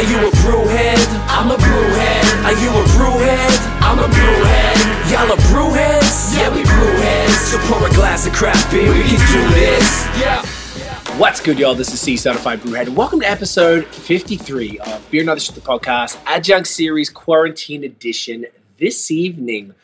Are you a brewhead? I'm a brewhead. Are you a brewhead? I'm a brewhead. Y'all are brewheads? Yeah, we brewheads. So pour a glass of craft beer, we can do this. Yeah. What's good, y'all? This is C Certified Brewhead. Welcome to episode 53 of Beer Another Shit the Podcast, Adjunct Series Quarantine Edition. This evening,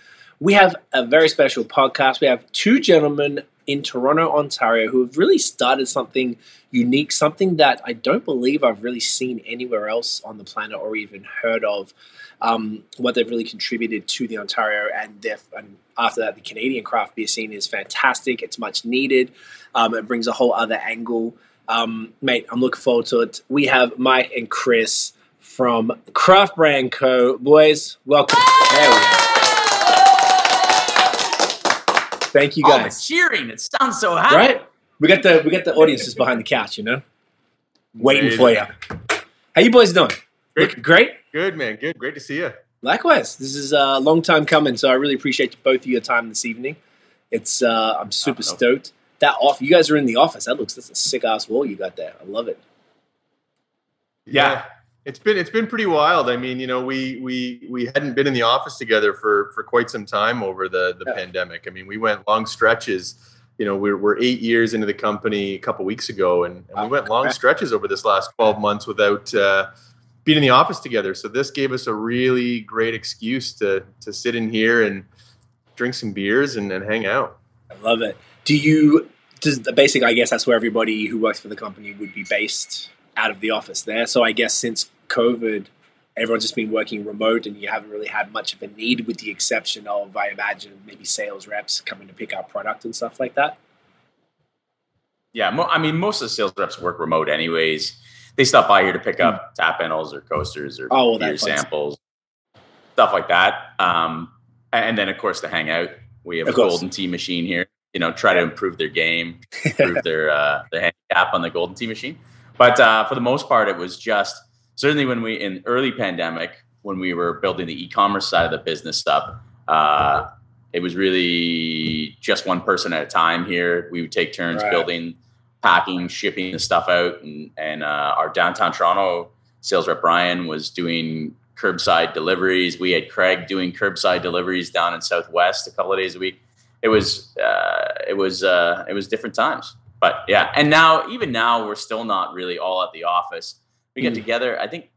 we have a very special podcast. We have two gentlemen in Toronto, Ontario, who have really started something unique, something that I don't believe I've really seen anywhere else on the planet or even heard of. Um, what they've really contributed to the Ontario and, and after that, the Canadian craft beer scene is fantastic. It's much needed. Um, it brings a whole other angle. Um, mate, I'm looking forward to it. We have Mike and Chris from Craft Brand Co. Boys, welcome. There we go. Thank you guys. Oh, the guys. cheering! It sounds so happy. right? We got the we got the audiences behind the couch, you know, waiting for you. How you boys doing? Great. Great. Good man, good. Great to see you. Likewise, this is a long time coming, so I really appreciate both of your time this evening. It's uh, I'm super Oh, stoked. That off, you guys are in the office. That looks that's a sick ass wall you got there. I love it. Yeah. It's been it's been pretty wild. I mean, you know, we we we hadn't been in the office together for for quite some time over the the Yeah. pandemic. I mean, we went long stretches. You know, we're we're eight years into the company a couple weeks ago, and, and we went long stretches over this last twelve months without uh, being in the office together. So this gave us a really great excuse to to sit in here and drink some beers and, and hang out. I love it. Do you? Does the basic? I guess that's where everybody who works for the company would be based out of the office there. So I guess since COVID, everyone's just been working remote, and you haven't really had much of a need, with the exception of I imagine maybe sales reps coming to pick up product and stuff like that. Yeah. Mo- I mean, most of the sales reps work remote, anyways. They stop by here to pick up tap panels or coasters or. Oh, well, beer samples, stuff like that. Um, and then, of course, to hang out, we have Of a course. Golden Tee machine here. You know, try to improve their game, improve their uh, their handicap on the Golden Tee machine. But uh, for the most part, it was just certainly when we in early pandemic when we were building the e-commerce side of the business up. Uh, it was really just one person at a time here. We would take turns Right. building, packing, shipping the stuff out, and and uh, our downtown Toronto sales rep Brian was doing curbside deliveries. We had Craig doing curbside deliveries down in Southwest a couple of days a week. It was uh, it was uh, it was different times, but yeah. And now even now we're still not really all at the office. We get Mm. together. I think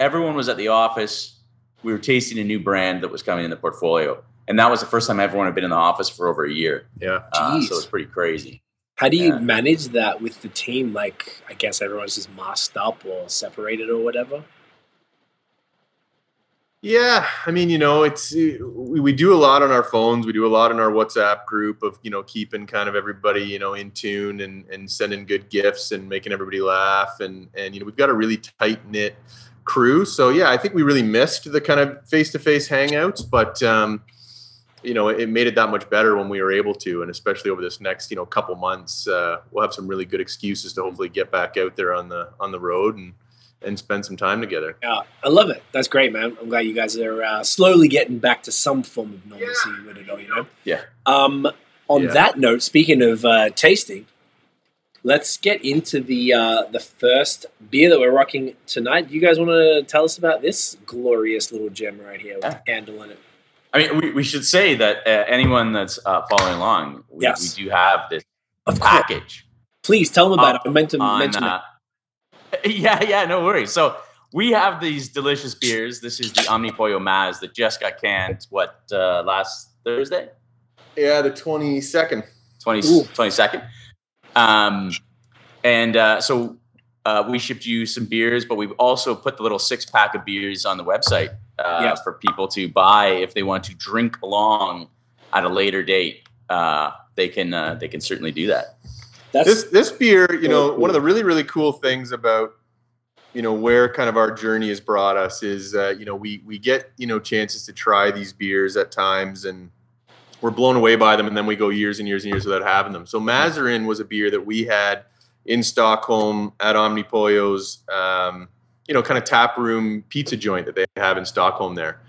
everyone was at the office. We were tasting a new brand that was coming in the portfolio, and that was the first time everyone had been in the office for over a year. Yeah. Uh, Jeez. so it's pretty crazy. How do you Yeah. manage that with the team? Like, I guess everyone's just masked up or separated or whatever. Yeah, I mean, you know, it's uh, we, do a lot on our phones. We do a lot in our WhatsApp group of you know keeping kind of everybody you know in tune and and sending good gifts and making everybody laugh and and you know we've got a really tight knit crew. So yeah, I think we really missed the kind of face to face hangouts, but um, you know it made it that much better when we were able to, and especially over this next you know couple months, uh, we'll have some really good excuses to hopefully get back out there on the on the road and and spend some time together. Yeah, I love it. That's great, man. I'm glad you guys are uh, slowly getting back to some form of normalcy with it all, you know? Yeah. Um, on Yeah. that note, speaking of uh, tasting, let's get into the uh, the first beer that we're rocking tonight. Do you guys want to tell us about this glorious little gem right here with Yeah. the candle in it? I mean, we, we should say that uh, anyone that's uh, following along, we, Yes. we do have this Of course. package. Please tell them about Up it. I meant to on, mention it. yeah, yeah, no worries. So we have these delicious beers. This is the Omnipollo Maz that just got canned. What uh, last Thursday, Yeah, the twenty second. 20, 22nd. Um, and uh, so uh, we shipped you some beers, but we've also put the little six pack of beers on the website uh, Yeah. for people to buy if they want to drink along at a later date. Uh, they can uh, they can certainly do that. That's this this beer you know Very one of the really really cool things about you know where kind of our journey has brought us is uh, you know we we get you know chances to try these beers at times and we're blown away by them and then we go years and years and years without having them. So mazarin was a beer that we had in stockholm at Omnipollo's um, you know kind of tap room pizza joint that they have in stockholm there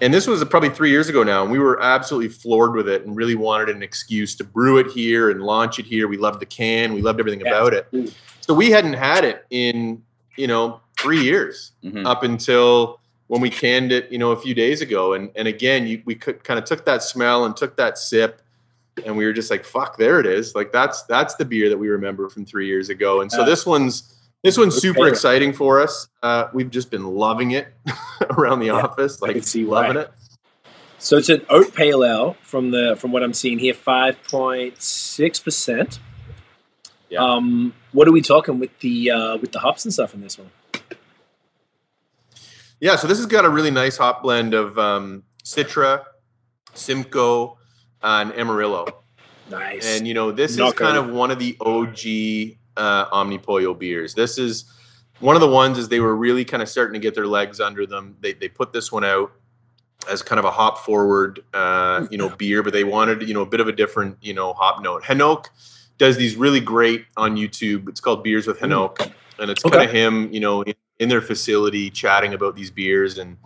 and this was probably three years ago now and we were absolutely floored with it and really wanted an excuse to brew it here and launch it here we loved the can we loved everything Yeah. about it so we hadn't had it in you know, three years Mhm. up until when we canned it, you know, a few days ago. And and again, you, we could kind of took that smell and took that sip, and we were just like, "Fuck, there it is!" Like that's that's the beer that we remember from three years ago. And so this one's this one's super exciting for us. Uh, we've just been loving it around the Yeah, office, like can see why. loving it. So it's an oat pale ale from the from what I'm seeing here, five point six percent. Yeah. Um, what are we talking with the uh, with the hops and stuff in this one? Yeah, so this has got a really nice hop blend of um, Citra, Simcoe, and Amarillo. Nice. And you know, this Not is kind of one of the OG uh, Omnipollo beers. This is one of the ones as they were really kind of starting to get their legs under them. They they put this one out as kind of a hop forward, uh, you know, beer, but they wanted you know a bit of a different you know hop note. Henok does these really great on YouTube. It's called Beers with Henok, and it's kind of him, you know, in, in their facility chatting about these beers and.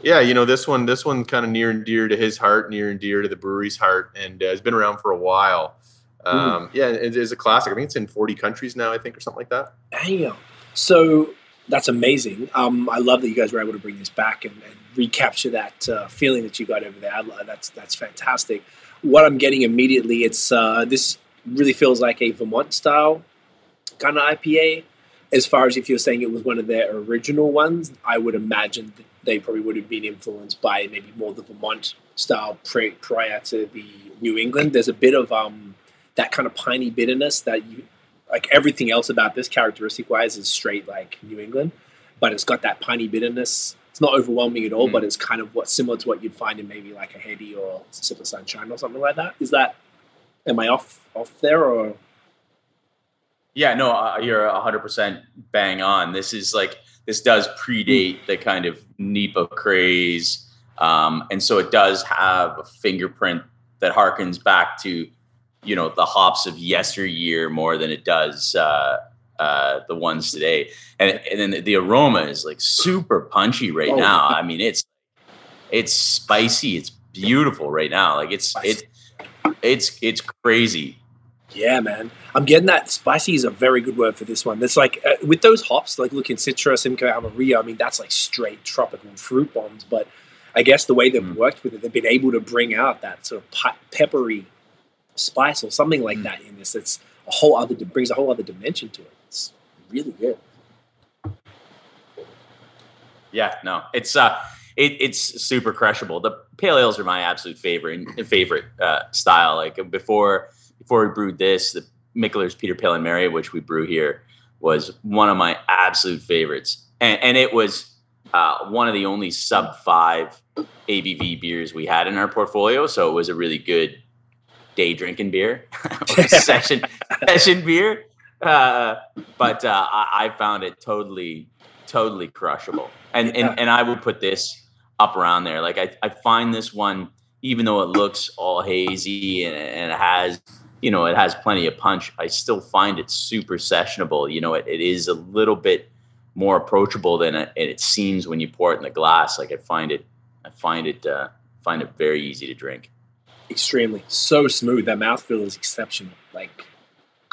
Yeah, you know this one. This one kind of near and dear to his heart, near and dear to the brewery's heart, and uh, has been around for a while. Um, yeah, it is a classic. I think it's in 40 countries now, I think, or something like that. Damn. So that's amazing. Um, I love that you guys were able to bring this back and, and recapture that uh, feeling that you got over there. That's that's fantastic. What I'm getting immediately, it's uh, this really feels like a Vermont style kind of IPA. As far as if you're saying it was one of their original ones, I would imagine that they probably would have been influenced by maybe more the Vermont style pre- prior to the New England. There's a bit of um, that kind of piney bitterness that you like everything else about this characteristic wise is straight like New England, but it's got that piney bitterness. It's not overwhelming at all, Mm. but it's kind of what similar to what you'd find in maybe like a Heady or Sip of Sunshine or something like that. Is that am I off off there or Yeah, no, uh, you're 100% bang on. This is like, this does predate the kind of NEIPA craze. Um, and so it does have a fingerprint that harkens back to, you know, the hops of yesteryear more than it does uh, uh, the ones today. And, and then the, the aroma is like super punchy right Oh, now. I mean, it's, it's spicy. It's beautiful right now. Like it's, Spicy. it, it's, it's crazy. Yeah, man. I'm getting that. Spicy is a very good word for this one. That's like uh, with those hops, like looking Citra, Simcoe, Amarillo. I mean, that's like straight tropical fruit bombs. But I guess the way they've Mm. worked with it, they've been able to bring out that sort of pi- peppery spice or something like Mm. that in this. It's a whole other brings a whole other dimension to it. It's really good. Yeah, no, it's uh, it, it's super crushable. The pale ales are my absolute favorite favorite uh, style. Like before before we brewed this, the Mikkeller's Peter Pale and Mary, which we brew here, was one of my absolute favorites, and and it was uh, one of the only sub five ABV beers we had in our portfolio. So it was a really good day drinking beer, or session session beer. Uh, but uh, I, I found it totally totally crushable. And Yeah. and and I would put this up around there. Like I, I find this one, even though it looks all hazy and, and it has, you know, it has plenty of punch, I still find it super sessionable. You know, it, it is a little bit more approachable than it, it seems when you pour it in the glass. Like I find it, I find it, uh, find it very easy to drink. Extremely so smooth. That mouthfeel is exceptional. Like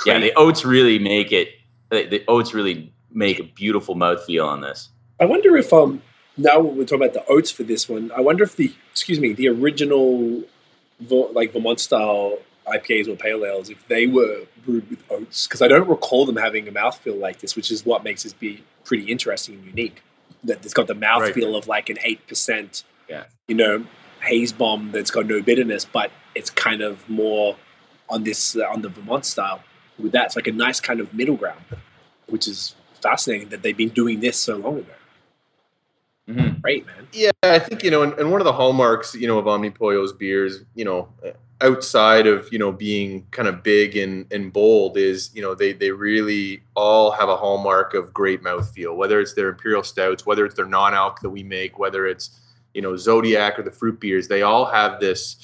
Yeah, the oats really make it. The, the oats really make a beautiful mouthfeel on this. I wonder if um now we're talking about the oats for this one. I wonder if the excuse me the original like Vermont style IPAs or pale ales if they were brewed with oats because I don't recall them having a mouthfeel like this, which is what makes this be pretty interesting and unique. That it's got the mouthfeel of like an eight percent, Yeah. you know, haze bomb that's got no bitterness, but it's kind of more on this uh, on the Vermont style. With that, it's like a nice kind of middle ground, which is fascinating that they've been doing this so long ago. Mhm. Great, man. Yeah, I think you know, and, and one of the hallmarks, you know, of Omnipollo's beers, you know, outside of you know being kind of big and and bold, is you know they they really all have a hallmark of great mouthfeel. Whether it's their imperial stouts, whether it's their non-alc that we make, whether it's you know Zodiac or the fruit beers, they all have this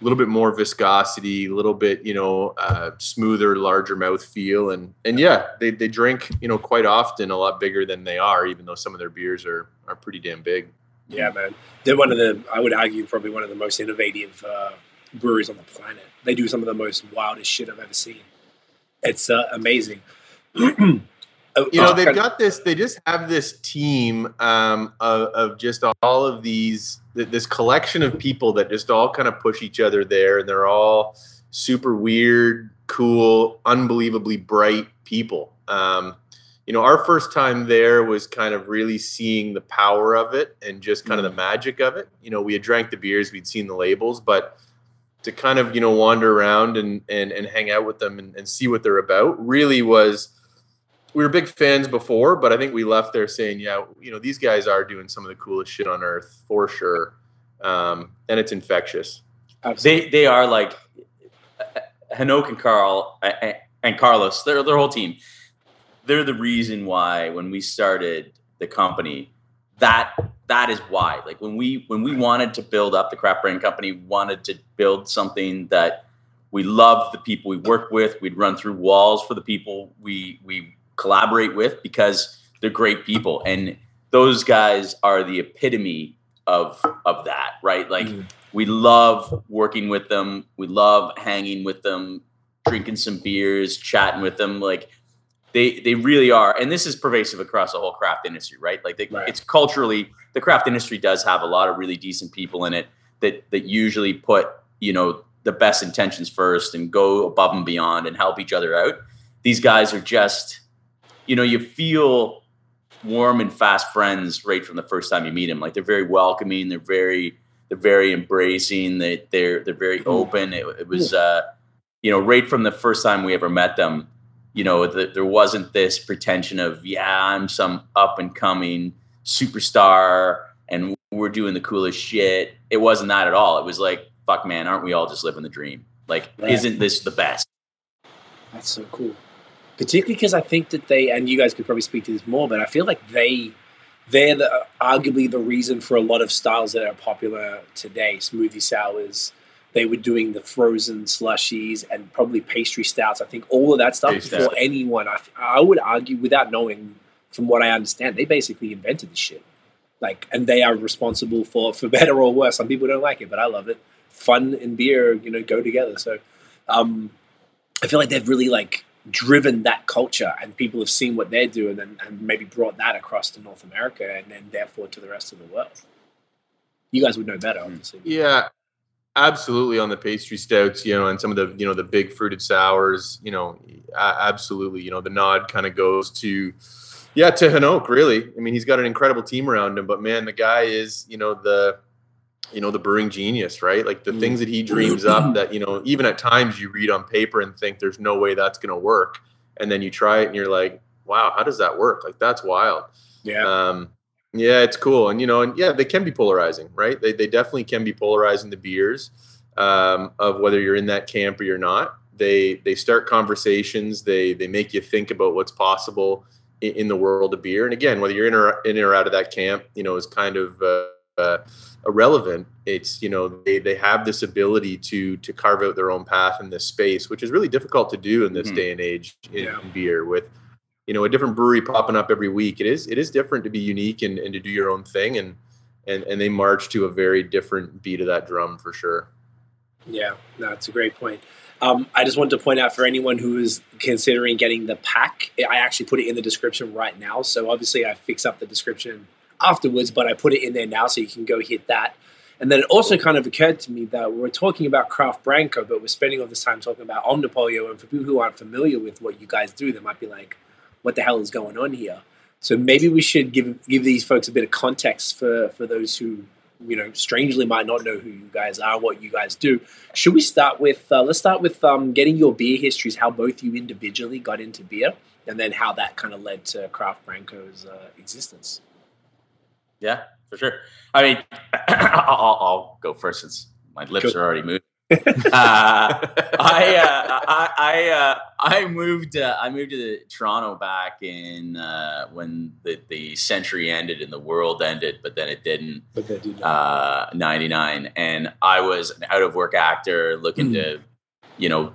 little bit more viscosity, a little bit you know uh, smoother, larger mouthfeel, and and yeah, they they drink you know quite often a lot bigger than they are, even though some of their beers are are pretty damn big. Yeah, man. They're one of the, I would argue, probably one of the most innovative uh, breweries on the planet. They do some of the most wildest shit I've ever seen. It's uh, amazing. Oh, you know oh, they've got this they just have this team um, of, of just all of these this collection of people that just all kind of push each other there and they're all super weird cool unbelievably bright people. Um, you know our first time there was kind of really seeing the power of it and just kind of the magic of it. You know we had drank the beers we'd seen the labels but to kind of you know wander around and and, and hang out with them and, and see what they're about really was we were big fans before, but I think we left there saying, yeah, you know, these guys are doing some of the coolest shit on earth for sure. Um, and it's infectious. They they are like Henok and Carl and Carlos. They're their whole team. They're the reason why when we started the company, that that is why. Like when we when we wanted to build up the craft brand company, wanted to build something that we loved the people we worked with. We'd run through walls for the people we we collaborate with because they're great people. And those guys are the epitome of of that right? Like mm-hmm. we love working with them. We love hanging with them drinking some beers chatting with them. Like they they really are. And this is pervasive across the whole craft industry right? Like they, right. it's culturally the craft industry does have a lot of really decent people in it that that usually put you know the best intentions first and go above and beyond and help each other out. These guys are just you know, you feel warm and fast friends right from the first time you meet them. Like they're very welcoming. They're very they're very embracing. They they're they're very mm-hmm. open. It, it was uh, you know right from the first time we ever met them. You know, the, there wasn't this pretension of yeah, I'm some up and coming superstar and we're doing the coolest shit. It wasn't that at all. It was like fuck, man, aren't we all just living the dream? Like, isn't this the best? That's so cool particularly because I think that they and you guys could probably speak to this more, but I feel like they they're the, arguably the reason for a lot of styles that are popular today. Smoothie sours, they were doing the frozen slushies and probably pastry stouts. I think all of that stuff Pastry before anyone. I, I would argue, without knowing, from what I understand, they basically invented this shit. Like, and they are responsible for for better or worse. Some people don't like it, but I love it. Fun and beer, you know, go together. So, um, I feel like they've really like driven that culture and people have seen what they're doing and, and maybe brought that across to North America and then therefore to the rest of the world. You guys would know better, hmm. obviously. Yeah, absolutely on the pastry stouts, you know, and some of the, you know, the big fruited sours, you know, absolutely, you know, the nod kind of goes to, yeah, to Henok, really. I mean, he's got an incredible team around him, but man, the guy is, you know, the, you know the brewing genius right? Like the mm. things that he dreams up that you know even at times you read on paper and think there's no way that's going to work and then you try it and you're like wow how does that work? Like that's wild. Yeah. Um yeah it's cool and you know and yeah they can be polarizing right? They, they definitely can be polarizing the beers um, of whether you're in that camp or you're not. They they start conversations they they make you think about what's possible in, in the world of beer and again whether you're in or in or out of that camp you know is kind of uh, uh, irrelevant. It's you know they they have this ability to to carve out their own path in this space, which is really difficult to do in this mm. day and age in, yeah. in, beer with you know a different brewery popping up every week. It is it is different to be unique and, and to do your own thing and and and they march to a very different beat of that drum for sure. Yeah, that's a great point. Um, I just wanted to point out for anyone who is considering getting the pack, I actually put it in the description right now. So obviously, I fix up the description afterwards, but I put it in there now so you can go hit that. And then it also kind of occurred to me that we're talking about Craft Brand Co., but we're spending all this time talking about Omnipollo. And for people who aren't familiar with what you guys do, they might be like, what the hell is going on here? So maybe we should give give these folks a bit of context for, for those who, you know, strangely might not know who you guys are, what you guys do. Should we start with, uh, let's start with um, getting your beer histories, how both you individually got into beer, and then how that kind of led to Craft Brand Co.'s uh, existence. Yeah, for sure. I mean, I'll, I'll, go first since my lips are already moving. uh, I, uh, I I uh, I moved uh, I moved to Toronto back in uh, when the, the century ended and the world ended, but then it didn't. But that did uh, ninety nine, and I was an out of work actor looking mm. to, you know,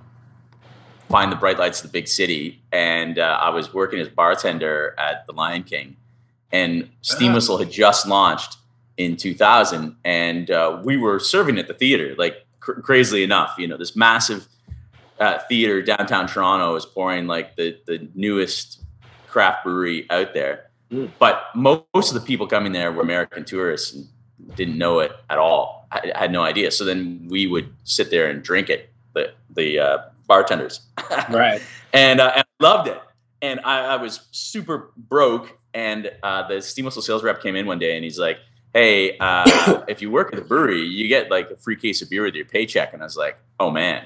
find the bright lights of the big city, and I was working as bartender at the Lion King and Steam uh-huh. Whistle had just launched in 2000, and uh, we were serving at the theater. Like cr- crazily enough, you know, this massive uh, theater downtown Toronto is pouring like the the newest craft brewery out there. Mm. But mo- most of the people coming there were American tourists and didn't know it at all. I, I had no idea. So then we would sit there and drink it, the the uh, bartenders, Right. and, uh, and I loved it. And I, I was super broke. And uh, the steam whistle sales rep came in one day and he's like, "Hey, uh, if you work at the brewery, you get like a free case of beer with your paycheck." And I was like, "Oh man,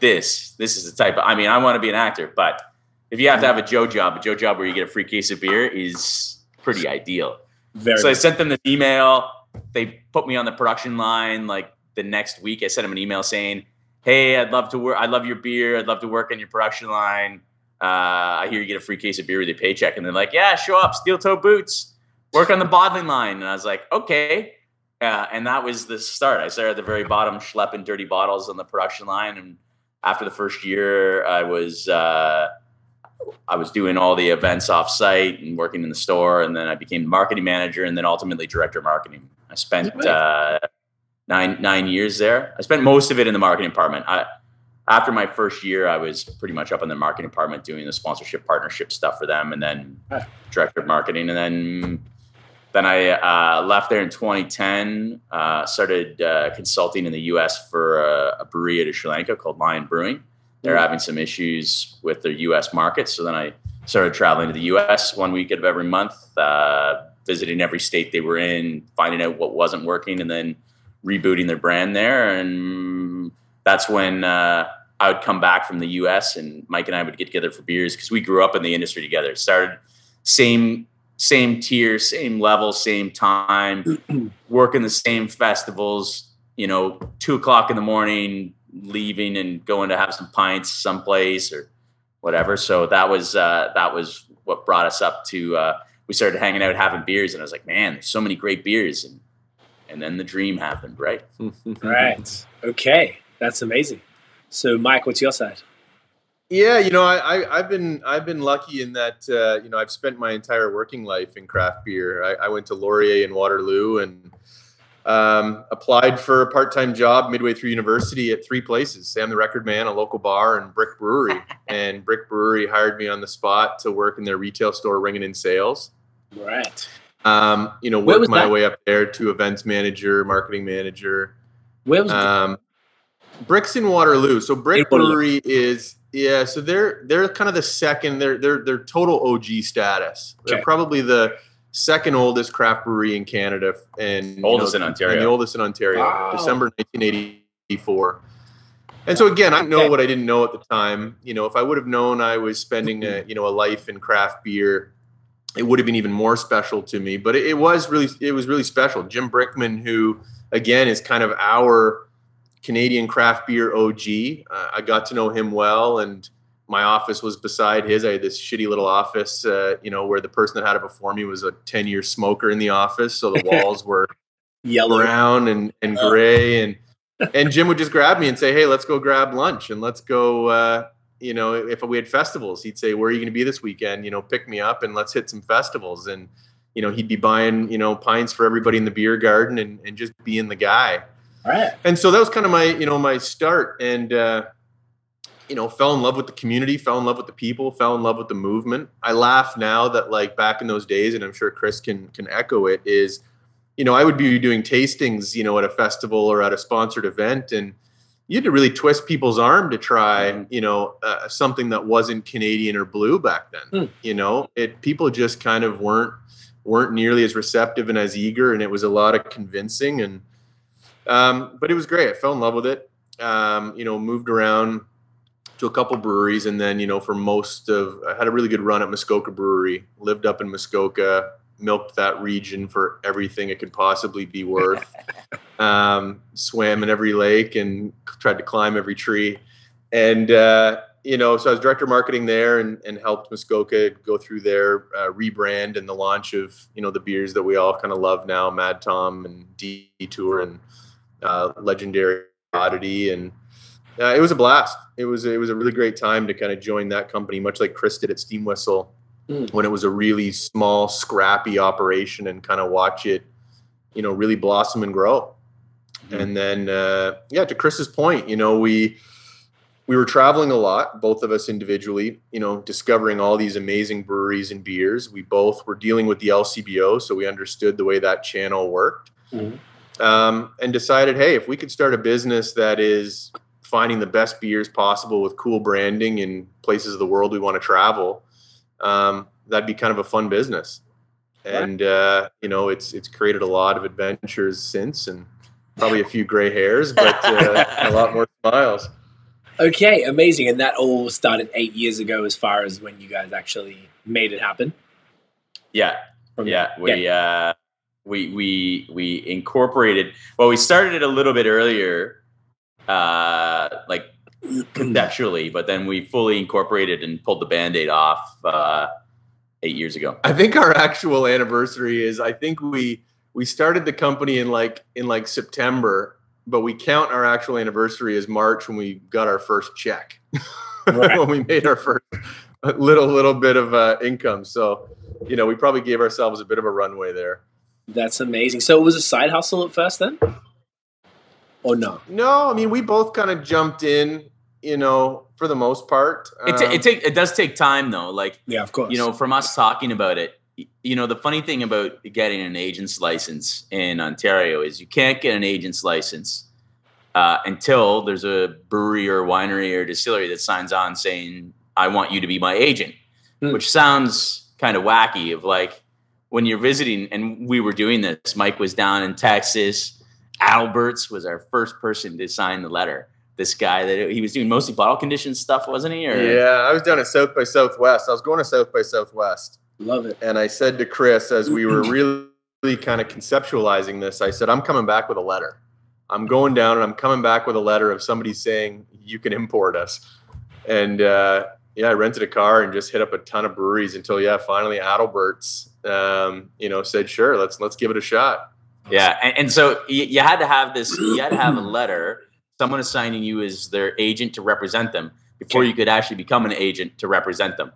this this is the type of. I mean, I want to be an actor, but if you have to have a Joe job, a Joe job where you get a free case of beer is pretty ideal." Very. So I sent them this email. They put me on the production line. Like the next week, I sent them an email saying, "Hey, I'd love to work. I love your beer. I'd love to work on your production line. Uh, I hear you get a free case of beer with your paycheck." And they're like, "Yeah, show up, steel toe boots, work on the bottling line." And I was like, "Okay." Uh, and that was the start. I started at the very bottom, schlepping dirty bottles on the production line. And after the first year, I was uh, I was doing all the events off site and working in the store, and then I became marketing manager, and then ultimately director of marketing. I spent uh, nine nine years there. I spent most of it in the marketing department. I, after my first year, I was pretty much up in the marketing department doing the sponsorship partnership stuff for them, and then director of marketing, and then then I uh, left there in 2010. Uh, started uh, consulting in the U.S. for a, a brewery out of Sri Lanka called Lion Brewing. They're Mm. having some issues with their U.S. market, so then I started traveling to the U.S. one week out of every month, uh, visiting every state they were in, finding out what wasn't working, and then rebooting their brand there. And that's when uh, I would come back from the U.S. and Mike and I would get together for beers because we grew up in the industry together. Started same same tier, same level, same time, working the same festivals. You know, two o'clock in the morning, leaving and going to have some pints someplace or whatever. So that was uh, that was what brought us up to. Uh, we started hanging out, having beers, and I was like, man, there's so many great beers, and and then the dream happened, right? Right. Okay. That's amazing. So, Mike, what's your side? Yeah, you know, I, I I've been I've been lucky in that uh, you know I've spent my entire working life in craft beer. I, I went to Laurier in Waterloo and um, applied for a part time job midway through university at three places: Sam the Record Man, a local bar, and Brick Brewery. and Brick Brewery hired me on the spot to work in their retail store, ringing in sales. Right. Um, you know, worked my that? way up there to events manager, marketing manager. Where was Um, Bricks in Waterloo. So Brick In Waterloo. Brewery is yeah. So they're they're kind of the second. They're they're they're total OG status. They're probably the second oldest craft brewery in Canada and you Oldest know, in Ontario. And the oldest in Ontario. Wow. December 1984. And so again, I know Okay. what I didn't know at the time. You know, if I would have known I was spending a you know a life in craft beer, it would have been even more special to me. But it, it was really it was really special. Jim Brickman, who again is kind of our Canadian craft beer OG. Uh, I got to know him well, and my office was beside his. I had this shitty little office, uh, you know, where the person that had it before me was a ten year smoker in the office, so the walls were yellow? brown and, and Oh. gray and and Jim would just grab me and say, "Hey, let's go grab lunch and let's go." Uh, you know, if we had festivals, he'd say, "Where are you going to be this weekend?" You know, pick me up and let's hit some festivals. And you know, he'd be buying you know pints for everybody in the beer garden and and just being the guy. Right. And so that was kind of my you know my start and. uh you know, fell in love with the community, fell in love with the people, fell in love with the movement. I laugh now that like back in those days, and I'm sure Chris can can echo it, is you know, I would be doing tastings, you know, at a festival or at a sponsored event, and you had to really twist people's arm to try, Mhm. you know, uh, something that wasn't Canadian or blue back then. Hmm. You know, it people just kind of weren't weren't nearly as receptive and as eager, and it was a lot of convincing, and um, but it was great. I fell in love with it. Um, you know, moved around to a couple breweries, and then you know, for most of, I had a really good run at Muskoka Brewery. Lived up in Muskoka, milked that region for everything it could possibly be worth. um, swam in every lake and tried to climb every tree, and uh, you know, so I was director of marketing there and, and helped Muskoka go through their uh, rebrand and the launch of you know the beers that we all kind of love now, Mad Tom and Detour and uh, Legendary Oddity, and uh, it was a blast. It was it was a really great time to kind of join that company, much like Chris did at Steam Whistle Mm. when it was a really small, scrappy operation, and kind of watch it, you know, really blossom and grow. Mhm. And then, uh, yeah, to Chris's point, you know, we we were traveling a lot, both of us individually, you know, discovering all these amazing breweries and beers. We both were dealing with the LCBO, so we understood the way that channel worked. Mhm. Um, and decided, hey, if we could start a business that is finding the best beers possible with cool branding in places of the world we want to travel, um, that'd be kind of a fun business. And uh, you know, it's it's created a lot of adventures since, and probably a few gray hairs, but uh, a lot more smiles. Okay, amazing. And that all started eight years ago, as far as when you guys actually made it happen. Yeah, From yeah. We uh, we we we incorporated. Well, we started it a little bit earlier, uh, like conceptually, but then we fully incorporated and pulled the band-aid off uh, eight years ago. I think our actual anniversary is I think we we started the company in like in like September, but we count our actual anniversary as March when we got our first check. Right. when we made our first little little bit of uh, income. So, you know, we probably gave ourselves a bit of a runway there. That's amazing. So it was a side hustle at first, then, or no? No, I mean, we both kind of jumped in, you know, for the most part. It, ta- Um, it take it does take time though. Like Yeah, of course. you know, from us talking about it, you know, the funny thing about getting an agent's license in Ontario is you can't get an agent's license uh, until there's a brewery or winery or distillery that signs on saying, "I want you to be my agent," Hmm. which sounds kind of wacky. Of like when you're visiting, and we were doing this. Mike was down in Texas. Alberts was our first person to sign the letter. This guy that he was doing mostly bottle condition stuff, wasn't he? Or yeah, I was down at South by Southwest. I was going to South by Southwest. love it. And I said to Chris, as we were really kind of conceptualizing this, I said, I'm coming back with a letter. I'm going down and I'm coming back with a letter of somebody saying, you can import us. And uh, yeah, I rented a car and just hit up a ton of breweries until, yeah, finally Adelbert's, um, you know, said, sure, let's, let's give it a shot. Yeah, and, and so you, you had to have this. You had to have a letter, someone assigning you as their agent to represent them before Okay. you could actually become an agent to represent them.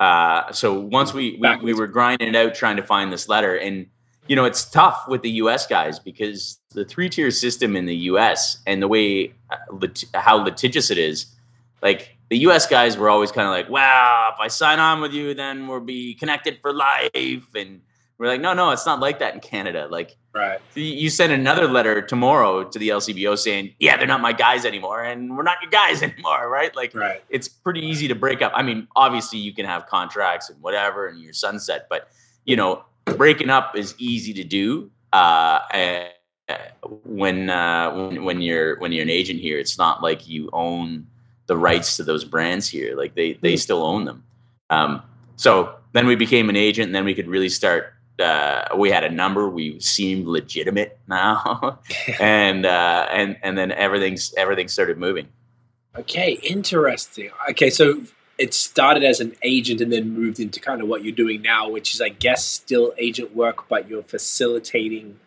Uh, so once we, we we were grinding it out trying to find this letter, and you know it's tough with the U.S. guys because the three tier system in the U.S. and the way uh, lit- how litigious it is, like the U.S. guys were always kind of like, "Wow, if I sign on with you, then we'll be connected for life," and we're like, "No, no, it's not like that in Canada." Like Right. you- send another letter tomorrow to the LCBO saying, "Yeah, they're not my guys anymore, and we're not your guys anymore," right? Like, Right. it's pretty easy to break up. I mean, obviously, you can have contracts and whatever, and your sunset, but you know, breaking up is easy to do. Uh, eh, eh, when uh, when when you're when you're an agent here, it's not like you own the rights to those brands here. Like they they Hmm. still own them. Um, so then we became an agent, and then we could really start. Uh, we had a number. We seemed legitimate now, and uh, and and then everything's everything started moving. Okay, interesting. Okay, so it started as an agent and then moved into kind of what you're doing now, which is, I guess, still agent work, but you're facilitating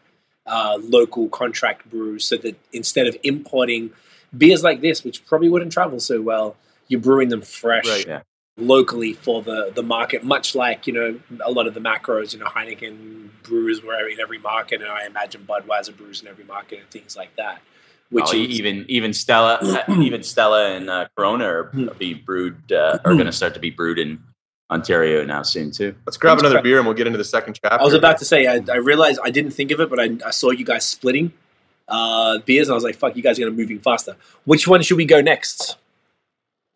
uh, local contract brews so that instead of importing beers like this, which probably wouldn't travel so well, you're brewing them fresh Yeah. locally for the, the market, much like, you know, a lot of the macros, you know, Heineken brewers were in every market, and I imagine Budweiser brews in every market and things like that. Which Oh, is, even even Stella, uh, even Stella and uh, Corona are be brewed uh, are going to start to be brewed in Ontario now soon too. Let's grab another beer and we'll get into the second chapter. I was about to say, I, I realized I didn't think of it, but I, I saw you guys splitting uh, beers, and I was like, fuck, you guys are going to moving faster. Which one should we go next?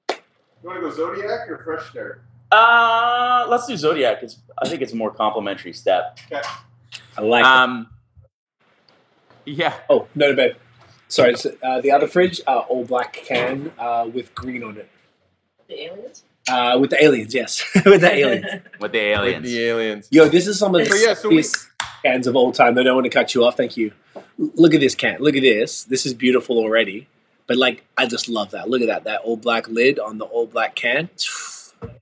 You want to go Zodiac or Fresh Start? Uh, let's do Zodiac. It's I think it's a more complimentary step. I like it. Um, yeah, Oh, no, no, babe. Sorry, so, uh, the other fridge, uh, all black can uh, with green on it. The aliens? Uh, with the aliens, yes. with the aliens. with the With aliens. the aliens. Yo, this is some of the So, yeah, so we- cans of all time. I don't want to cut you off. Thank you. Look at this can. Look at this. This is beautiful already. But like, I just love that. Look at that. That all black lid on the all black can.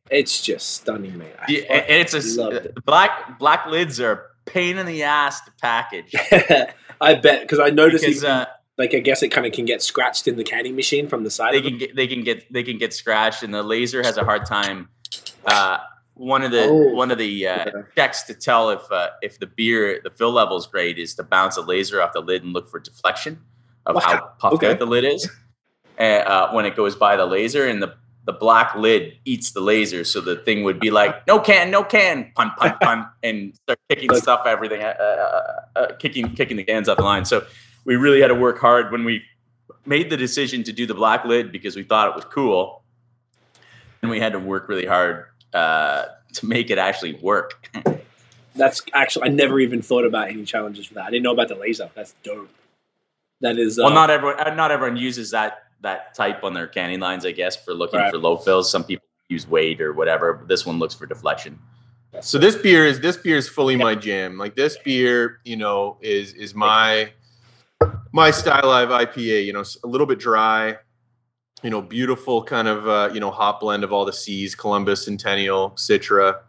It's just stunning, man. I Yeah, it's a loved it. black black lids are pain in the ass to package I bet because I noticed, because even, uh, like, I guess it kind of can get scratched in the canning machine from the side. they can get they can get they can get scratched and the laser has a hard time. Uh, one of the Oh. one of the uh, Okay. checks to tell if uh, if the beer the fill level is great is to bounce a laser off the lid and look for deflection of Wow. how puffed Okay. out the lid is. uh, uh, when it goes by the laser, and the the black lid eats the laser, so the thing would be like, "No can, no can," pun pun pun, and start kicking stuff, everything, uh, uh, uh, kicking kicking the cans off the line. So we really had to work hard when we made the decision to do the black lid because we thought it was cool, and we had to work really hard uh, to make it actually work. That's actually I never even thought about any challenges for that. I didn't know about the laser. That's dope. That is uh, well, not everyone uh, not everyone uses that that type on their canning lines, I guess, for looking Right. for low fills. Some people use weight or whatever, but this one looks for deflection. So this beer is this beer is fully my jam. Like this beer, you know, is is my my style of IPA. You know, a little bit dry. You know, beautiful kind of uh, you know hop blend of all the C's: Columbus, Centennial, Citra.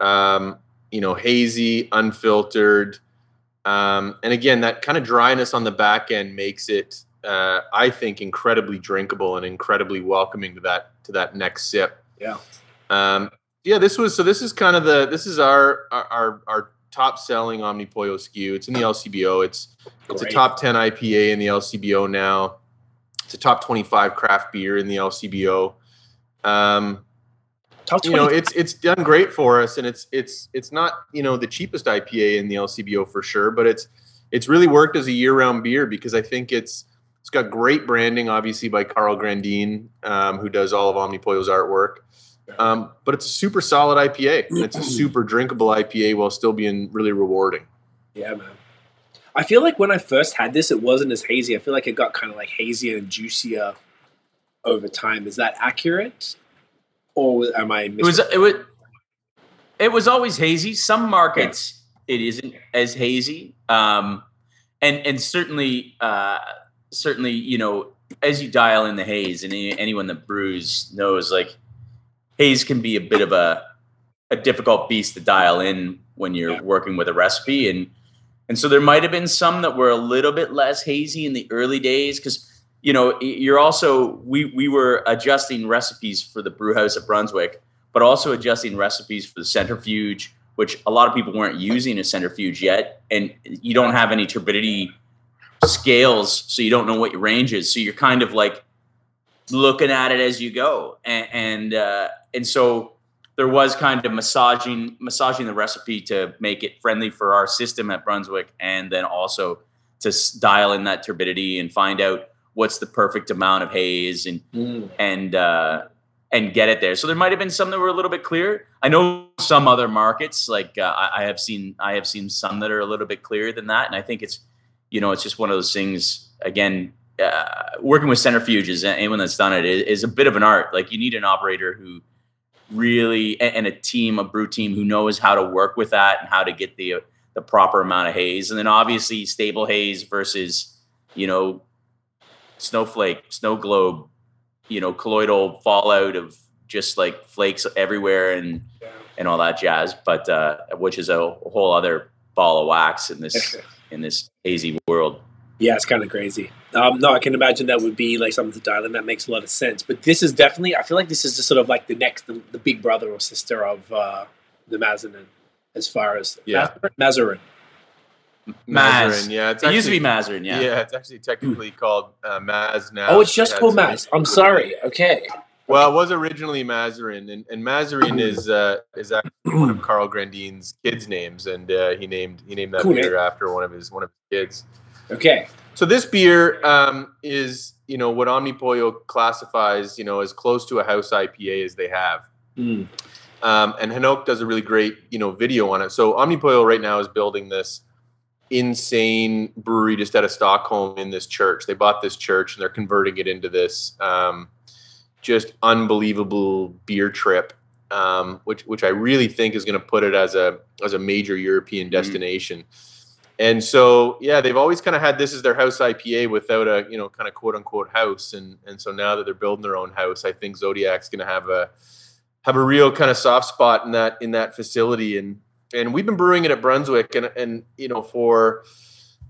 Um, you know, hazy, unfiltered, um, and again, that kind of dryness on the back end makes it, uh, I think, incredibly drinkable and incredibly welcoming to that to that next sip. Yeah. Um, yeah, this was so. This is kind of the this is our our our, top selling Omnipollo SKU. It's in the LCBO. It's it's a top ten IPA in the LCBO now. It's a top twenty five craft beer in the LCBO. Um, top you know, it's it's done great for us, and it's it's it's not you know the cheapest IPA in the LCBO for sure, but it's it's really worked as a year round beer because I think it's it's got great branding, obviously by Karl Grandin, um, who does all of Omnipollo's artwork. Um, but it's a super solid IPA. And it's a super drinkable IPA while still being really rewarding. yeah, man. I feel like when I first had this, it wasn't as hazy. I feel like it got kind of like hazier and juicier over time. Is that accurate, or am I? It was it was it was always hazy. Some markets it isn't as hazy, um, and and certainly uh, certainly you know as you dial in the haze, and any, anyone that brews knows like haze can be a bit of a a difficult beast to dial in when you're Yeah. working with a recipe and and so there might have been some that were a little bit less hazy in the early days because you know you're also we we were adjusting recipes for the brew house at brunswick but also adjusting recipes for the centrifuge which a lot of people weren't using a centrifuge yet. And you don't have any turbidity scales so you don't know what your range is. So you're kind of like looking at it as you go. And and, uh, and so there was kind of massaging massaging the recipe to make it friendly for our system at Brunswick, and then also to s- dial in that turbidity and find out what's the perfect amount of haze and Mm. and uh, and get it there. So there might have been some that were a little bit clear. I know some other markets, like uh, I, I have seen, I have seen some that are a little bit clearer than that, and I think it's, you know, it's just one of those things. Again, uh, working with centrifuges, anyone that's done it is, is a bit of an art. Like you need an operator who really and, a team, a brew team who knows how to work with that and how to get the the proper amount of haze, and then obviously stable haze versus, you know, snowflake, snow globe, you know, colloidal fallout of just like flakes everywhere and Yeah. and all that jazz. But uh, which is a whole other ball of wax in this in this hazy world. Yeah, it's kind of crazy. Um, no, I can imagine that would be like something to dial in. That makes a lot of sense. But this is definitely, I feel like this is just sort of like the next, the, the big brother or sister of uh, the Mazarin, as far as Yeah. Mazarin. Maz. Mazarin, yeah, it's It used to be actually- Mazarin, Yeah. yeah. it's actually technically called uh, Maz now. Oh, it's just It called has- Maz. I'm sorry. Okay. Well, it was originally Mazarin, and, and Mazarin is uh, is actually one of Karl Grandin's kids' names, and uh, he named he named that Cool beer name. after one of his one of his kids. Okay. So this beer um, is you know what Omnipollo classifies you know as close to a house IPA as they have. Mm. Um, and Henok does a really great, you know, video on it. So Omnipollo right now is building this insane brewery just out of Stockholm in this church. They bought this church and they're converting it into this um, just unbelievable beer trip, um, which which I really think is going to put it as a as a major European Mhm. destination. And so, yeah, they've always kind of had this as their house IPA without a, you know, kind of quote unquote house. And and so now that they're building their own house, I think Zodiac's going to have a have a real kind of soft spot in that in that facility. And and we've been brewing it at Brunswick, and and you know for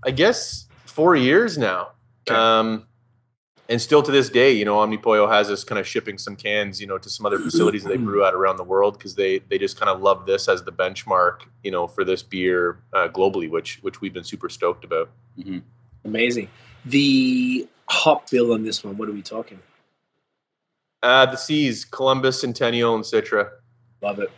I guess four years now. Okay. Um, and still to this day, you know, Omnipollo has us kind of shipping some cans, you know, to some other facilities that they brew out around the world because they they just kind of love this as the benchmark, you know, for this beer uh, globally, which which we've been super stoked about. Mhm. Amazing. The hop bill on this one, what are we talking? Uh, the C's, Columbus, Centennial, and Citra. Love it.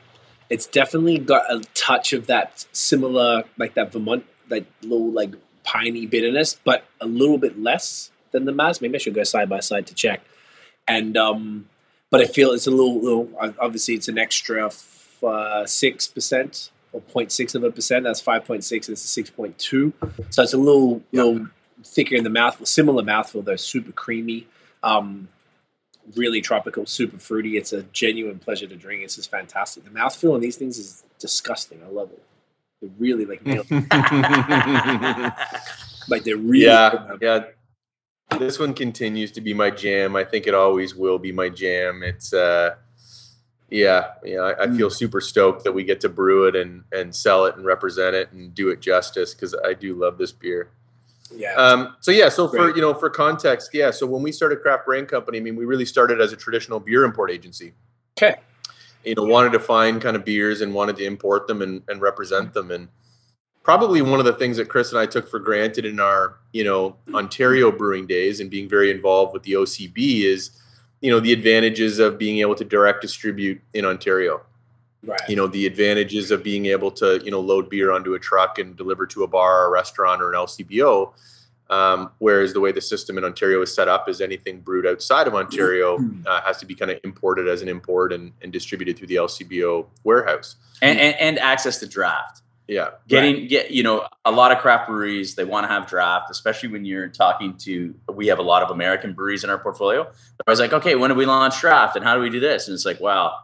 It's definitely got a touch of that similar, like that Vermont, like little like piney bitterness, but a little bit less than the Maz. Maybe I should go side by side to check. And um, but I feel it's a little, little obviously it's an extra uh, six percent or 0.6 of a percent. That's five point six. It's a six point two. So it's a little little thicker in the mouthful. Similar mouthful though, super creamy. Um, really tropical, super fruity. It's a genuine pleasure to drink. It's just fantastic. The mouthfeel on these things is disgusting. I love it. They're really like like they're really yeah yeah. This one continues to be my jam. I think it always will be my jam. It's uh, yeah, yeah. I, I feel super stoked that we get to brew it and and sell it and represent it and do it justice because I do love this beer. Yeah. Um, so yeah, so for you know, for context, yeah. So when we started Craft Brand Company, I mean, we really started as a traditional beer import agency. Okay. You know, wanted to find kind of beers and wanted to import them and, and represent them. And probably one of the things that Chris and I took for granted in our you know Ontario brewing days and being very involved with the OCB is you know the advantages of being able to direct distribute in Ontario Right. you know the advantages of being able to you know load beer onto a truck and deliver to a bar or a restaurant or an lcbo um, whereas the way the system in ontario is set up is anything brewed outside of ontario uh, has to be kind of imported as an import and, and distributed through the lcbo warehouse and, and, and access to draft. Yeah Getting get you know a lot of craft breweries they want to have draft, especially when you're talking to. We have a lot of American breweries in our portfolio. I was like, okay, when do we launch draft and how do we do this? And it's like, wow,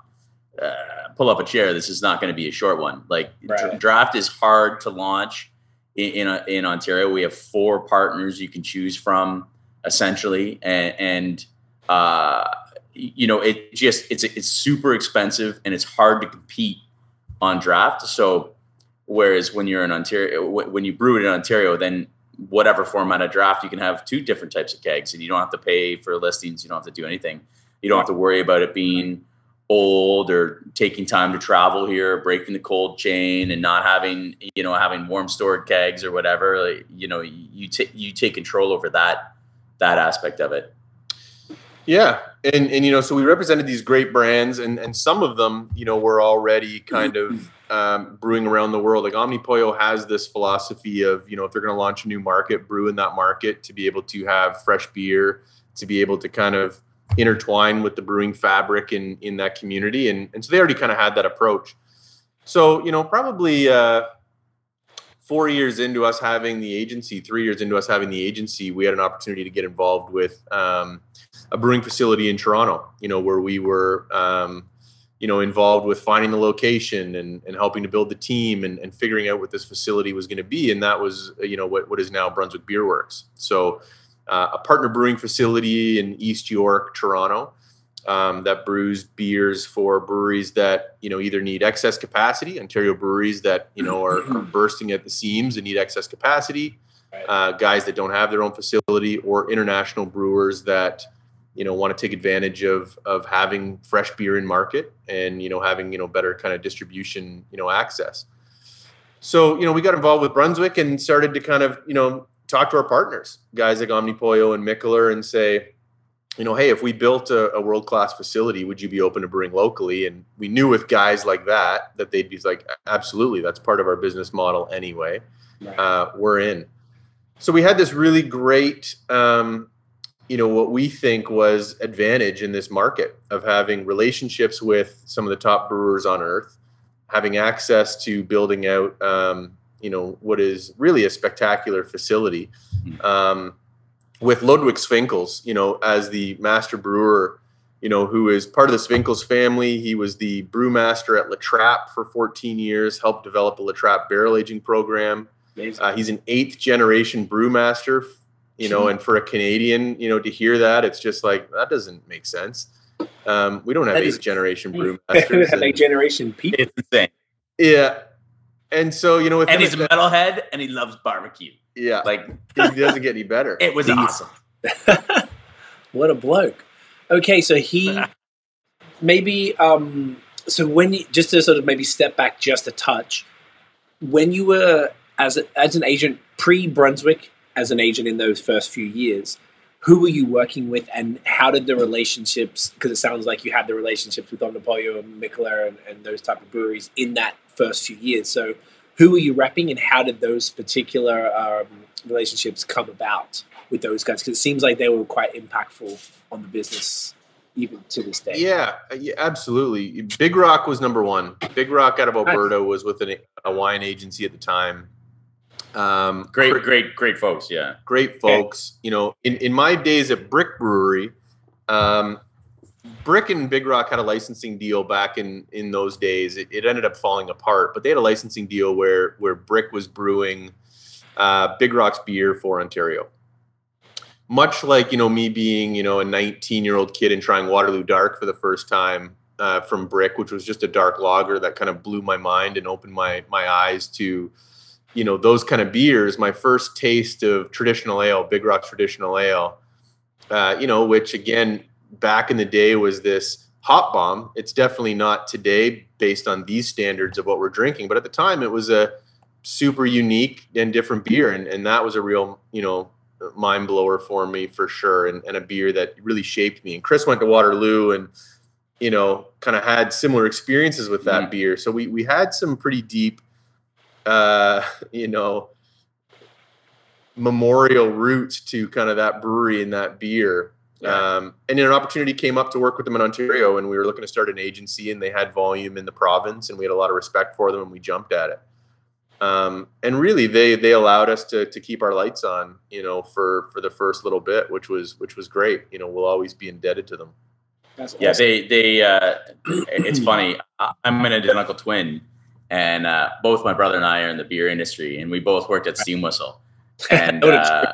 uh, pull up a chair. This is not going to be a short one. Like Right. draft is hard to launch in, in in Ontario. We have four partners you can choose from essentially, and, and uh, you know it just it's it's super expensive and it's hard to compete on draft. So whereas when you're in Ontario, uh, when you brew it in Ontario, then whatever format of draft you can have two different types of kegs, and you don't have to pay for listings. You don't have to do anything. You don't have to worry about it being old or taking time to travel here, breaking the cold chain, and not having you know having warm stored kegs or whatever. Like, you know, you take you take control over that that aspect of it. Yeah, and and you know, so we represented these great brands, and and some of them, you know, were already kind of um, brewing around the world. Like Omnipollo has this philosophy of, you know, if they're going to launch a new market, brew in that market to be able to have fresh beer, to be able to kind of intertwine with the brewing fabric in in that community, and and so they already kind of had that approach. So you know, probably. Uh, four years into us having the agency, three years into us having the agency, we had an opportunity to get involved with um, a brewing facility in Toronto. You know, where we were, um, you know, involved with finding the location and, and helping to build the team and, and figuring out what this facility was going to be. And that was, you know, what what is now Brunswick Bierworks. So, uh, a partner brewing facility in East York, Toronto. Um, that brews beers for breweries that you know either need excess capacity, Ontario breweries that you know are, are bursting at the seams and need excess capacity, uh, guys that don't have their own facility, or international brewers that you know want to take advantage of of having fresh beer in market and you know having you know better kind of distribution you know access. So you know we got involved with Brunswick and started to kind of you know talk to our partners, guys like Omnipollo and Mikkeller, and say, you know, hey, if we built a, a world class facility, would you be open to brewing locally? And we knew with guys like that that they'd be like, absolutely, that's part of our business model anyway. Right. Uh, we're in. So we had this really great, um, you know, what we think was advantage in this market of having relationships with some of the top brewers on earth, having access to building out, um, you know, what is really a spectacular facility. Um, with Ludwig Swinkels, you know, as the master brewer, you know, who is part of the Swinkels family. He was the brewmaster at La Trappe for 14 years, helped develop the La Trappe barrel aging program. Uh, he's an eighth generation brewmaster, you know, and for a Canadian, you know, to hear that, it's just like, that doesn't make sense. Um, we don't have eighth generation brewmasters. like and- generation people. It's insane. yeah. And so, you know, with And him he's a at metalhead and he loves barbecue. yeah, Like he doesn't get any better. it was These- awesome. what a bloke. Okay, so he maybe um so when you just to sort of maybe step back just a touch, when you were as a, as an agent pre Brunswick as an agent in those first few years, who were you working with, and how did the relationships? Because it sounds like you had the relationships with Omnipollo and Mikkeller and, and those type of breweries in that first few years. So, who were you repping, and how did those particular um, relationships come about with those guys? Because it seems like they were quite impactful on the business even to this day. Yeah, yeah, absolutely. Big Rock was number one. Big Rock out of Alberta was with an, a wine agency at the time. Um, great, great, great folks. Yeah, great folks. You know, in, in my days at Brick Brewery, um, Brick and Big Rock had a licensing deal back in in those days. It, it, ended up falling apart, but they had a licensing deal where where Brick was brewing uh, Big Rock's beer for Ontario much like you know me being you know a 19 year old kid and trying Waterloo Dark for the first time uh, from Brick, which was just a dark lager that kind of blew my mind and opened my my eyes to you know those kind of beers. My first taste of traditional ale, Big Rock traditional ale, uh, you know, which again back in the day was this hot bomb. It's definitely not today based on these standards of what we're drinking, but at the time it was a super unique and different beer, and and that was a real you know mind blower for me for sure, and, and a beer that really shaped me. And Chris went to Waterloo and you know kind of had similar experiences with that mm. beer, so we we had some pretty deep, uh, you know, memorial roots to kind of that brewery and that beer. Yeah. Um, and then an opportunity came up to work with them in Ontario, and we were looking to start an agency, and they had volume in the province, and we had a lot of respect for them, and we jumped at it. Um, and really they they allowed us to to keep our lights on you know for for the first little bit which was which was great. You know we'll always be indebted to them. That's yeah awesome. they they uh, it's funny i'm an identical twin and uh, both my brother and i are in the beer industry and we both worked at steam whistle. And uh,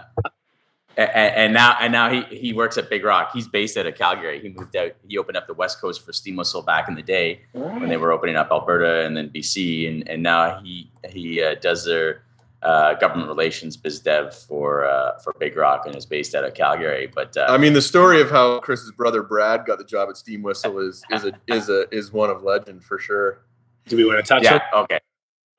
and, and, now and now he he works at Big Rock. He's based out of Calgary. He moved out. He opened up the West Coast for Steam Whistle back in the day right. when they were opening up Alberta and then BC, and and now he he uh, does their uh, government relations biz dev for uh, for Big Rock and is based out of Calgary. But uh, I mean, the story of how Chris's brother Brad got the job at Steam Whistle is is a is a is one of legend for sure. Do we want to touch yeah, it? Okay.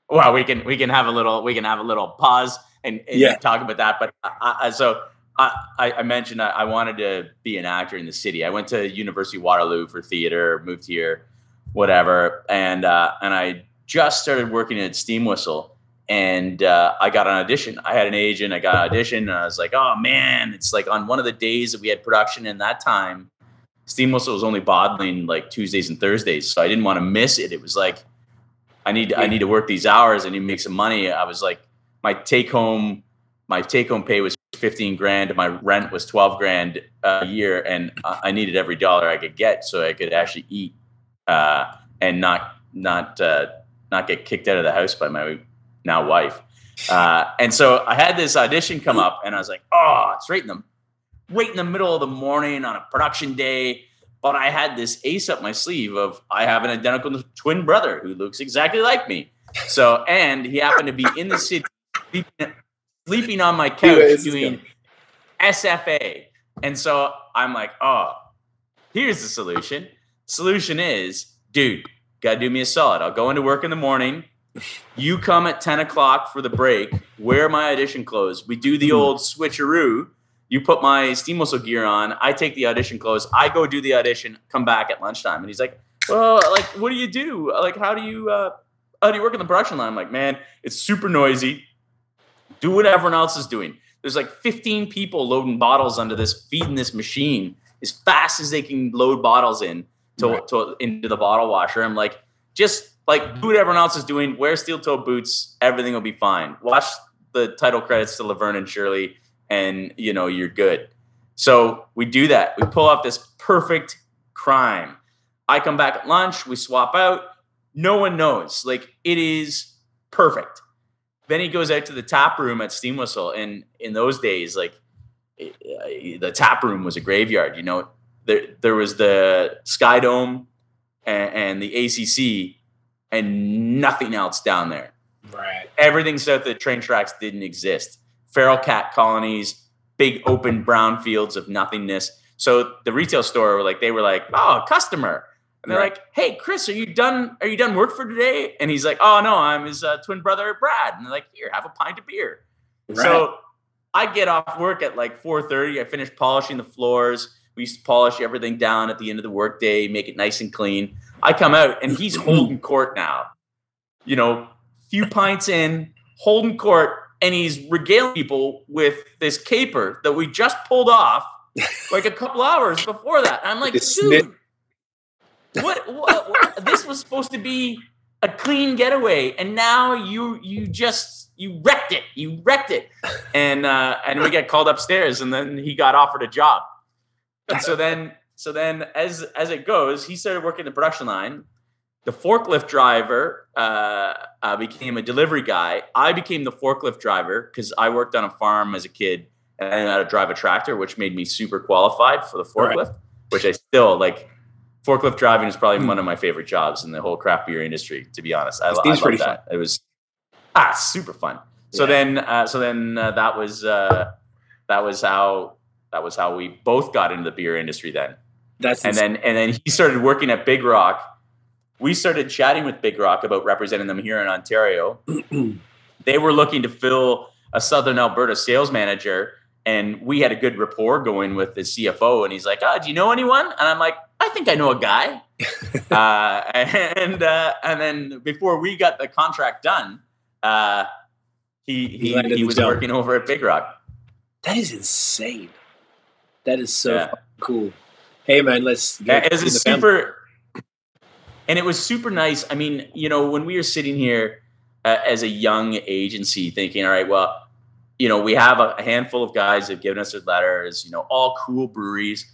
Well, we can we can have a little we can have a little pause and, and yeah. talk about that. But I, I, so I, I mentioned I, I wanted to be an actor in the city. I went to University of Waterloo for theater, moved here, whatever, and uh, and I just started working at Steam Whistle, and uh, I got an audition. I had an agent. I got an audition, and I was like, oh man, it's like on one of the days that we had production. In that time, Steam Whistle was only bottling like Tuesdays and Thursdays, so I didn't want to miss it. It was like I need I need to work these hours. I need to make some money. I was like my take home my take home pay was 15 grand my rent was 12 grand a year and i needed every dollar i could get so i could actually eat uh, and not not uh, not get kicked out of the house by my now wife. Uh, and so i had this audition come up and i was like oh it's right in the right in the middle of the morning on a production day but i had this ace up my sleeve of i have an identical twin brother who looks exactly like me. So and he happened to be in the city sleeping on my couch doing SFA. And so I'm like, oh, here's the solution. Solution is, dude, gotta do me a solid. I'll go into work in the morning. You come at 10 o'clock for the break, wear my audition clothes. We do the hmm. old switcheroo. You put my steam whistle gear on, I take the audition clothes, I go do the audition, come back at lunchtime. And he's like, Well, like, what do you do? Like, how do you uh how do you work in the production line? I'm like, man, it's super noisy do what everyone else is doing. There's like 15 people loading bottles under this, feeding this machine as fast as they can load bottles in to, right. to into the bottle washer. I'm like, just like do what everyone else is doing. Wear steel toe boots. Everything will be fine. Watch the title credits to Laverne and Shirley, and you know you're good. So we do that. We pull off this perfect crime. I come back at lunch. We swap out. No one knows. Like it is perfect. Then he goes out to the tap room at Steam Whistle, and in those days, like eh, eh, the tap room was a graveyard. You know, there there was the Sky Dome and, and the ACC, and nothing else down there. Right. Everything south of the train tracks didn't exist. Feral cat colonies, big open brown fields of nothingness. So the retail store were like, they were like, oh, customer. And they're right. like, "Hey, Chris, are you done? Are you done work for today?" And he's like, "Oh no, I'm his uh, twin brother Brad." And they're like, "Here, have a pint of beer." Right. So I get off work at like 4:30. I finish polishing the floors. We used to polish everything down at the end of the workday, make it nice and clean. I come out and he's holding court now. You know, few pints in, holding court, and he's regaling people with this caper that we just pulled off like a couple hours before that. And I'm like, dude, what, what, what? This was supposed to be a clean getaway, and now you you just you wrecked it. You wrecked it, and uh, and we get called upstairs, and then he got offered a job. And so then so then as as it goes, he started working the production line. The forklift driver uh, uh, became a delivery guy. I became the forklift driver because I worked on a farm as a kid and I how to drive a tractor, which made me super qualified for the Right. forklift. Which I still like. Forklift driving is probably one of my favorite jobs in the whole craft beer industry. To be honest, I, I love that. It was ah super fun. So Yeah. then, uh, so then uh, that was uh, that was how that was how we both got into the beer industry. Then That's and then and then he started working at Big Rock. We started chatting with Big Rock about representing them here in Ontario. they were looking to fill a Southern Alberta sales manager, and we had a good rapport going with the CFO. And he's like, "Ah, do you know anyone?" And I'm like, "I think I know a guy." uh, and uh, and then before we got the contract done, uh, he He he, he was job. working over at Big Rock. that is insane. That is so Yeah. cool. Hey man, let's Yeah, it was super, and it was super nice. I mean, you know, when we were sitting here uh, as a young agency, thinking, all right, well, you know, we have a, a handful of guys that have given us their letters. You know, all cool breweries.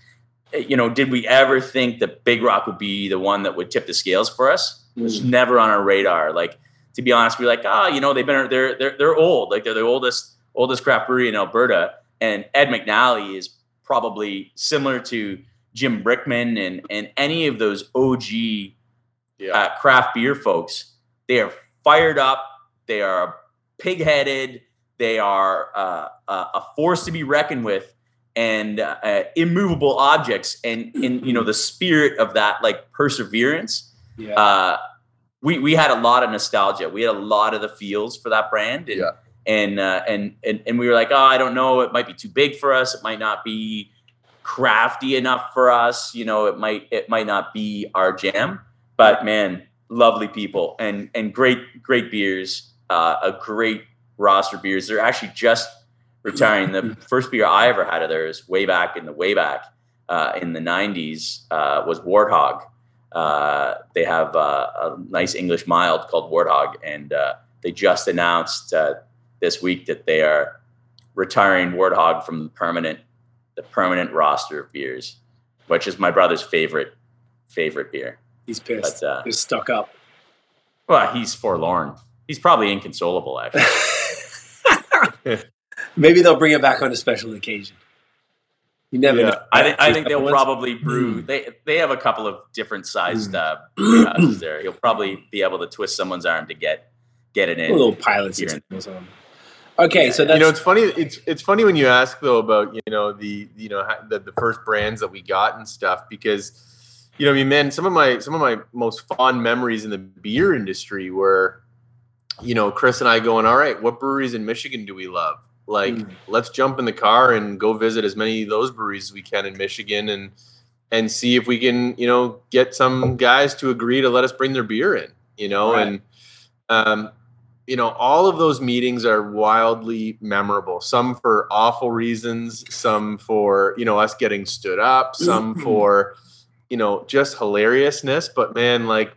You know, did we ever think that Big Rock would be the one that would tip the scales for us? It was never on our radar. Like, to be honest, we are like, ah, you know, they've been they're they're they're old. Like they're the oldest oldest craft brewery in Alberta, and Ed McNally is probably similar to Jim Brickman and and any of those OG Yeah. uh, craft beer folks. They are fired up. They are pig-headed. They are uh, uh, a force to be reckoned with, and uh, immovable objects. And in you know the spirit of that like perseverance Yeah. uh, we we had a lot of nostalgia. We had a lot of the feels for that brand, and Yeah. and, uh, and and and we were like, oh, I don't know, it might be too big for us. It might not be crafty enough for us. You know, it might it might not be our jam. But man, lovely people and and great great beers. Uh, a great roster beers. They're actually just retiring. The first beer I ever had of theirs, way back in the way back uh, in the '90s, uh, was Warthog. Uh, they have uh, a nice English mild called Warthog, and uh, they just announced uh, this week that they are retiring Warthog from the permanent the permanent roster of beers, which is my brother's favorite favorite beer. He's pissed. But He's stuck up. well, he's forlorn. He's probably inconsolable, actually. Maybe they'll bring it back on a special occasion. You never Yeah. know. I think I think they'll Ones? probably brew. They they have a couple of different sized uh, brew houses there. He'll probably be able to twist someone's arm to get get it a in. little pilot Here. system or. Okay, so that's you know, it's funny. It's it's funny when you ask though about you know the you know the, the first brands that we got and stuff because you know I mean man some of my some of my most fond memories in the beer industry were you know Chris and I going all right what breweries in Michigan do we love like Mm. let's jump in the car and go visit as many of those breweries as we can in Michigan and and see if we can you know get some guys to agree to let us bring their beer in you know Right. and um you know, all of those meetings are wildly memorable. Some for awful reasons, some for, you know, us getting stood up, some for, you know, just hilariousness. But man, like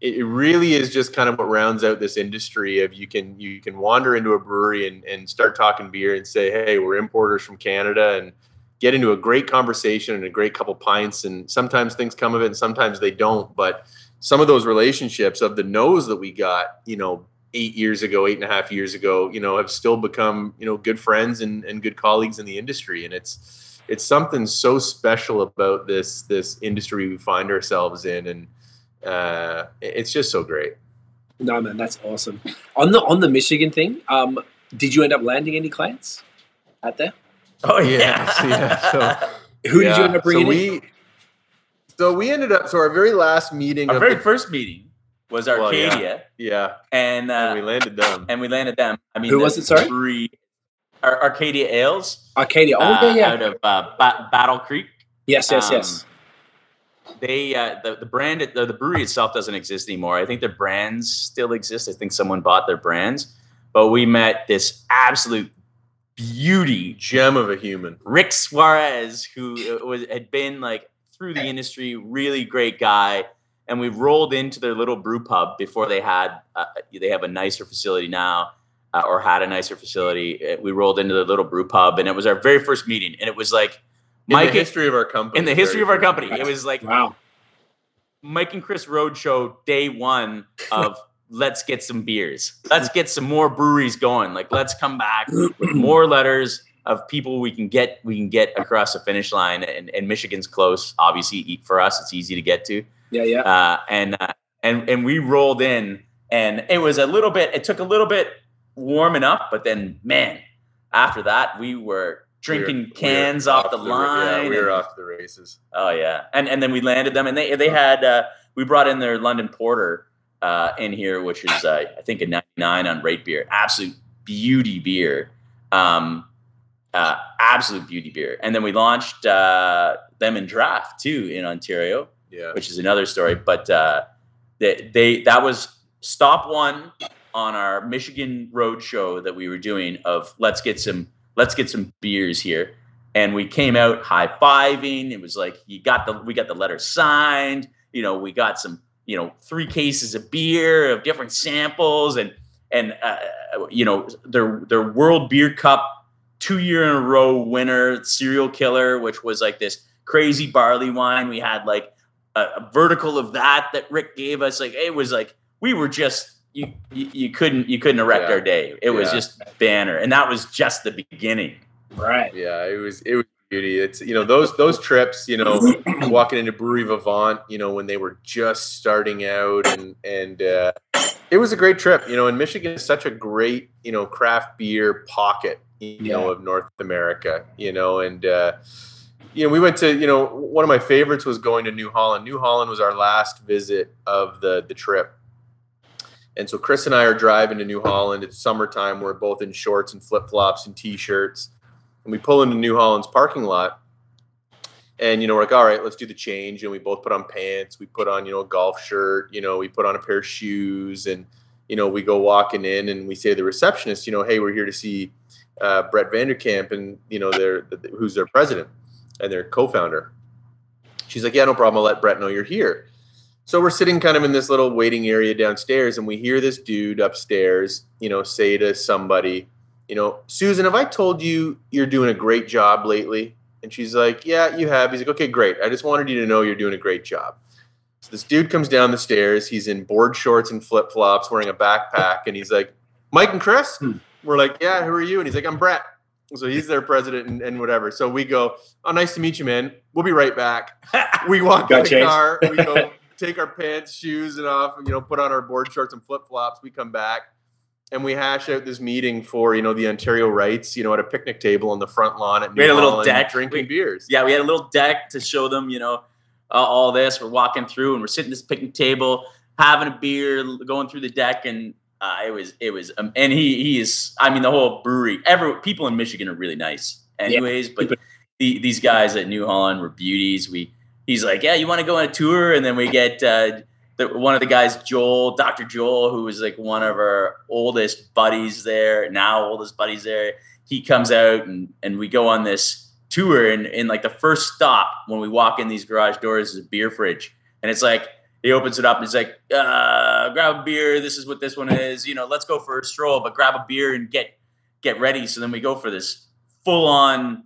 it really is just kind of what rounds out this industry of you can you can wander into a brewery and, and start talking beer and say, hey, we're importers from Canada and get into a great conversation and a great couple pints. And sometimes things come of it and sometimes they don't. But some of those relationships of the no's that we got, you know, eight years ago, eight and a half years ago, you know, have still become, you know, good friends and, and good colleagues in the industry. And it's it's something so special about this this industry we find ourselves in. And uh, it's just so great. no man, that's awesome. On the on the Michigan thing, um, did you end up landing any clients out there? Oh Yes, yeah, so- Who did you Yeah, end up bringing so in? we, So we ended up, so our very last meeting Our of very the- first meeting was Well, yeah. Arcadia, yeah, and uh, and we landed them. and we landed them. I mean, Who the was it, sorry? Brewery, Ar- Arcadia Ales. Arcadia. Oh uh, yeah, yeah. Out of uh, ba- Battle Creek. Yes, yes, um, yes. They uh, the the brand the, the brewery itself doesn't exist anymore. I think their brands still exist. I think someone bought their brands, but we met this absolute beauty Gem of a human. Rick Suarez, who uh, was had been like through the industry, really great guy. And we rolled into their little brew pub before they had uh, they have a nicer facility now, uh, or had a nicer facility. Uh, We rolled into their little brew pub, and it was our very first meeting. And it was like In Mike the history of our company. in the history of our very first company. It was like Wow. Mike and Chris Roadshow day one of let's get some beers. Let's get some more breweries going. Like let's come back with more letters of people we can get we can get across the finish line. And, and Michigan's close, obviously for us. It's easy to get to. Yeah, yeah. Uh, and uh, and and we rolled in, and it was a little bit. It took a little bit warming up, but then man, after that we were drinking We were- cans we were off the, ra- line. Yeah, we were and- off the races. Oh yeah, and and then we landed them, and they they had uh, we brought in their London Porter uh, in here, which is uh, I think a 99 on rate beer, absolute beauty beer, um, uh, absolute beauty beer. And then we launched uh, them in draft too in Ontario, Yeah. which is another story. But uh, they, they that was stop one on our Michigan road show that we were doing of let's get some let's get some beers here. And we came out high fiving. It was like you got the we got the letter signed. You know, we got some you know three cases of beer of different samples and and uh, you know their their World Beer Cup two year in a row winner Cereal Killer, which was like this crazy barley wine. We had like a, a vertical of that that Rick gave us. Like it was like we were just you you, you couldn't you couldn't erect Yeah. our day. It was Yeah. just banner, and that was just the beginning. Right. Yeah, it was it was beauty. It's you know those those trips. You know, walking into Brewery Vivant. You know when they were just starting out, and and uh, it was a great trip. You know, and Michigan is such a great you know craft beer pocket. You know of North America. You know, and uh, you know we went to you know one of my favorites was going to New Holland. New Holland was our last visit of the the trip. And so Chris and I are driving to New Holland. It's summertime. We're both in shorts and flip flops and t-shirts and we pull into New Holland's parking lot. And you know, we're like, all right, let's do the change. And we both put on pants. We put on, you know, a golf shirt. You know, we put on a pair of shoes, and you know, we go walking in, and we say to the receptionist, you know, hey, we're here to see uh, Brett Vanderkamp, and you know, their who's their president and their co-founder. She's like, yeah, no problem. I'll let Brett know you're here. So we're sitting kind of in this little waiting area downstairs, and we hear this dude upstairs, you know, say to somebody, you know, Susan, have I told you you're doing a great job lately? And she's like, Yeah, you have. He's like, Okay, great. I just wanted you to know you're doing a great job. So this dude comes down the stairs. He's in board shorts and flip flops, wearing a backpack, and he's like, Mike and Chris? Hmm. We're like, Yeah, who are you? And he's like, I'm Brett. So he's their president and, and whatever. So we go, Oh, nice to meet you, man. We'll be right back. We walk Got in the changed. car. We go take our pants, shoes, and off, you know, put on our board shorts and flip flops. We come back and we hash out this meeting for you know the Ontario rights, you know, at a picnic table on the front lawn at New We had a little Holland, deck. drinking We- beers. yeah, we had a little deck to show them, you know, uh, all this. We're walking through and we're sitting at this picnic table, having a beer, going through the deck, and uh, it was it was um, and he he is. I mean, the whole brewery. Every people in Michigan are really nice, anyways. But the, these guys at New Holland were beauties. We he's like, yeah, you want to go on a tour, and then we get. Uh, the, one of the guys, Joel, Dr. Joel, who was like one of our oldest buddies there, now oldest buddies there. He comes out and, and we go on this tour. And, and like the first stop when we walk in these garage doors is a beer fridge. And it's like, he opens it up and he's like, uh, grab a beer. This is what this one is. You know, let's go for a stroll, but grab a beer and get get ready. So then we go for this full on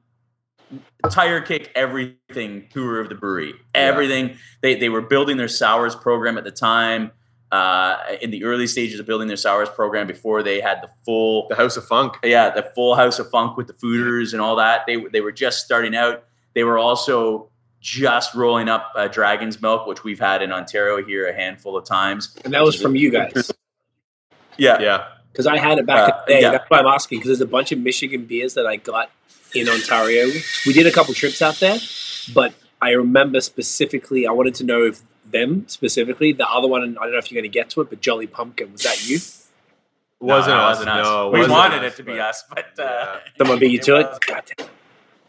tire kick everything tour of the brewery. Everything they they were building their sours program at the time. Uh, in the early stages of building their sours program before they had the full The House of Funk. yeah, the full House of Funk with the foeders and all that. They they were just starting out. They were also just rolling up uh, Dragon's Milk, which we've had in Ontario here a handful of times. And that was from you guys. Yeah, Yeah, Because I had it back Uh, in the day. yeah. That's why I'm asking. Because there's a bunch of Michigan beers that I got in Ontario. We did a couple trips out there, but I remember specifically. I wanted to know if them specifically. The other one, I don't know if you're going to get to it, but Jolly Pumpkin was that you? wasn't no, it us. wasn't us. No, we wasn't wanted us, it to be but- us, but uh, Yeah. Someone beat you to it. God damn.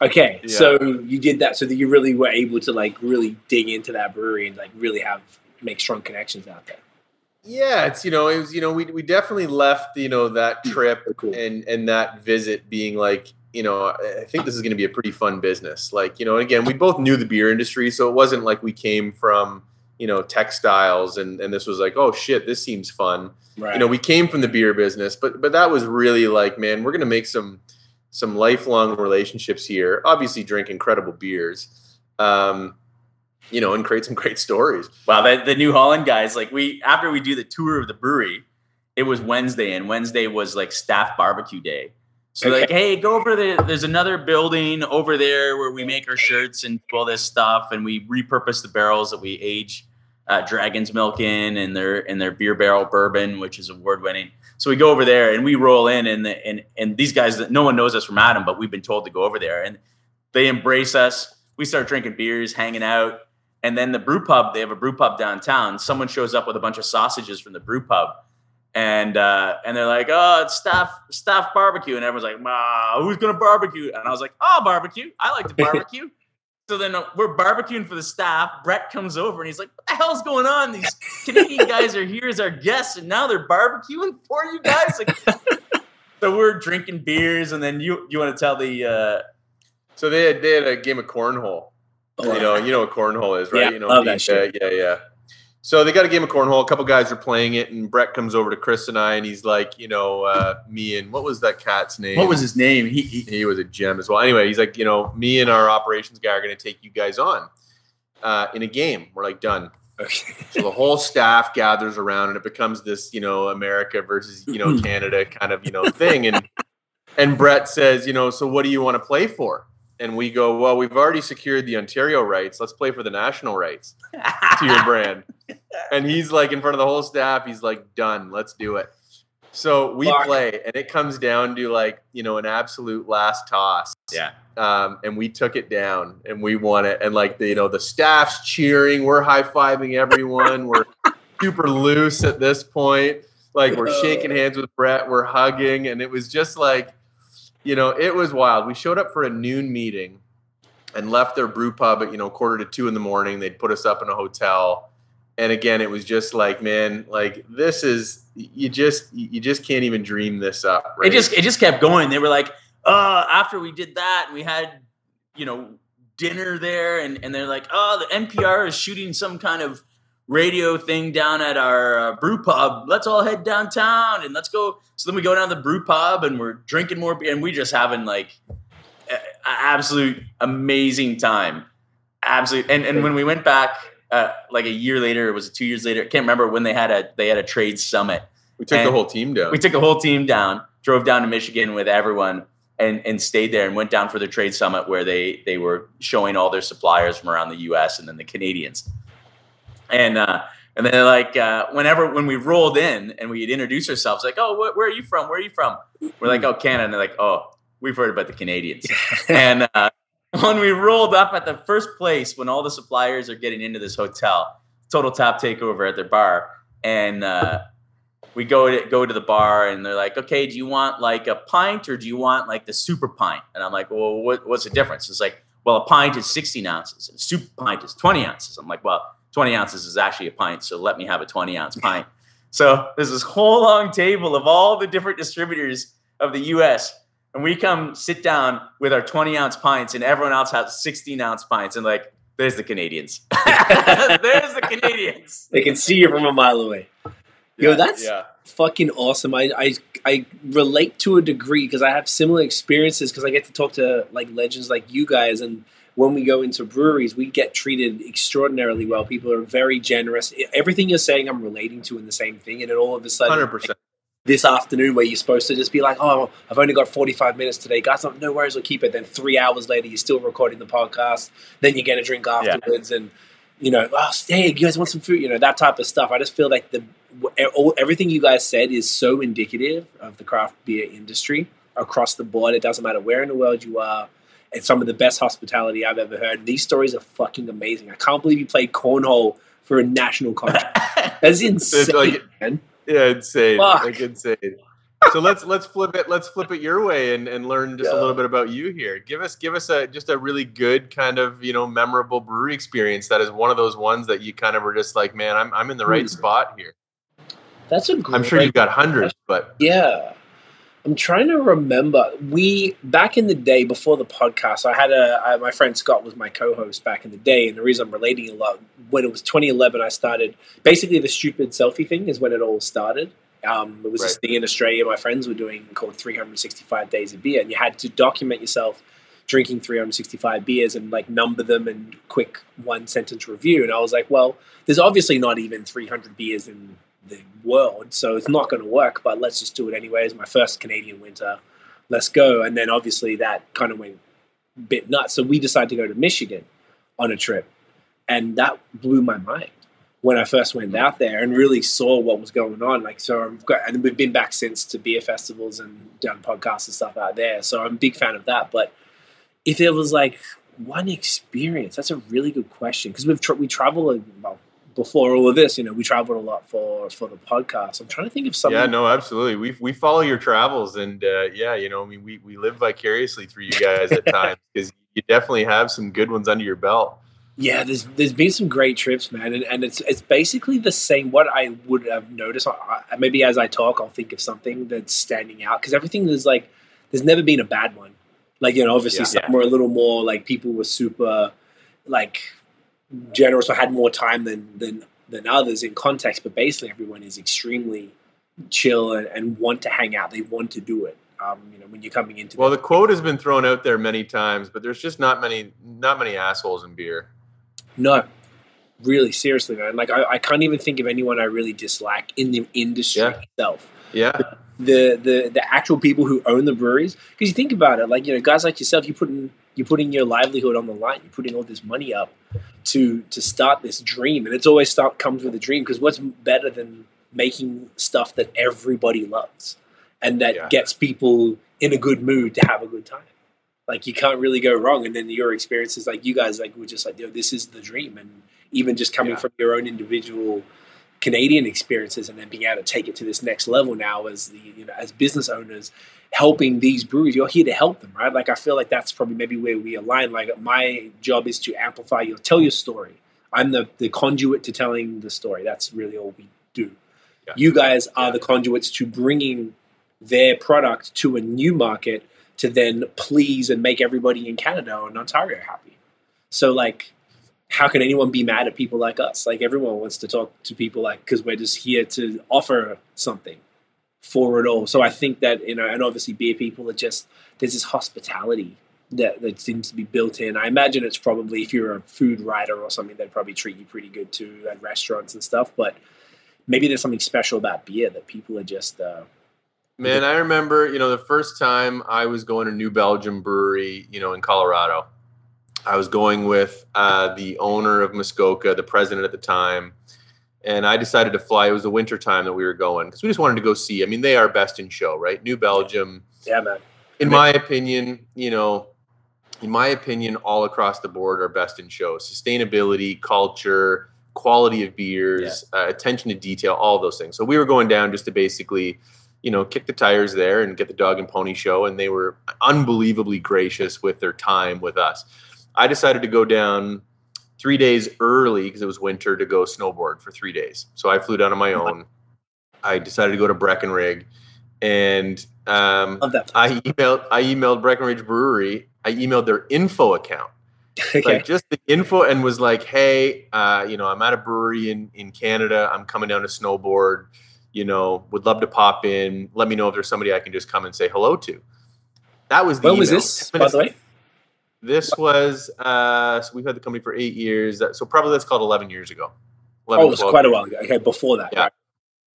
Okay, Yeah. so you did that, so that you really were able to like really dig into that brewery and like really have make strong connections out there. Yeah, it's you know, it was you know, we we definitely left you know that trip Oh, cool. and and that visit being like you know, I think this is going to be a pretty fun business. Like you know, again, we both knew the beer industry, so it wasn't like we came from you know textiles and and this was like oh shit, this seems fun. Right. You know, we came from the beer business, but but that was really like man, we're going to make some some lifelong relationships here. Obviously, drink incredible beers. Um, you know, and create some great stories. Wow, the, the New Holland guys, like we after we do the tour of the brewery, it was Wednesday, and Wednesday was like staff barbecue day. So Okay. like, hey, go over there. There's another building over there where we make our shirts and do all this stuff, and we repurpose the barrels that we age uh, Dragon's Milk in, and their and their beer barrel bourbon, which is award winning. So we go over there and we roll in, and the, and and these guys, no one knows us from Adam, but we've been told to go over there, and they embrace us. We start drinking beers, hanging out. And then the brew pub, they have a brew pub downtown. Someone shows up with a bunch of sausages from the brew pub. And uh, and they're like, oh, it's staff staff barbecue. And everyone's like, ah, who's gonna barbecue? And I was like, oh, barbecue. I like to barbecue. so then uh, we're barbecuing for the staff. Brett comes over and he's like, what the hell's going on? These Canadian guys are here as our guests, and now they're barbecuing for you guys. Like, so we're drinking beers, and then you you want to tell the uh, So they had they had a game of cornhole. Oh, you know, you know what cornhole is, right? Yeah, you know, love that yeah, shit. yeah, yeah. So they got a game of cornhole. A couple guys are playing it, and Brett comes over to Chris and I, and he's like, you know, uh, me and what was that cat's name? what was his name? He, he he was a gem as well. Anyway, he's like, you know, me and our operations guy are going to take you guys on uh, in a game. We're like done. okay. So the whole staff gathers around, and it becomes this, you know, America versus you know Canada kind of you know thing. And and Brett says, you know, so what do you want to play for? And we go, well, we've already secured the Ontario rights. Let's play for the national rights to your brand. And he's like in front of the whole staff. He's like, done. Let's do it. So we play, and it comes down to like you know an absolute last toss. Yeah. Um, and we took it down, and we won it. And like the, you know the staff's cheering, we're high fiving everyone. we're super loose at this point. Like we're shaking hands with Brett, we're hugging, and it was just like, you know, it was wild. We showed up for a noon meeting and left their brew pub at you know quarter to two in the morning. They'd put us up in a hotel, and again, it was just like, man, like this is you just you just can't even dream this up. Right? it just it just kept going. They were like, uh, after we did that, we had, you know, dinner there, and and they're like, oh, the NPR is shooting some kind of radio thing down at our uh, brew pub. Let's all head downtown and let's go. So then we go down to the brew pub and we're drinking more beer, and we just having like a- a- absolute amazing time. Absolute. And and when we went back. Uh, like a year later, it was two years later. I can't remember when they had a they had a trade summit, we took the whole team down. we took the whole team down, drove down to Michigan with everyone, and and stayed there and went down for the trade summit where they they were showing all their suppliers from around the U.S. and then the Canadians, and uh, and then like uh, whenever when we rolled in and we'd introduce ourselves, like, oh, wh- where are you from? Where are you from? We're like, oh, Canada. And they're like, oh, we've heard about the Canadians. and uh, when we rolled up at the first place, when all the suppliers are getting into this hotel, total tap takeover at their bar, and uh, we go to go to the bar, and they're like, "Okay, do you want like a pint or do you want like the super pint?" And I'm like, "Well, what, what's the difference?" It's like, "Well, a pint is 16 ounces, and a super pint is 20 ounces." I'm like, "Well, 20 ounces is actually a pint, so let me have a 20 ounce pint." So there's this whole long table of all the different distributors of the U.S. And we come sit down with our 20 ounce pints, and everyone else has 16 ounce pints. And like, there's the Canadians. there's the Canadians. They can see you from a mile away. Yo, that's yeah. fucking awesome. I I, I relate to a degree because I have similar experiences because I get to talk to like legends like you guys, and when we go into breweries, we get treated extraordinarily well. People are very generous. Everything you're saying, I'm relating to in the same thing, and then all of a sudden, Hundred percent. this afternoon where you're supposed to just be like, oh, I've only got 45 minutes today. Guys, no, no worries, we'll keep it. Then three hours later, you're still recording the podcast. Then you get a drink afterwards and, you know, oh, hey, you guys want some food? You know, that type of stuff. I just feel like the all, everything you guys said is so indicative of the craft beer industry across the board. It doesn't matter where in the world you are. It's some of the best hospitality I've ever heard. These stories are fucking amazing. I can't believe you played cornhole for a national contract. That's insane, like- man. Yeah, insane. Fuck. Like insane. so let's let's flip it let's flip it your way and, and learn just a little bit about you here give us give us a just a really good kind of you know memorable brewery experience that is one of those ones that you kind of were just like man i'm, I'm in the right Hmm. spot here That's a i'm sure you've got hundreds but Yeah. I'm trying to remember. We back in the day before the podcast, I had a I, my friend Scott was my co-host back in the day, and the reason I'm relating a lot when it was 2011, I started basically the stupid selfie thing is when it all started. Um, it was this thing in Australia my friends were doing called 365 days of beer, and you had to document yourself drinking 365 beers and like number them and quick one sentence review. And I was like, well, there's obviously not even 300 beers in the world, so it's not going to work. But let's just do it anyways. My first Canadian winter, let's go. And then obviously that kind of went a bit nuts. So we decided to go to Michigan on a trip, and that blew my mind when I first went mm. out there and really saw what was going on. Like, so I've got, and we've been back since to beer festivals and done podcasts and stuff out there. So I'm a big fan of that. But if it was like one experience, that's a really good question because we've tra- we travel a- well before all of this. You know, we traveled a lot for for the podcast. I'm trying to think of something. yeah no absolutely we we follow your travels and uh, yeah you know I mean, we we live vicariously through you guys at times because you definitely have some good ones under your belt Yeah, there's there's been some great trips, man, and, and it's it's basically the same. What I would have noticed, I- maybe as I talk, I'll think of something that's standing out because everything is like, there's never been a bad one. Like you know, obviously Yeah. some were a little more like people were super, like, generous or had more time than than than others in context, but basically everyone is extremely chill and, and want to hang out. They want to do it. Um, you know, when you're coming into well the quote has been thrown out there many times but there's just not many not many assholes in beer No, really, seriously, man. Like I, I can't even think of anyone I really dislike in the industry Yeah. itself. yeah The the the actual people who own the breweries, because you think about it, like you know, guys like yourself, you putting you're putting your livelihood on the line. You're putting all this money up to to start this dream, and it's always start comes with a dream. Because what's better than making stuff that everybody loves and that Yeah. gets people in a good mood to have a good time? Like you can't really go wrong. And then your experiences, like you guys, like were just like, yo, this is the dream. And even just coming Yeah. from your own individual Canadian experiences, and then being able to take it to this next level now as the you know as business owners, helping these breweries. You're here to help them, right? Like I feel like that's probably maybe where we align. Like my job is to amplify your tell your story. I'm the the conduit to telling the story. That's really all we do. Yeah. You guys are Yeah. the conduits to bringing their product to a new market to then please and make everybody in Canada and Ontario happy. So like how can anyone be mad at people like us? Like everyone wants to talk to people like because we're just here to offer something for it all. So I think that you know, and obviously beer people are just there's this hospitality that, that seems to be built in. I imagine it's probably if you're a food writer or something, they'd probably treat you pretty good too at restaurants and stuff. But maybe there's something special about beer that people are just uh, Man, I remember, you know, the first time I was going to New Belgium Brewery, you know, in Colorado. I was going with uh, the owner of Muskoka, the president at the time, and I decided to fly. It was the winter time that we were going because we just wanted to go see. I mean, they are best in show, right? New Belgium, yeah, man. in my opinion, you know, in my opinion, all across the board are best in show. Sustainability, culture, quality of beers, uh, attention to detail, all those things. So we were going down just to basically, you know, kick the tires there and get the dog and pony show. And they were unbelievably gracious with their time with us. I decided to go down three days early because it was winter to go snowboard for three days. So I flew down on my own. I decided to go to Breckenridge and um, I emailed I emailed Breckenridge Brewery. I emailed their info account, okay. like just the info, and was like, "Hey, uh, you know, I'm at a brewery in in Canada. I'm coming down to snowboard. You know, would love to pop in. Let me know if there's somebody I can just come and say hello to." That was the when was email. this, by the way? This was uh, so we've had the company for eight years. So probably that's called 11 years ago. 11, Oh, it was 12 quite a while ago. Okay, before that. Yeah. right.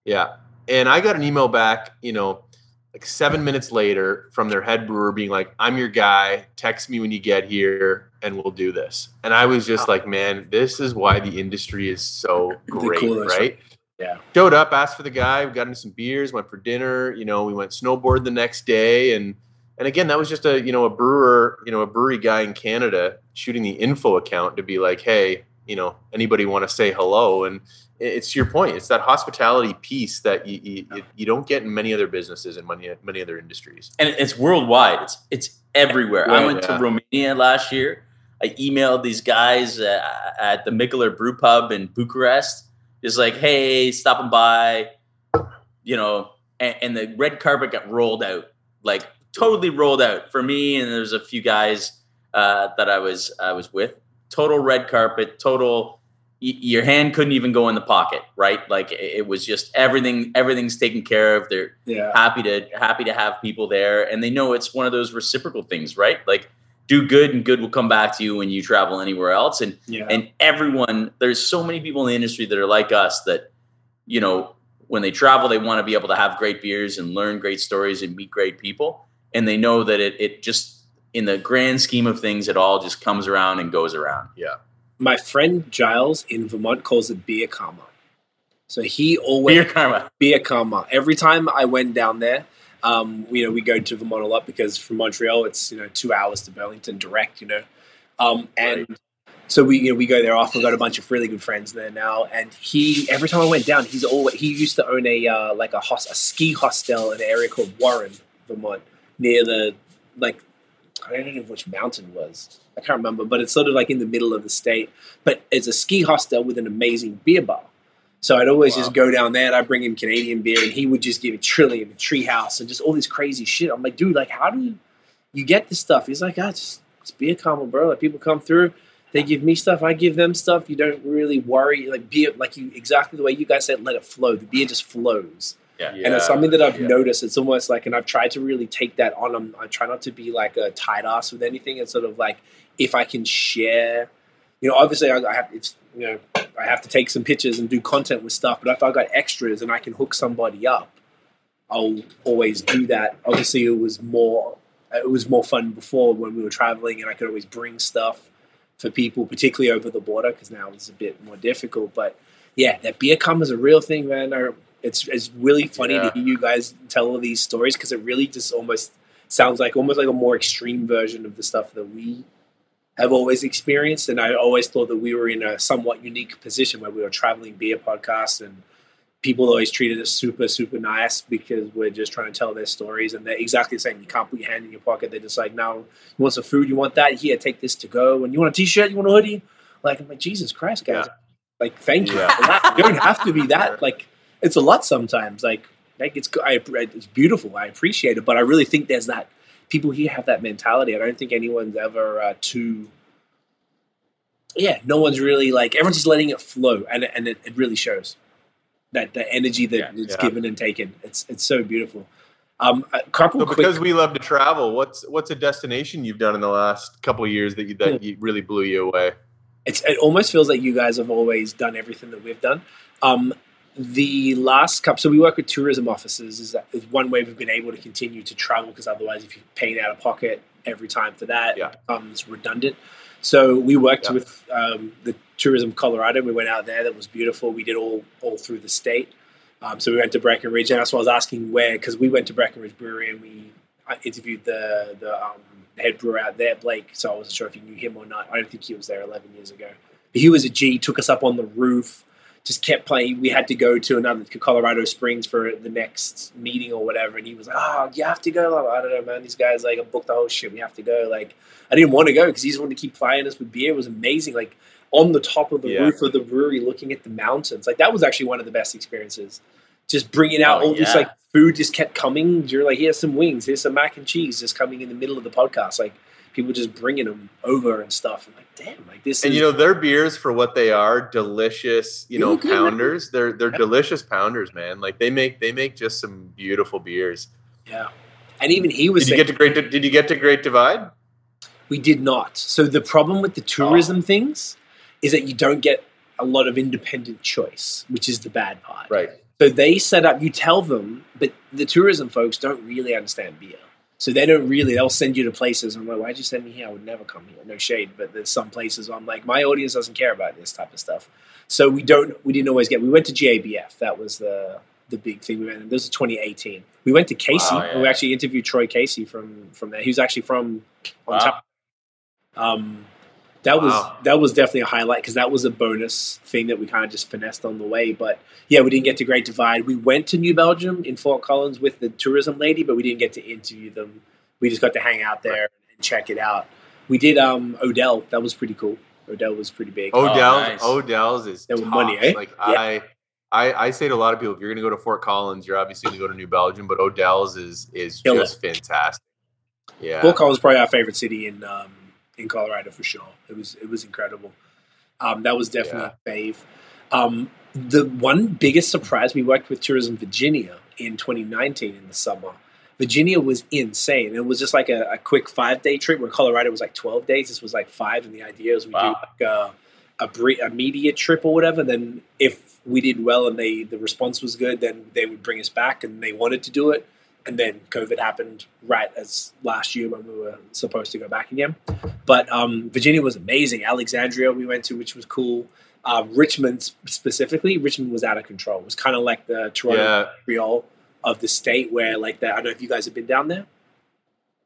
Yeah. And I got an email back, you know, like seven minutes later from their head brewer being like, I'm your guy. Text me when you get here and we'll do this. And I was just like, man, this is why the industry is so great, right? Yeah. Showed up, asked for the guy, we got him some beers, went for dinner, you know, we went snowboard the next day. And and again, that was just a, you know, a brewer, you know, a brewery guy in Canada shooting the info account to be like, hey, you know anybody want to say hello? And it's your point. It's that hospitality piece that you, you, you don't get in many other businesses and many many other industries. And it's worldwide. It's it's everywhere. Yeah, i went yeah. to romania last year. I emailed these guys uh, at the Mikkeller brew pub in bucharest. Just like hey stopping by you know and, and the red carpet got rolled out like totally rolled out for me and there's a few guys uh, that i was i was with. Total red carpet total y- your hand couldn't even go in the pocket right? Like it was just everything everything's taken care of. They're Yeah. happy to happy to have people there and they know it's one of those reciprocal things right? Like do good and good will come back to you when you travel anywhere else and Yeah. and everyone there's so many people in the industry that are like us that you know when they travel they want to be able to have great beers and learn great stories and meet great people and they know that it, it just in the grand scheme of things it all just comes around and goes around Yeah. My friend Giles in Vermont calls it beer karma. So he always beer karma beer karma. Every time I went down there, um, you know, we go to Vermont a lot because from Montreal it's you know two hours to Burlington direct. You know, um, and so we you know we go there often. Got a bunch of really good friends there now, and he every time I went down, he's always he used to own a uh, like a, host, a ski hostel in an area called Warren, Vermont, near the like I don't even know which mountain it was. I can't remember, but it's sort of like in the middle of the state. But it's a ski hostel with an amazing beer bar. So I'd always just go down there and I'd bring him Canadian beer and he would just give a trillium, a treehouse, and just all this crazy shit. I'm like, dude, like, how do you, you get this stuff? He's like, ah, just it's beer karma, bro. Like, people come through, they give me stuff, I give them stuff. You don't really worry. Like, beer, like you, exactly the way you guys said, let it flow. The beer just flows yeah, and it's something that I've yeah. noticed. It's almost like, and I've tried to really take that on. I'm, I try not to be like a tight ass with anything. It's sort of like if I can share, you know, obviously I, I have, it's, you know, I have to take some pictures and do content with stuff. But if I got extras and I can hook somebody up, I'll always do that. Obviously, it was more, it was more fun before when we were traveling, and I could always bring stuff for people, particularly over the border, because now it's a bit more difficult. But yeah, that beer karma is a real thing, man. I, it's it's really funny Yeah. to hear you guys tell all these stories because it really just almost sounds like almost like a more extreme version of the stuff that we have always experienced. And I always thought that we were in a somewhat unique position where we were traveling beer podcasts and people always treated us super super nice because we're just trying to tell their stories and they're exactly the same. You can't put your hand in your pocket. They're just like, no, you want some food? You want that? Here, take this to go. And you want a t-shirt? You want a hoodie? Like I'm like Jesus Christ, guys. Yeah. Like thank you. Yeah. You don't have to be that. Like it's a lot sometimes. Like like it's I, it's beautiful. I appreciate it, but I really think there's that people here have that mentality. I don't think anyone's ever uh, too. Yeah, no one's really like everyone's just letting it flow, and and it, it really shows that the energy that Yeah. it's Yeah. given and taken. It's it's so beautiful. Um, a couple So quick. because we love to travel, what's what's a destination you've done in the last couple of years that you, Hmm. that you really blew you away? it's, it almost feels like you guys have always done everything that we've done. Um, the last couple, so we work with tourism offices. Is that is one way we've been able to continue to travel because otherwise, if you're paying out of pocket every time for that, Yeah. it becomes redundant. So we worked Yeah. with um, the tourism Colorado. We went out there. That was beautiful. We did all all through the state. Um, so we went to Breckenridge, and that's why I was asking where because we went to Breckenridge Brewery and we I interviewed the the um, head brewer out there, Blake. So I wasn't sure if you knew him or not. I don't think he was there 11 years ago. But he was a G. Took us up on the roof. Just kept playing. We had to go to another to Colorado Springs for the next meeting or whatever. And he was like, "Oh, you have to go." Like, I don't know, man. These guys like booked the whole shit. We have to go. Like, I didn't want to go because he just wanted to keep plying us with beer. It was amazing. Like on the top of the Yeah. roof of the brewery, looking at the mountains. Like that was actually one of the best experiences. Just bringing out Oh, all this like food just kept coming. You're like, here's some wings, here's some mac and cheese, just coming in the middle of the podcast. Like people just bringing them over and stuff. I'm like, damn, like this And you know their beers for what they are, delicious. You know, Really good, man. pounders. They're they're delicious pounders, man. Like they make they make just some beautiful beers. yeah. And even he was Did you get to Great? Did you get to Great Divide? we did not. So the problem with the oh. tourism Oh. things is that you don't get a lot of independent choice, which is the bad part. Right. So they set up, you tell them, but the tourism folks don't really understand beer. So they don't really, they'll send you to places. I'm like, why'd you send me here? I would never come here. No shade, but there's some places where I'm like, my audience doesn't care about this type of stuff. So we don't, we didn't always get, we went to GABF. That was the, the big thing we went, and this was 2018. We went to Casey, Wow, and we actually interviewed Troy Casey from, from there. He was actually from Wow. Ontario. Um, That was that was definitely a highlight because that was a bonus thing that we kind of just finessed on the way. But yeah, we didn't get to Great Divide. We went to New Belgium in Fort Collins with the tourism lady, but we didn't get to interview them. We just got to hang out there and check it out. We did um, Odell. That was pretty cool. Odell was pretty big. Oh, Odell's nice. Odell's is That was tops. money, eh? Like Yeah. I, I, I say to a lot of people, if you're going to go to Fort Collins, you're obviously going to go to New Belgium, but Odell's is is Killer. just fantastic. Yeah, Fort Collins is probably our favorite city in um, in Colorado for sure. It was it was incredible. Um, that was definitely a fave. Um, the one biggest surprise we worked with Tourism Virginia in 2019 in the summer. Virginia was insane. It was just like a, a quick five day trip where Colorado was like 12 days. This was like five, and the idea was we Wow. do like a, a, bre- a media trip or whatever. Then if we did well and they the response was good, then they would bring us back, and they wanted to do it and then COVID happened right as last year when we were supposed to go back again. But um, Virginia was amazing. Alexandria we went to, which was cool. Um, Richmond specifically, Richmond was out of control. It was kind of like the Toronto yeah, Montreal of the state, where like that. I don't know if you guys have been down there.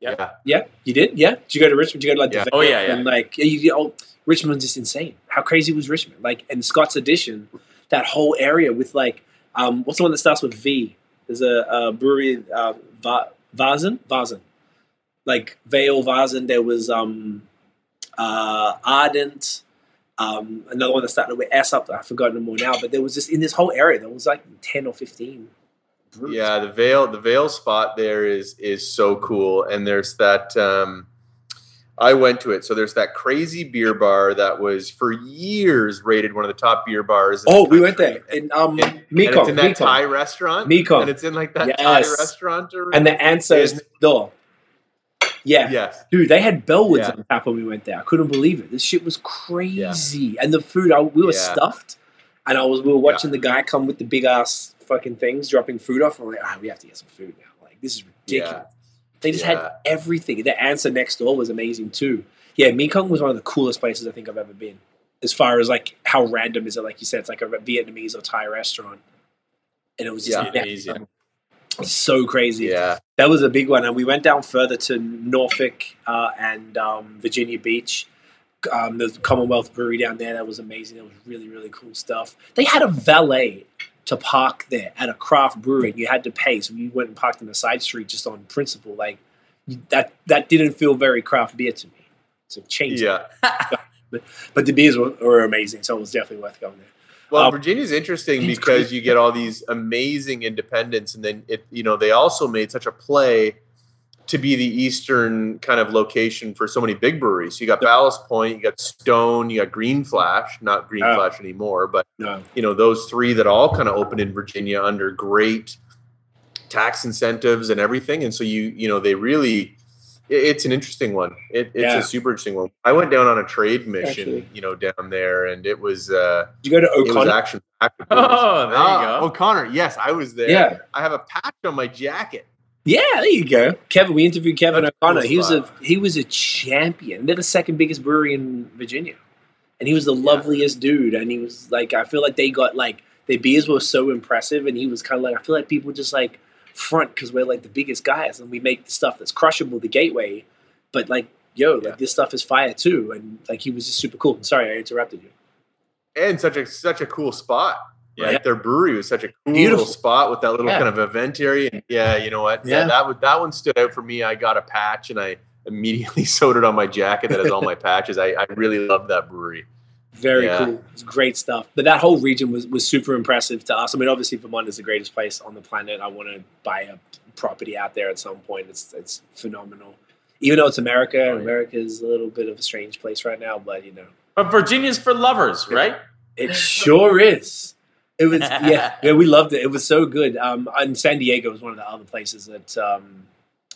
Yeah. yeah. Yeah, you did. Yeah, did you go to Richmond? Did you go to like Yeah. the Oh, yeah, yeah. And like yeah, you, oh, Richmond's just insane. How crazy was Richmond? Like and Scott's Addition, that whole area with like um, what's the one that starts with V? There's a, a brewery, uh, Va- Väsen, Väsen, like Vale Väsen. There was um, uh, Ardent. Um, another one that started with S up. I've forgotten them all now, but there was just in this whole area there was like ten or fifteen. breweries. Yeah, the Vale the Vale spot there is is so cool, and there's that. Um, I went to it, so there's that crazy beer bar that was for years rated one of the top beer bars. Oh, we went there in um, And- and it's in that Mekong. Thai restaurant. Mekong. and it's in like that Thai restaurant. Or, and the answer is And- door. Yeah. yes, Dude, they had Bellwoods Yeah. on tap when we went there. I couldn't believe it. This shit was crazy. And the food, I, we were Yeah. stuffed. And I was, we were watching the guy come with the big ass fucking things, dropping food off. I'm like, ah, we have to get some food now. Like, this is ridiculous. They just Yeah. had everything. The answer next door was amazing too. Yeah, Mekong was one of the coolest places I think I've ever been. As far as like how random is it? Like you said, it's like a Vietnamese or Thai restaurant, and it was just Yeah. Amazing. so crazy. yeah, That was a big one, and we went down further to Norfolk uh, and um, Virginia Beach. Um, the Commonwealth Brewery down there that was amazing. That was really really cool stuff. They had a valet to park there at a craft brewery. You had to pay, so you went and parked in the side street just on principle. Like that that didn't feel very craft beer to me. So change. yeah. but but the beers were, were amazing, so it was definitely worth going there. Well, Um, Virginia's interesting because you get all these amazing independents, and then it, you know, they also made such a play to be the eastern kind of location for so many big breweries. You got Ballast Point, you got Stone, you got Green Flash, not Green Oh. Flash anymore, but No, you know, those three that all kind of opened in Virginia under great tax incentives and everything, and so you, you know, they really. it- It's an interesting one. It, it's Yeah. a super interesting one. I went down on a trade mission, Actually. you know, down there, and it was uh, did you go to it was O'Connor? action packed. Oh, there you go. O'Connor, yes, I was there. Yeah. I have a patch on my jacket. Yeah, there you go. Kevin, we interviewed Kevin That's O'Connor. cool he was a he was a champion. They're the second biggest brewery in Virginia, and he was the loveliest dude. And he was like, I feel like they got like their beers were so impressive, and he was kind of like, I feel like people just like front because we're like the biggest guys, and we make the stuff that's crushable, the gateway. But like, yo, Yeah. like this stuff is fire too, and like he was just super cool. Sorry, I interrupted you. And such a such a cool spot. Yeah. Right? Their brewery was such a cool Beautiful. spot with that little Yeah. kind of event area. And yeah, you know what? Yeah. That, that would that one stood out for me. I got a patch and I immediately sewed it on my jacket that has all my patches. I, I really love that brewery. Very Yeah. cool. It's great stuff. But that whole region was, was super impressive to us. I mean, obviously, Vermont is the greatest place on the planet. I want to buy a property out there at some point. It's it's phenomenal. Even though it's America, Oh, yeah. America is a little bit of a strange place right now, but you know, But Virginia's for lovers, right? it sure is. It was yeah, yeah. We loved it. It was so good. Um, and San Diego was one of the other places that. Um,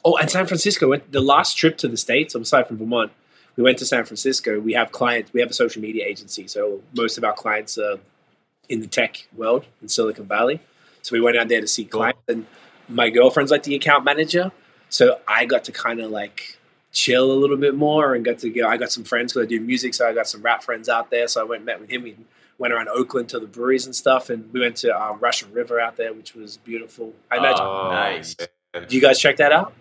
oh, and San Francisco. The last trip to the states. Aside from Vermont, we went to San Francisco. We have clients. We have a social media agency, so most of our clients are in the tech world in Silicon Valley. So we went out there to see clients, and my girlfriend's like the account manager. So I got to kind of like chill a little bit more and got to go. I got some friends because I do music, so I got some rap friends out there. So I went and met with him. We went around Oakland to the breweries and stuff, and we went to um, Russian River out there, which was beautiful. I imagine. Oh, nice. man. Did you guys check that out?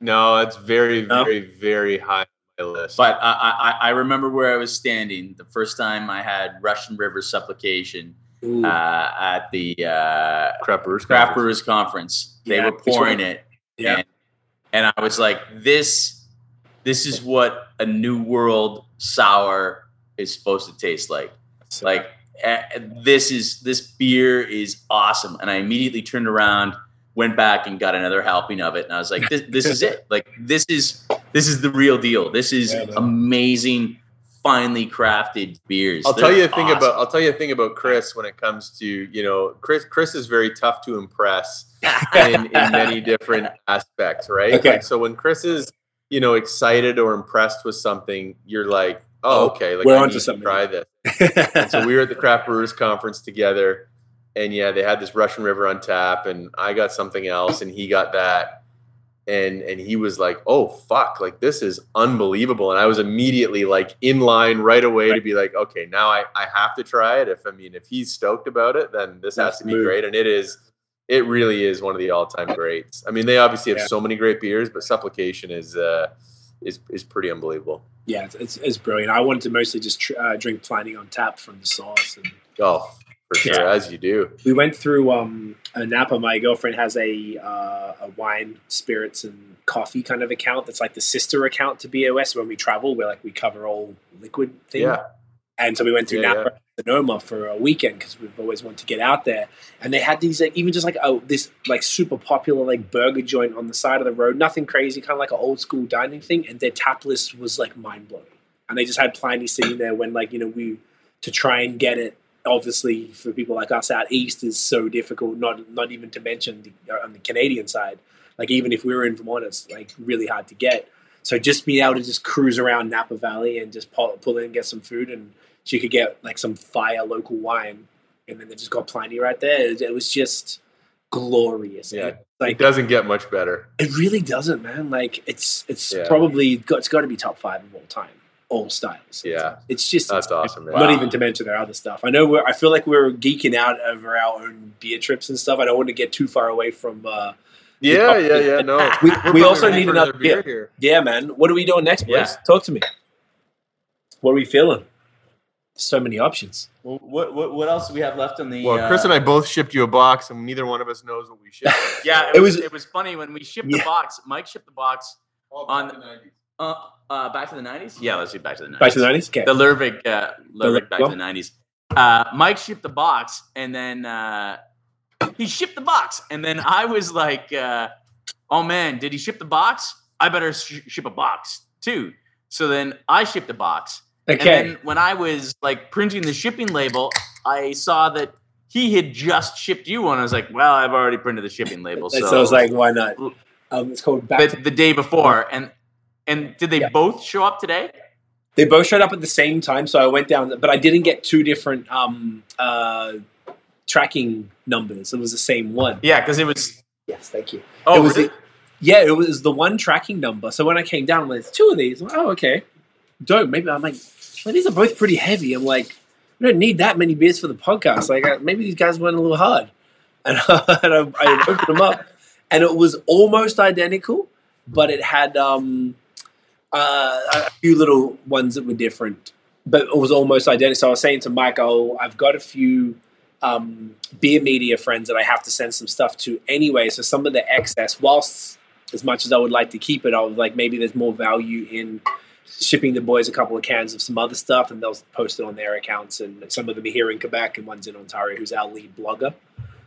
No, it's very, No? very, very high on my list. But I, I, I remember where I was standing the first time I had Russian River supplication uh, at the uh, Craft Brewers. Craft Conference. Brewers Conference. They Yeah, were pouring it, yeah. and, and I was like, "This, this is what a New World sour is supposed to taste like." So- Like, eh, this is this beer is awesome, and I immediately turned around, went back, and got another helping of it, and I was like, "This, this is it! Like, this is this is the real deal. This is Yeah, amazing." Finely crafted beers. I'll They're tell you a thing awesome. about I'll tell you a thing about Chris when it comes to you know Chris Chris is very tough to impress in, in many different aspects, right? Okay. Like, so when Chris is you know excited or impressed with something, you're like, oh, Oh, okay, like we're I onto to something. Try this. So we were at the Craft Brewers Conference together, and yeah, they had this Russian River on tap, and I got something else, and he got that, and and he was like, "Oh fuck, like this is unbelievable," and I was immediately like in line right away to be like, "Okay, now I I have to try it." If I mean, if he's stoked about it, then this That's has to be great, and it is. It really is one of the all-time greats. I mean, they obviously have Yeah. so many great beers, but Supplication is uh, is is pretty unbelievable. yeah, it's, it's, it's brilliant. I wanted to mostly just tr- uh, drink Pliny on tap from the sauce. And Oh, for sure, Yeah. as you do. we went through um, a Napa. My girlfriend has a uh, a wine, spirits, and coffee kind of account. That's like the sister account to BOS. When we travel, we're like we cover all liquid things. Yeah. And so we went through Yeah, Napa, Sonoma for a weekend because we've always wanted to get out there. And they had these like even just like oh this like super popular like burger joint on the side of the road, nothing crazy, kind of like an old school dining thing. And their tap list was like mind blowing. And they just had Pliny sitting there when like you know we to try and get it. Obviously, for people like us out east, is so difficult. Not not even to mention the, uh, on the Canadian side. Like even if we were in Vermont, it's like really hard to get. So just being able to just cruise around Napa Valley and just pull, pull in and get some food, and she could get like some fire local wine, and then they just got Pliny right there. It, was just glorious. Yeah. It- like it doesn't get much better. it really doesn't, man. Like it's it's Yeah. probably got, it's got to be top five of all time, all styles. Yeah. it's just That's awesome, man. Not Wow. even to mention their other stuff. I know. We're, I feel like we're geeking out over our own beer trips and stuff. I don't want to get too far away from. Uh, Yeah, yeah, yeah. No, We- we also need another beer. here. yeah, man. What are we doing next, boys? Yeah. Talk to me. What are we feeling? So many options. Well, what, what what else do we have left on the? Well, Chris uh, and I both shipped you a box, and neither one of us knows what we shipped. Yeah, It it, was- was it was funny when we shipped Yeah. the box. Mike shipped the box on- the 90s. uh, uh, back to the nineties. Yeah, let's do back to the nineties. Back to the nineties. Okay. The Lervig, uh, Lervig back well. to the nineties. Uh, Mike shipped the box, and then uh, he shipped the box, and then I was like, uh, "Oh man, did he ship the box? I better sh- ship a box too." So then I shipped the box, okay. and then when I was like printing the shipping label, I saw that he had just shipped you one. I was like, "Well, I've already printed the shipping label." so, So, I was like, why not? Um, it's called back. the, the day before, and and did they Yeah. both show up today? they both showed up at the same time, so I went down, but I didn't get two different um, uh, tracking numbers. It was the same one. Yeah, because it was. Yes, thank you. Oh, it was really? the, yeah, it was the one tracking number. So when I came down, "There's two of these. Like, oh, okay. Dope. Maybe I'm like, well, these are both pretty heavy. I'm like, we don't need that many beers for the podcast. Like, maybe these guys went a little hard. And, and I, I opened them up, and it was almost identical, but it had um, uh, a few little ones that were different. But it was almost identical. So I was saying to Michael, I've got a few um, beer media friends that I have to send some stuff to anyway. So some of the excess, whilst as much as I would like to keep it, I was like, maybe there's more value in shipping the boys a couple of cans of some other stuff, and they'll post it on their accounts. And some of them are here in Quebec, and one's in Ontario, who's our lead blogger.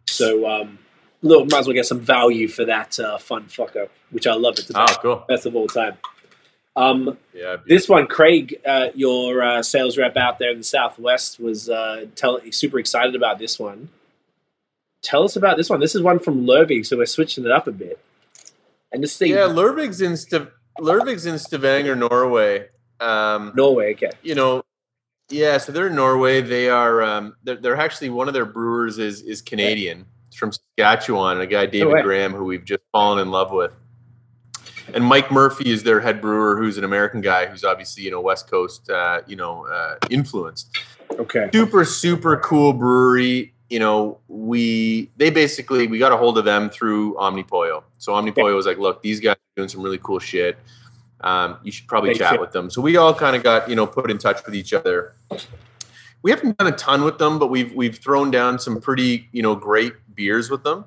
So, um, look, might as well get some value for that uh, fun fuck up, which I love. It's the Oh, best, cool. best of all time. Um, Yeah. this one, Craig, uh, your uh, sales rep out there in the Southwest, was uh, tell, super excited about this one. Tell us about this one. This is one from Lervig, so we're switching it up a bit. And this thing, Yeah, Lervig's in St- Lervig's in Stavanger, Norway. Um, Norway, okay. you know, yeah, so they're in Norway. They are um, they're, they're actually one of their brewers is is Canadian. It's from Saskatchewan. A guy David way. Graham, who we've just fallen in love with. And Mike Murphy is their head brewer, who's an American guy, who's obviously you know West Coast, uh, you know, uh, influenced. Okay. super super cool brewery you know we they basically we got a hold of them through Omnipollo so Omnipollo was like look these guys are doing some really cool shit Um, you should probably They chat fit. with them. So we all kind of got you know put in touch with each other. We haven't done a ton with them, but we've we've thrown down some pretty you know great beers with them.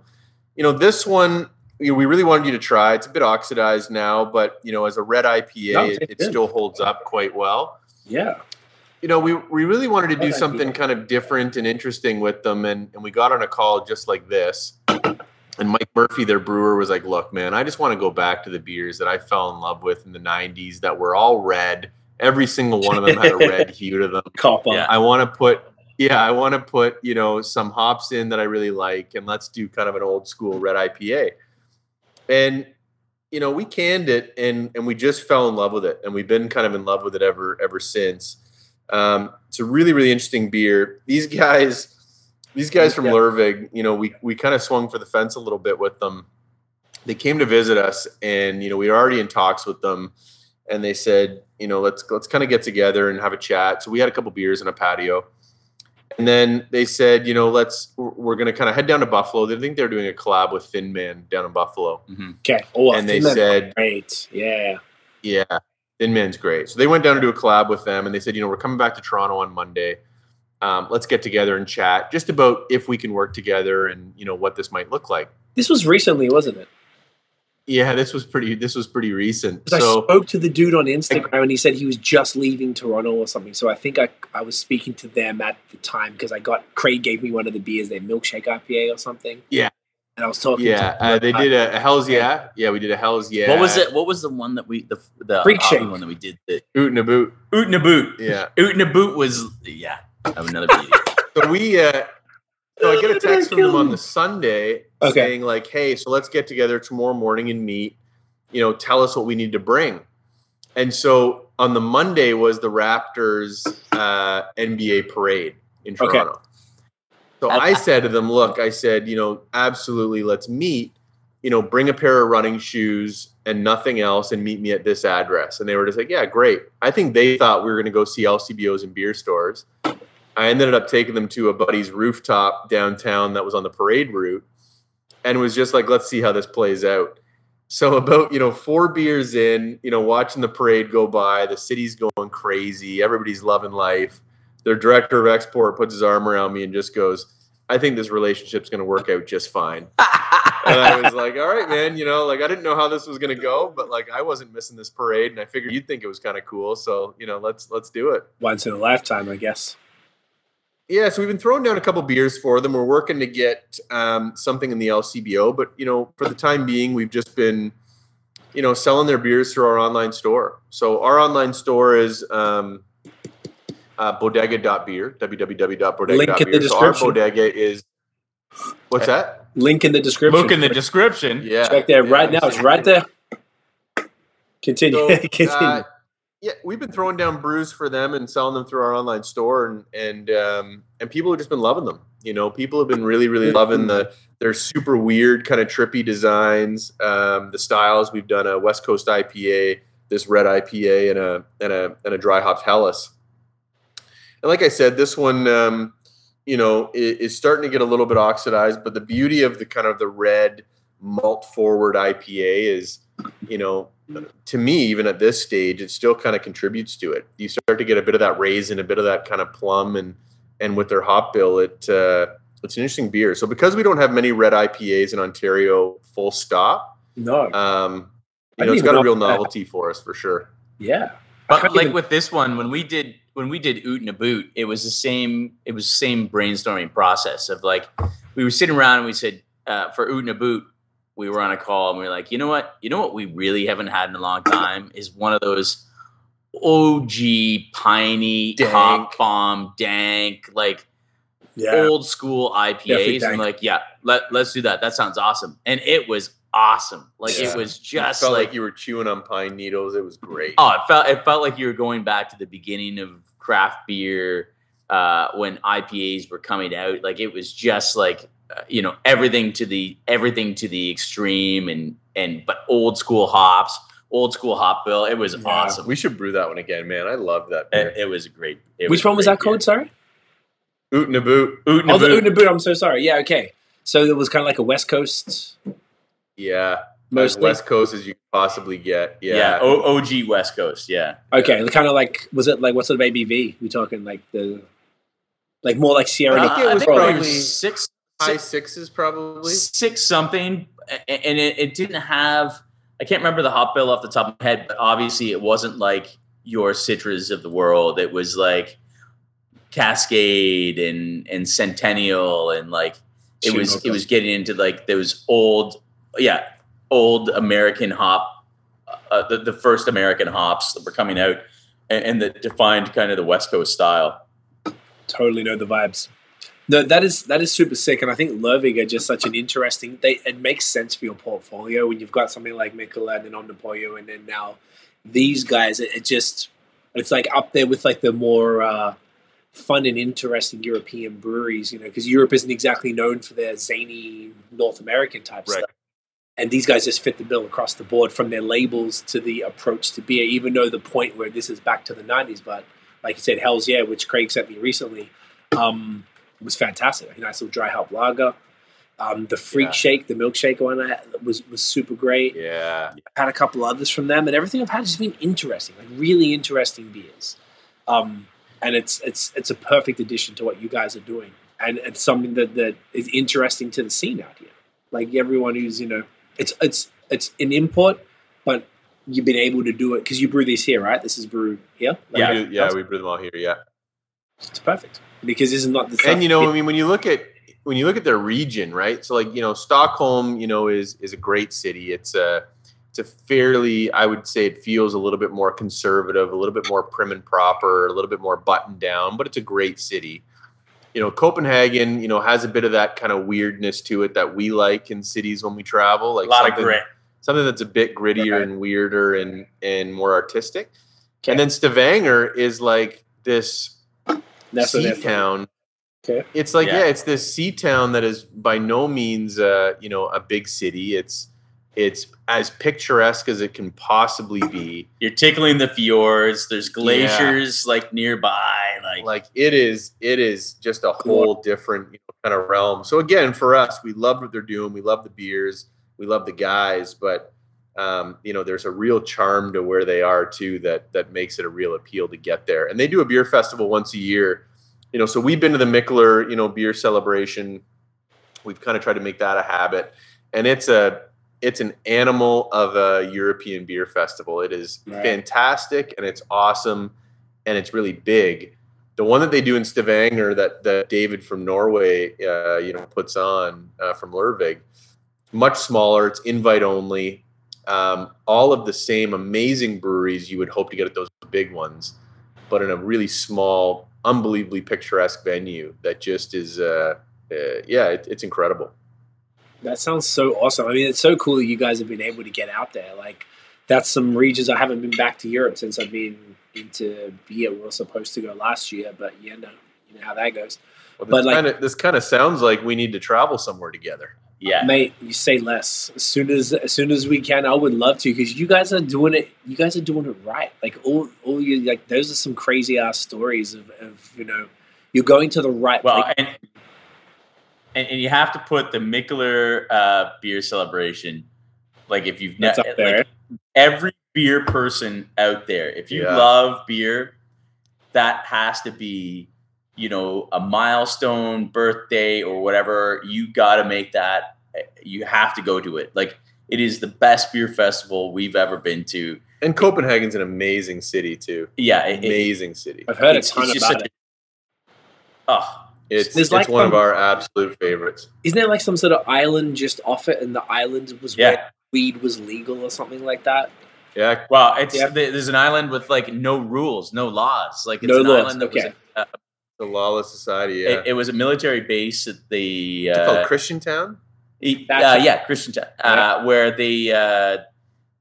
You know this one. You know, we really wanted you to try. It's a bit oxidized now, but you know, as a red IPA, No, it, it still holds up quite well Yeah. You know, we, we really wanted to do Good something idea. kind of different and interesting with them. And, and we got on a call just like this. And Mike Murphy, their brewer, was like, look, man, I just want to go back to the beers that I fell in love with in the 90s that were all red. Every single one of them had a red hue to them. Cop. Yeah. I want to put, yeah, I want to put, you know, some hops in that I really like. And let's do kind of an old school red IPA. And, you know, we canned it and, and we just fell in love with it. And we've been kind of in love with it ever, ever since. Um, it's a really, really interesting beer. These guys, these guys from Yeah. Lervig, you know, we, we kind of swung for the fence a little bit with them. They came to visit us and, you know, we were already in talks with them and they said, you know, let's, let's kind of get together and have a chat. So we had a couple beers in a patio and then they said, you know, let's, we're, we're going to kind of head down to Buffalo. They think they're doing a collab with Thin Man down in Buffalo. hmm Okay. Oh, and they Man, said, great. Yeah. yeah, Thin Man's great. So they went down to do a collab with them, and they said, you know, we're coming back to Toronto on Monday. Um, let's get together and chat just about if we can work together and you know what this might look like. This was recently, wasn't it? Yeah, this was pretty. This was pretty recent. 'Cause I spoke to the dude on Instagram and he said he was just leaving Toronto or something. So I think I, I was speaking to them at the time because I got Craig gave me one of the beers, their milkshake IPA or something. Yeah. And I was talking yeah, to uh, they did a, a Hell's Yeah. Yeah, we did a Hell's Yeah. What was it? What was the one that we the the Freak hoppy Shake. one that we did? The Oot and a boot. Oot and a boot. Yeah. Oot and a boot was yeah. I have another beat. So we. Uh, so I get a text from them on the Sunday Okay. saying like, "Hey, so let's get together tomorrow morning and meet. You know, tell us what we need to bring." And so on the Monday was the Raptors uh, NBA parade in Okay. So I said to them, "Look, I said, you know, absolutely, let's meet. You know, bring a pair of running shoes and nothing else, and meet me at this address." And they were just like, "Yeah, great." I think they thought we were going to go see LCBOs and beer stores. I ended up taking them to a buddy's rooftop downtown that was on the parade route, and was just like, "Let's see how this plays out." So about you know four beers in, you know, watching the parade go by, the city's going crazy, everybody's loving life. Their director of export puts his arm around me and just goes, "I think this relationship's going to work out just fine." and I was like, "All right, man. You know, like I didn't know how this was going to go, but like I wasn't missing this parade, and I figured you'd think it was kind of cool. So you know, let's let's do it." once in a lifetime, I guess. Yeah, so we've been throwing down a couple beers for them. We're working to get um, something in the LCBO, but you know, for the time being, we've just been, you know, selling their beers through our online store. So our online store is um, uh, bodega.beer, www.bodega.beer. Link in the So our description. bodega is what's that? Link in the description. Look in the description. Yeah, Check there yeah, right now. It's right there. Continue. So, Continue. uh, yeah, we've been throwing down brews for them and selling them through our online store, and and um, and people have just been loving them. You know, people have been really, really loving the. They're super weird, kind of trippy designs. Um, the styles we've done a West Coast IPA, this red IPA, and a and a and a dry hopped Helles. And like I said, this one, um, you know, is, is starting to get a little bit oxidized. But the beauty of the kind of the red malt forward IPA is, you know, to me, even at this stage, it still kind of contributes to it. You start to get a bit of that raisin, a bit of that kind of plum, and and with their hop bill, it uh, it's an interesting beer. So because we don't have many red IPAs in Ontario, full stop, no. um, you know, it's got a real know that. novelty for us for sure. yeah. But like even- with this one, when we did when we did Oot and a Boot, it was the same. It was the same brainstorming process of like we were sitting around and we said uh, for Oot and a Boot, we were on a call and we were like, you know what, you know what, we really haven't had in a long time is one of those OG piney Dank. hop bomb dank like Yeah. old school IPAs. I'm like, yeah, let let's do that. That sounds awesome, and it was awesome. Like Yeah. it was It just felt like like you were chewing on pine needles. It was great. Oh, it felt it felt like you were going back to the beginning of craft beer uh, when IPAs were coming out. Like it was just like uh, you know everything to the everything to the extreme and and but old school hops, old school hop bill. It was Yeah. awesome. We should brew that one again, man. I love that beer. It, it was a great. It Which a one was that called? Sorry. Oot and a boot. Oot and Oh, a the Boot. Oot and a Boot. I'm so sorry. Yeah. Okay. So it was kind of like a West Coast. Yeah. Mostly. West Coast as you could possibly get. Yeah, Yeah. o- OG West Coast. Yeah, Okay, kind of like was it like what sort of ABV? We talking like the like more like Sierra. I think it Uh, was it probably six, High six, sixes probably. six something, and it, it didn't have. I can't remember the hop bill off the top of my head, but obviously it wasn't like your Citras of the world. It was like Cascade and and Centennial and like it was it was getting into like those old yeah old American hop uh, the, the first American hops that were coming out and, and that defined kind of the West Coast style. totally know the vibes. No, that is that is super sick, and I think Lervig are just such an interesting. They it makes sense for your portfolio when you've got something like Mikkeller and then Omnipollo, and then now these guys. It, it just it's like up there with like the more uh, fun and interesting European breweries, you know, because Europe isn't exactly known for their zany North American type Right. stuff. And these guys just fit the bill across the board from their labels to the approach to beer, even though the point where this is back to the 90s. But like you said, Hell's Yeah, which Craig sent me recently, um, was fantastic. A nice little dry hop lager. Um, the Freak Yeah. Shake, the milkshake one, I had, was was super great. Yeah. I've had a couple others from them, and everything I've had has been interesting, like really interesting beers. Um, and it's it's it's a perfect addition to what you guys are doing, and it's something that, that is interesting to the scene out here. Like everyone who's you know, it's it's it's an import, but you've been able to do it because you brew these here, right? This is brewed here. Like, Yeah. We yeah, we brew them all here. Yeah. it's perfect because this is not the same. and you know, I mean, when you look at when you look at their region, right? So like you know, Stockholm, you know, is is a great city. It's a it's a fairly, I would say, it feels a little bit more conservative, a little bit more prim and proper, a little bit more buttoned down, but it's a great city. You know, Copenhagen, you know, has a bit of that kind of weirdness to it that we like in cities when we travel, like a lot of something- grit. something that's a bit grittier Right. and weirder and and more artistic. Okay. And then Stavanger is like this That's sea town. Okay. It's like Yeah. yeah. it's this sea town that is by no means uh, you know a big city. It's it's as picturesque as it can possibly be. You're tickling the fjords. There's glaciers like nearby. Like, Like it is it is just a whole different you know, kind of realm. So again, for us, we love what they're doing. We love the beers. We love the guys, but um, you know, there's a real charm to where they are too that that makes it a real appeal to get there. And they do a beer festival once a year. You know, so we've been to the Mikkeller, you know, beer celebration. We've kind of tried to make that a habit, and it's a it's an animal of a European beer festival. It is Right. fantastic and it's awesome and it's really big. The one that they do in Stavanger that that David from Norway, uh, you know, puts on uh, from Lervig, much smaller. It's invite only. Um, all of the same amazing breweries you would hope to get at those big ones, but in a really small, unbelievably picturesque venue that just is, uh, uh, yeah, it, it's incredible. That sounds so awesome. I mean, it's so cool that you guys have been able to get out there. Like, that's some regions I haven't been back to Europe since I've been into beer. We were supposed to go last year, but yeah, no, you know how that goes. Well, But, this like- kind of this kind of sounds like we need to travel somewhere together. yeah. Mate, you say less. As soon as as soon as we can, I would love to because you guys are doing it. You guys are doing it right. Like all all you like. Those are some crazy ass stories of, of you know you're going to the right Well, place. and, and and you have to put the Mikkeller uh, beer celebration. Like if you've That's ne- up there. like every beer person out there, if you Yeah. love beer, that has to be you know a milestone birthday or whatever. You got to make that. You have to go to it. Like it is the best beer festival we've ever been to. And Copenhagen's an amazing city too. Yeah, it, it- Amazing city. I've heard a ton it's just about it. a- oh, It's There's it's like one of our absolute favorites. Isn't there like some sort of island just off it, and the island was Yeah. where weed was legal or something like that? Yeah, Well, it's there's an island with like no rules, no laws. Like it's No an laws, island that okay. was a, uh, the lawless society. Yeah, it, it was a military base at the it called uh, Christian Town. uh, yeah Christian town, uh, where they uh,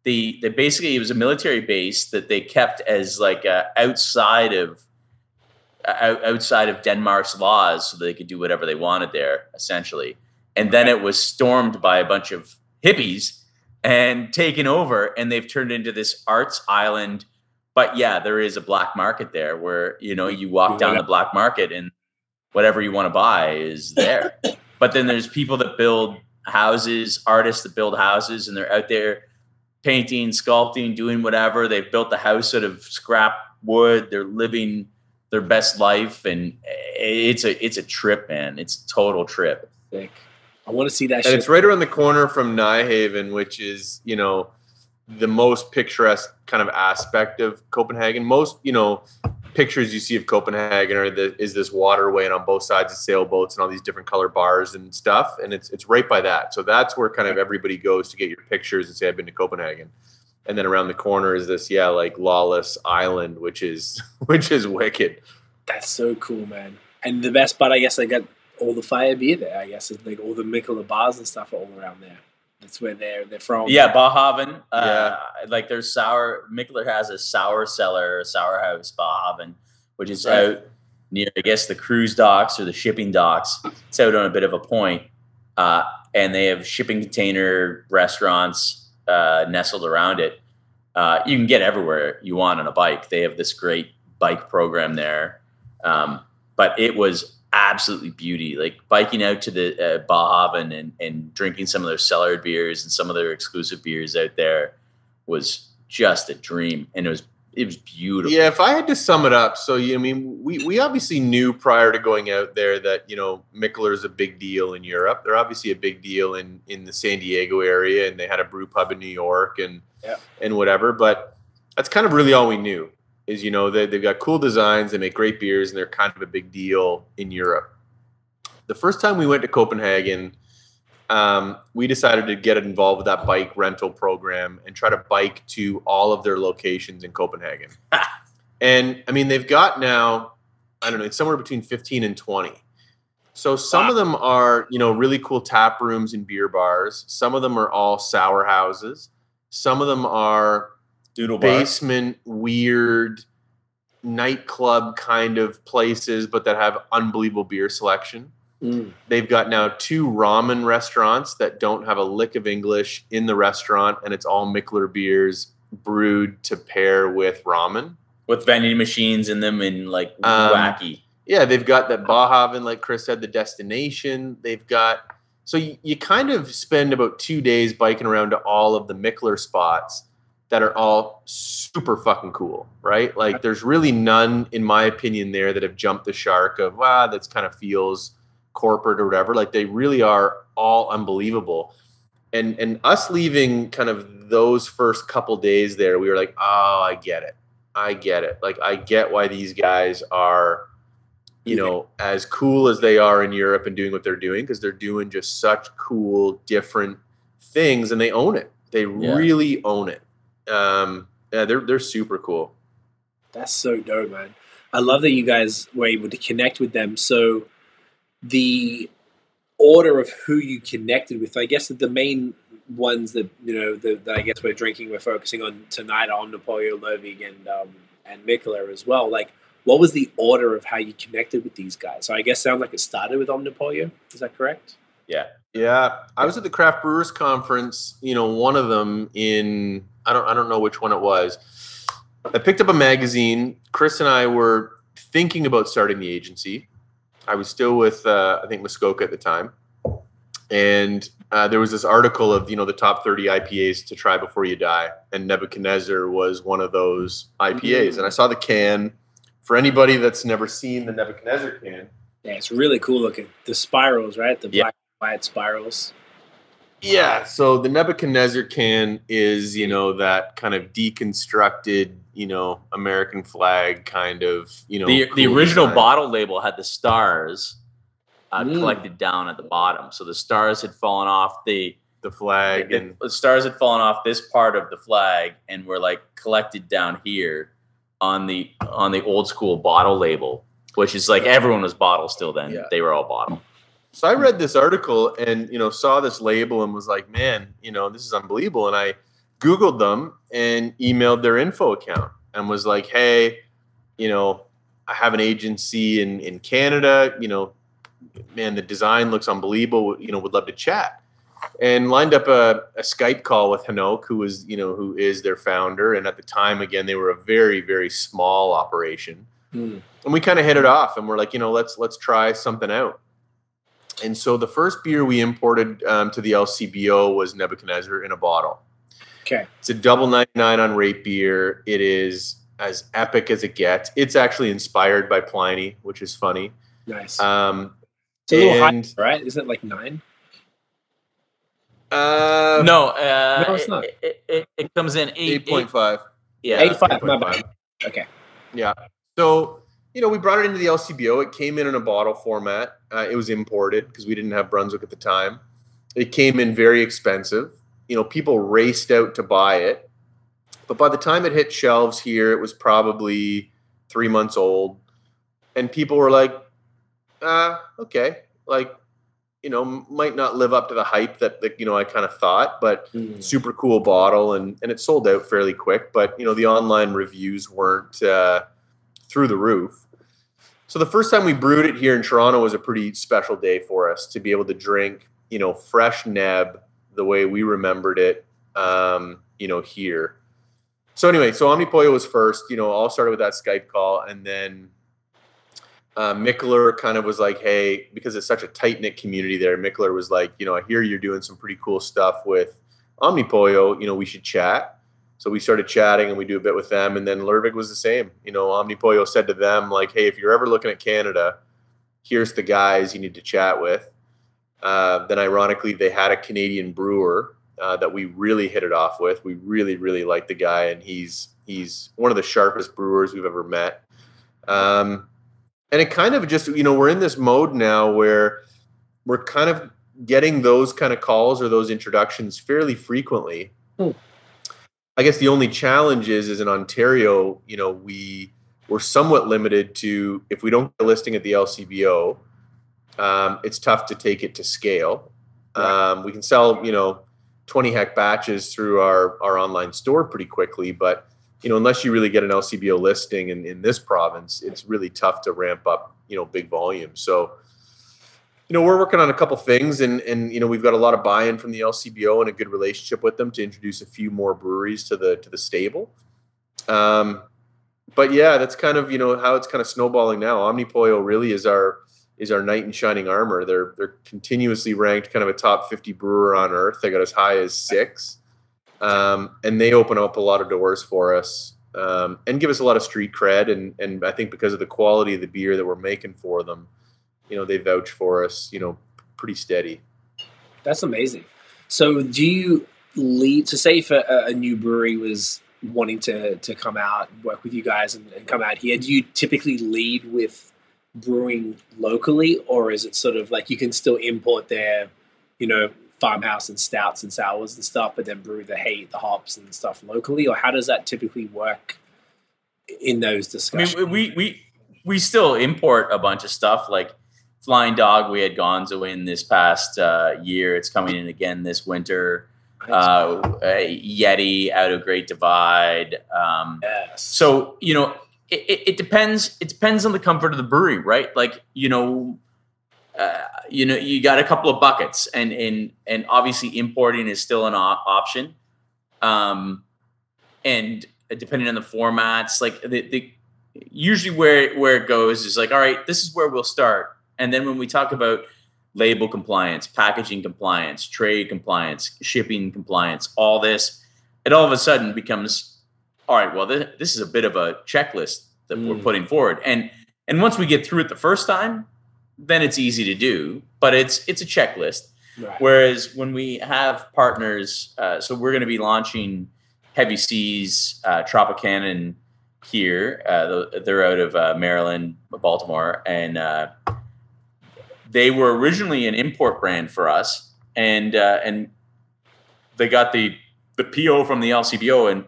they basically it was a military base that they kept as like uh, outside of uh, outside of Denmark's laws, so they could do whatever they wanted there, essentially. And then it was stormed by a bunch of hippies and taken over, and they've turned into this arts island. But yeah, there is a black market there where you know you walk down the black market and whatever you want to buy is there. but then there's people that build houses, artists that build houses, and they're out there painting, sculpting, doing whatever. They've built the house out of scrap wood. They're living their best life, and eh, it's a it's a trip, man. It's a total trip. Sick. I want to see that and shit. it's right around the corner from Nyhavn, which is you know the most picturesque kind of aspect of Copenhagen. Most you know pictures you see of Copenhagen are the, is this waterway and on both sides of sailboats and all these different color bars and stuff, and it's it's right by that. So that's where kind of everybody goes to get your pictures and say I've been to Copenhagen. And then around the corner is this yeah like lawless island, which is which is wicked. That's so cool, man. And the best part, I guess, I got all the fire beer there. I guess it's like all the Mikkeller bars and stuff are all around there. That's where they're they're from. Yeah, Baghaven. Uh, Like there's sour. Mikkeller has a sour cellar, sour house, Baghaven, which is Right. out near, I guess, the cruise docks or the shipping docks. It's out on a bit of a point, uh, and they have shipping container restaurants uh, nestled around it. Uh, you can get everywhere you want on a bike. They have this great bike program there, um, but it was absolutely beauty. Like biking out to the uh, Baghaven and, and drinking some of their cellar beers and some of their exclusive beers out there was just a dream, and it was it was beautiful. Yeah, if I had to sum it up, so you, I mean, we we obviously knew prior to going out there that you know Mikkeller is a big deal in Europe. They're obviously a big deal in in the San Diego area, and they had a brew pub in New York and Yeah. and whatever. But that's kind of really all we knew is you know they they've got cool designs, they make great beers, and they're kind of a big deal in Europe. The first time we went to Copenhagen, um, we decided to get involved with that bike rental program and try to bike to all of their locations in Copenhagen. and I mean, they've got now, I don't know, it's somewhere between 15 and 20. So some of them are, you know, really cool tap rooms and beer bars. Some of them are all sour houses. Some of them are Doodle bar. basement, weird nightclub kind of places, but that have unbelievable beer selection. Mm. They've got now two ramen restaurants that don't have a lick of English in the restaurant, and it's all Mikkeller beers brewed to pair with ramen. with vending machines in them and like Um, wacky. Yeah, they've got that Baghaven, like Chris said, the destination. They've got so you, you kind of spend about two days biking around to all of the Mikkeller spots that are all super fucking cool, right? Like there's really none, in my opinion, there that have jumped the shark of wow, that's kind of feels corporate or whatever. Like they really are all unbelievable. And and us leaving kind of those first couple days there, we were like, oh, I get it. I get it. Like I get why these guys are, you know, as cool as they are in Europe and doing what they're doing because they're doing just such cool, different things, and they own it. They Yeah. really own it. Um, yeah, they're they're super cool. That's so dope, man. I love that you guys were able to connect with them. So the order of who you connected with, I guess that the main ones that you know that, that I guess we're drinking, we're focusing on tonight are Napoleon Lervig and um, and Mikkeller as well. Like, what was the order of how you connected with these guys? So I guess sound like it started with Omnipollo. Is that correct? Yeah. Yeah, I was at the craft brewers conference. You know, one of them in I don't I don't know which one it was. I picked up a magazine. Chris and I were thinking about starting the agency. I was still with uh, I think Muskoka at the time, and uh, there was this article of you know the top 30 IPAs to try before you die, and Nebuchadnezzar was one of those IPAs. And I saw the can. For anybody that's never seen the Nebuchadnezzar can, Yeah, it's really cool looking. The spirals, right? The black and white spirals. Yeah, so the Nebuchadnezzar can is, you know, that kind of deconstructed, you know, American flag kind of, you know, the the original design. bottle label had the stars uh, Mm. collected down at the bottom. So the stars had fallen off the, the flag the, and the stars had fallen off this part of the flag and were like collected down here on the on the old school bottle label, which is like everyone was bottle still then. Yeah. They were all bottle. So I read this article and, you know, saw this label and was like, man, you know, this is unbelievable. And I Googled them and emailed their info account and was like, hey, you know, I have an agency in, in Canada, you know, man, the design looks unbelievable, you know, would love to chat. And lined up a, a Skype call with Henok, who was, you know, who is their founder. And at the time, again, they were a very, very small operation Mm. and we kind of hit it off and we're like you know let's let's try something out And so the first beer we imported um, to the LCBO was Nebuchadnezzar in a bottle. Okay. It's a double 99 on rate beer. It is as epic as it gets. It's actually inspired by Pliny, which is funny. Nice. Um, it's a little and- high, right? Isn't it like nine? uh, no, uh, No, it's it- not. It, it, it comes in eight, 8.5. yeah, 85, my 8.5. bad. Okay. Yeah. So, you know, we brought it into the LCBO. It came in in a bottle format. Uh, it was imported because we didn't have Brunswick at the time. It came in very expensive. You know, people raced out to buy it. But by the time it hit shelves here, it was probably three months old. And people were like, ah, okay. Like, you know, might not live up to the hype that, that you know, I kind of thought, but Mm. super cool bottle and and it sold out fairly quick but you know the online reviews weren't uh, through the roof so the first time we brewed it here in toronto was a pretty special day for us to be able to drink you know fresh neb the way we remembered it um, you know here so anyway so omnipollo was first you know all started with that skype call and then uh, Mikkeller kind of was like, hey, because it's such a tight knit community there, Mikkeller was like, you know, I hear you're doing some pretty cool stuff with Omnipollo, you know, we should chat. So we started chatting and we do a bit with them. And then Lervig was the same. You know, Omnipollo said to them, like, hey, if you're ever looking at Canada, here's the guys you need to chat with. Uh, then, ironically, they had a Canadian brewer uh, that we really hit it off with. We really, really like the guy, and he's he's one of the sharpest brewers we've ever met. Um, and it kind of just, you know, we're in this mode now where we're kind of getting those kind of calls or those introductions fairly frequently. Hmm. I guess the only challenge is, is in Ontario, you know, we we're somewhat limited to if we don't get a listing at the LCBO, um, it's tough to take it to scale. Right. Um, we can sell, you know, 20 heck batches through our, our online store pretty quickly, but you know, unless you really get an LCBO listing in, in this province, it's really tough to ramp up, you know, big volume. So, you know, we're working on a couple things and, and, you know, we've got a lot of buy-in from the LCBO and a good relationship with them to introduce a few more breweries to the, to the stable. Um, but yeah, that's kind of, you know, how it's kind of snowballing now. Omnipollo really is our, is our knight in shining armor. They're, they're continuously ranked kind of a top 50 brewer on earth. They got as high as six um, and they open up a lot of doors for us um, and give us a lot of street cred. And and I think because of the quality of the beer that we're making for them, you know, they vouch for us. You know, pretty steady. That's amazing. So, do you lead? to say if a, a new brewery was wanting to to come out, and work with you guys, and, and come out here, do you typically lead with brewing locally, or is it sort of like you can still import their, you know, farmhouse and stouts and sours and stuff, but then brew the hay, the hops and stuff locally, or how does that typically work in those I discussions? mean, we we we still import a bunch of stuff like Flying Dog. We had Gonzo in this past uh, year. It's coming in again this winter. Uh, Yeti out of Great Divide. Um, yes. so you know, it, it, it depends. It depends on the comfort of the brewery, right? Like you know, uh, you know, you got a couple of buckets, and and and obviously importing is still an op- option. Um, and depending on the formats, like the, the usually where where it goes is like, all right, this is where we'll start, and then when we talk about label compliance, packaging compliance, trade compliance, shipping compliance, all this, it all of a sudden becomes, all right, well, this, this is a bit of a checklist that we're Mm. putting forward, and and once we get through it the first time, then it's easy to do, but it's it's a checklist. right. Whereas when we have partners, uh, so we're going to be launching Heavy Seas, uh, TropiCannon here. Uh, they're out of uh, Maryland, Baltimore, and uh, they were originally an import brand for us, and uh, and they got the the PO from the LCBO, and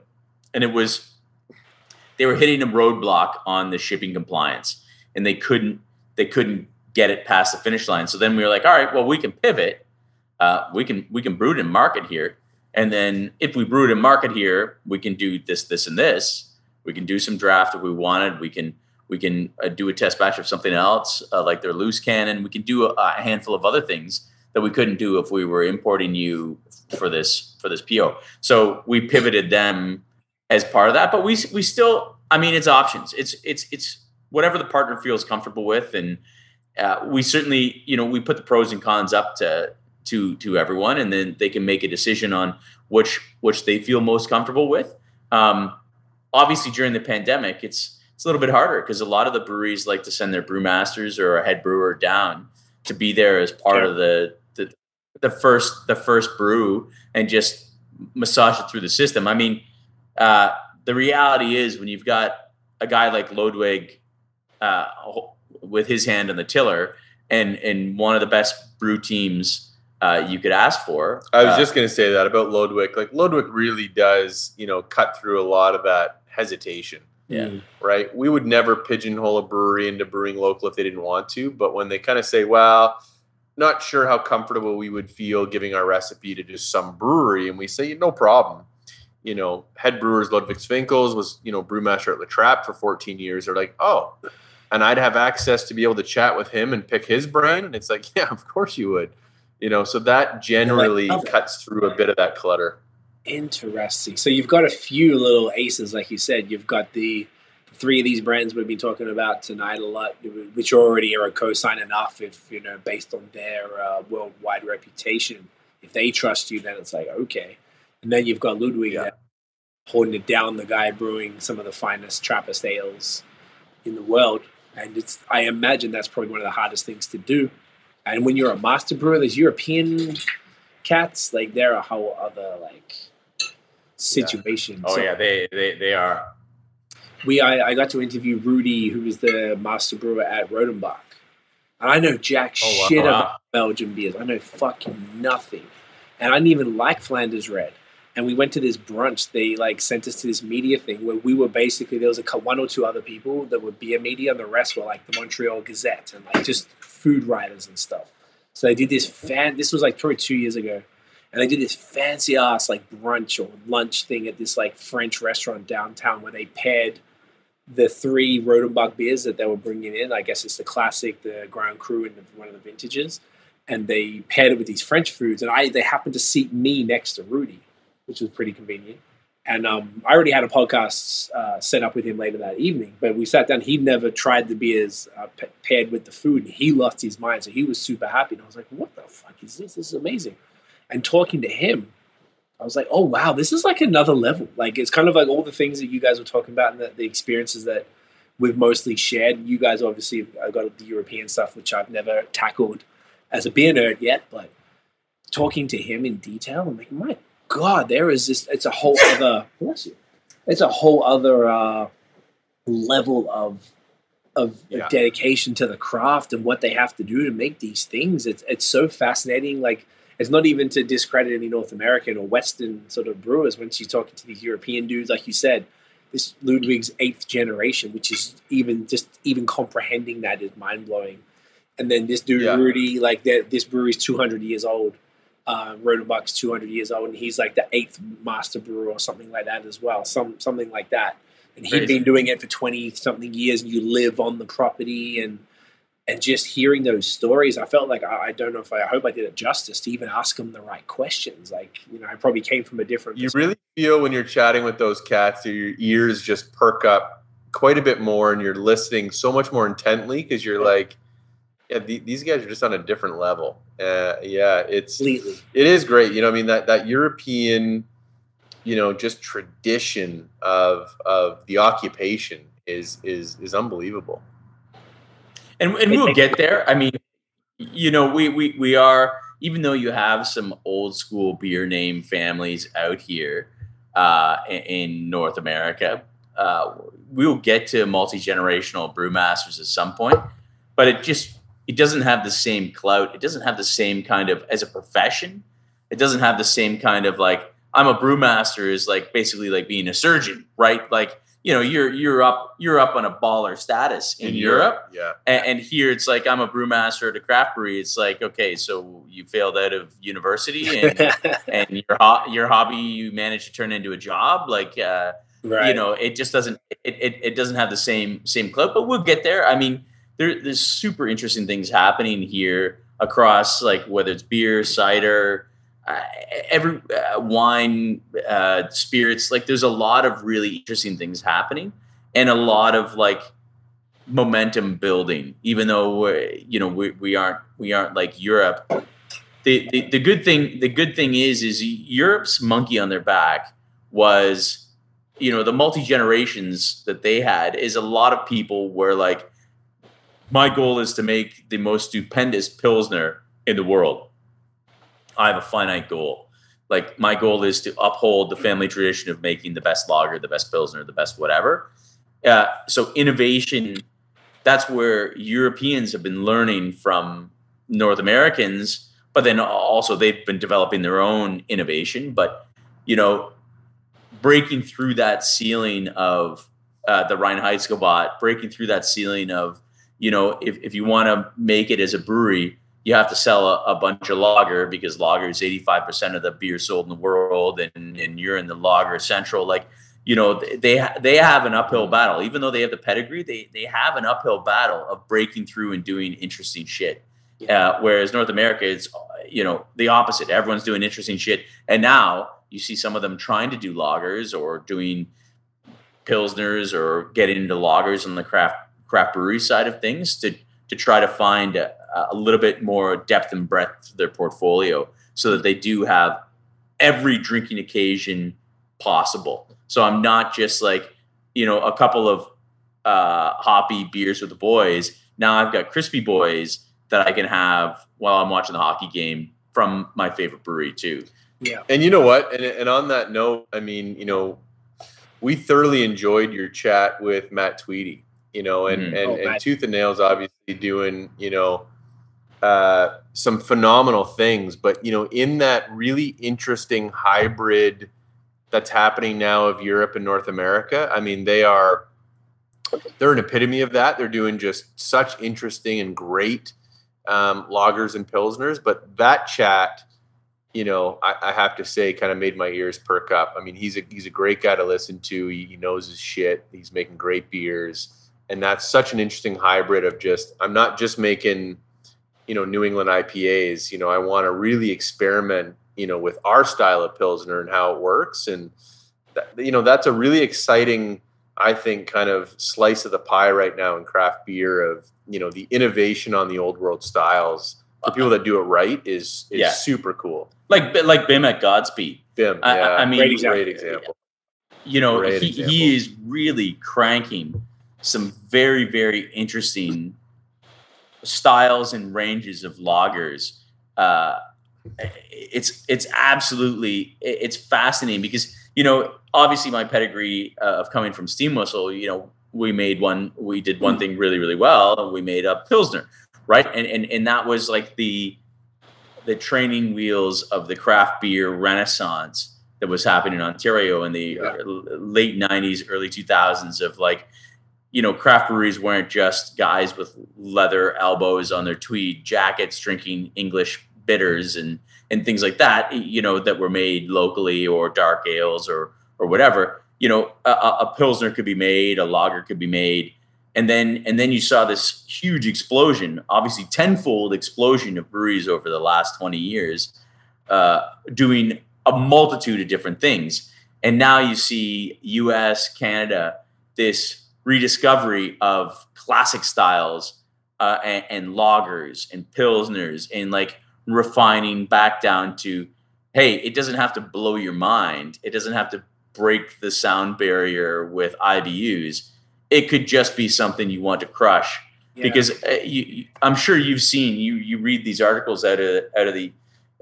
and it was they were hitting a roadblock on the shipping compliance, and they couldn't they couldn't get it past the finish line. So then we were like, all right, well, we can pivot. Uh, we can we can brew it and market here, and then if we brew it and market here, we can do this, this, and this. We can do some draft if we wanted. We can we can uh, do a test batch of something else, uh, like their loose cannon. We can do a, a handful of other things that we couldn't do if we were importing you for this for this PO. So we pivoted them as part of that, but we we still. I mean, it's options. It's it's it's whatever the partner feels comfortable with, and uh, we certainly, you know, we put the pros and cons up to to to everyone, and then they can make a decision on which which they feel most comfortable with. Um, obviously, during the pandemic, it's it's a little bit harder because a lot of the breweries like to send their brewmasters or a head brewer down to be there as part yeah. of the, the the first the first brew and just massage it through the system. I mean, uh, the reality is when you've got a guy like Ludwig uh, with his hand on the tiller and and one of the best brew teams uh, you could ask for. I was uh, just going to say that about Ludwig. Like Ludwig really does, you know, cut through a lot of that hesitation. Yeah. Mm. Right. We would never pigeonhole a brewery into brewing local if they didn't want to. But when they kind of say, well, not sure how comfortable we would feel giving our recipe to just some brewery, and we say, no problem. You know, head brewers Ludwig Swinkels was, you know, brewmaster at La Trappe for 14 years. They're like, oh, and I'd have access to be able to chat with him and pick his brain. And it's like, yeah, of course you would you know so that generally like, cuts through a bit of that clutter interesting. So you've got a few little aces like you said. You've got the three of these brands we've been talking about tonight a lot which already are a cosign enough if you know based on their uh, worldwide reputation. If they trust you then it's like okay. And then you've got ludwig yeah. holding it down the guy brewing some of the finest trappist ales in the world. And it's i imagine that's probably one of the hardest things to do. And when you're a master brewer, these European cats, like they're a whole other like situation. Yeah. Oh so yeah, they, they they are. We I, I got to interview Rudy, who was the master brewer at Rodenbach. And I know jack oh, shit oh, wow. about Belgian beers. I know fucking nothing. And I didn't even like Flanders Red and we went to this brunch. They like sent us to this media thing where we were basically there was a one or two other people that were beer media, and the rest were like the Montreal Gazette and like just food writers and stuff. So they did this fan. This was like probably two years ago, and they did this fancy ass like brunch or lunch thing at this like French restaurant downtown where they paired the three Rodenbach beers that they were bringing in. I guess it's the classic, the Grand Cru, and one of the vintages. And they paired it with these French foods, and I they happened to seat me next to Rudy which was pretty convenient. And um, I already had a podcast uh, set up with him later that evening, but we sat down. He'd never tried the beers uh, paired with the food, and he lost his mind. So he was super happy. And I was like, "What the fuck is this? This is amazing!" And talking to him, I was like, "Oh wow, this is like another level. Like it's kind of like all the things that you guys were talking about and the, the experiences that we've mostly shared. You guys obviously have got the European stuff, which I've never tackled as a beer nerd yet, but talking to him in detail, I'm like, my God, there is this. It's a whole other. Bless you. It's a whole other uh, level of of yeah. dedication to the craft and what they have to do to make these things. It's it's so fascinating. Like it's not even to discredit any North American or Western sort of brewers. When she's talking to these European dudes, like you said, this Ludwig's eighth generation, which is even just even comprehending that is mind blowing. And then this dude yeah. Rudy, like that, this brewery's two hundred years old uh, Rodenbach's 200 years old, and he's like the eighth master brewer or something like that as well, some something like that. And he had been doing it for 20 something years, and you live on the property, and and just hearing those stories, I felt like I, I, don't know if I, I hope I did it justice to even ask them the right questions. Like you know, I probably came from a different. You really feel when you're chatting with those cats, your ears just perk up quite a bit more, and you're listening so much more intently because you're like yeah, the, these guys are just on a different level. Uh, yeah, it's Completely. it is great. You know, I mean that that European, you know, just tradition of of the occupation is is is unbelievable. And and we'll get there. I mean, you know, we we we are even though you have some old school beer name families out here uh, in, North America, uh, we'll get to multi generational brewmasters at some point. But it just it doesn't have the same clout. It doesn't have the same kind of as a profession. It doesn't have the same kind of like I'm a brewmaster is like basically like being a surgeon, right? Like you know you're you're up you're up on a baller status in, in Europe, Europe, yeah. And, and, here it's like I'm a brewmaster at a craft brewery. It's like okay, so you failed out of university and and your ho- your hobby you managed to turn into a job. Like uh, right. you know, it just doesn't it, it it doesn't have the same same clout. But we'll get there. I mean there, there's super interesting things happening here across like whether it's beer, cider, uh, every uh, wine, uh, spirits. Like there's a lot of really interesting things happening, and a lot of like momentum building, even though you know we, we aren't we aren't like Europe. The, the the good thing the good thing is is Europe's monkey on their back was you know the multi generations that they had is a lot of people were like my goal is to make the most stupendous pilsner in the world. I have a finite goal. Like my goal is to uphold the family tradition of making the best lager, the best pilsner, the best whatever. Uh, so innovation, that's where Europeans have been learning from North Americans, but then also they've been developing their own innovation. But you know, breaking through that ceiling of uh, the Reinheitsgebot, breaking through that ceiling of you know, if, if you want to make it as a brewery, you have to sell a, a bunch of lager because lager is 85% of the beer sold in the world and, and you're in the lager central. Like, you know, they, they have an uphill battle, even though they have the pedigree, they, they have an uphill battle of breaking through and doing interesting shit. Uh, whereas North America, it's, you know, the opposite. Everyone's doing interesting shit. And now you see some of them trying to do lagers or doing pilsners or getting into lagers on the craft craft brewery side of things to to try to find a, a little bit more depth and breadth to their portfolio so that they do have every drinking occasion possible. So I'm not just like, you know, a couple of uh, hoppy beers with the boys. Now I've got crispy boys that I can have while I'm watching the hockey game from my favorite brewery too. Yeah. And you know what? And, and on that note, I mean, you know, we thoroughly enjoyed your chat with Matt Tweedy you know, and mm. and, oh, and Tooth and Nails obviously doing, you know, uh, some phenomenal things. But you know, in that really interesting hybrid that's happening now of Europe and North America, I mean, they are they're an epitome of that. They're doing just such interesting and great um, lagers and pilsners. But that chat, you know, I, I, have to say, kind of made my ears perk up. I mean, he's a he's a great guy to listen to. He, he knows his shit. He's making great beers and that's such an interesting hybrid of just i'm not just making you know new england ipas you know i want to really experiment you know with our style of pilsner and how it works and that, you know that's a really exciting i think kind of slice of the pie right now in craft beer of you know the innovation on the old world styles for people that do it right is is yeah. super cool like like bim at godspeed bim yeah. I, I mean great example, great example. you know he, he is really cranking some very very interesting styles and ranges of lagers. Uh, it's it's absolutely it's fascinating because you know obviously my pedigree uh, of coming from steam whistle you know we made one we did one thing really really well and we made a pilsner right and and and that was like the the training wheels of the craft beer renaissance that was happening in Ontario in the yeah. late 90s early 2000s of like you know, craft breweries weren't just guys with leather elbows on their tweed jackets drinking English bitters and and things like that, you know, that were made locally or dark ales or or whatever. You know, a, a pilsner could be made, a lager could be made, and then and then you saw this huge explosion, obviously tenfold explosion of breweries over the last twenty years, uh, doing a multitude of different things. And now you see U.S., Canada, this rediscovery of classic styles uh, and, and lagers and pilsners and like refining back down to hey it doesn't have to blow your mind. It doesn't have to break the sound barrier with ibus it could just be something you want to crush. Yeah. because uh, you, i'm sure you've seen you you read these articles out of out of the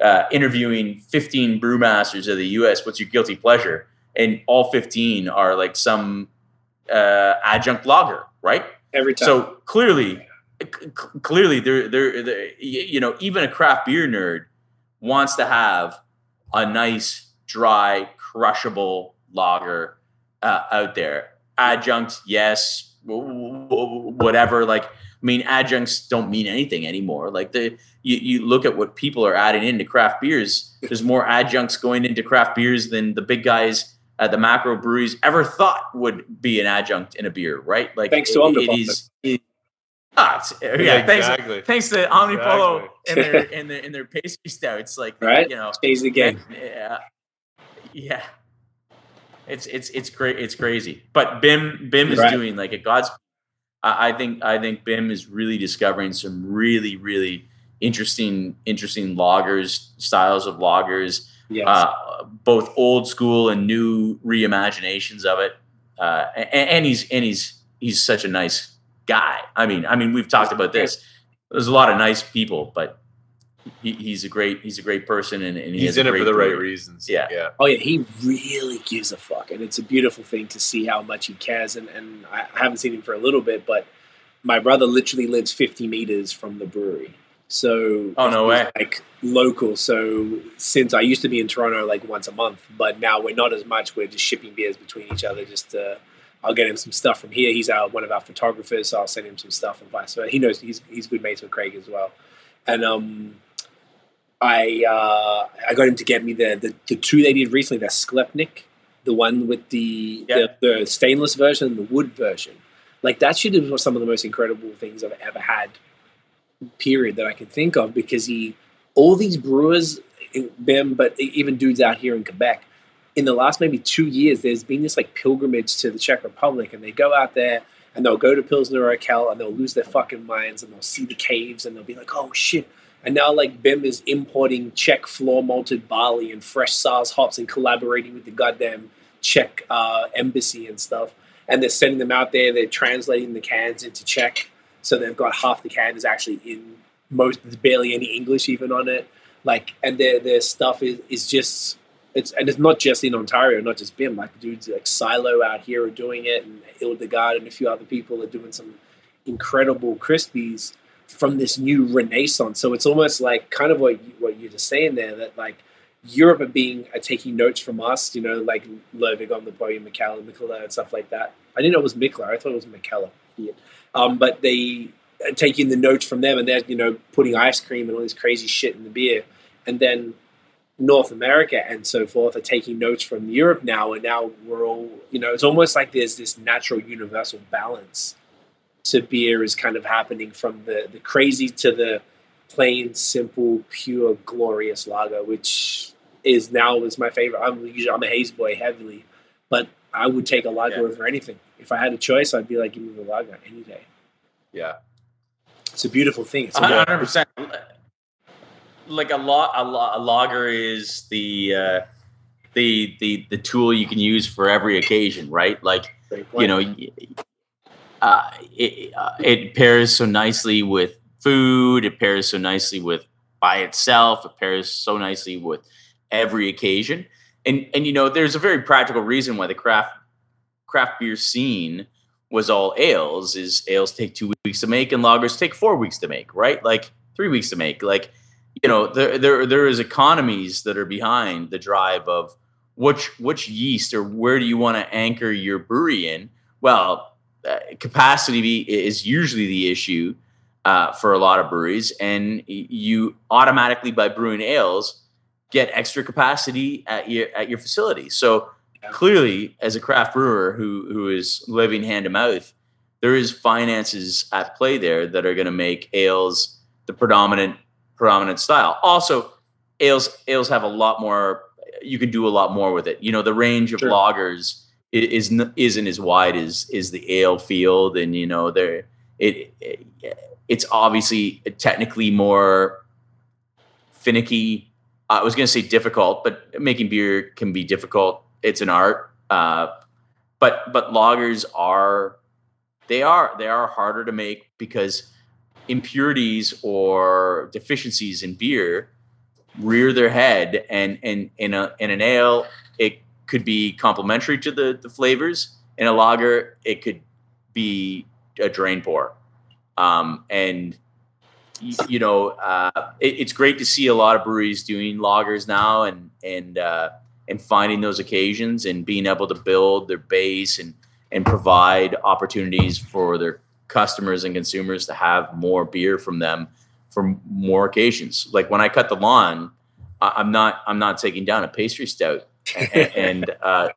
uh, interviewing 15 brewmasters of the us what's your guilty pleasure? And all 15 are like some uh, adjunct lager, right? Every time. So clearly, c- clearly, there, there, you know, even a craft beer nerd wants to have a nice, dry, crushable lager uh, out there. Adjunct, yes, whatever. Like, I mean, adjuncts don't mean anything anymore. Like the you, you look at what people are adding into craft beers. There's more adjuncts going into craft beers than the big guys uh, the macro breweries ever thought would be an adjunct in a beer, right? Like thanks to it, it is. It, ah, yeah, yeah, exactly. thanks, thanks to Omnipollo exactly. and their in their in their pastry stouts, like right, you know, stays the game. Yeah, yeah. It's it's it's great. It's crazy. But Bim Bim is right. doing like a God's. I, I think I think Bim is really discovering some really really interesting interesting lagers styles of lagers, Yes. uh, both old school and new reimaginations of it. Uh, and, and he's and he's he's such a nice guy. I mean, I mean, we've talked about this. There's a lot of nice people, but he, he's a great he's a great person, and, and he He's in it for great the right reasons. Yeah. yeah. Oh yeah, he really gives a fuck, and it's a beautiful thing to see how much he cares. And, and I I haven't seen him for a little bit, but my brother literally lives 50 meters from the brewery, so Oh, no way. like local. So since I used to be in Toronto like once a month, but now we're not as much. We're just shipping beers between each other. Just uh, I'll get him some stuff from here. He's our, one of our photographers, so I'll send him some stuff and vice versa. He knows he's he's good mates with Craig as well, and um. I uh, I got him to get me the, the, the two they did recently, the Sklepnik, the one with the, Yeah. the the stainless version and the wood version. Like that shit is some of the most incredible things I've ever had. Period that I can think of because he all these brewers, them, but even dudes out here in Quebec, in the last maybe two years, there's been this like pilgrimage to the Czech Republic, and they go out there and they'll go to Pilsner Urquell and they'll lose their fucking minds and they'll see the caves and they'll be like, oh shit. And now like Bim is importing Czech floor malted barley and fresh Saaz hops and collaborating with the goddamn Czech uh, embassy and stuff. And they're sending them out there. They're translating the cans into Czech, so they've got half the can is actually in most. There's barely any English even on it. Like, and their their stuff is is just it's and it's not just in Ontario, not just Bim. Like dudes like Silo out here are doing it, and Hildegard and a few other people are doing some incredible crispies from this new renaissance. So it's almost like kind of what you, what you're just saying there that like Europe are being are taking notes from us. You know, like Ludwig on the podium, Mikella, Mikella, and stuff like that. I didn't know it was Mikla. I thought it was Mikella. Um, but they taking the notes from them, and they're you know putting ice cream and all this crazy shit in the beer, and then North America and so forth are taking notes from Europe now, and now we're all, you know, it's almost like there's this natural universal balance to beer is kind of happening from the, the crazy to the plain, simple, pure, glorious lager, which is now is my favorite. I'm usually I'm a haze boy heavily, but I would take a lager Yeah. over anything. If I had a choice, I'd be like, give me the lager any day. Yeah. It's a beautiful thing. It's a hundred percent. Like a lot, a, lo- a lager is the uh, the the the tool you can use for every occasion, right? Like you know, uh, it, uh, it pairs so nicely with food. It pairs so nicely with by itself. It pairs so nicely with every occasion. And and you know, there's a very practical reason why the craft craft beer scene was all ales. Is ales take two weeks to make and lagers take four weeks to make, right? Like three weeks to make. Like you know, there there there is economies that are behind the drive of which which yeast or where do you want to anchor your brewery in? Well, uh, capacity is usually the issue uh, for a lot of breweries, and you automatically by brewing ales get extra capacity at your at your facility. So. Clearly, as a craft brewer who who is living hand to mouth, there is finances at play there that are going to make ales the predominant predominant style. Also, ales ales have a lot more. You can do a lot more with it. You know, the range of Sure. lagers is isn't as wide as is the ale field, and you know, there it, it it's obviously technically more finicky. I was going to say difficult, but making beer can be difficult. It's an art. Uh, but but lagers are they are they are harder to make because impurities or deficiencies in beer rear their head and and in a in an ale it could be complementary to the the flavors in a lager it could be a drain pour um, and y- you know uh, it, it's great to see a lot of breweries doing lagers now and and uh, and finding those occasions and being able to build their base and and provide opportunities for their customers and consumers to have more beer from them for more occasions. Like when I cut the lawn, I- I'm not I'm not taking down a pastry stout and, and uh,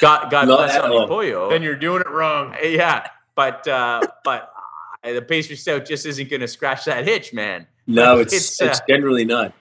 God God Not bless at Pollo. Then you're doing it wrong. Yeah, but uh, but uh, the pastry stout just isn't going to scratch that hitch, man. No, Like, it's it's, it's, uh, generally not.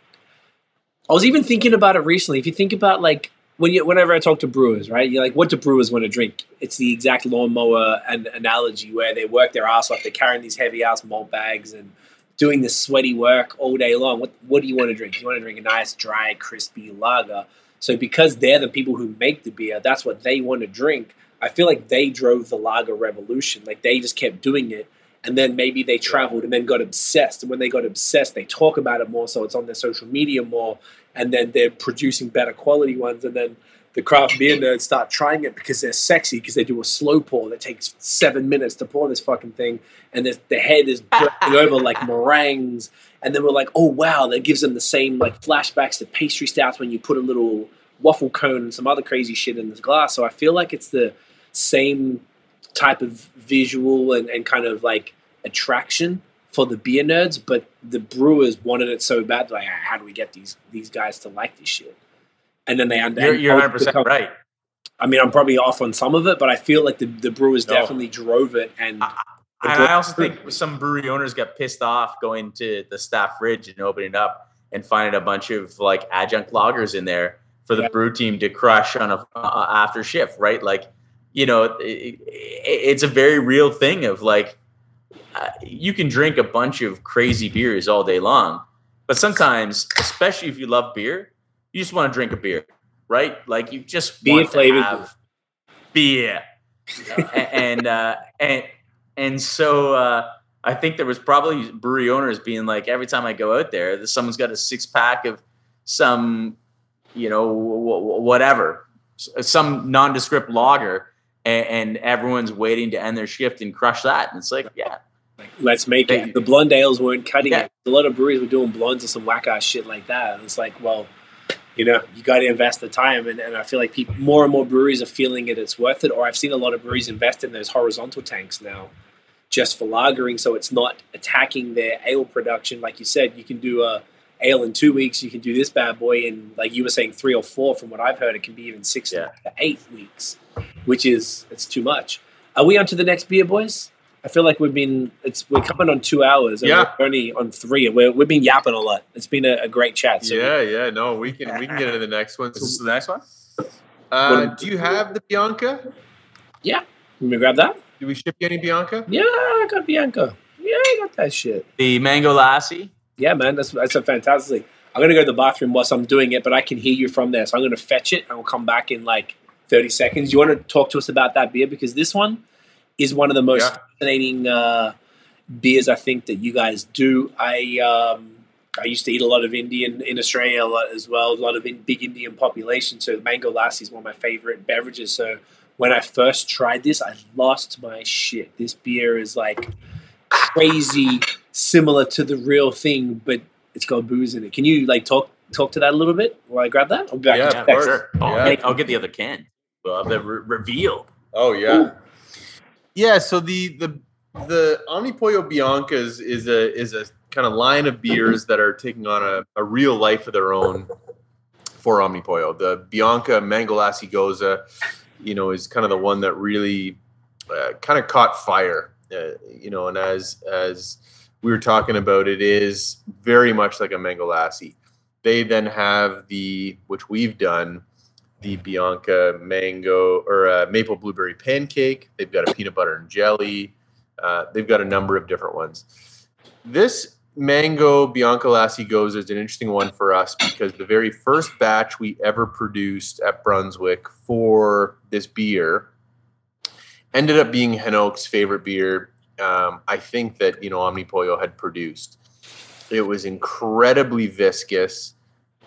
I was even thinking about it recently. If you think about like when you whenever I talk to brewers, right? You're like, what do brewers want to drink? It's the exact lawnmower and analogy where they work their ass off. They're carrying these heavy ass malt bags and doing this sweaty work all day long. What what do you want to drink? You want to drink a nice, dry, crispy lager. So because they're the people who make the beer, that's what they want to drink. I feel like they drove the lager revolution. Like they just kept doing it. And then maybe they traveled and then got obsessed. And when they got obsessed, they talk about it more. So it's on their social media more. And then they're producing better quality ones. And then the craft beer nerds start trying it because they're sexy because they do a slow pour that takes seven minutes to pour this fucking thing. And the, the head is breaking over like meringues. And then we're like, oh, wow, that gives them the same like flashbacks to pastry stouts when you put a little waffle cone and some other crazy shit in this glass. So I feel like it's the same type of visual and, and kind of like attraction for the beer nerds, but the brewers wanted it so bad. Like, how do we get these these guys to like this shit? And then they under. You're, you're 100 percent right. I mean, I'm probably off on some of it, but I feel like the, the brewers No. definitely drove it. And I- And I also think some brewery owners got pissed off going to the staff fridge and opening up and finding a bunch of like adjunct lagers in there for the Yeah. brew team to crush on a uh, after shift, right? Like, you know, it, it- it's a very real thing of like, you can drink a bunch of crazy beers all day long, but sometimes, especially if you love beer, you just want to drink a beer, right? Like you just Beer want to have beer, and uh, and and so uh, I think there was probably brewery owners being like, every time I go out there, someone's got a six pack of some, you know, whatever, some nondescript lager, and everyone's waiting to end their shift and crush that. And it's like, yeah, like, let's make They- it. The blonde ales weren't cutting Yeah. it. A lot of breweries were doing blondes or some whack ass shit like that. And it's like, well, you know, you got to invest the time. And, and I feel like people, more and more breweries are feeling it. It's worth it. Or I've seen a lot of breweries invest in those horizontal tanks now just for lagering. So it's not attacking their ale production. Like you said, you can do a ale in two weeks. You can do this bad boy in, like you were saying, three or four. From what I've heard, it can be even six Yeah. to eight weeks, which is, it's too much. Are we on to the next beer, boys? I feel like we've been it's we're coming on two hours and Yeah. we're only on three. We're, we've been yapping a lot. It's been a, a great chat. So yeah, yeah. No, we can we can get into the next one. is this the next one? Uh, do you have the Bianca? Yeah. Let me grab that. Do we ship you any Bianca? Yeah, I got Bianca. Yeah, I got that shit. The Mango Lassi. Yeah, man, that's that's a fantastic. I'm gonna go to the bathroom whilst I'm doing it, but I can hear you from there, so I'm gonna fetch it and we'll come back in like 30 seconds. You want to talk to us about that beer because this one is one of the most Yeah. fascinating uh, beers I think that you guys do. I um, I used to eat a lot of Indian in Australia a lot as well, a lot of in, big Indian population. So mango lassi is one of my favorite beverages. So when I first tried this, I lost my shit. This beer is like crazy similar to the real thing, but it's got booze in it. Can you like talk talk to that a little bit while I grab that? I'll be back Yeah, Yeah, a sec. course. sure. I'll, I'll get the other can. Well, the re- reveal. Oh yeah. Yeah, so the the the Omnipollo Biancas is a is a kind of line of beers that are taking on a, a real life of their own for Omnipollo. The Bianca Mango Lassi Gose, you know, is kind of the one that really uh, kind of caught fire. Uh, you know, and as as we were talking about, it is very much like a Mango Lassi. They then have the which we've done the Bianca mango or uh, maple blueberry pancake. They've got a peanut butter and jelly. Uh, they've got a number of different ones. This mango Bianca Lassi goes is an interesting one for us because the very first batch we ever produced at Brunswick for this beer ended up being Henok's favorite beer. Um, I think that you know Omnipollo had produced. It was incredibly viscous.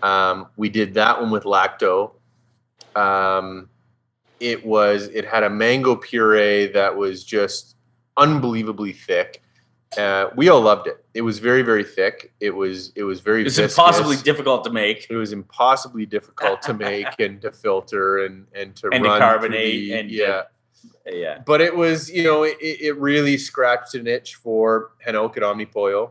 Um, we did that one with lacto. Um, it was it had a mango puree that was just unbelievably thick. Uh, we all loved it. It was very very thick. It was it was very It's viscous. impossibly difficult to make. It was impossibly difficult to make and to filter and and to And to run carbonate the- and to- yeah Yeah. but it was you know it, it really scratched an itch for Henok at Omnipollo.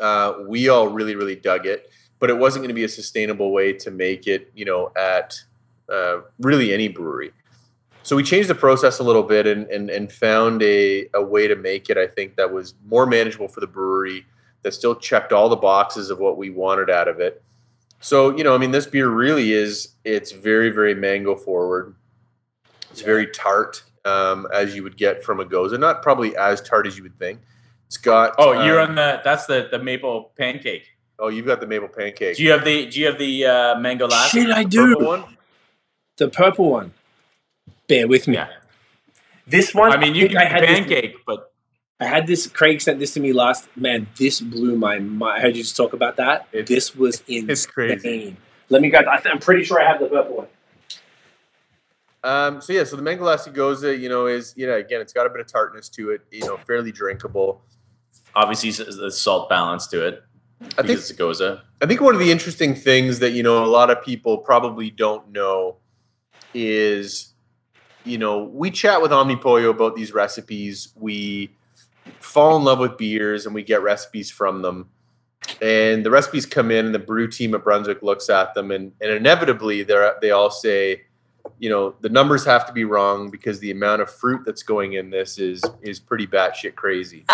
Uh, we all really really dug it, but it wasn't going to be a sustainable way to make it you know at uh, really any brewery. So we changed the process a little bit and and, and found a, a way to make it I think that was more manageable for the brewery that still checked all the boxes of what we wanted out of it. So you know, I mean, this beer really is. It's very, very mango forward. It's very tart, um, as you would get from a gose. Not probably as tart as you would think. It's got. Oh, you're um, on the that's the the maple pancake. Oh, you've got the maple pancake. Do you have the do you have the uh, mango lassi? Shit, I Purple do. one? The purple one. Bear with me. Yeah. This one. I mean, you think can I do had this- pancake, but I had this. Craig sent this to me last. Man, this blew my mind. I heard you just talk about that. It's- this was insane. it's crazy. Let me go. I th- I'm pretty sure I have the purple one. Um, so yeah, so the mango lassi gose, you know, is you know again, it's got a bit of tartness to it. You know, fairly drinkable. obviously the salt balance to it. I think it's a gose. I think one of the interesting things that you know a lot of people probably don't know is, you know, we chat with Omnipollo about these recipes. We fall in love with beers and we get recipes from them. And the recipes come in, and the brew team at Brunswick looks at them, and, and inevitably they they all say, you know, the numbers have to be wrong because the amount of fruit that's going in this is is pretty batshit crazy.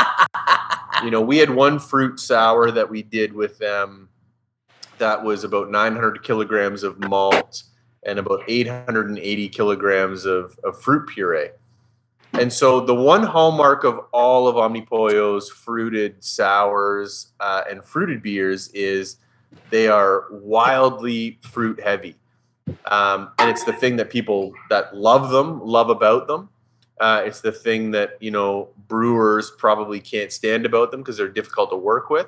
you know, we had one fruit sour that we did with them that was about 900 kilograms of malt and about 880 kilograms of, of fruit puree. And so the one hallmark of all of Omnipollo's fruited sours uh, and fruited beers is they are wildly fruit heavy. Um, and it's the thing that people that love them love about them. Uh, it's the thing that you know brewers probably can't stand about them because they're difficult to work with.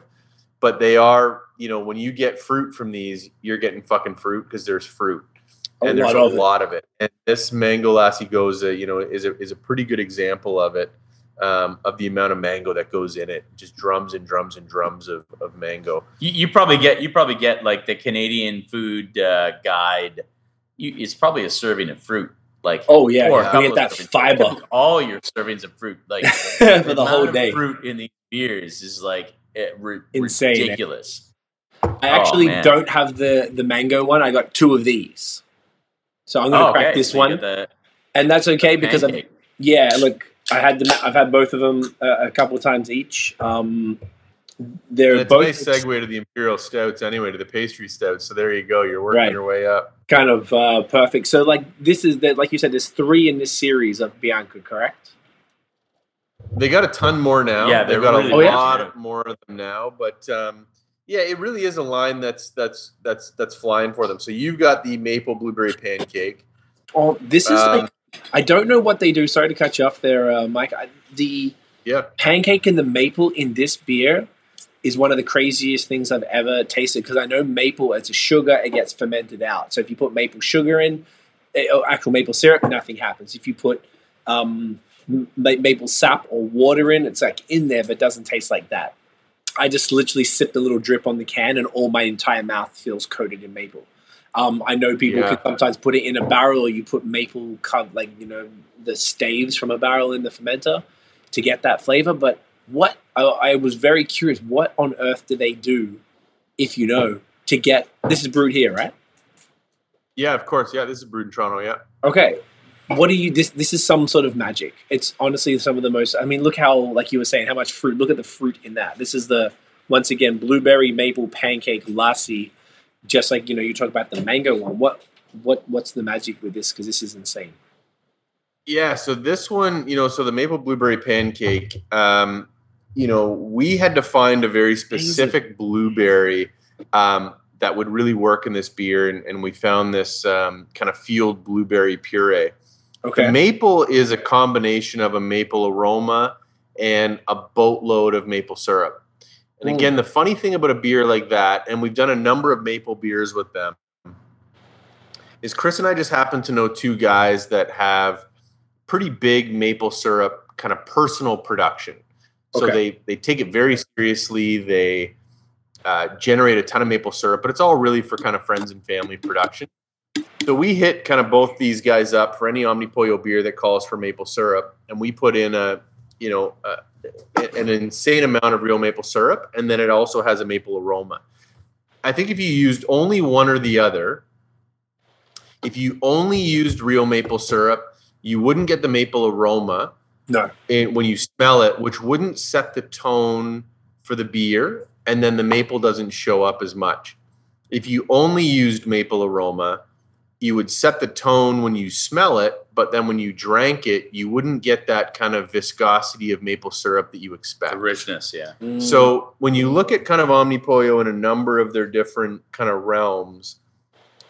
But they are, you know, when you get fruit from these, you're getting fucking fruit because there's fruit, and there's a lot of it. And this mango lassi gose, you know, is a is a pretty good example of it, um, of the amount of mango that goes in it. Just drums and drums and drums of, of mango. You, you probably get you probably get like the Canadian food uh, guide. You, it's probably a serving of fruit, like Oh yeah, or yeah. couple we of get that fiber All your servings of fruit, like for the amount whole of day. Fruit in these beers is like eh, ri- Insane, eh? ridiculous. I actually man. don't have the the mango one. I got two of these, so I'm gonna Oh, crack okay, this so one, the and that's okay because I've, yeah, look, I had them. I've had both of them uh, a couple of times each. Um, they're And it's a both nice segue to the imperial stouts, anyway, to the pastry stouts. So there you go. You're working Right. your way up. kind of uh, perfect. So like this is that like you said, there's three in this series of Bianca, correct? They got a ton more now. Yeah, they've got really a Oh, yeah. lot more of them now. But um, yeah, it really is a line that's that's that's that's flying for them. So you've got the maple blueberry pancake. Oh, this is Um, like I don't know what they do. Sorry to cut you off there, uh, Mike. I, the Yeah, pancake and the maple in this beer is one of the craziest things I've ever tasted because I know maple, it's a sugar, it gets fermented out. So if you put maple sugar in, eh, or actual maple syrup, nothing happens. If you put um, ma- maple sap or water in, it's like in there, but it doesn't taste like that. I just literally sip the little drip on the can, and all my entire mouth feels coated in maple. Um, I know people Yeah. can sometimes put it in a barrel, or you put maple, co- like you know, the staves from a barrel in the fermenter to get that flavor. But what I, I was very curious, what on earth do they do, if you know, to get this is brewed here, right? yeah, of course. Yeah, this is brewed in Toronto. Yeah, Okay. What do you this this is some sort of magic. It's honestly some of the most I mean, look how like you were saying, how much fruit look at the fruit in that. This is the once again blueberry maple pancake lassi, just like you know, you talk about the mango one. What what what's the magic with this? Because this is insane. yeah. So this one, you know, so the maple blueberry pancake. Um, you know, we had to find a very specific blueberry um, that would really work in this beer, and, and we found this um, kind of field blueberry puree. Okay. The maple is a combination of a maple aroma and a boatload of maple syrup. And Mm. again, the funny thing about a beer like that, and we've done a number of maple beers with them, is Chris and I just happen to know two guys that have pretty big maple syrup kind of personal production. So Okay. they they take it very seriously. They uh, generate a ton of maple syrup, but it's all really for kind of friends and family production. So we hit kind of both these guys up for any Omnipollo beer that calls for maple syrup, and we put in a, you know, a, an insane amount of real maple syrup, and then it also has a maple aroma. I think if you used only one or the other, if you only used real maple syrup, you wouldn't get the maple aroma No. and when you smell it, which wouldn't set the tone for the beer, and then the maple doesn't show up as much. if you only used maple aroma, you would set the tone when you smell it, but then when you drank it, you wouldn't get that kind of viscosity of maple syrup that you expect. The richness, yeah. Mm. So when you look at kind of Omnipollo in a number of their different kind of realms,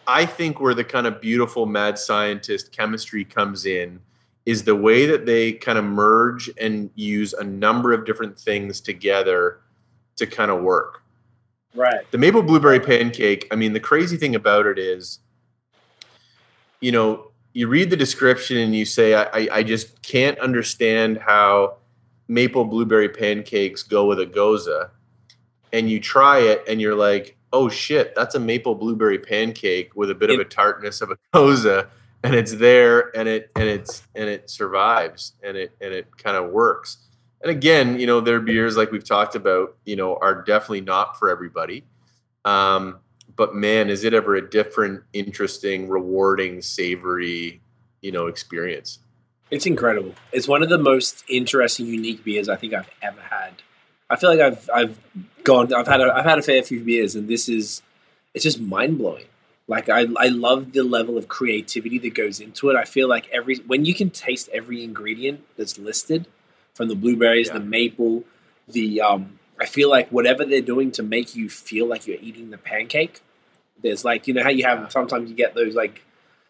I think where the kind of beautiful mad scientist chemistry comes in is the way that they kind of merge and use a number of different things together to kind of work. right. The maple blueberry pancake, I mean, the crazy thing about it is, you know, you read the description and you say, I, I, just can't understand how maple blueberry pancakes go with a gose. And you try it and you're like, oh shit, that's a maple blueberry pancake with a bit of a tartness of a gose. And it's there and it and it's and it survives and it and it kind of works. And again, you know, their beers, like we've talked about, you know, are definitely not for everybody. Um, but man, is it ever a different, interesting, rewarding, savory, you know, experience? It's incredible. It's one of the most interesting, unique beers I think I've ever had. I feel like I've I've gone I've had a, I've had a fair few beers, and this is it's just mind blowing. Like I I love the level of creativity that goes into it. I feel like every when you can taste every ingredient that's listed, from the blueberries, Yeah. the maple, the um. I feel like whatever they're doing to make you feel like you're eating the pancake. There's like you know how you have sometimes you get those like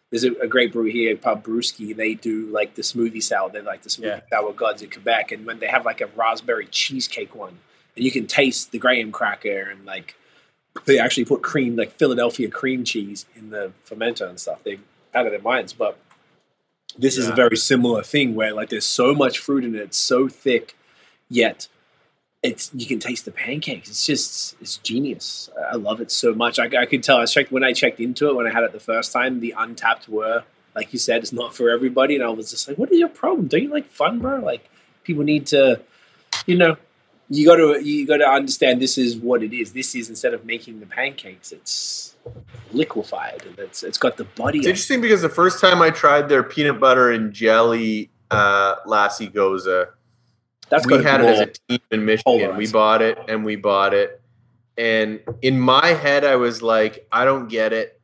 there's a, a great brew here, Pub Brewski. They do like the smoothie salad. They're like the smoothie Yeah. sour gods in Quebec. And when they have like a raspberry cheesecake one, and you can taste the graham cracker and like they actually put cream, like Philadelphia cream cheese in the fermenter and stuff. They out of their minds. But this is a very similar thing where like there's so much fruit in it, so thick, yet it's you can taste the pancakes. It's just it's genius. I love it so much. I, I could tell. I checked when I checked into it when I had it the first time. The Untappd were like you said, it's not for everybody, and I was just like, "What is your problem? Don't you like fun, bro? Like people need to, you know." You got to you got to understand this is what it is. This is instead of making the pancakes, it's liquefied and it's it's got the body. It's it. interesting because the first time I tried their peanut butter and jelly uh, Lassi Gose, That's we had it as a team in Michigan. We bought it and we bought it. And in my head, I was like, I don't get it.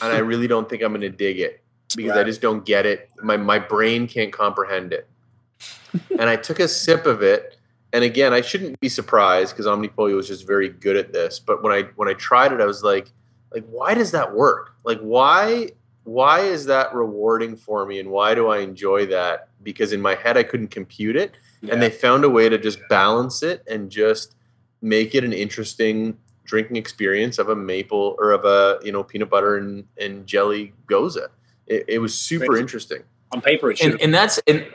And I really don't think I'm going to dig it because I just don't get it. My, my brain can't comprehend it. and I took a sip of it. And again, I shouldn't be surprised because Omnipollo was just very good at this. But when I when I tried it, I was like, like, why does that work? Like, why why is that rewarding for me? And why do I enjoy that? Because in my head, I couldn't compute it and they found a way to just balance it and just make it an interesting drinking experience of a maple or of a you know peanut butter and, and jelly gose. It, it was super Crazy. interesting. on paper. It should and, and that's and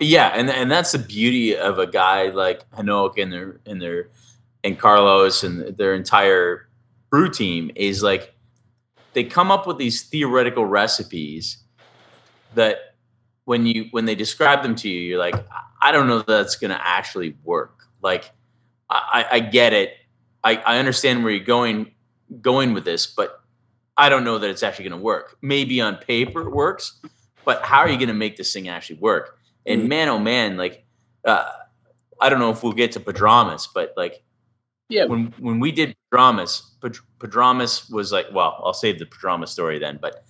yeah, and and that's the beauty of a guy like Henok and their and their and Carlos and their entire brew team is like they come up with these theoretical recipes that when you when they describe them to you, you're like, I don't know that that's gonna actually work. Like I, I get it. I, I understand where you're going going with this, but I don't know that it's actually gonna work. Maybe on paper it works, but how are you going to make this thing actually work? And Mm. man, oh man, like uh, I don't know if we'll get to Prodromus, but like yeah. when when we did Prodromus, Pad- Prodromus was like, well, I'll save the Prodromus story then, but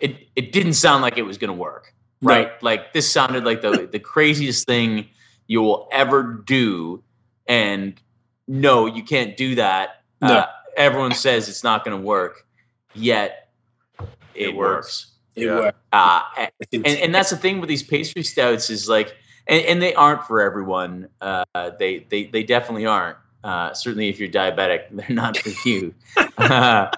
it it didn't sound like it was going to work, No. right? Like this sounded like the the craziest thing you will ever do, and no, you can't do that. No. Uh, everyone says it's not going to work, yet it, It works. works. It Yeah. worked. Uh, and, and that's the thing with these pastry stouts is like and, and they aren't for everyone uh, they, they they definitely aren't uh, certainly if you're diabetic they're not for you uh,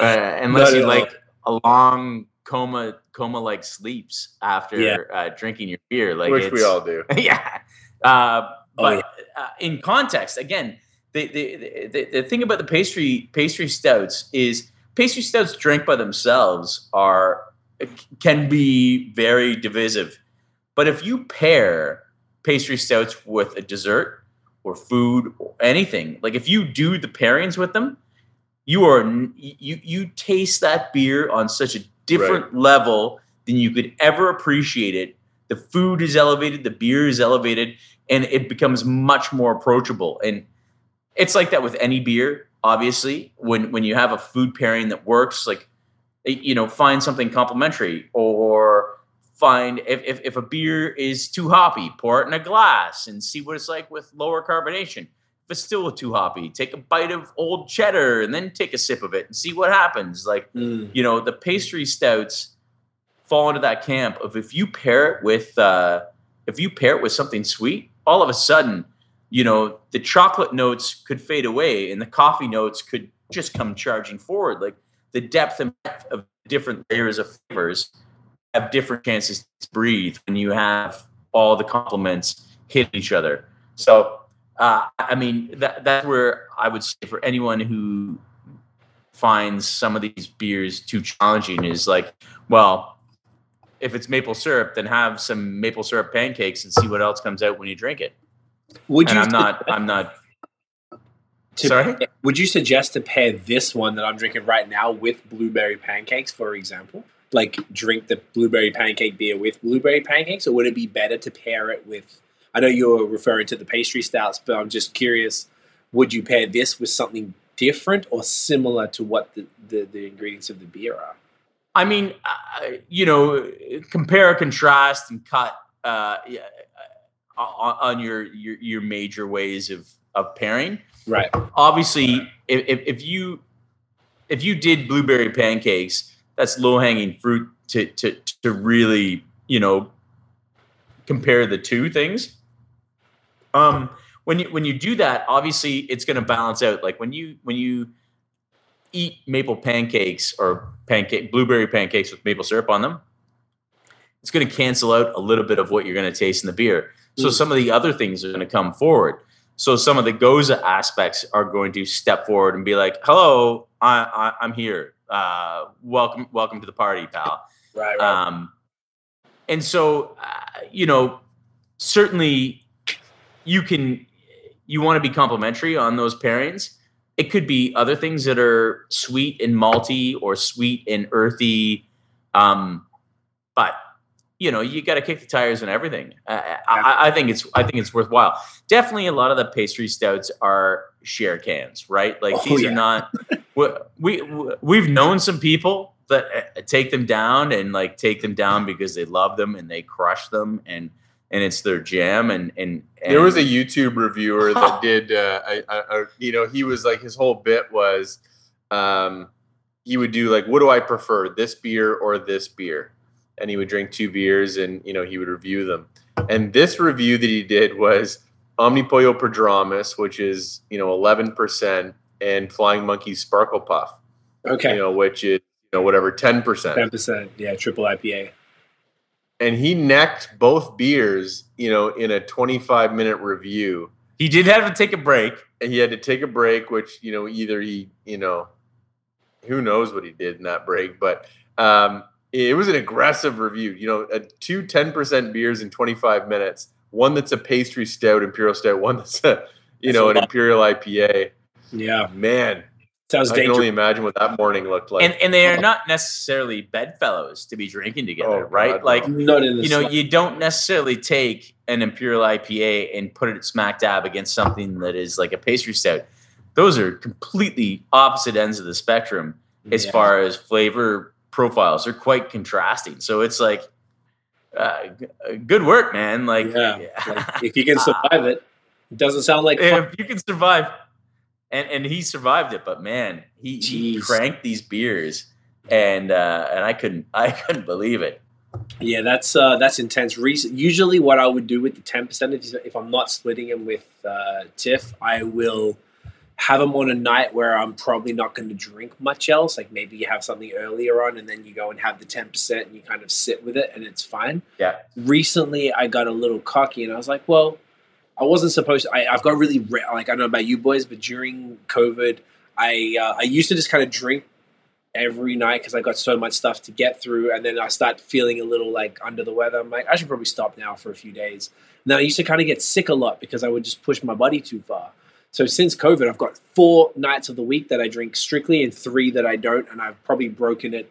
unless Not you at all. like a long coma coma like sleeps after Yeah. uh, drinking your beer like which we all do. yeah. Uh, Oh, but uh, in context, again, the, the, the, the thing about the pastry pastry stouts is pastry stouts drank by themselves are can be very divisive. But if you pair pastry stouts with a dessert or food or anything, like if you do the pairings with them, you are you you taste that beer on such a different level than you could ever appreciate it. The food is elevated, the beer is elevated, and it becomes much more approachable. And it's like that with any beer. obviously when when you have a food pairing that works like you know find something complementary or find if, if, if a beer is too hoppy pour it in a glass and see what it's like with lower carbonation if it's still too hoppy take a bite of old cheddar and then take a sip of it and see what happens. Like Mm. you know the pastry stouts fall into that camp of if you pair it with uh, if you pair it with something sweet all of a sudden you know the chocolate notes could fade away and the coffee notes could just come charging forward. Like the depth and breadth of different layers of flavors have different chances to breathe when you have all the complements hit each other. So uh, i mean that, that's where i would say for anyone who finds some of these beers too challenging is like well if it's maple syrup then have some maple syrup pancakes and see what else comes out when you drink it Would and you i'm not i'm not to- sorry Would you suggest to pair this one that I'm drinking right now with blueberry pancakes, for example? Like drink the blueberry pancake beer with blueberry pancakes, or would it be better to pair it with? I know you're referring to the pastry stouts, but I'm just curious. Would you pair this with something different or similar to what the, the, the ingredients of the beer are? I mean, uh, you know, compare, contrast, and cut uh, yeah, uh, on, on your, your your major ways of of pairing. Right. Obviously, if, if, if you if you did blueberry pancakes, that's low hanging fruit to to to really you know compare the two things. Um, when you when you do that, obviously it's going to balance out. Like when you when you eat maple pancakes or pancake blueberry pancakes with maple syrup on them, it's going to cancel out a little bit of what you're going to taste in the beer. So Mm. some of the other things are going to come forward. So some of the gose aspects are going to step forward and be like, "Hello, I, I, I'm here. Uh, welcome, welcome to the party, pal." Right. Right. Um, and so, uh, you know, certainly you can, you want to be complimentary on those pairings. It could be other things that are sweet and malty or sweet and earthy. Um, but you know, you got to kick the tires and everything. Uh, I, I think it's, I think it's worthwhile. Definitely, a lot of the pastry stouts are share cans, right? Like Oh, these yeah. are not. we, we we've known some people that uh, take them down and like take them down because they love them and they crush them and and it's their jam and and, and There was a YouTube reviewer that did, uh, I, I, I, you know, he was like, his whole bit was, um, he would do like, what do I prefer, this beer or this beer? And he would drink two beers and, you know, he would review them. And this review that he did was Omnipollo Prodromus, which is, you know, 11%, and Flying Monkey Sparkle Puff, okay. you know, which is, you know, whatever, 10%. Ten percent. Yeah. Triple IPA. And he necked both beers, you know, in a 25 minute review. he did have to take a break. and he had to take a break, which you know either he you know who knows what he did in that break, but um, it was an aggressive review. You know, a two 10% beers in 25 minutes, one that's a pastry stout, imperial stout, one that's a you That's know a an imperial IPA. Yeah. Man, Sounds I can dangerous. only imagine what that morning looked like. and and they are not necessarily bedfellows to be drinking together, Oh, right? God, like no. Not in you know, slightest. you don't necessarily take an imperial IPA and put it smack dab against something that is like a pastry stout. Those are completely opposite ends of the spectrum as Yeah. far as flavor profiles. They're quite contrasting. So it's like, uh, g- good work, man. Like, Yeah, Like, if you can survive it, it doesn't sound like fun. if you can survive, and and he survived it, but man, he, he cranked these beers, and uh, and I couldn't I couldn't believe it. Yeah, that's uh, that's intense. Usually, what I would do with the ten percent, if, if I'm not splitting them with uh, Tiff, I will have them on a night where I'm probably not going to drink much else. Like maybe you have something earlier on, and then you go and have the ten percent, and you kind of sit with it, and it's fine. Yeah. Recently, I got a little cocky, and I was like, well. I wasn't supposed to. I, I've got really re- like I don't know about you boys, but during COVID, I uh, I used to just kind of drink every night because I got so much stuff to get through, and then I start feeling a little like under the weather. I'm like, I should probably stop now for a few days. And then I used to kind of get sick a lot because I would just push my body too far. So since COVID, I've got four nights of the week that I drink strictly, and three that I don't, and I've probably broken it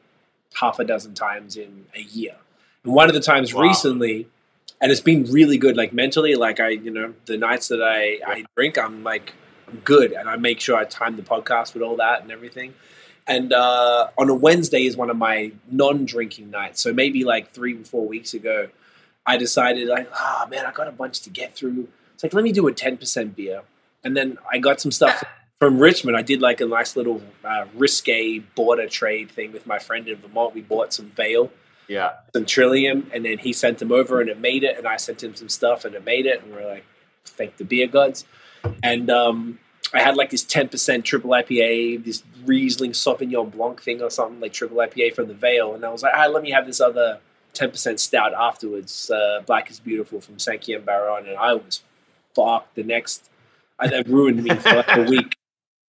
half a dozen times in a year. And one of the times Wow. recently, and it's been really good, like mentally, like I, you know, the nights that I I drink, I'm like good, and I make sure I time the podcast with all that and everything. And uh, on a Wednesday is one of my non-drinking nights. So maybe like three or four weeks ago, I decided like, oh man, I got a bunch to get through. It's like let me do a ten percent beer, and then I got some stuff from Richmond. I did like a nice little uh, risque border trade thing with my friend in Vermont. We bought some Veil, Yeah. some Trillium, and then he sent them over, and it made it. And I sent him some stuff, and it made it. And we're like, thank the beer gods. And um, I had like this ten percent triple IPA, this Riesling Sauvignon Blanc thing or something like triple IPA from the Veil, and I was like, ah, let me have this other ten percent stout afterwards. Uh, Black is beautiful from Sankian Baron, and I was fucked the next. I, that ruined me for like a week.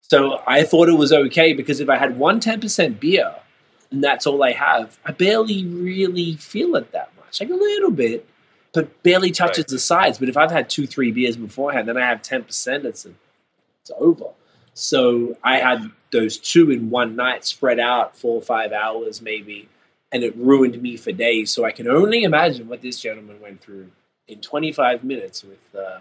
So I thought it was okay because if I had one 10% beer and that's all I have, I barely really feel it that much. Like a little bit, but barely touches Right. the sides. But if I've had two, three beers beforehand, then I have 10%, it's, it's over. So I had those two in one night spread out four or five hours maybe, and it ruined me for days. So I can only imagine what this gentleman went through in 25 minutes with uh,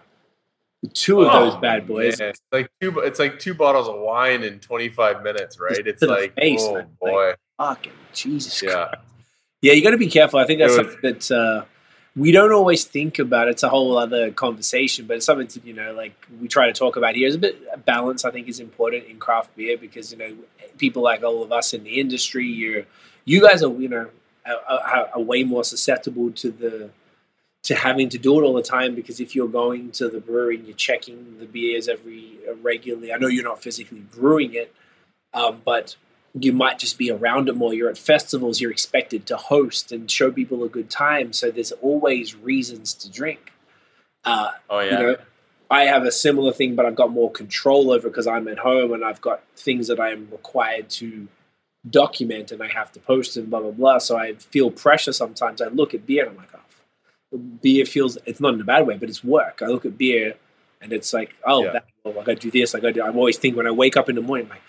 two of Oh, those bad boys. man. It's like two. It's like two bottles of wine in 25 minutes, right? It's to like, face, oh man. boy, Fucking Jesus Christ. yeah. Yeah, you got to be careful. I think that's was- something that uh, we don't always think about. It's a whole other conversation, but it's something to you know, like we try to talk about here. Is a bit balance. I think is important in craft beer because you know people like all of us in the industry. You're you guys are you know are, are, are way more susceptible to the to having to do it all the time because if you're going to the brewery and you're checking the beers every uh, regularly, I know you're not physically brewing it, um, but you might just be around it more. You're at festivals, you're expected to host and show people a good time. So there's always reasons to drink. Uh, Oh yeah. you know, I have a similar thing, but I've got more control over because I'm at home and I've got things that I am required to document and I have to post and blah blah blah. So I feel pressure sometimes. I look at beer and I'm like, oh, beer feels it's not in a bad way, but it's work. I look at beer and it's like, oh, Yeah. that, well, I got to do this. I got to. I'm always thinking when I wake up in the morning, I'm like,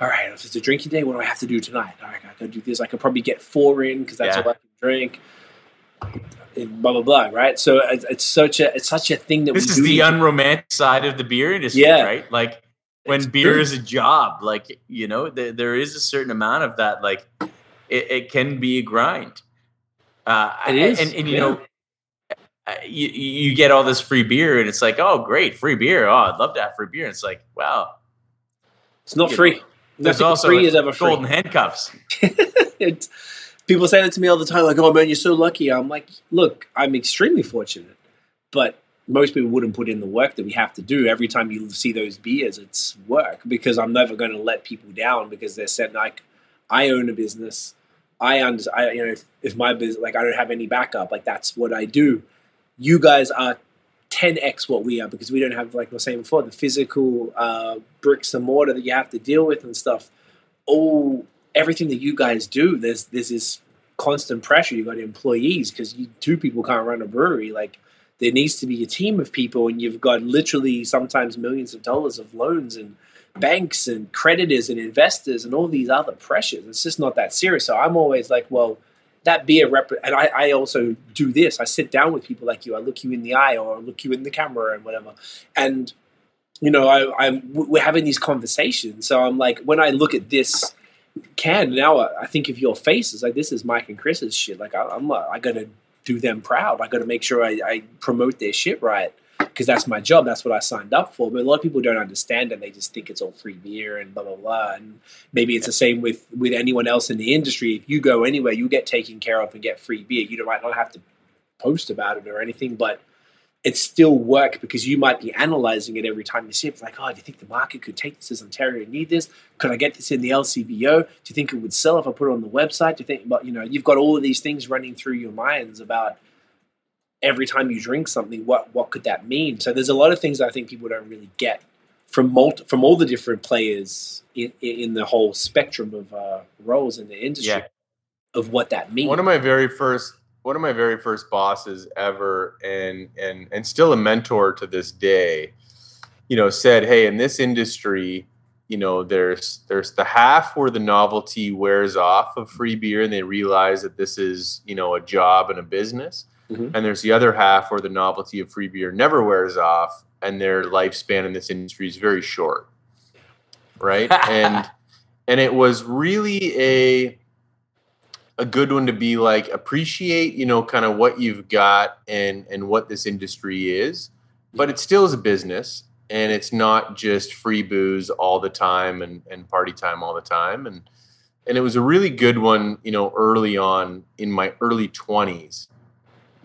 all right, if it's a drinking day, what do I have to do tonight? All right, I got to do this. I could probably get four in because that's Yeah. all I can drink. And blah blah blah. Right. So it's, it's such a it's such a thing that this is the unromantic side of the beer industry, Yeah. right? Like when It's beer true. is a job, like you know, th- there is a certain amount of that. Like it, it can be a grind. Uh, It is, and, and you yeah. know, you, you get all this free beer, and it's like, oh, great, free beer. Oh, I'd love to have free beer. And it's like, wow, It's not you free. know, there's also free is ever free. golden handcuffs. People say that to me all the time, like, "Oh man, you're so lucky." I'm like, "Look, I'm extremely fortunate, but most people wouldn't put in the work that we have to do. Every time you see those beers, it's work because I'm never going to let people down because they're said like, I own a business. I under, I you know, if, if my business like I don't have any backup, like that's what I do. You guys are 10x what we are because we don't have like I was saying before the physical uh, bricks and mortar that you have to deal with and stuff. All everything that you guys do, there's there's this constant pressure. You've got employees because you two people can't run a brewery. Like there needs to be a team of people, and you've got literally sometimes millions of dollars of loans and banks and creditors and investors and all these other pressures. It's just not that serious. So I'm always like, well, that be a rep and I, I also do this. I sit down with people like you. I look you in the eye or look you in the camera and whatever. And you know, I, I'm we're having these conversations. So I'm like, when I look at this can now, I think of your faces. Like this is Mike and Chris's shit. Like I, I'm, uh, I gotta do them proud. I gotta make sure I, I promote their shit right because that's my job. That's what I signed up for. But a lot of people don't understand and they just think it's all free beer and blah blah blah. And maybe it's the same with with anyone else in the industry. If you go anywhere, you get taken care of and get free beer. You might not have to post about it or anything, but it's still work because you might be analyzing it every time you see it. It's like, oh, do you think the market could take this? Does Ontario need this? Could I get this in the LCBO? Do you think it would sell if I put it on the website? Do you think, but you know, you've got all of these things running through your minds about every time you drink something, what what could that mean? So there's a lot of things I think people don't really get from multi, from all the different players in, in the whole spectrum of uh, roles in the industry Yeah. of what that means. one of my very first one of my very first bosses ever and and and still a mentor to this day you know said hey in this industry you know there's there's the half where the novelty wears off of free beer and they realize that this is you know a job and a business Mhm. and there's the other half where the novelty of free beer never wears off, and their lifespan in this industry is very short, right? and and it was really a a good one to be like appreciate you know kind of what you've got and and what this industry is but it still is a business and it's not just free booze all the time and and party time all the time and and it was a really good one you know early on in my early 20s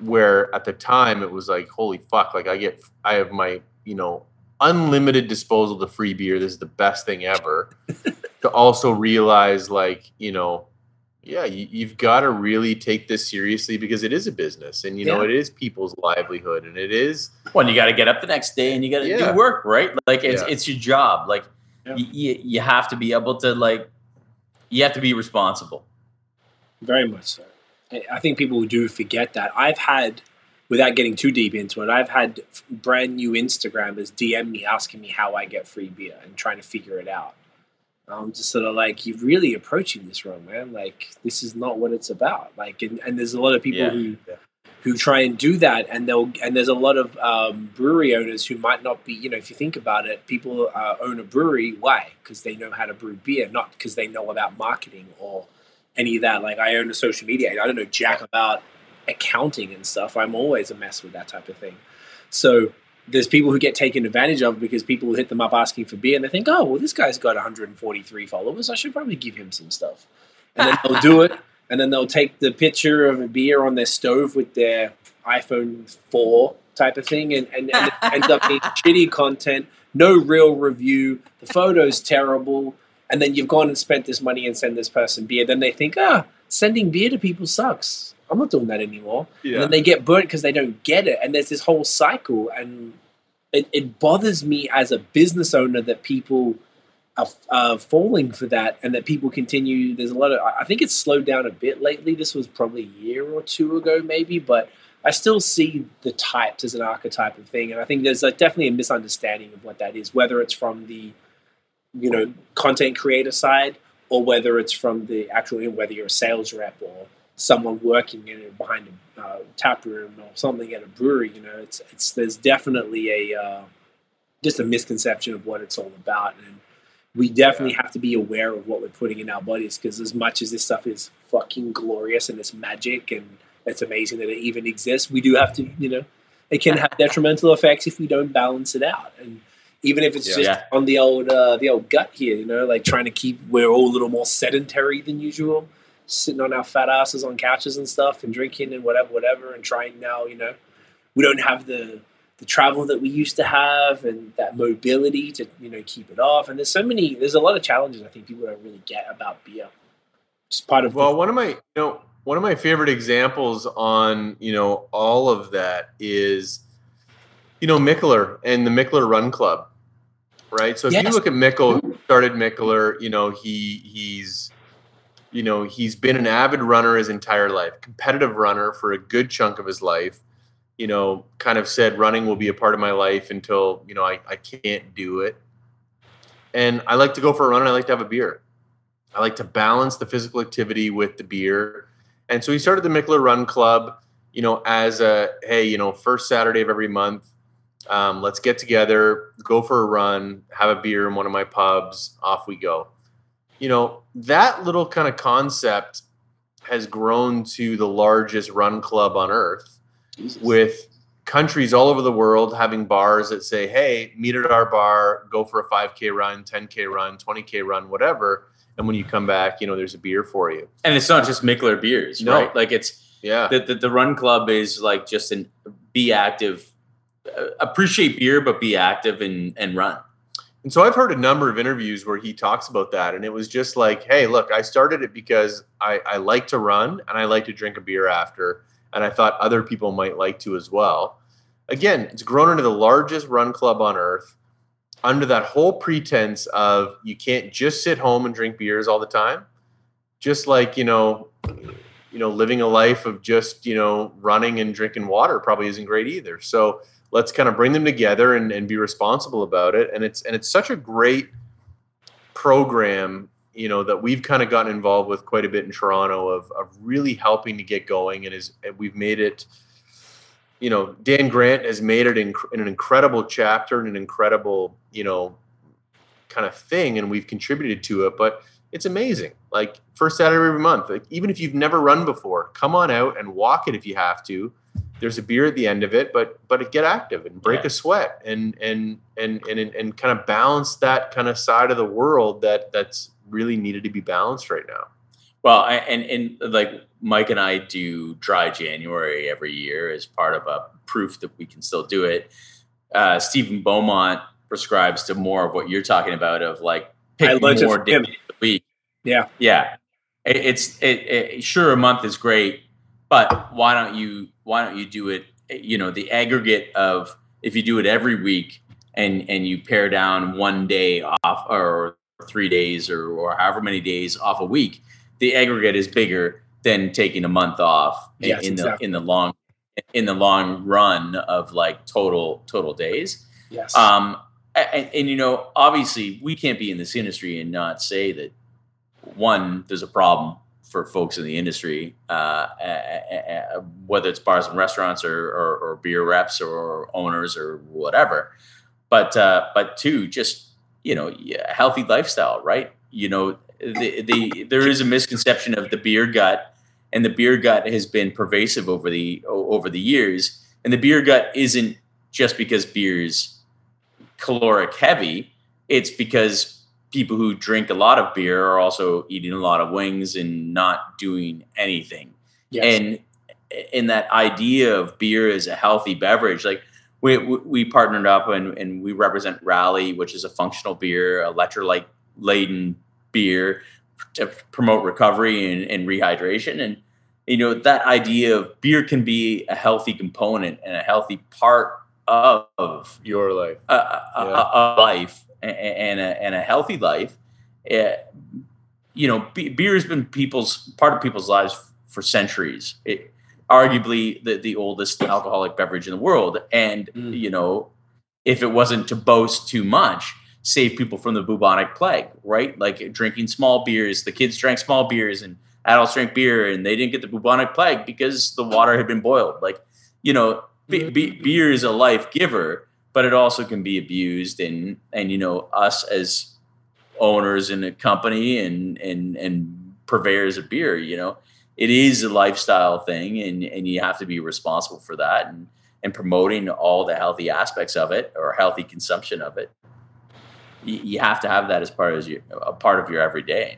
where at the time it was like holy fuck like i get i have my you know unlimited disposal to free beer this is the best thing ever to also realize like you know yeah you, you've got to really take this seriously because it is a business and you know Yeah. it is people's livelihood and it is Well, you got to get up the next day and you got to Yeah. do work, right? Like it's Yeah. it's your job. Like Yeah. y- y- you have to be able to like you have to be responsible. Very much so. I- I think people do forget that. I've had, without getting too deep into it, I've had brand new Instagrammers DM me asking me how I get free beer and trying to figure it out. I'm just sort of like, you're really approaching this wrong, man. Like, this is not what it's about. Like, and, and there's a lot of people Yeah. who who try and do that, and they'll and there's a lot of um, brewery owners who might not be. You know, if you think about it, people uh, own a brewery. Why? Because they know how to brew beer, not because they know about marketing or any of that. Like I own a social media. I don't know jack about accounting and stuff. I'm always a mess with that type of thing. So there's people who get taken advantage of because people will hit them up asking for beer and they think, oh, well, this guy's got 143 followers. I should probably give him some stuff. And then they'll do it. And then they'll take the picture of a beer on their stove with their iPhone 4 type of thing and, and, and it ends up being shitty content, no real review. The photo's terrible and then you've gone and spent this money and send this person beer. Then they think, ah, sending beer to people sucks. I'm not doing that anymore. And then they get burnt because they don't get it. And there's this whole cycle. And it, it bothers me as a business owner that people are, are falling for that and that people continue. There's a lot of, I think it's slowed down a bit lately. This was probably a year or two ago, maybe, but I still see the types as an archetype of thing. And I think there's like definitely a misunderstanding of what that is, whether it's from the you know content creator side or whether it's from the actual whether you're a sales rep or someone working in behind a uh, tap room or something at a brewery you know it's it's there's definitely a uh, just a misconception of what it's all about. And we definitely have to be aware of what we're putting in our bodies because as much as this stuff is fucking glorious and it's magic and it's amazing that it even exists we do have to you know it can have detrimental effects if we don't balance it out. And even if it's Yeah. just Yeah. on the old uh, the old gut here, you know, like trying to keep we're all a little more sedentary than usual, sitting on our fat asses on couches and stuff and drinking and whatever, whatever, and trying now, you know, we don't have the the travel that we used to have and that mobility to you know keep it off. And there's so many, there's a lot of challenges I think people don't really get about beer. It's part of Well, one of my you know one of my favorite examples on you know all of that is you know Mikkeller and the Mikkeller Run Club, right? So if Yes. you look at Mikkel, started Mikkeller, you know he he's you know he's been an avid runner his entire life, competitive runner for a good chunk of his life. You know, kind of said running will be a part of my life until you know I, I can't do it. And I like to go for a run and I like to have a beer. I like to balance the physical activity with the beer. And so he started the Mikkeller Run Club, you know, as a hey, you know, first Saturday of every month. Um, let's get together, go for a run, have a beer in one of my pubs, off we go. You know, that little kind of concept has grown to the largest run club on earth Jesus. with countries all over the world having bars that say, hey, meet at our bar, go for a 5K run, 10K run, 20K run, whatever. And when you come back, you know, there's a beer for you. And it's not just Mikkeller beers, No. right? Like it's Yeah. the, the the run club is like just an be active, Uh, appreciate beer, but be active and and run. And so I've heard a number of interviews where he talks about that. And it was just like, hey, look, I started it because I, I like to run and I like to drink a beer after. And I thought other people might like to as well. Again, it's grown into the largest run club on earth under that whole pretense of you can't just sit home and drink beers all the time. Just like, you know, you know, living a life of just, you know, running and drinking water probably isn't great either. So let's kind of bring them together and, and be responsible about it. And it's and it's such a great program, you know, that we've kind of gotten involved with quite a bit in Toronto of, of really helping to get going and is we've made it you know, Dan Grant has made it in, in an incredible chapter and an incredible, you know, kind of thing, and we've contributed to it. But it's amazing. Like first Saturday every month, like even if you've never run before, come on out and walk it if you have to. There's a beer at the end of it, but but get active and break Yeah. a sweat and and and and and kind of balance that kind of side of the world that that's really needed to be balanced right now. Well, I- and and like Mike and I do dry January every year as part of a proof that we can still do it. Uh, Stephen Beaumont prescribes to more of what you're talking about of like I pick more days him. a week. Yeah. yeah. It, it's it, it, sure a month is great, but why don't you why don't you do it? You know, the aggregate of if you do it every week and and you pare down one day off or three days or or however many days off a week, the aggregate is bigger than taking a month off in- Yes, in the exactly. in the long in the long run of like total total days. Yes. Um, and, and you know, obviously, we can't be in this industry and not say that one, there's a problem for folks in the industry, uh, whether it's bars and restaurants or, or, or beer reps or owners or whatever. But uh, but two, just you know, a healthy lifestyle, right? You know, the, the there is a misconception of the beer gut, and the beer gut has been pervasive over the over the years. And the beer gut isn't just because beer's caloric heavy. It's because people who drink a lot of beer are also eating a lot of wings and not doing anything. yes. And in that idea of beer as a healthy beverage, like we we, partnered up and, and we represent Rally, which is a functional beer, electrolyte laden beer to promote recovery and, and rehydration. And you know that idea of beer can be a healthy component and a healthy part of Your life. a, a, a- a life a- a- and a, and a healthy life. Uh, you know, beer has been people's part of people's lives for centuries. It, arguably the, the oldest alcoholic beverage in the world. And, Mm. you know, if it wasn't to boast too much, save people from the bubonic plague, right? Like drinking small beers, the kids drank small beers and adults drank beer and they didn't get the bubonic plague because the water had been boiled. Like, you know, be, be, beer is a life giver, but it also can be abused. And, and, you know, us as owners in a company and, and, and purveyors of beer, you know, it is a lifestyle thing and, and you have to be responsible for that and, and promoting all the healthy aspects of it or healthy consumption of it. You, have to have that as part of your, a part of your everyday.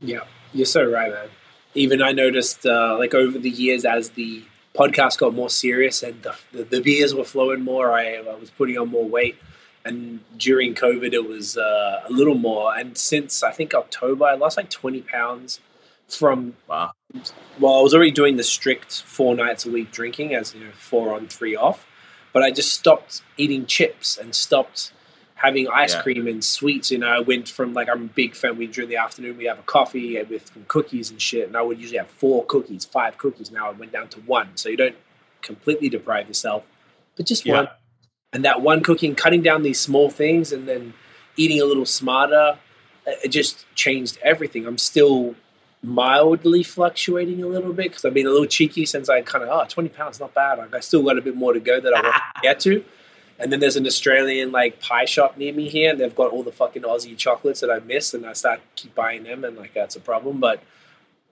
Yeah, you're so right, man. Even I noticed, uh, like over the years, as the podcast got more serious and the, the, the beers were flowing more, I, I was putting on more weight. And during COVID, it was uh, a little more. And since I think October, I lost like 20 pounds from Wow. well, I was already doing the strict four nights a week drinking, as you know, four on, three off. But I just stopped eating chips and stopped having ice Yeah. cream and sweets. You know, I went from like I'm a big fan. We during the afternoon we have a coffee and with some cookies and shit, and I would usually have four cookies, five cookies. Now I went down to one, so you don't completely deprive yourself, but just Yeah. one. And that one cooking, cutting down these small things, and then eating a little smarter, it it just changed everything. I'm still mildly fluctuating a little bit because I've been a little cheeky since I kind of oh 20 pounds not bad like I still got a bit more to go that I want to get to and then there's an Australian like pie shop near me here and they've got all the fucking Aussie chocolates that I miss and I start keep buying them and like that's a problem. But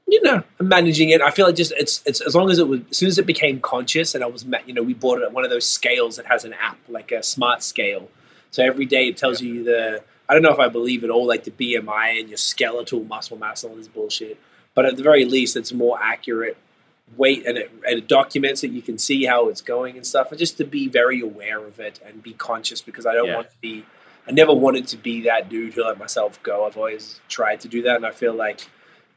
you know I'm managing it. I feel like just it's it's as long as it was as soon as it became conscious and I was you know we bought it at one of those scales that has an app like a smart scale. So every day it tells you the I don't know if I believe it all, like the BMI and your skeletal muscle mass and all this bullshit. But at the very least, it's more accurate weight and it, and it documents it. You can see how it's going and stuff. And just to be very aware of it and be conscious because I don't Yeah. want to be, I never wanted to be that dude who let myself go. I've always tried to do that. And I feel like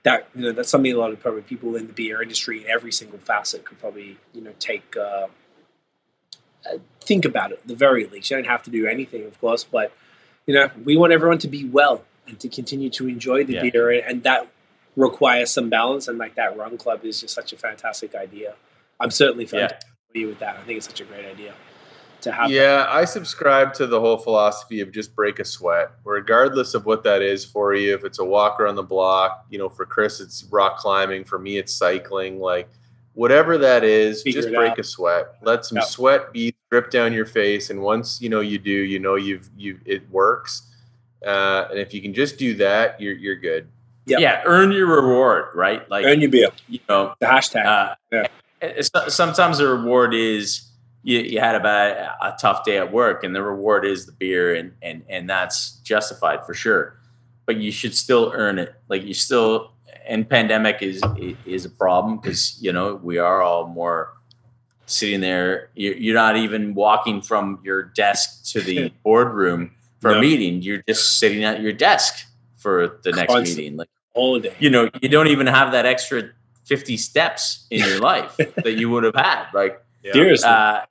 that, you know, that's something a lot of probably people in the beer industry in every single facet could probably, you know, take, uh, uh, think about it the very least. You don't have to do anything, of course, but you know, we want everyone to be well and to continue to enjoy the Yeah. beer, and that requires some balance. And like that run club is just such a fantastic idea. I'm certainly Yeah. familiar with that. I think it's such a great idea to have. Yeah, I subscribe to the whole philosophy of just break a sweat, regardless of what that is for you. If it's a walk around the block, you know, for Chris, it's rock climbing. For me, it's cycling. Like, whatever that is, Figure just break out. a sweat. Let some Yeah. sweat be drip down your face, and once you know you do, you know you've you it works. Uh, and if you can just do that, you're you're good. Yep. Yeah, earn your reward, right? Like Earn your beer. you know, The hashtag. uh, Yeah. it's- sometimes the reward is you, you had a bad, a tough day at work, and the reward is the beer, and and and that's justified for sure. But you should still earn it. Like you still, and pandemic is is a problem because you know we are all more sitting there. You're, you're not even walking from your desk to the boardroom for No. a meeting. You're just sitting at your desk for the next Constant. meeting. Like all day. you know, you don't even have that extra 50 steps in your life that you would have had. Like, Seriously. uh,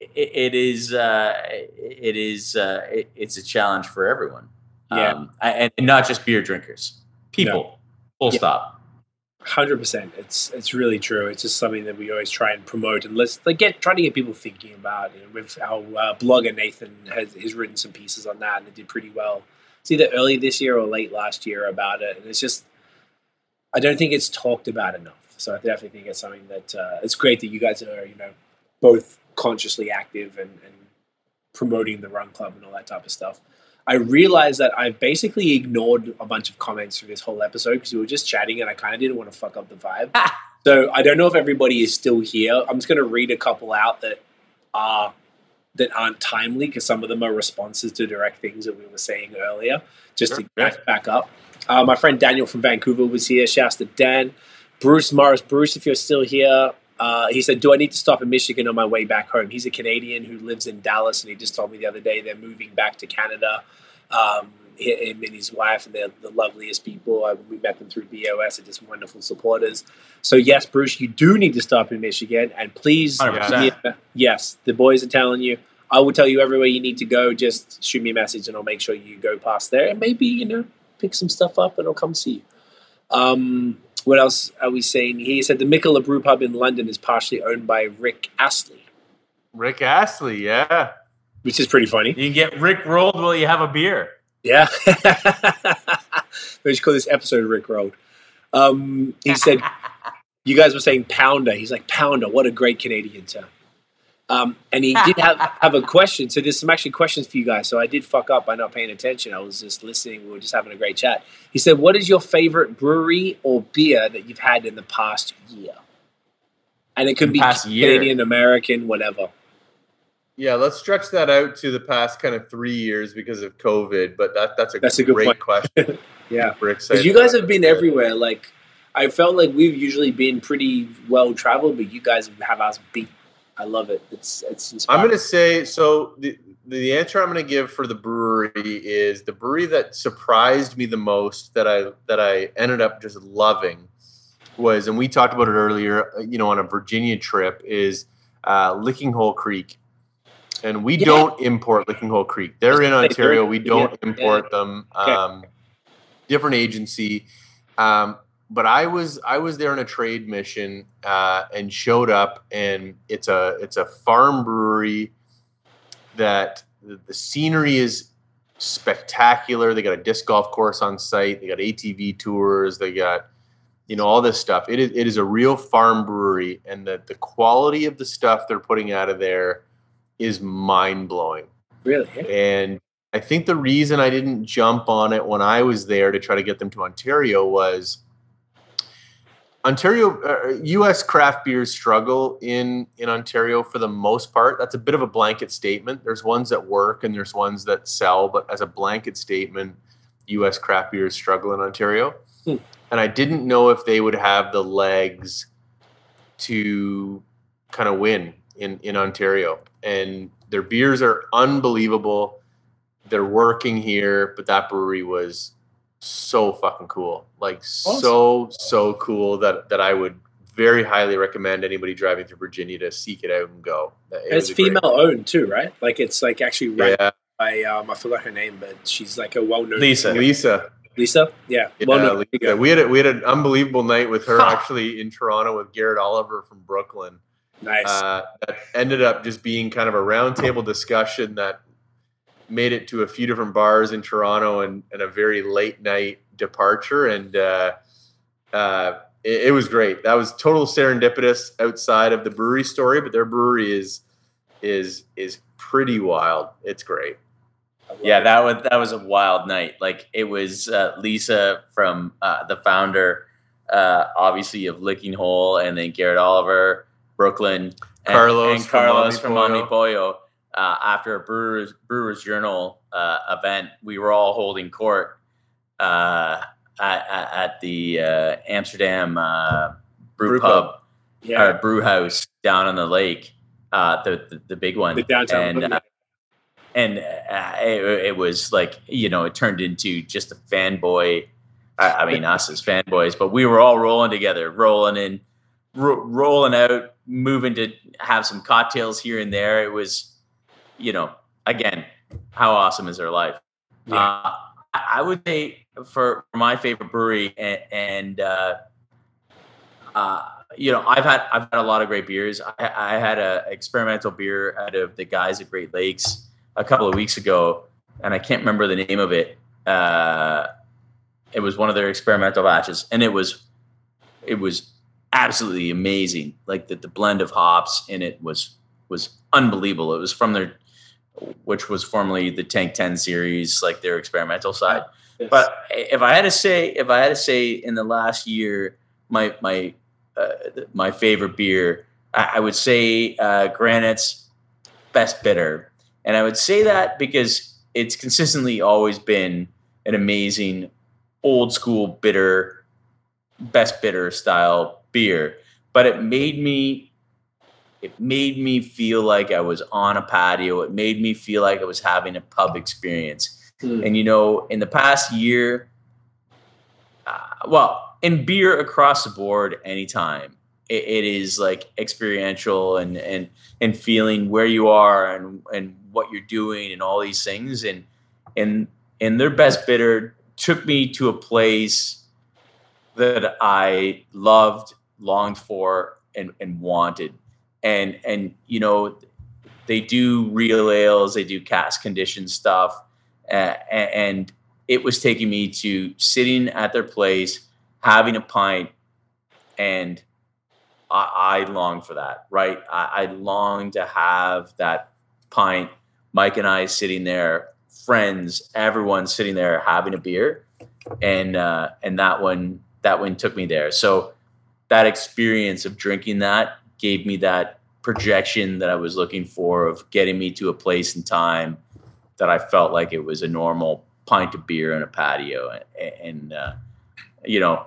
it, it is, uh, it is, uh, it, it's a challenge for everyone. Yeah. Um, and, and not just beer drinkers, people, full Yeah. stop. Hundred percent. It's it's really true. It's just something that we always try and promote and let's like get try to get people thinking about. You know, with our uh, blogger Nathan has has written some pieces on that and it did pretty well. It's either early this year or late last year about it, and it's just I don't think it's talked about enough. So I definitely think it's something that uh, it's great that you guys are you know both consciously active and, and promoting the Run Club and all that type of stuff. I realized that I've basically ignored a bunch of comments through this whole episode because we were just chatting and I kind of didn't want to fuck up the vibe. so I don't know if everybody is still here. I'm just going to read a couple out that are that aren't timely because some of them are responses to direct things that we were saying earlier, just to back, back up. Uh, my friend Daniel from Vancouver was here. Shouts to Dan. Bruce Morris. Bruce, if you're still here, uh, he said, "Do I need to stop in Michigan on my way back home?" He's a Canadian who lives in Dallas, and he just told me the other day they're moving back to Canada. Um, him and his wife, and they're the loveliest people. Uh, we met them through BOS, and just wonderful supporters. So yes, Bruce, you do need to stop in Michigan, and please, yeah, yes, the boys are telling you. I will tell you everywhere you need to go. Just shoot me a message, and I'll make sure you go past there, and maybe you know pick some stuff up, and I'll come see you. Um, what else are we saying? He said the Mikkeller Brew Pub in London is partially owned by Rick Astley, Rick Astley, yeah. which is pretty funny. You can get Rick rolled while you have a beer. Yeah. we should call this episode Rick Rolled. Um, he said, you guys were saying pounder. He's like, pounder, what a great Canadian term. Um, and he did have, have a question. So there's some actually questions for you guys. So I did fuck up by not paying attention. I was just listening. We were just having a great chat. He said, what is your favorite brewery or beer that you've had in the past year? And it could In be past year? Canadian, American, whatever. Yeah, let's stretch that out to the past kind of three years because of COVID. But that that's a That's a good great point. question. Yeah. We're excited. you guys have been everywhere. Like, I felt like we've usually been pretty well traveled, but you guys have us beat. I love it. It's it's inspiring. I'm going to say so. The the answer I'm going to give for the brewery is the brewery that surprised me the most that I that I ended up just loving was, and we talked about it earlier. uh, You know, on a Virginia trip is uh, Licking Hole Creek, and we Yeah. don't import Licking Hole Creek. They're in Ontario. We don't import them. Um, different agency. Um, but I was I was there on a trade mission uh, and showed up, and it's a it's a farm brewery that the, the scenery is spectacular. They got a disc golf course on site. They got ATV tours. They got you know all this stuff. It is it is a real farm brewery, and the the quality of the stuff they're putting out of there is mind blowing. really. And I think the reason I didn't jump on it when I was there to try to get them to Ontario was Ontario, uh, U.S. craft beers struggle in in Ontario for the most part. That's a bit of a blanket statement. There's ones that work and there's ones that sell, but as a blanket statement, U.S. craft beers struggle in Ontario. Hmm. And I didn't know if they would have the legs to kind of win in in Ontario. And their beers are unbelievable. They're working here, but that brewery was so fucking cool. Like so so cool that that I would very highly recommend anybody driving through Virginia to seek it out and go. It it's female owned too, right? Like it's like actually run Yeah, by um, I forgot her name, but she's like a well known Lisa. Lisa. Lisa, yeah, Yeah, Lisa. We had a, we had an unbelievable night with her actually in Toronto with Garrett Oliver from Brooklyn. Nice. uh, that ended up just being kind of a roundtable discussion that made it to a few different bars in Toronto and, and a very late night departure. And uh, uh, it, it was great. That was total serendipitous outside of the brewery story, but their brewery is is is pretty wild. It's great. Yeah, that was that was a wild night. Like it was uh, Lisa from uh, the founder, uh, obviously of Licking Hole, and then Garrett Oliver, Brooklyn, and Carlos and Carlos from. Omnipollo. Uh, after a Brewers Brewers Journal uh, event, we were all holding court uh, at, at, the uh, Amsterdam uh, brew, Brew pub, pub. Yeah. uh, brew house down on the lake, uh, the, the the big one, the downtown. and uh, and uh, it, it was like you know it turned into just a fanboy I, I mean us as fanboys but we were all rolling together rolling in ro- rolling out moving to have some cocktails here and there it was you know again how awesome is their life Yeah. uh, I I would say for my favorite brewery and, and uh, uh, you know I've had I've had a lot of great beers. I, I had an experimental beer out of the guys at Great Lakes a couple of weeks ago, and I can't remember the name of it. Uh, it was one of their experimental batches, and it was it was absolutely amazing. Like the, the blend of hops in it was was unbelievable. It was from their which was formerly the Tank 10 series, like their experimental side. Yes. But if I had to say, if I had to say, in the last year, my my uh, my favorite beer, I, I would say uh, Granite's best bitter, and I would say that because it's consistently always been an amazing old school bitter, best bitter style beer. But it made me it made me feel like I was on a patio. It made me feel like I was having a pub experience. Hmm. And you know, in the past year, uh, well, in beer across the board, anytime it, it is like experiential and and and feeling where you are and and what you're doing and all these things. And and and their best bitter took me to a place that I loved, longed for, and and wanted. And and you know, they do real ales, they do cask condition stuff, uh, and it was taking me to sitting at their place, having a pint, and I, I long for that, right? I, I long to have that pint. Mike and I sitting there, friends, everyone sitting there having a beer, and uh, and that one that one took me there. So that experience of drinking that gave me that projection that I was looking for of getting me to a place and time that I felt like it was a normal pint of beer in a patio, and, and uh, you know,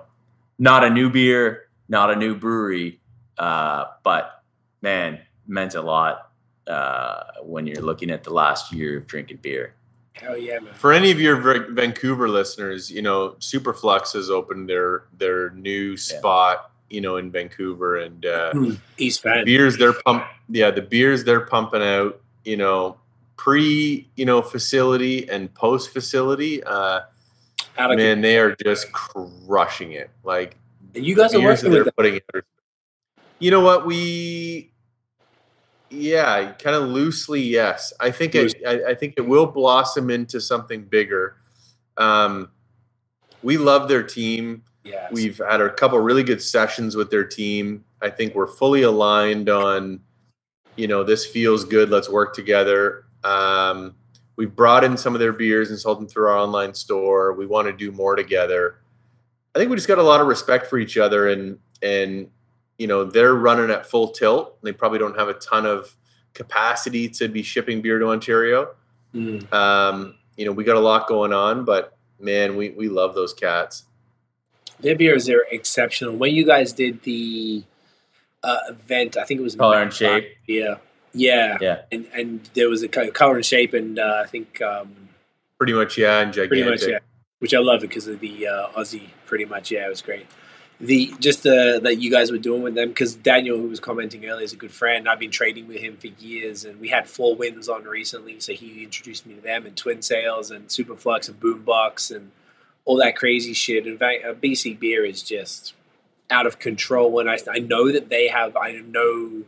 not a new beer, not a new brewery, uh, but man, meant a lot uh, when you're looking at the last year of drinking beer. Hell yeah, man. For any of your Vancouver listeners, you know, Superflux has opened their their new spot, you know, in Vancouver, and uh, East Van. beers they're pump, yeah, the beers they're pumping out, you know, pre, you know, facility and post facility, uh, man, they are just crushing it. Like and you guys are working with putting out. You know what we? Yeah, kind of loosely, yes. I think it, I, I think it will blossom into something bigger. Um, we love their team. Yes. We've had a couple really good sessions with their team. I think we're fully aligned on, you know, this feels good. Let's work together. Um, we've brought in some of their beers and sold them through our online store. We want to do more together. I think we just got a lot of respect for each other, and and you know they're running at full tilt. They probably don't have a ton of capacity to be shipping beer to Ontario. Mm. Um, you know, we got a lot going on, but man, we we love those cats. Their beers are exceptional. When you guys did the uh, event, I think it was Color and shape. Yeah, yeah, Yeah. and and there was a color and shape, and uh, I think um, Pretty much, yeah, and gigantic. pretty much yeah, which I love because of the uh, Aussie. Pretty much, yeah, it was great. The just the that you guys were doing with them because Daniel, who was commenting earlier, is a good friend. I've been trading with him for years, and we had Four Winds on recently. So he introduced me to them and Twin Sails and Superflux and Boombox and all that crazy shit. And Va- uh, BC Beer is just out of control. And I, I know that they have. I know.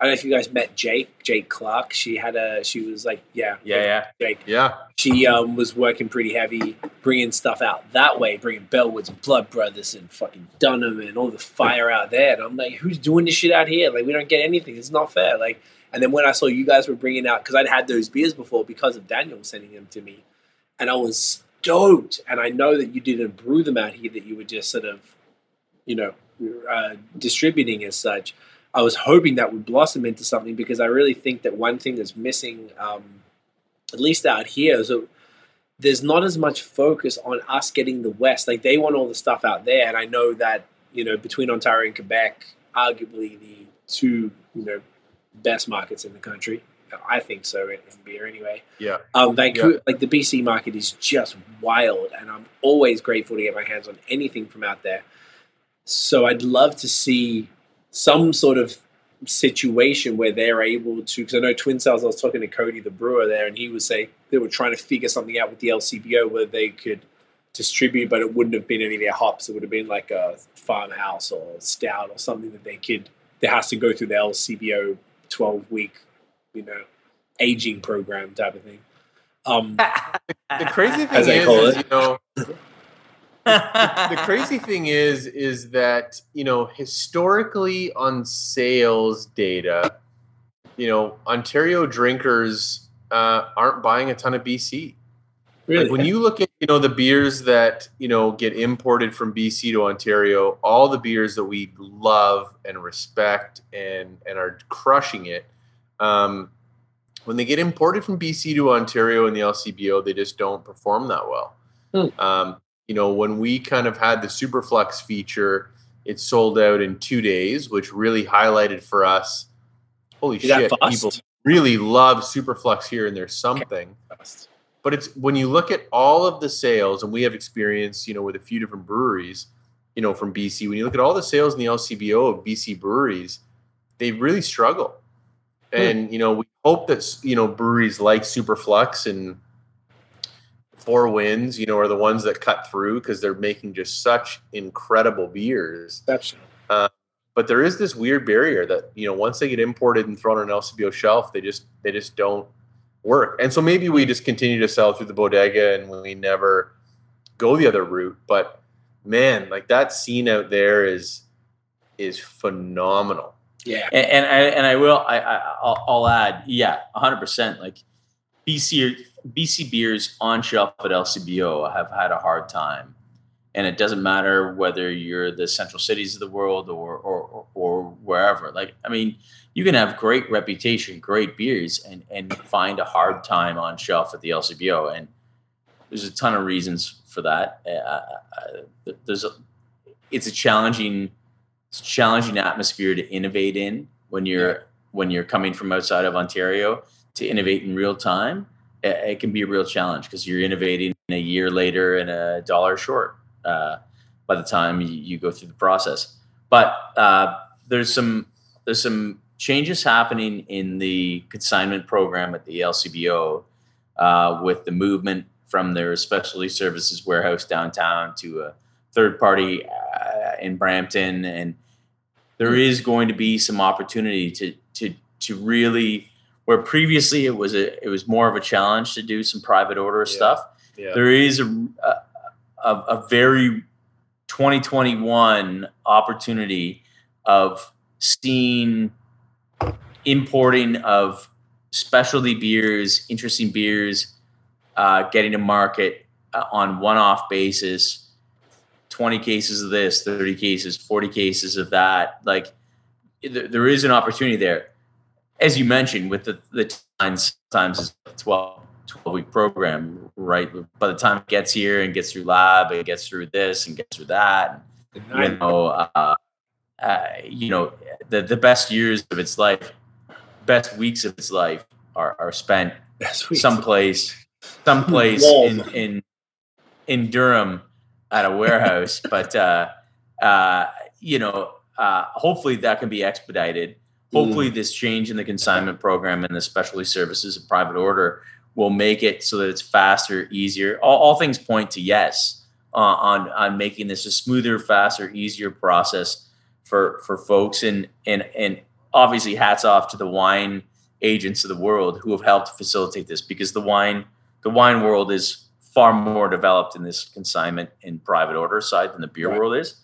I don't know if you guys met Jake, Jake Clark. She had a, she was like, yeah, Yeah, yeah. Jake. Yeah. She um, was working pretty heavy, bringing stuff out that way, bringing Bellwoods and Blood Brothers and fucking Dunham and all the fire out there. And I'm like, who's doing this shit out here? Like, we don't get anything. It's not fair. Like, and then when I saw you guys were bringing out, because I'd had those beers before because of Daniel sending them to me, and I was stoked. And I know that you didn't brew them out here; that you were just sort of, you know, uh, distributing as such. I was hoping that would blossom into something because I really think that one thing that's missing, um, at least out here, is that there's not as much focus on us getting the West. Like they want all the stuff out there, and I know that you know between Ontario and Quebec, arguably the two you know best markets in the country. I think so in beer anyway. Yeah. Um, Vancouver, like the BC market is just wild, and I'm always grateful to get my hands on anything from out there. So I'd love to see some sort of situation where they're able to. Because I know Twin Sails. I was talking to Cody, the brewer there, and he was saying they were trying to figure something out with the LCBO where they could distribute, but it wouldn't have been any of their hops. It would have been like a farmhouse or stout or something that they could. There has to go through the LCBO twelve week, you know, aging program type of thing. Um, The crazy thing I is, call is, it. you know, the crazy thing is is that you know historically on sales data you know ontario drinkers uh, aren't buying a ton of bc really, like when you look at you know the beers that you know get imported from bc to ontario all the beers that we love and respect and and are crushing it um, when they get imported from bc to ontario and the lcbo they just don't perform that well Hmm. um, you know, when we kind of had the Superflux feature, it sold out in two days, which really highlighted for us. Holy Is shit! People really love Superflux here, and there's something. But it's when you look at all of the sales, and we have experience, you know, with a few different breweries, you know, from BC. When you look at all the sales in the LCBO of BC breweries, they really struggle. Hmm. And you know, we hope that you know breweries like Superflux and Four Winds, you know, are the ones that cut through because they're making just such incredible beers. Exceptional. Uh, but there is this weird barrier that you know once they get imported and thrown on an LCBO shelf, they just they just don't work. And so maybe we just continue to sell through the bodega and we never go the other route. But man, like that scene out there is is phenomenal. Yeah. and, and I and I will I, I I'll, I'll add yeah hundred percent like BC BC beers on shelf at LCBO have had a hard time, and it doesn't matter whether you're the central cities of the world or or or wherever. Like I mean, you can have great reputation, great beers, and and find a hard time on shelf at the LCBO, and there's a ton of reasons for that. Uh, uh, there's a, it's a challenging challenging atmosphere to innovate in when you're when you're coming from outside of Ontario to innovate in real time. It, it can be a real challenge because you're innovating a year later and a dollar short uh, by the time you, you go through the process. But uh, there's some there's some changes happening in the consignment program at the LCBO uh, with the movement from their specialty services warehouse downtown to a third party uh, in Brampton, and there is going to be some opportunity to to to really where previously it was a it was more of a challenge to do some private order Yeah. stuff. Yeah. There is a, a a very 2021 opportunity of seeing importing of specialty beers, interesting beers, uh, getting to market uh, on one-off basis. 20 cases of this, 30 cases, 40 cases of that. Like there, there is an opportunity there. As you mentioned, with the, the times, times is a 12, 12 week program, right? By the time it gets here and gets through lab and gets through this and gets through that, you know, uh, uh, you know, the, the best years of its life, best weeks of its life are, are spent someplace, someplace in, in in Durham at a warehouse. but uh, uh, you know, uh, hopefully that can be expedited. Hopefully, this change in the consignment program and the specialty services and private order will make it so that it's faster, easier. All, all things point to yes uh, on on making this a smoother, faster, easier process for for folks. And and and obviously hats off to the wine agents of the world who have helped facilitate this because the wine the wine world is far more developed in this consignment and private order side than the beer Right. world is.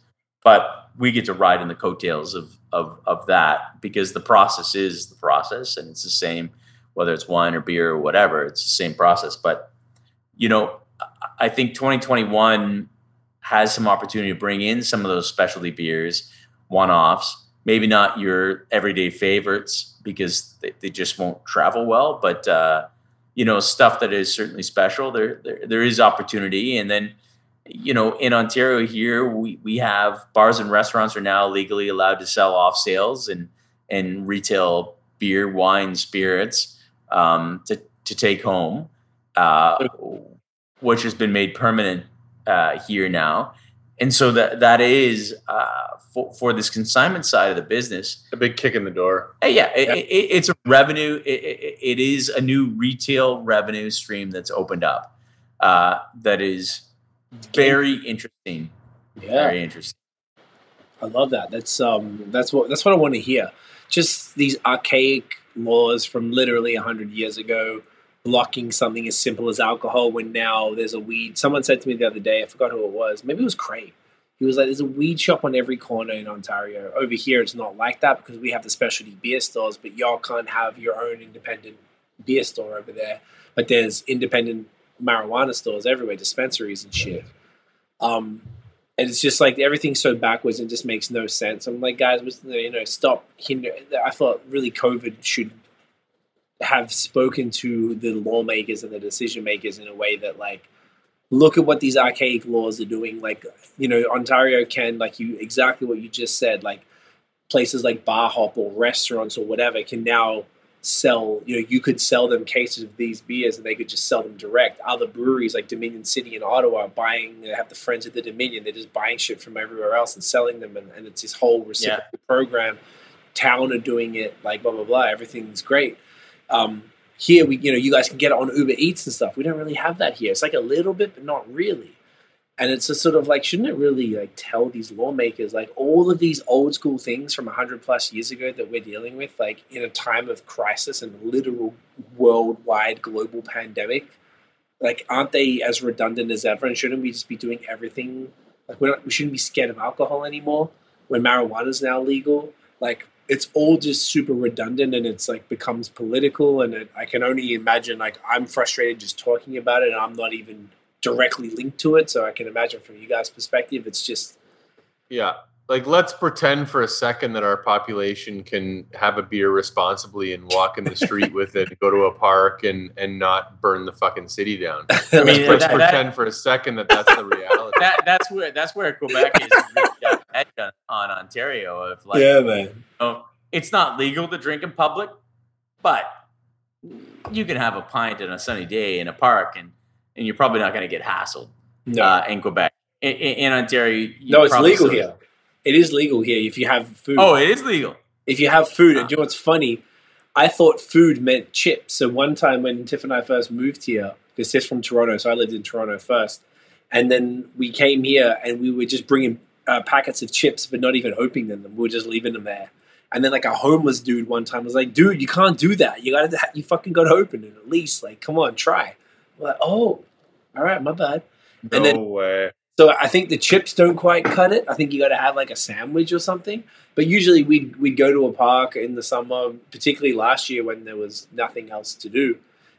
But we get to ride in the coattails of, of of that because the process is the process and it's the same whether it's wine or beer or whatever, it's the same process. But you know, I- think 2021 has some opportunity to bring in some of those specialty beers, one offs, maybe not your everyday favorites because they, they just won't travel well, but uh, you know, stuff that is certainly special. There, there there is opportunity. And then, you know, in Ontario here, we, we have bars and restaurants are now legally allowed to sell off sales and and retail beer, wine, spirits um, to, to take home. Uh, which has been made permanent uh, here now. And so that that is uh, for, for this consignment side of the business. A big kick in the door. uh, yeah, it, it, it's a revenue. It, it, is a new retail revenue stream that's opened up. Uh, that is very interesting. Yeah. Very interesting. I love that. That's um that's what that's what I want to hear. Just these archaic laws from literally hundred years ago blocking something as simple as alcohol when now there's a weed. Someone said to me the other day, I forgot who it was. Maybe it was Craig. He was like, "There's a weed shop on every corner in Ontario. Over here, it's not like that because we have the specialty beer stores, but y'all can't have your own independent beer store over there. But there's independent marijuana stores everywhere, dispensaries and shit. Um, and it's just like everything's so backwards and just makes no sense. I'm like, guys, was- you know, stop. Hinder. I thought really COVID should have spoken to the lawmakers and the decision makers in a way that like look at what these archaic laws are doing. Like you know ontario can like you exactly what you just said like places like bar hop or restaurants or whatever can now sell you know you could sell them cases of these beers and they could just sell them direct. Other breweries like dominion city in ottawa are buying they have the friends of the dominion. They're just buying shit from everywhere else and selling them. And, and it's this whole reciprocal program. Town are doing it like blah blah blah. Everything's great. Um, here we you know you guys can get it on uber eats and stuff. We don't really have that here. It's like a little bit but not really. And it's a sort of like shouldn't it really like tell these lawmakers like all of these old school things from 100 plus years ago that we're dealing with like in a time of crisis and literal worldwide global pandemic? Like aren't they as redundant as ever? And shouldn't we just be doing everything? Like we're not, we shouldn't be scared of alcohol anymore when marijuana is now legal? Like it's all just super redundant and it's like becomes political and it, i can only imagine like i'm frustrated just talking about it and i'm not even directly linked to it so i can imagine from you guys perspective it's just Yeah. Like let's pretend for a second that our population can have a beer responsibly and walk in the street with it, and go to a park and and not burn the fucking city down. I mean, let's that- that- pretend for a second that that's the reality. That, that's where that's where Quebec is really got on, on Ontario. Of like, yeah man know, it's not legal to drink in public, but you can have a pint on a sunny day in a park, and and you're probably not going to get hassled no uh, in Quebec. In, in, in Ontario, you no it's probably legal still- here it is legal here if you have food Oh, it is legal. if you have food, and you know what's funny? I thought food meant chips. So one time when Tiff and I first moved here, because Tiff's from Toronto, so I lived in Toronto first, and then we came here and we were just bringing uh, packets of chips, but not even opening them. We were just leaving them there. And then like a homeless dude one time was like, "Dude, you can't do that. You gotta, you fucking gotta open it at least. Like, come on, try." We're like, "Oh, all right, my bad." No And then- way. So I think the chips don't quite cut it. I think you got to have like a sandwich or something. But usually we'd we'd go to a park in the summer, particularly last year when there was nothing else to do,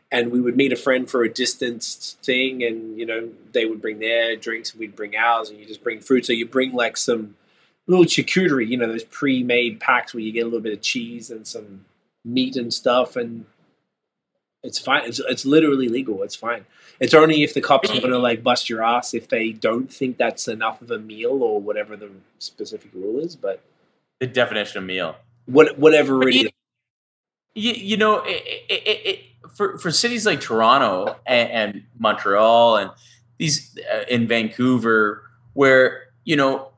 and we would meet a friend for a distance thing, and you know they would bring their drinks, and we'd bring ours, and you just bring food. So you bring like some little charcuterie, you know, those pre-made packs where you get a little bit of cheese and some meat and stuff, and it's fine. It's it's literally legal. It's fine. It's only if the cops are going to like bust your ass if they don't think that's enough of a meal or whatever the specific rule is. But The definition of meal. what whatever it you, is, you, you know, it, it, it, for for cities like Toronto and, and Montreal and these uh, in Vancouver, where you know,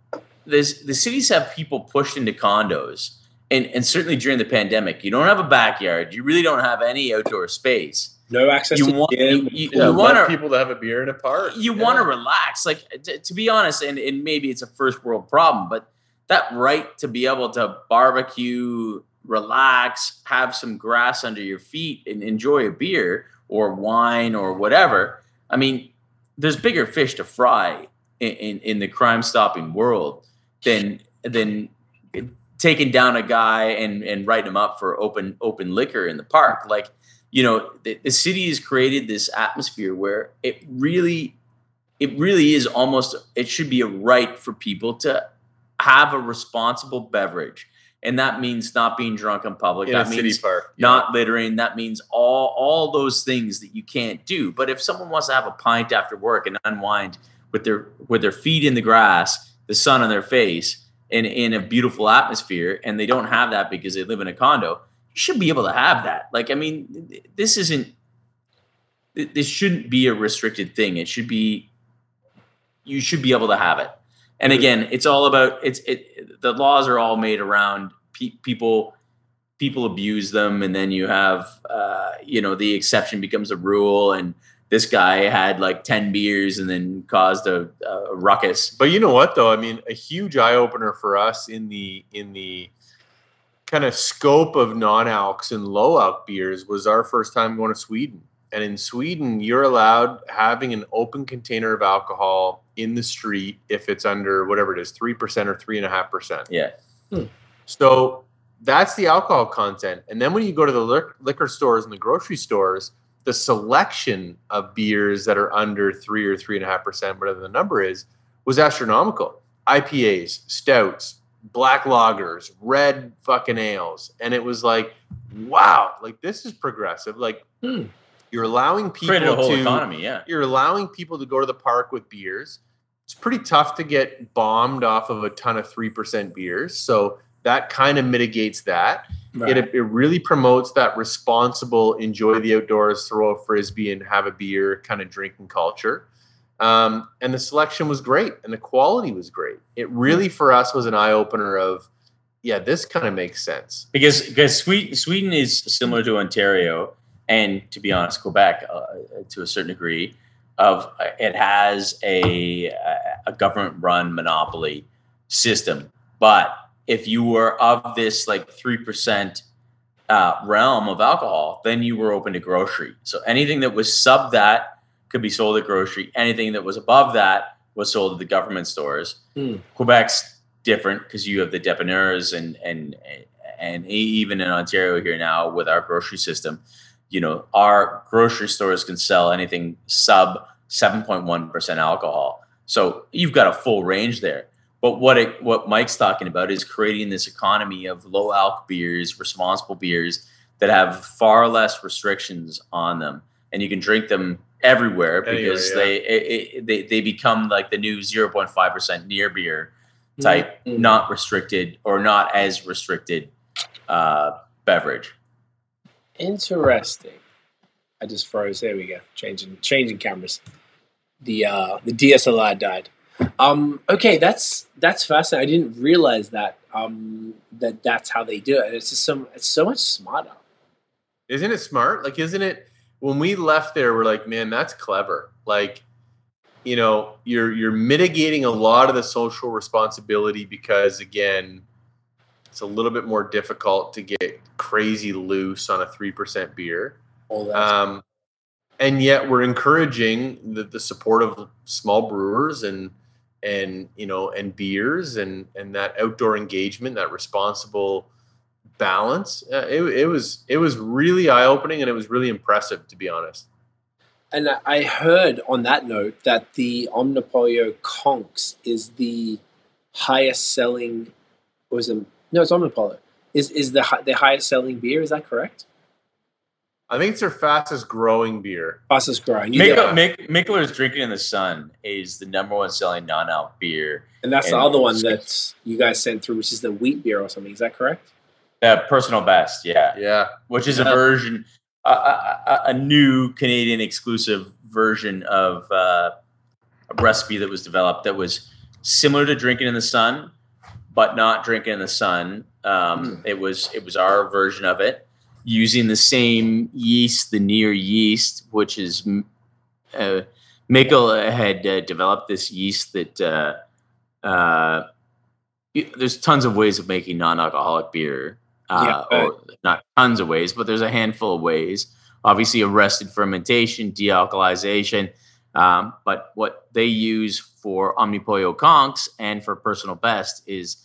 this the cities have people pushed into condos, and and certainly during the pandemic, you don't have a backyard, you really don't have any outdoor space. no access You to want gym. you, you, you want want people to have a beer in a park. you Yeah. want to relax like t- to be honest and, and maybe it's a first world problem but that right to be able to barbecue relax, have some grass under your feet, and enjoy a beer or wine or whatever. I mean, there's bigger fish to fry in, in, in the crime stopping world than than taking down a guy and and writing him up for open open liquor in the park. Like, you know, the, the city has created this atmosphere where it really it really is almost it should be a right for people to have a responsible beverage and that means not being drunk in public in that means city park. yeah. not littering that means all all those things that you can't do but if someone wants to have a pint after work and unwind with their with their feet in the grass the sun on their face in in a beautiful atmosphere and they don't have that because they live in a condo you should be able to have that. Like i mean this isn't this shouldn't be a restricted thing. It should be you should be able to have it. And again it's all about it's it the laws are all made around pe- people people abuse them and then you have uh, you know the exception becomes a rule and this guy had like 10 beers and then caused a, a ruckus But you know what though? I mean, a huge eye opener for us in the in the kind of scope of non-alcs and low alc beers was our first time going to Sweden. And in Sweden, you're allowed having an open container of alcohol in the street if it's under whatever it is, three percent or three and a half percent. yeah hmm. So that's the alcohol content. And then when you go to the liquor stores and the grocery stores, the selection of beers that are under three or three and a half percent, whatever the number is, was astronomical. IPAs, stouts, black lagers, red fucking ales. And it was like, wow, like this is progressive. Like Hmm. you're allowing people created a whole to economy yeah you're allowing people to go to the park with beers. It's pretty tough to get bombed off of a ton of 3% beers. So that kind of mitigates that. Right. It, it really promotes that responsible, enjoy the outdoors, throw a frisbee and have a beer kind of drinking culture. Um, and the selection was great and the quality was great. It really, for us, was an eye opener of, yeah, this kind of makes sense. because because Sweden Sweden is similar to Ontario and to be honest Quebec uh, to a certain degree of uh, it has a a government run monopoly system but if you were of this like 3% uh, realm of alcohol then you were open to grocery so anything that was sub that could be sold at grocery anything that was above that was sold at the government stores Hmm. Quebec's different because you have the depanneurs and and and even in Ontario here now with our grocery system, you know, our grocery stores can sell anything sub 7.1% alcohol. So you've got a full range there. But what it, what Mike's talking about is creating this economy of low alc beers, responsible beers that have far less restrictions on them, and you can drink them everywhere Anywhere, because yeah. they it, it, they they become like the new 0.5 percent near beer type, Mhm. not restricted or not as restricted uh, beverage. Interesting. I just froze. There we go. Changing changing cameras. The uh the DSLR died. Um okay, that's that's fascinating. I didn't realize that um that that's how they do it. It's just so it's so much smarter. Isn't it smart? Like, isn't it? When we left there, we're like, man, that's clever. Like, you know, you're you're mitigating a lot of the social responsibility because again, it's a little bit more difficult to get crazy loose on a three percent beer. That. Um, and yet we're encouraging the, the support of small brewers and and you know and beers and and that outdoor engagement, that responsible balance. Uh, it, it was it was really eye opening and it was really impressive to be honest. And I- I heard on that note that the Omnipollo Konx is the highest selling was it no it's Omnipollo. Is is the the highest selling beer, is that correct? I think it's their fastest growing beer. Fastest growing. You Mik- get- Mik- Mikkeller's Drinking in the Sun is the number one selling non-alc beer. and that's the other one that you guys sent through, which is the wheat beer or something. Is that correct? Uh, personal best, yeah, Yeah, which is a version, a, a, a- a new Canadian exclusive version of uh, a recipe that was developed that was similar to Drinking in the Sun, but not Drinking in the Sun. Um, It was it was our version of it using the same yeast, the near yeast, which is uh, Mikkel had uh, developed this yeast that uh, uh, there's tons of ways of making non-alcoholic beer. uh, Yeah. or not tons of ways, but there's a handful of ways. Obviously, arrested fermentation, dealcoholization. Um, but what they use for Omnipollo Konx and for Personal Best is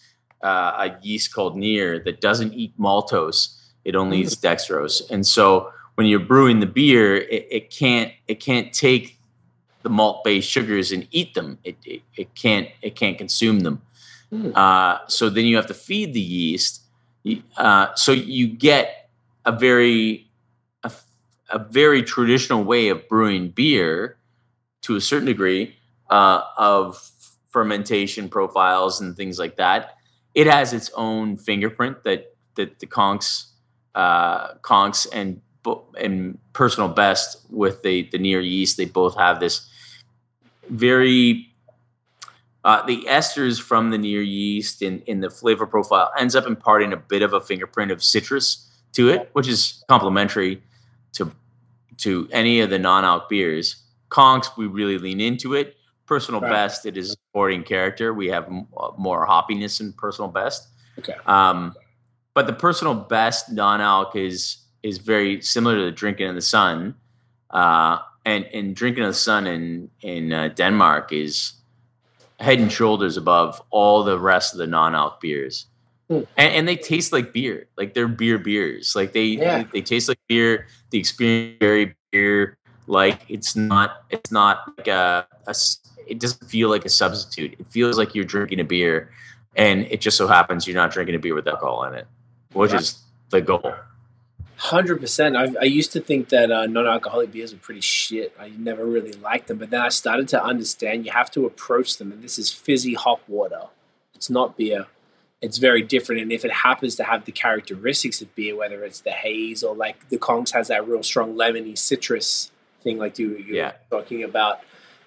uh, a yeast called Near that doesn't eat maltose; it only eats dextrose. And so, when you're brewing the beer, it, it can't it can't take the malt-based sugars and eat them. It, it, it can't it can't consume them. Hmm. Uh, so then you have to feed the yeast. Uh, so you get a very a, a very traditional way of brewing beer to a certain degree uh, of fermentation profiles and things like that. It has its own fingerprint that that the Konx uh, Konx and and personal best with the the near yeast they both have this very uh, the esters from the near yeast in, in the flavor profile ends up imparting a bit of a fingerprint of citrus to it, which is complementary to to any of the non-alc beers. Konx, we really lean into it. Personal Right. best, it is supporting character. We have m- uh, more hoppiness in personal best. Okay. Um, but the personal best non-alc is is very similar to the drinking in the sun. Uh, and and drinking in the sun in in uh, Denmark is head and shoulders above all the rest of the non-alc beers. Hmm. And, and they taste like beer, like they're beer beers. Like they, Yeah. they they taste like beer. The experience very beer. Like it's not it's not like a, a it doesn't feel like a substitute. It feels like you're drinking a beer, and it just so happens you're not drinking a beer with alcohol in it, which is the goal. Hundred percent. I I used to think that uh, non-alcoholic beers were pretty shit. I never really liked them, but then I started to understand you have to approach them, and this is fizzy hop water. It's not beer. It's very different, and if it happens to have the characteristics of beer, whether it's the haze or like the Konx has that real strong lemony citrus thing, like you you Yeah. were talking about,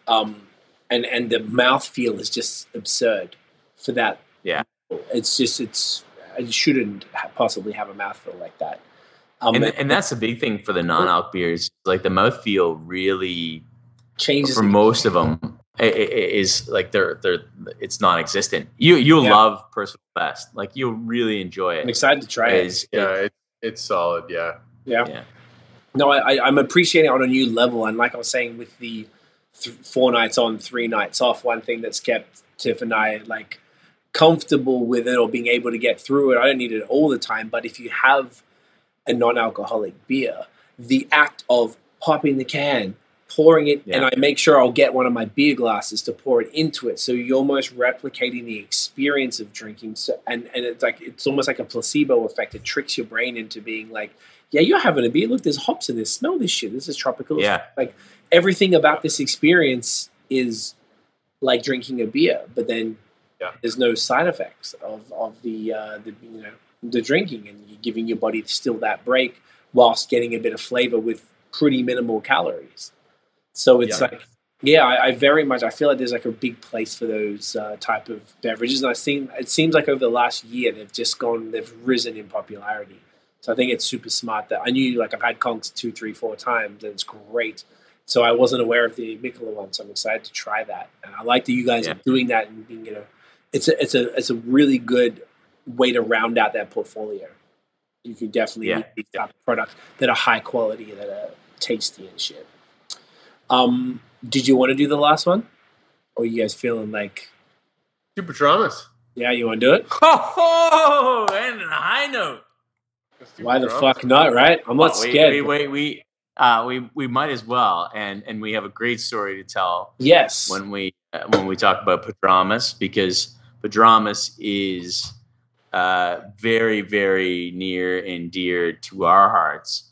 um, and and the mouthfeel is just absurd for that. Yeah. it's just it's it shouldn't possibly have a mouthfeel like that. Um, and, and that's the big thing for the non-alc beers. Like the mouthfeel really changes for most of them is like they're they're it's non-existent. You you'll Yeah. love personal best. Like you'll really enjoy it. I'm excited to try it. Is- Yeah, it, it's solid. Yeah. Yeah. Yeah. No, I, I, I'm appreciating it on a new level, and like I was saying, with the th- four nights on, three nights off, one thing that's kept Tiff and I like comfortable with it or being able to get through it. I don't need it all the time, but if you have a non-alcoholic beer, the act of popping the can, pouring it, and I make sure I'll get one of my beer glasses to pour it into it. So you're almost replicating the experience of drinking. So and and it's like it's almost like a placebo effect. It tricks your brain into being like, yeah, you're having a beer. Look, there's hops in this. Smell this shit. This is tropical. Yeah. Like everything about this experience is like drinking a beer, but then Yeah. there's no side effects of of the uh, the you know the drinking, and you're giving your body still that break whilst getting a bit of flavor with pretty minimal calories. So it's Yeah. like, yeah, I, I very much I feel like there's like a big place for those uh, type of beverages, and I seem it seems like over the last year they've just gone they've risen in popularity. So I think it's super smart that I knew like I've had Konx two, three, four times, and it's great. So I wasn't aware of the Mikkeller one, so I'm excited to try that. And I like that you guys Yeah. are doing that and being you know, it's a it's a it's a really good way to round out that portfolio. You can definitely Yeah. make these type products that are high quality, that are tasty and shit. Um, did you want to do the last one, or you guys feeling like, Super traumas. yeah, you want to do it? Ho ho! And a high note. Why the fuck not? Right? I'm not Oh, we, scared. We, we, we, uh, we, we might as well, and and we have a great story to tell yes. when we uh, when we talk about Prodromus because Prodromus is uh, very very near and dear to our hearts.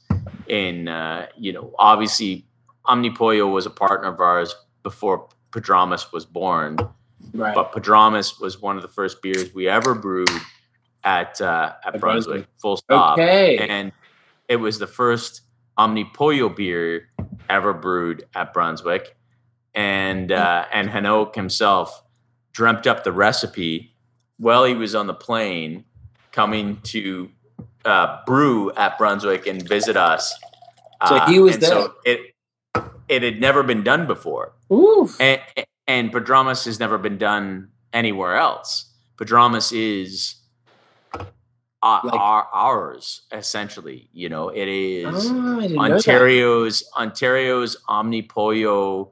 And uh, you know, obviously, Omnipollo was a partner of ours before Prodromus was born. right. But Padramas was one of the first beers we ever brewed at uh, at Brunswick. Brunswick. Full stop. okay. And it was the first Omnipollo beer ever brewed at Brunswick. And uh, and Henok himself dreamt up the recipe while he was on the plane coming to uh, brew at Brunswick and visit us. So Uh, he was and So it it had never been done before Ooh. and and Prodromus has never been done anywhere else. Prodromus is uh, Like- our, ours essentially. You know, it is Oh, I didn't know that. Ontario's Ontario's Omnipollo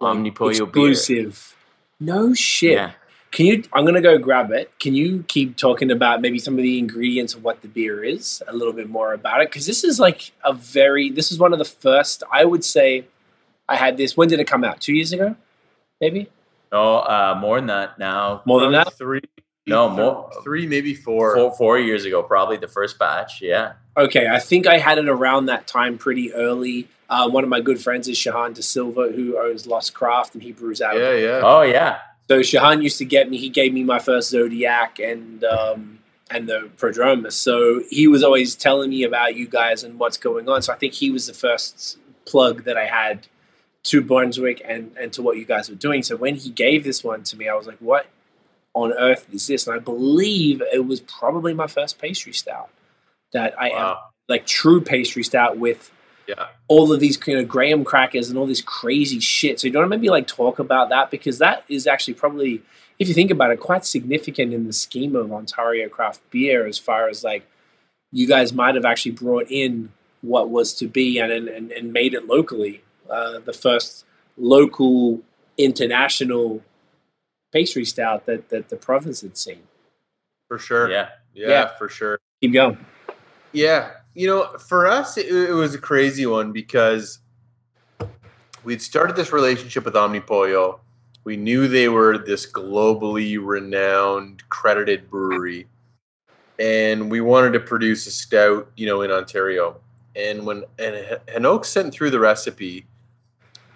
Like, Omnipollo beer. Exclusive. No shit. Yeah. Can you? I'm gonna go grab it. Can you keep talking about maybe some of the ingredients of what the beer is, a little bit more about it? Because this is like a very. This is one of the first. I would say, I had this. When did it come out? Two years ago, maybe No, uh, more than that now. more than that. Three. No, more- Three, maybe four. Four, four years ago, probably the first batch. Yeah. Okay, I think I had it around that time, pretty early. Uh, one of my good friends is Shahan De Silva, who owns Lost Craft, and he brews out. of Yeah, yeah. Oh yeah. So Shahan used to get me. He gave me my first Zodiac and um, and the Prodromus. So he was always telling me about you guys and what's going on. So I think he was the first plug that I had to Brunswick and and to what you guys were doing. So when he gave this one to me, I was like, "What on earth is this?" And I believe it was probably my first pastry stout that I am like true pastry stout with Yeah. all of these kind of graham crackers and all this crazy shit. So you don't maybe like talk about that because that is actually probably, if you think about it, quite significant in the scheme of Ontario craft beer as far as like you guys might have actually brought in what was to be and and, and made it locally. Uh, the first local international pastry stout that, that the province had seen. For sure. Yeah. yeah. Yeah. for sure. Keep going. Yeah, you know, for us, it, it was a crazy one because we'd started this relationship with Omnipollo. We knew they were this globally renowned, credited brewery, and we wanted to produce a stout, you know, in Ontario. And when and H- Henok sent through the recipe,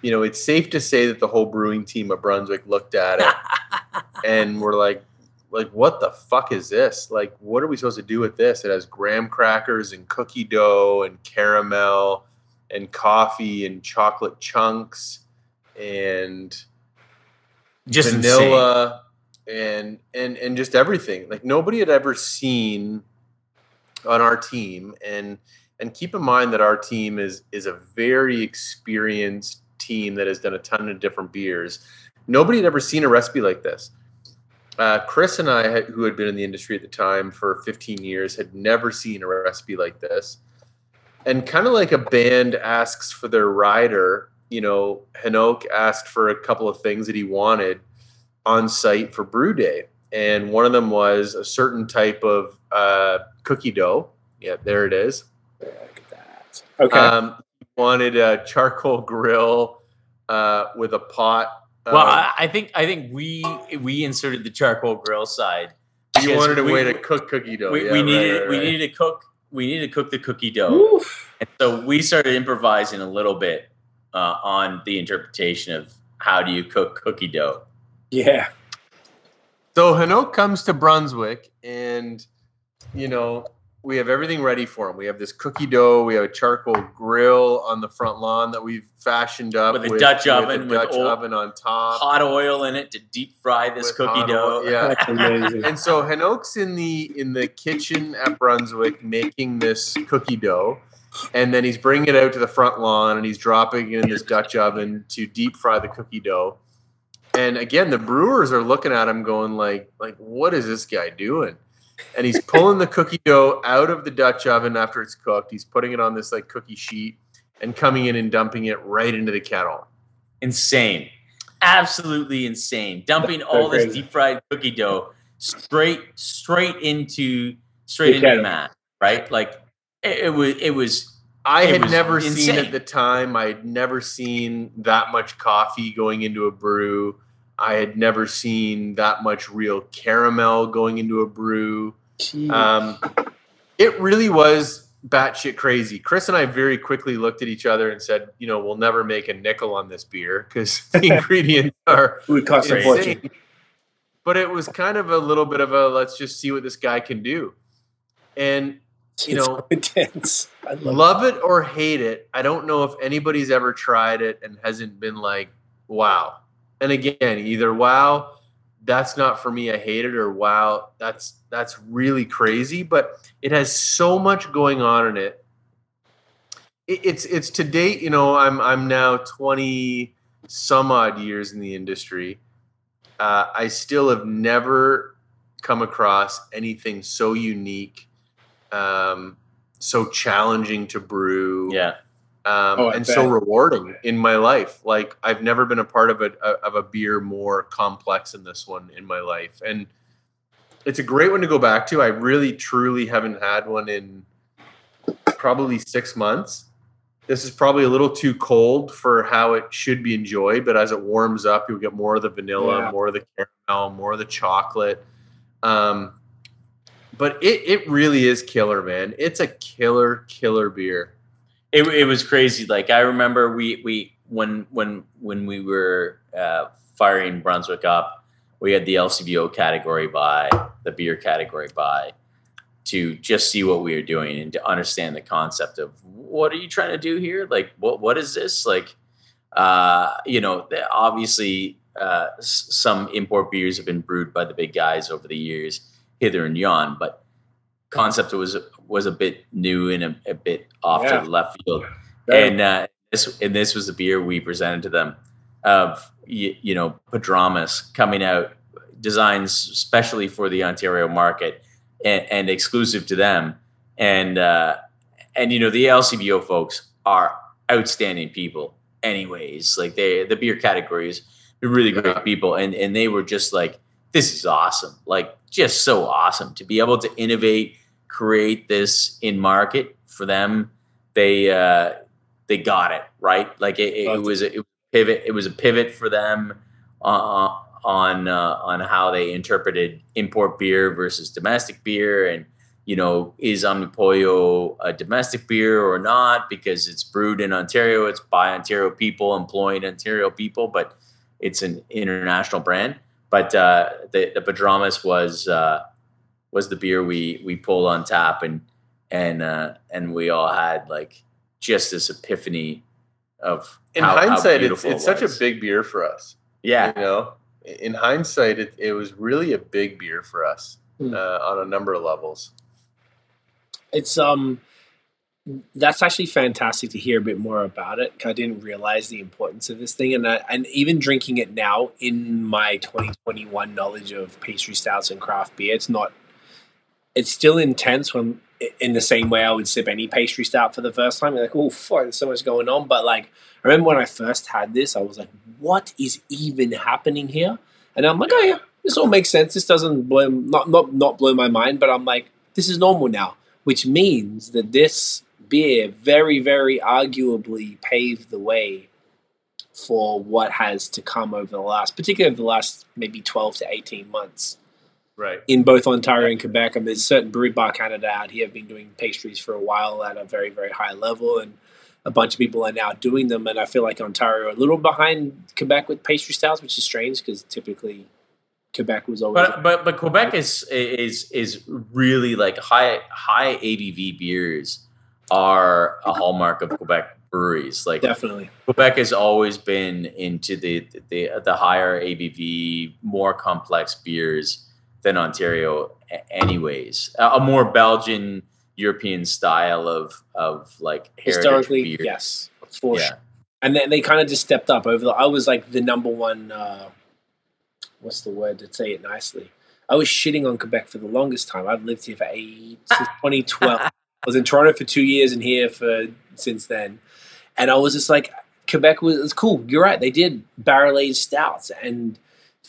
you know, it's safe to say that the whole brewing team of Brunswick looked at it and we're like, like what the fuck is this? Like, what are we supposed to do with this? It has graham crackers and cookie dough and caramel and coffee and chocolate chunks and Just vanilla. vanilla and and and just everything. Like nobody had ever seen on our team and and keep in mind that our team is is a very experienced team that has done a ton of different beers. Nobody had ever seen a recipe like this. Uh, Chris and I, had, who had been in the industry at the time for 15 years, had never seen a recipe like this. And kind of like a band asks for their rider, you know, Henok asked for a couple of things that he wanted on site for brew day. And one of them was a certain type of uh, cookie dough. Yeah, there it is. Look at that. Okay. Um, wanted a charcoal grill uh, with a pot. Well, um, I, I think I think we we inserted the charcoal grill side. you wanted a we- way to cook cookie dough. we, yeah, we right, needed right, we right. needed to cook we needed to cook the cookie dough. Oof. And so we started improvising a little bit uh, on the interpretation of how do you cook cookie dough. Yeah. So Henok comes to Brunswick, and you know we have everything ready for him. We have this cookie dough. We have a charcoal grill on the front lawn that we've fashioned up With a Dutch oven, a with Dutch old- oven on top. Hot oil in it to deep fry this with cookie dough. oil, Yeah. That's amazing. and so Henok's in the in the kitchen at Brunswick making this cookie dough, and then he's bringing it out to the front lawn and he's dropping it in this Dutch oven to deep fry the cookie dough. And again, the brewers are looking at him, going like, like, what is this guy doing? And he's pulling the cookie dough out of the Dutch oven after it's cooked. He's putting it on this like cookie sheet and coming in and dumping it right into the kettle. Insane. Absolutely insane. Dumping all this deep fried cookie dough straight straight into straight into Okay. the mat. Right? Like it, it was it was I It had was never seen at the time. I had never seen that much coffee going into a brew. I had never seen that much real caramel going into a brew. Um, it really was batshit crazy. Chris and I very quickly looked at each other and said, "You know, we'll never make a nickel on this beer because the ingredients are it would cost a fortune. insane." But it was kind of a little bit of a let's just see what this guy can do. And You It's know, intense. I love, love it or hate it, I don't know if anybody's ever tried it and hasn't been like, wow. And again, either wow, that's not for me, I hate it, or wow, that's that's really crazy. But it has so much going on in it. it it's it's to date, you know, I'm I'm now 20 some odd years in the industry. Uh, I still have never come across anything so unique um, so challenging to brew, Yeah. Um, Oh, and so rewarding in my life. Like I've never been a part of a of a beer more complex than this one in my life, and it's a great one to go back to. I really truly haven't had one in probably six months. This is probably a little too cold for how it should be enjoyed, but as it warms up, you'll get more of the vanilla, Yeah. more of the caramel, more of the chocolate. Um, but it it really is killer, man. It's a killer, killer beer. It, it was crazy. Like I remember we we when when when we were uh, firing Brunswick up, we had the LCBO category buy, the beer category buy, to just see what we were doing and to understand the concept of what are you trying to do here? Like what what is this? Like uh, you know, obviously uh, some import beers have been brewed by the big guys over the years, hither and yon, but concept was was a bit new and a, a bit off Yeah. to the left field. Very- and uh, this and this was the beer we presented to them of you, you know Prodromus coming out designs specially for the Ontario market and, and exclusive to them. And uh, and you know the LCBO folks are outstanding people anyways. Like they the beer categories they're really great Yeah. people. And and they were just like this is awesome. Like just so awesome to be able to innovate create this in market for them they uh they got it right? Like it, it, it. was a, it pivot it was a pivot for them uh, on uh, on how they interpreted import beer versus domestic beer and you know is omnipollo a domestic beer or not? Because it's brewed in ontario it's by ontario people employing ontario people but it's an international brand. But uh, the the Prodromus was uh, was the beer we we pulled on tap and and uh, and we all had like just this epiphany of In how- how hindsight, it's, it's it such a big beer for us. yeah You know, in hindsight, it, it was really a big beer for us Hmm. uh, on a number of levels. it's um that's actually fantastic to hear a bit more about it 'cause I didn't realize the importance of this thing and I, and even drinking it now in my 2021 knowledge of pastry stouts and craft beer it's not it's still intense when in the same way I would sip any pastry stout for the first time You're like oh fuck there's so much going on. But like I remember when I first had this I was like what is even happening here? And I'm like oh yeah this all makes sense. This doesn't blow not not not blow my mind but I'm like this is normal now which means that this beer very, very arguably paved the way for what has to come over the last, particularly over the last maybe 12 to 18 months Right. in both Ontario and Quebec. I mean, there's certain Brew Bar Canada out here have been doing pastries for a while at a very, very high level, and a bunch of people are now doing them. And I feel like Ontario are a little behind Quebec with pastry styles, which is strange because typically Quebec was always. but but but Quebec is is is really like high high ABV beers are a hallmark of Quebec breweries. Like Definitely. Quebec has always been into the the the higher ABV, more complex beers than Ontario, a- anyways. A, a more Belgian European style of of like Historically, beer. yes, for yeah. sure. and then they kind of just stepped up over the i was like the number one uh what's the word to say it nicely i was shitting on quebec for the longest time i've lived here for eight since 2012 i was in toronto for two years and here for since then and i was just like quebec was, was cool you're right they did barrel aged stouts and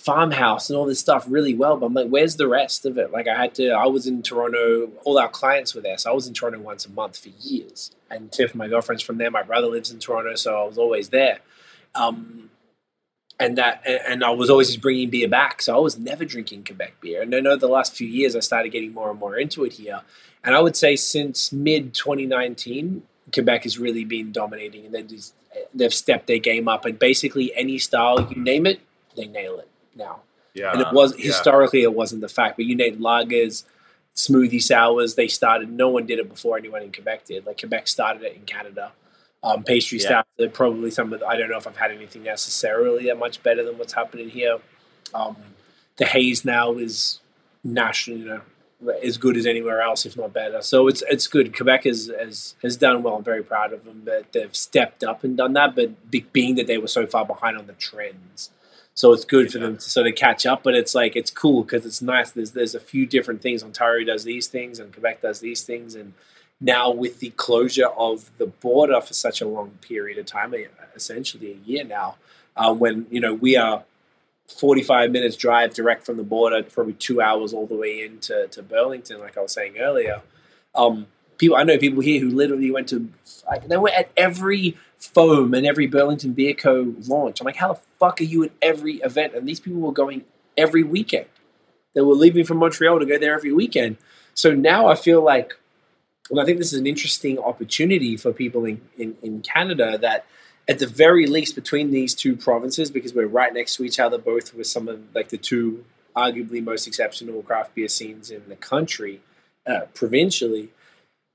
farmhouse and all this stuff really well but i'm like where's the rest of it? Like i had to i was in toronto all our clients were there so i was in toronto once a month for years. And tiff my girlfriend's from there my brother lives in toronto so i was always there. Um, and that and, i was always just bringing beer back so i was never drinking quebec beer. And i know the last few years i started getting more and more into it here. And i would say since mid 2019 quebec has really been dominating and they've stepped their game up and basically any style you name it they nail it now Yeah. and it was yeah. historically it wasn't the fact but you named lagers smoothie sours they started no one did it before anyone in quebec did like quebec started it in canada um, pastry Yeah. stouts are probably some of the, i don't know if i've had anything necessarily that much better than what's happening here um, the haze now is national you know as good as anywhere else if not better so it's it's good quebec has has, has done well i'm very proud of them that they've stepped up and done that but be, being that they were so far behind on the trends So it's good for them to sort of catch up, but it's like it's cool because it's nice. There's there's a few different things. Ontario does these things, and Quebec does these things, and now with the closure of the border for such a long period of time, essentially a year now, uh, when you know we are 45 minutes drive direct from the border, probably two hours all the way into to Burlington, like I was saying earlier. Um, people, I know people here who literally went to, like, they were at every foam and every Burlington Beer Co. launch. I'm like, how the fuck are you at every event? And these people were going every weekend. They were leaving from Montreal to go there every weekend. So now I feel like, well, I think this is an interesting opportunity for people in, in, in Canada that at the very least between these two provinces, because we're right next to each other, both with some of like the two arguably most exceptional craft beer scenes in the country, uh, provincially,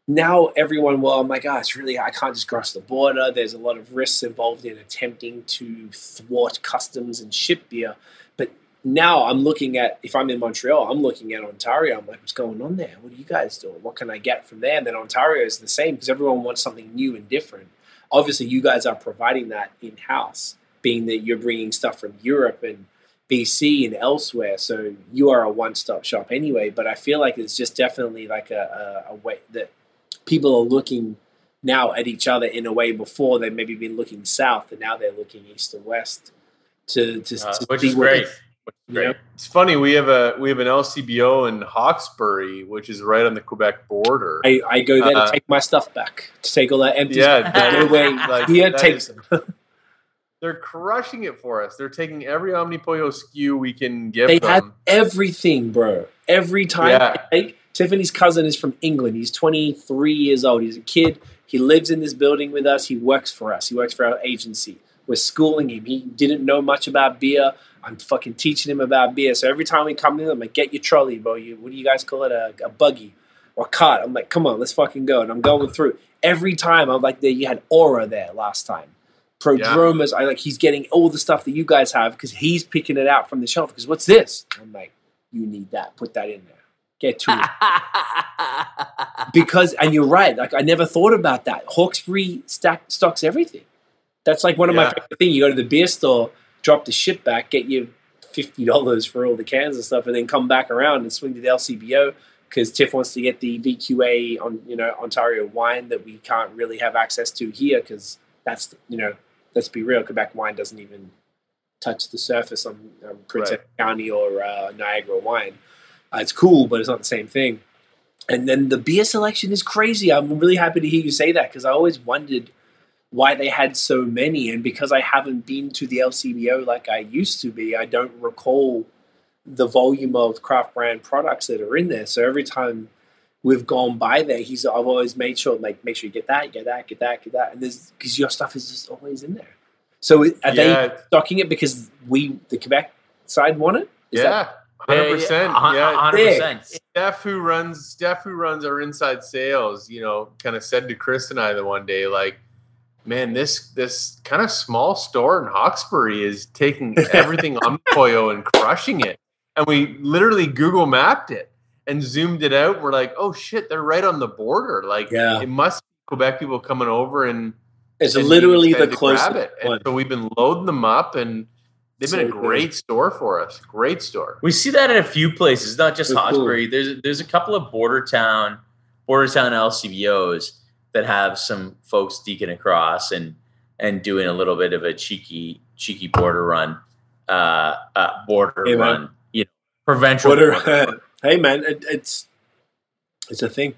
now everyone, well, oh my gosh, really, I can't just cross the border. There's a lot of risks involved in attempting to thwart customs and ship beer. But now I'm looking at, if I'm in Montreal, I'm looking at Ontario. I'm like, what's going on there? What are you guys doing? What can I get from there? And then Ontario is the same because everyone wants something new and different. Obviously, you guys are providing that in house, being that you're bringing stuff from Europe and BC and elsewhere. So you are a one stop shop anyway. But I feel like it's just definitely like a, a, a way that people are looking now at each other in a way before they've maybe been looking south and now they're looking east and west to, to, uh, to which is great. Great. It's funny we have a we have an LCBO in Hawkesbury, which is right on the Quebec border. I, I go there uh, to take my stuff back to take all that empty yeah, stuff away. Like, here, takes them. they're crushing it for us. They're taking every Omnipollo SKU we can give they them. have everything, bro. Every time Yeah. I take Tiffany's cousin is from England. He's 23 years old. He's a kid. He lives in this building with us. He works for us. He works for our agency. We're schooling him. He didn't know much about beer. I'm fucking teaching him about beer. So every time we come in, I'm like, get your trolley, bro. You, what do you guys call it? A, a buggy or cart. I'm like, come on, let's fucking go. And I'm going through. Every time I'm like, there, you had Aura there last time. Prodromus, I like, he's getting all the stuff that you guys have because he's picking it out from the shelf. Because what's this? I'm like, you need that. Put that in there. Get to it. because and you're right like i never thought about that hawkesbury stack, stocks everything that's like one of my Yeah. favorite things you go to the beer store drop the shit back get your $50 for all the cans and stuff and then come back around and swing to the lcbo because tiff wants to get the vqa on you know ontario wine that we can't really have access to here because that's you know let's be real quebec wine doesn't even touch the surface on um, prince Right. County or uh, niagara wine uh, it's cool but it's not the same thing and then the beer selection is crazy. I'm really happy to hear you say that because I always wondered why they had so many. And because I haven't been to the LCBO like I used to be, I don't recall the volume of craft brand products that are in there. So every time we've gone by there, he's I've always made sure like make sure you get that, get that, get that, get that, and there's because your stuff is just always in there. So are Yeah. they stocking it because we the Quebec side want it? Is yeah, that- hundred percent. a hun- a Yeah, hundred percent. Steph, who runs Steph, who runs our inside sales, you know, kind of said to Chris and I the one day, like, man, this this kind of small store in Hawkesbury is taking everything on Poyo and crushing it. And we literally Google mapped it and zoomed it out. We're like, oh shit, they're right on the border. Like, Yeah. it must be Quebec people coming over and it's and literally the excited closest it. And so we've been loading them up, and they've been So a cool. great store for us. Great store. We see that in a few places, not just They're cool. There's there's a couple of border town border town LCBOs that have some folks deacon across and and doing a little bit of a cheeky cheeky border run, uh, uh border Hey, man. run, you know, provincial Border- border run. hey man, it, it's it's a thing.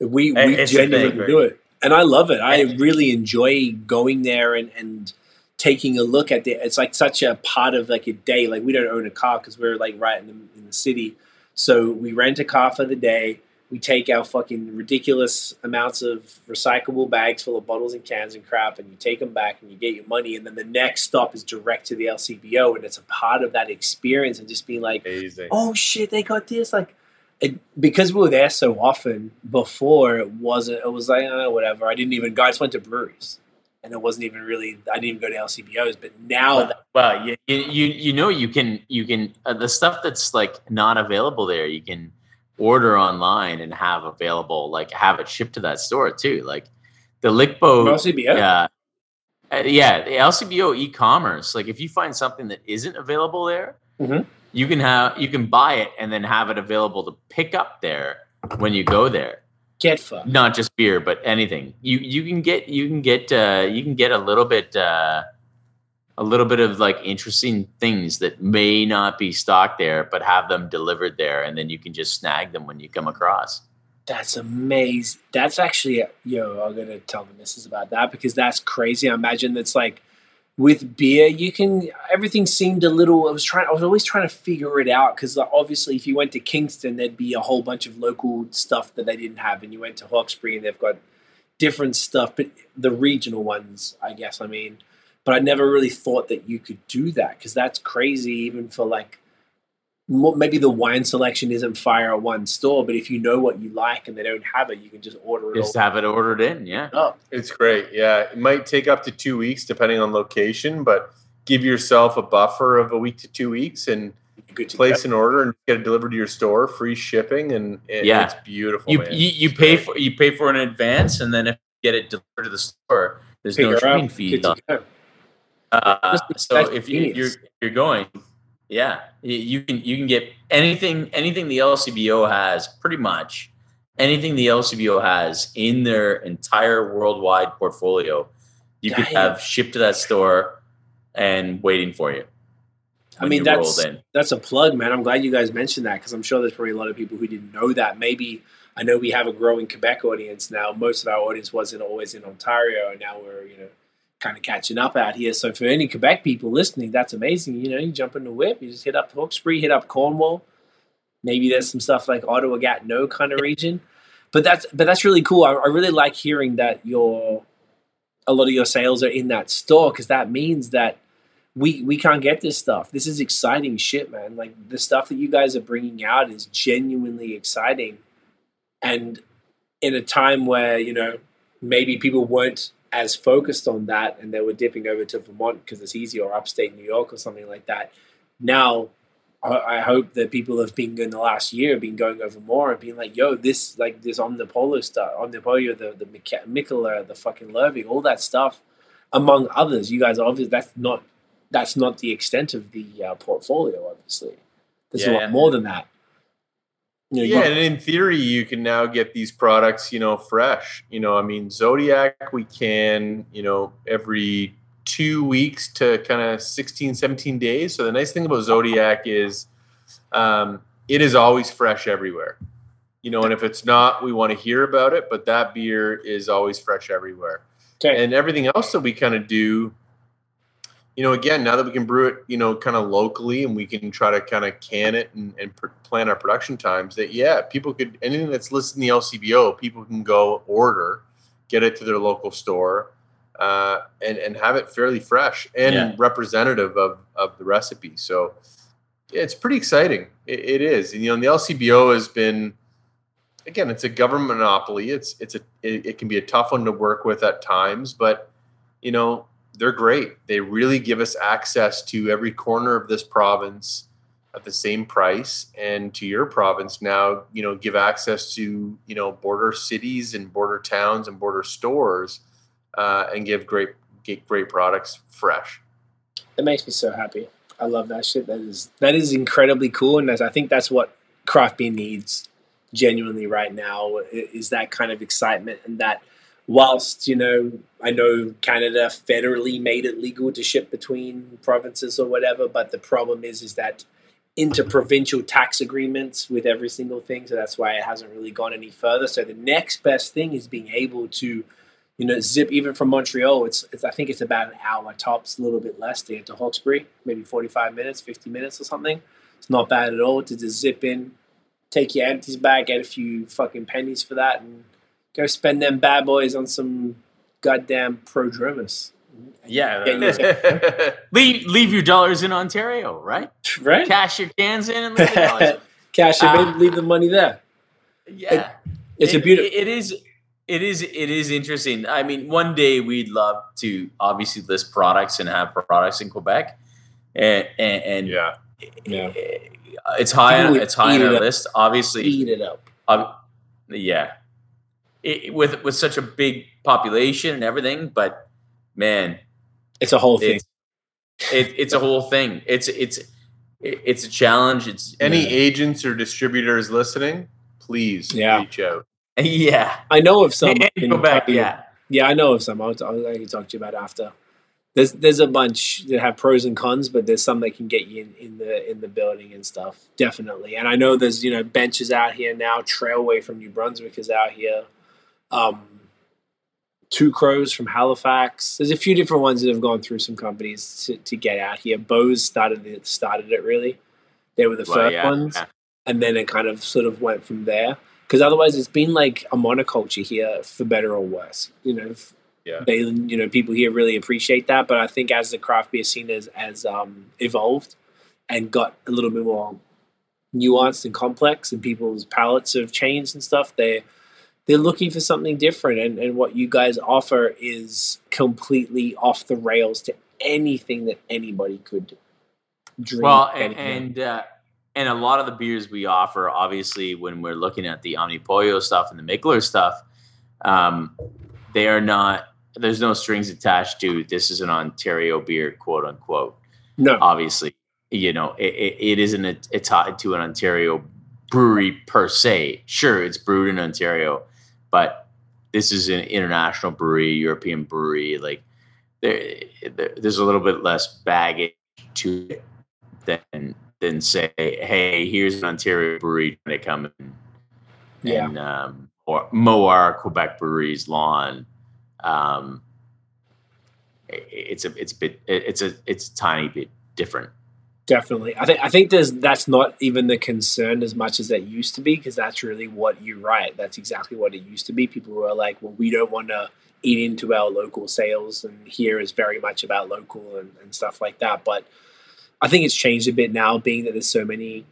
We Hey, we it's genuinely thing, do it, and I love it. I really enjoy going there and and taking a look at it. It's like such a part of like a day. Like we don't own a car because we're like right in the, in the city, so we rent a car for the day. We take our fucking ridiculous amounts of recyclable bags full of bottles and cans and crap, and you take them back and you get your money. And then the next stop is direct to the LCBO, and it's a part of that experience and just being like, Amazing. oh shit, they got this. Like, it, because we were there so often before, it wasn't. It was like uh, whatever. I didn't even. Guys went to breweries, and it wasn't even really. I didn't even go to LCBOs. But now Well, that well, you, you you know you can you can uh, the stuff that's like not available there you can order online and have available like have it shipped to that store too like the Lickbo LCBO, yeah Uh, yeah, the LCBO e-commerce. Like if you find something that isn't available there, Mhm. you can have you can buy it and then have it available to pick up there when you go there. Get fucked. Not just beer, but anything. You you can get you can get uh, you can get a little bit uh, a little bit of like interesting things that may not be stocked there, but have them delivered there, and then you can just snag them when you come across. That's amazing. That's actually yo. I'm gonna tell the missus about that because that's crazy. I imagine that's like with beer, you can everything seemed a little. I was trying. I was always trying to figure it out because obviously, if you went to Kingston, there'd be a whole bunch of local stuff that they didn't have, and you went to Hawkesbury, and they've got different stuff, but the regional ones, I guess. I mean, but I never really thought that you could do that because that's crazy, even for like maybe the wine selection isn't fire at one store, but if you know what you like and they don't have it, you can just order it Just all have it ordered in, yeah. up. It's great. Yeah, it might take up to two weeks depending on location, but give yourself a buffer of a week to two weeks and Good place go. an order and get it delivered to your store, free shipping, and, and Yeah. it's beautiful. You, man. you you pay for you pay for it in advance, and then if you get it delivered to the store, there's no shipping fee. Good to go. Uh, so if you, you're you're going, yeah, you, can you can get anything anything the LCBO has pretty much anything the LCBO has in their entire worldwide portfolio. You could have shipped to that store and waiting for you. I mean, that's that's a plug, man. I'm glad you guys mentioned that because I'm sure there's probably a lot of people who didn't know that. Maybe I know we have a growing Quebec audience now. Most of our audience wasn't always in Ontario, and now we're you know kind of catching up out here. So for any Quebec people listening, that's amazing. You know, you jump in the whip, you just hit up Hawkesbury, hit up Cornwall. Maybe there's some stuff like Ottawa, Gatineau kind of region, but that's but that's really cool. I, I really like hearing that your a lot of your sales are in that store because that means that we we can't get this stuff. This is exciting shit, man. Like the stuff that you guys are bringing out is genuinely exciting, and in a time where you know maybe people weren't as focused on that and they were dipping over to Vermont because it's easy or upstate New York or something like that. Now, I, I hope that people have been in the last year have been going over more and being like, "Yo, this like this Omnipollo stuff, Omnipollo, the the Mica- Mikkeller, the fucking Lervig, all that stuff." Among others, you guys obviously that's not that's not the extent of the uh, portfolio. Obviously, there's a Yeah. lot more than that. You know, you- yeah, and in theory, you can now get these products, you know, fresh. You know, I mean, Zodiac, we can, you know, every two weeks to kind of 16, 17 days. So the nice thing about Zodiac is um, it is always fresh everywhere. You know, and if it's not, we want to hear about it, but that beer is always fresh everywhere. okay. and everything else that we kind of do you know again now that we can brew it you know kind of locally and we can try to kind of can it and, and pr- plan our production times that yeah people could anything that's listed in the lcbo people can go order get it to their local store uh, and and have it fairly fresh and Yeah. representative of of the recipe. So yeah, it's pretty exciting. It, it is. And, you know and the lcbo has been again it's a government monopoly. It's it's a it, it can be a tough one to work with at times but you know they're great they really give us access to every corner of this province at the same price and to your province now you know give access to you know border cities and border towns and border stores uh, and give great get great products fresh It makes me so happy. I love that shit. That is that is incredibly cool, and I think that's what craft beer needs genuinely right now is that kind of excitement and that. Whilst you know, I know Canada federally made it legal to ship between provinces or whatever, but the problem is is that interprovincial tax agreements with every single thing, so that's why it hasn't really gone any further. So the next best thing is being able to you know, zip even from Montreal. It's, it's I think it's about an hour tops, a little bit less to get to Hawkesbury, maybe forty five minutes, fifty minutes or something. It's not bad at all to just zip in, take your empties back, get a few fucking pennies for that, and go spend them bad boys on some goddamn prodromus. Yeah, Yeah, leave leave your dollars in Ontario, right? right? Cash your cans in and leave your dollars. Cash it, leave the money there. Yeah, It's a beautiful. It is. It is. It is interesting. I mean, one day we'd love to obviously list products and have products in Quebec, and and, and yeah Yeah. it's high. People On, would it's high on eat our it list. Obviously, Eat it up. um, yeah, it, with with such a big population and everything, but man, It's a whole thing. It's, it, it's a whole thing. It's it's it's a challenge. It's Any agents or distributors listening, please Yeah. reach out. yeah. I know of some. I go back. Yeah. Yeah, I know of some. I'll, I'll, I can talk to you about after. There's there's a bunch that have pros and cons, but there's some that can get you in, in the in the building and stuff. Definitely. And I know there's you know benches out here now. Trailway from New Brunswick is out here. Um, Two Crows from Halifax. There's a few different ones that have gone through some companies to, to get out here. Bose started it started it really. They were the Well, first yeah, ones yeah. and then it kind of sort of went from there. Because otherwise, it's been like a monoculture here, for better or worse. You know, Yeah. they, you know, people here really appreciate that. But I think as the craft beer scene has, has um, evolved and got a little bit more nuanced and complex, and people's palates have changed and stuff, they they're looking for something different. And, and what you guys offer is completely off the rails to anything that anybody could dream. Well, and and, uh, and a lot of the beers we offer, obviously, when we're looking at the Omnipollo stuff and the Mikkeller stuff, um, they are not. There's no strings attached to this is an Ontario beer, quote unquote. no, Obviously, you know it, it, it isn't a, it's tied to an Ontario brewery per se. Sure, it's brewed in Ontario, but this is an international brewery, European brewery. Like there, there there's a little bit less baggage to it than than say, hey, here's an Ontario brewery trying to come in Yeah. and um, or Moar Quebec breweries lawn. Um, it's a it's a bit it's a it's a tiny bit different. Definitely. I think I think there's that's not even the concern as much as that used to be because that's really what you write. That's exactly what it used to be. People were like, well, we don't want to eat into our local sales, and here is very much about local and, and stuff like that. But I think it's changed a bit now, being that there's so many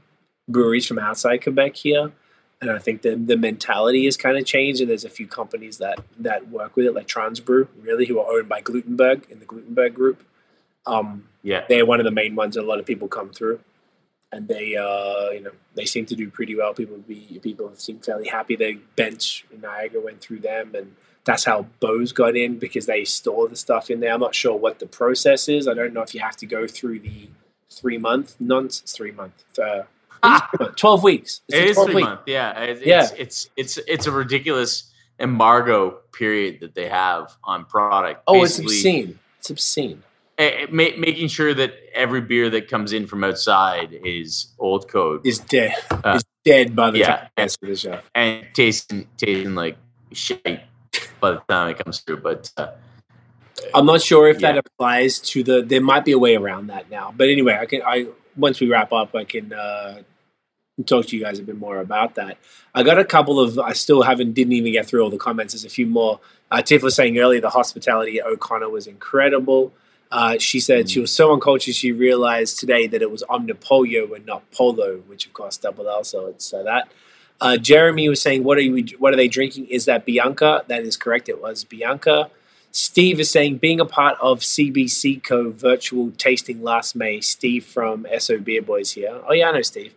breweries from outside Quebec here, and I think the the mentality has kind of changed. And there's a few companies that that work with it, like Transbrew, really, who are owned by Glutenberg in the Glutenberg group. Um, Yeah, they're one of the main ones that a lot of people come through, and they, uh, you know, they seem to do pretty well. People be people seem fairly happy. The bench in Niagara went through them, and that's how Bose got in because they store the stuff in there. I'm not sure what the process is. I don't know if you have to go through the three month nonsense, three month, uh, twelve weeks. It's it is three week. months. Yeah, it's, Yeah. It's, it's it's it's a ridiculous embargo period that they have on product. Oh, it's obscene. It's obscene. Eh, eh, ma- making sure that every beer that comes in from outside is old code Is dead. Uh, is dead by the yeah. time it gets to the show. and tasting tasting like shit by the time it comes through. But uh, I'm not sure if that applies to the. There might be a way around that now, but anyway, I can. I once we wrap up, I can uh, talk to you guys a bit more about that. I got a couple of. I still haven't didn't even get through all the comments. There's a few more. Uh, Tiff was saying earlier the hospitality at O'Connor was incredible. Uh, she said she was so uncultured she realized today that it was Omnipollo and not Polo, which of course double L, so it's uh, that. Uh, Jeremy was saying, "What are you? What are they drinking? Is that Bianca? That is correct. It was Bianca." Steve is saying, being a part of CBC Co virtual tasting last May. Steve from SO Beer Boys here. Oh yeah, I know Steve.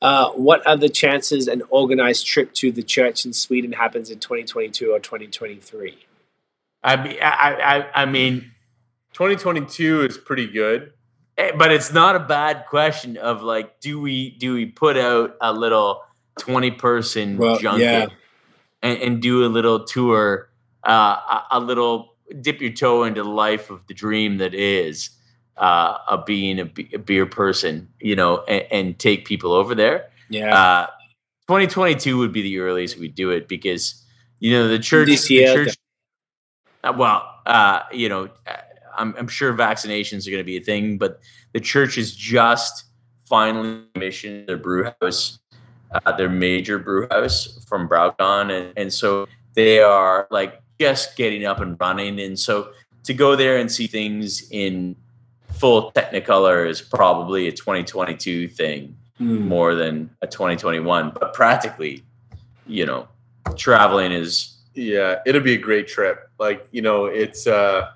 Uh, what are the chances an organized trip to the church in Sweden happens in 2022 or 2023? I mean, I, I I mean, 2022 is pretty good. eh, but it's not a bad question of like, do we do we put out a little twenty person Well, junket yeah. and, and do a little tour, uh, a, a little dip your toe into the life of the dream that is uh, of being a, a beer person, you know, and, and take people over there. Yeah, Uh, 2022 would be the earliest we'd do it because you know the church. The church uh, well, uh, you know, uh, I'm, I'm sure vaccinations are going to be a thing, but the church is just finally commissioned their brew house, uh, their major brew house from BrauKon, and, and so they are like just getting up and running. And so to go there and see things in full Technicolor is probably a 2022 thing Hmm. more than a 2021. But practically, you know, traveling is Yeah, it'll be a great trip. Like you know, it's uh,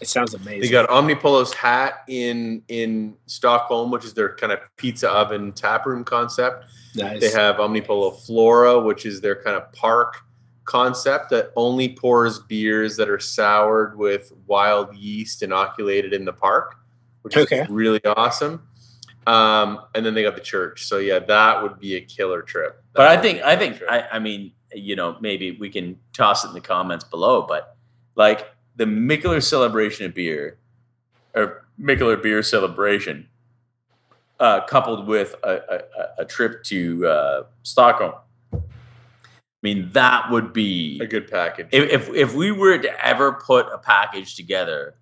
it sounds amazing. they amazing. got Omnipollo's Hatt in in Stockholm, which is their kind of pizza oven tap room concept. nice. They have Omnipolo Flora, which is their kind of park concept that only pours beers that are soured with wild yeast inoculated in the park, which Okay. is really awesome. Um, and then they got the church. So yeah, that would be a killer trip. But I think a I killer think. I, I mean you know maybe we can toss it in the comments below, but like the Mikkeller celebration of beer or Mikkeller beer celebration, uh, coupled with a, a, a- a trip to uh, Stockholm. I mean that would be a good package. if, if if we were to ever put a package together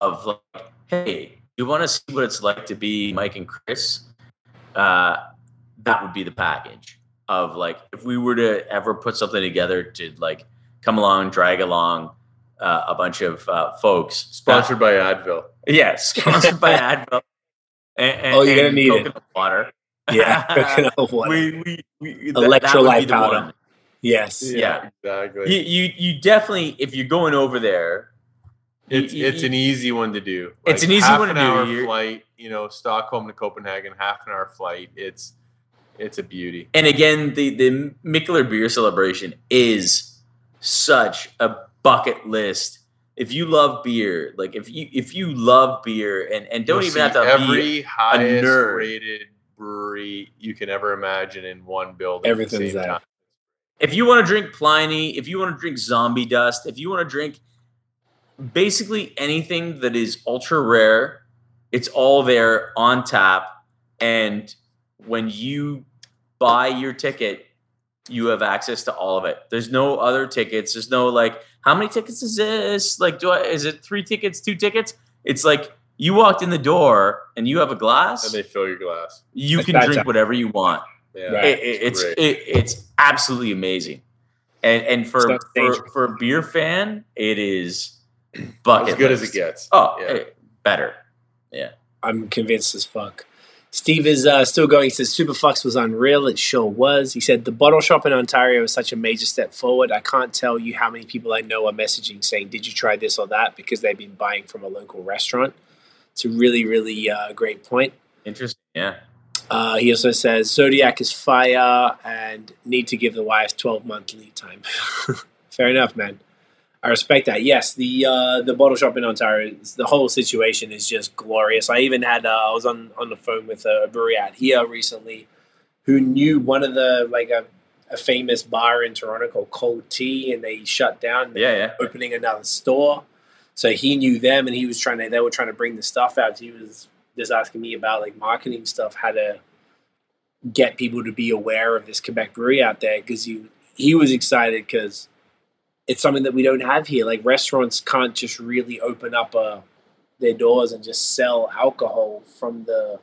of like, hey, you want to see what it's like to be Mike and Chris, uh, that would be the package of like if we were to ever put something together to like come along, drag along uh, a bunch of uh, folks, Sponsored by Advil. yeah, sponsored by Advil. And, and, Oh, you're gonna and need it. water. Yeah, coconut water. we, we, we, that- that Electrolyte would powder. one. yes. Yeah. exactly. You, you you definitely if you're going over there, It's you- it's you- an easy one to do. It's an easy half one to an do. hour You're- flight, you know, Stockholm to Copenhagen, half an hour flight. It's it's a beauty. and again the the Mikkeller beer celebration is such a bucket list. If you love beer, like if you if you love beer and and don't You'll even have see to every be highest nerd. rated brewery you can ever imagine in one building. Everything's at the same there. time. if you want to drink Pliny, if you want to drink Zombie Dust, if you want to drink basically anything that is ultra rare, it's all there on tap. And when you buy your ticket, you have access to all of it. There's no other tickets. There's no like, how many tickets is this? Like, do I, is it three tickets, two tickets? It's like you walked in the door and you have a glass. And they fill your glass. you Like can drink time. whatever you want Yeah. Right. it, it- it's it, it's absolutely amazing and and for for, for a beer fan it is bucket As good as it gets. oh Yeah. eh, better I'm convinced as fuck. Steve is uh, still going. He says Superflux was unreal. It sure was. He said the bottle shop in Ontario is such a major step forward. I can't tell you how many people I know are messaging saying, "Did you try this or that?" Because they've been buying from a local restaurant. It's a really, really uh, great point. interesting yeah Uh, he also says Zodiac is fire and need to give the wife 12 month lead time. Fair enough, man. I respect that. Yes, the uh, the bottle shop in Ontario, the whole situation is just glorious. I even had uh, I was on on the phone with a brewery out here recently, who knew one of the like a, a famous bar in Toronto called Cold Tea, and they shut down. yeah yeah opening another store. So he knew them, and he was trying to. They were trying to bring the stuff out. He was just asking me about like marketing stuff, how to get people to be aware of this Quebec brewery out there because he he was excited because it's something that we don't have here. Like restaurants can't just really open up uh, their doors and just sell alcohol from the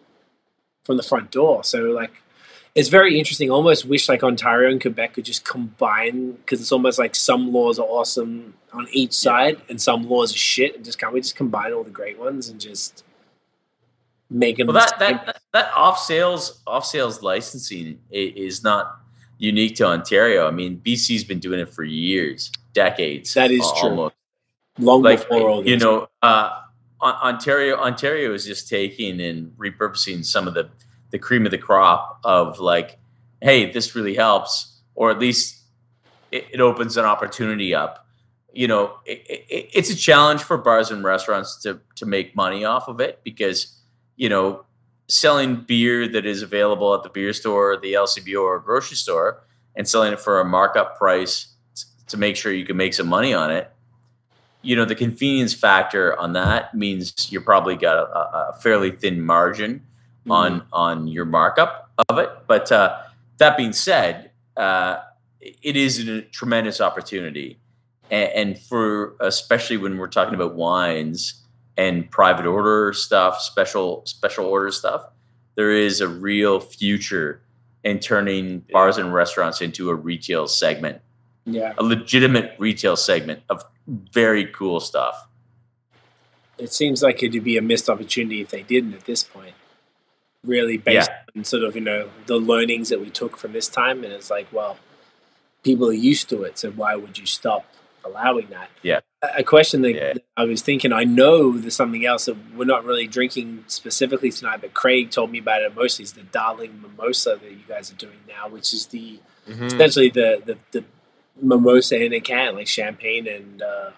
from the front door. So like it's very interesting. Almost wish like Ontario and Quebec could just combine because it's almost like some laws are awesome on each side and some laws are shit. And just can't we just combine all the great ones and just make them well that that that, that off sales off sales licensing is not unique to ontario i mean bc's been doing it for years decades That is true. almost. Long like before all you know uh ontario ontario is just taking and repurposing some of the the cream of the crop of like hey this really helps or at least it, it opens an opportunity up. You know it, it, it's a challenge for bars and restaurants to to make money off of it because you know selling beer that is available at the beer store the lcbo or grocery store and selling it for a markup price to make sure you can make some money on it. You know the convenience factor on that means you're probably got a, a fairly thin margin Mm-hmm. on on your markup of it. But uh, that being said uh, it is a tremendous opportunity. And, and for especially when we're talking about wines and private order stuff special special order stuff there is a real future in turning bars and restaurants into a retail segment yeah, a legitimate retail segment of very cool stuff. it seems like it'd be a missed opportunity if they didn't at this point. Really based on sort of you know the learnings that we took from this time, and it's like, well, people are used to it, so why would you stop allowing that? Yeah. A question that Yeah. I was thinking, I know there's something else that we're not really drinking specifically tonight, but Craig told me about it mostly is the Darling Mimosa that you guys are doing now, which is the Mhm. essentially the, the the mimosa in a can, like champagne and uh,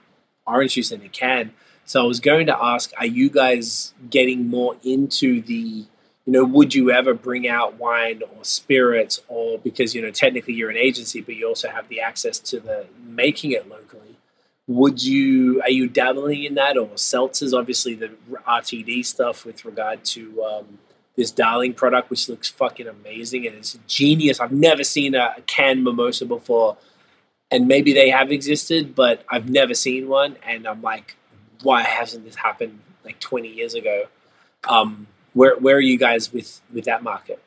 orange juice in a can. So I was going to ask, are you guys getting more into the, you know, would you ever bring out wine or spirits, or because you know technically you're an agency, but you also have the access to the making it locally. Would you are you dabbling in that or seltzers? Obviously, the RTD stuff with regard to um, this Darling product, which looks fucking amazing and it's genius. I've never seen a, a canned mimosa before, and maybe they have existed, but I've never seen one. And I'm like, why hasn't this happened like 20 years ago? Um, where where are you guys with with that market?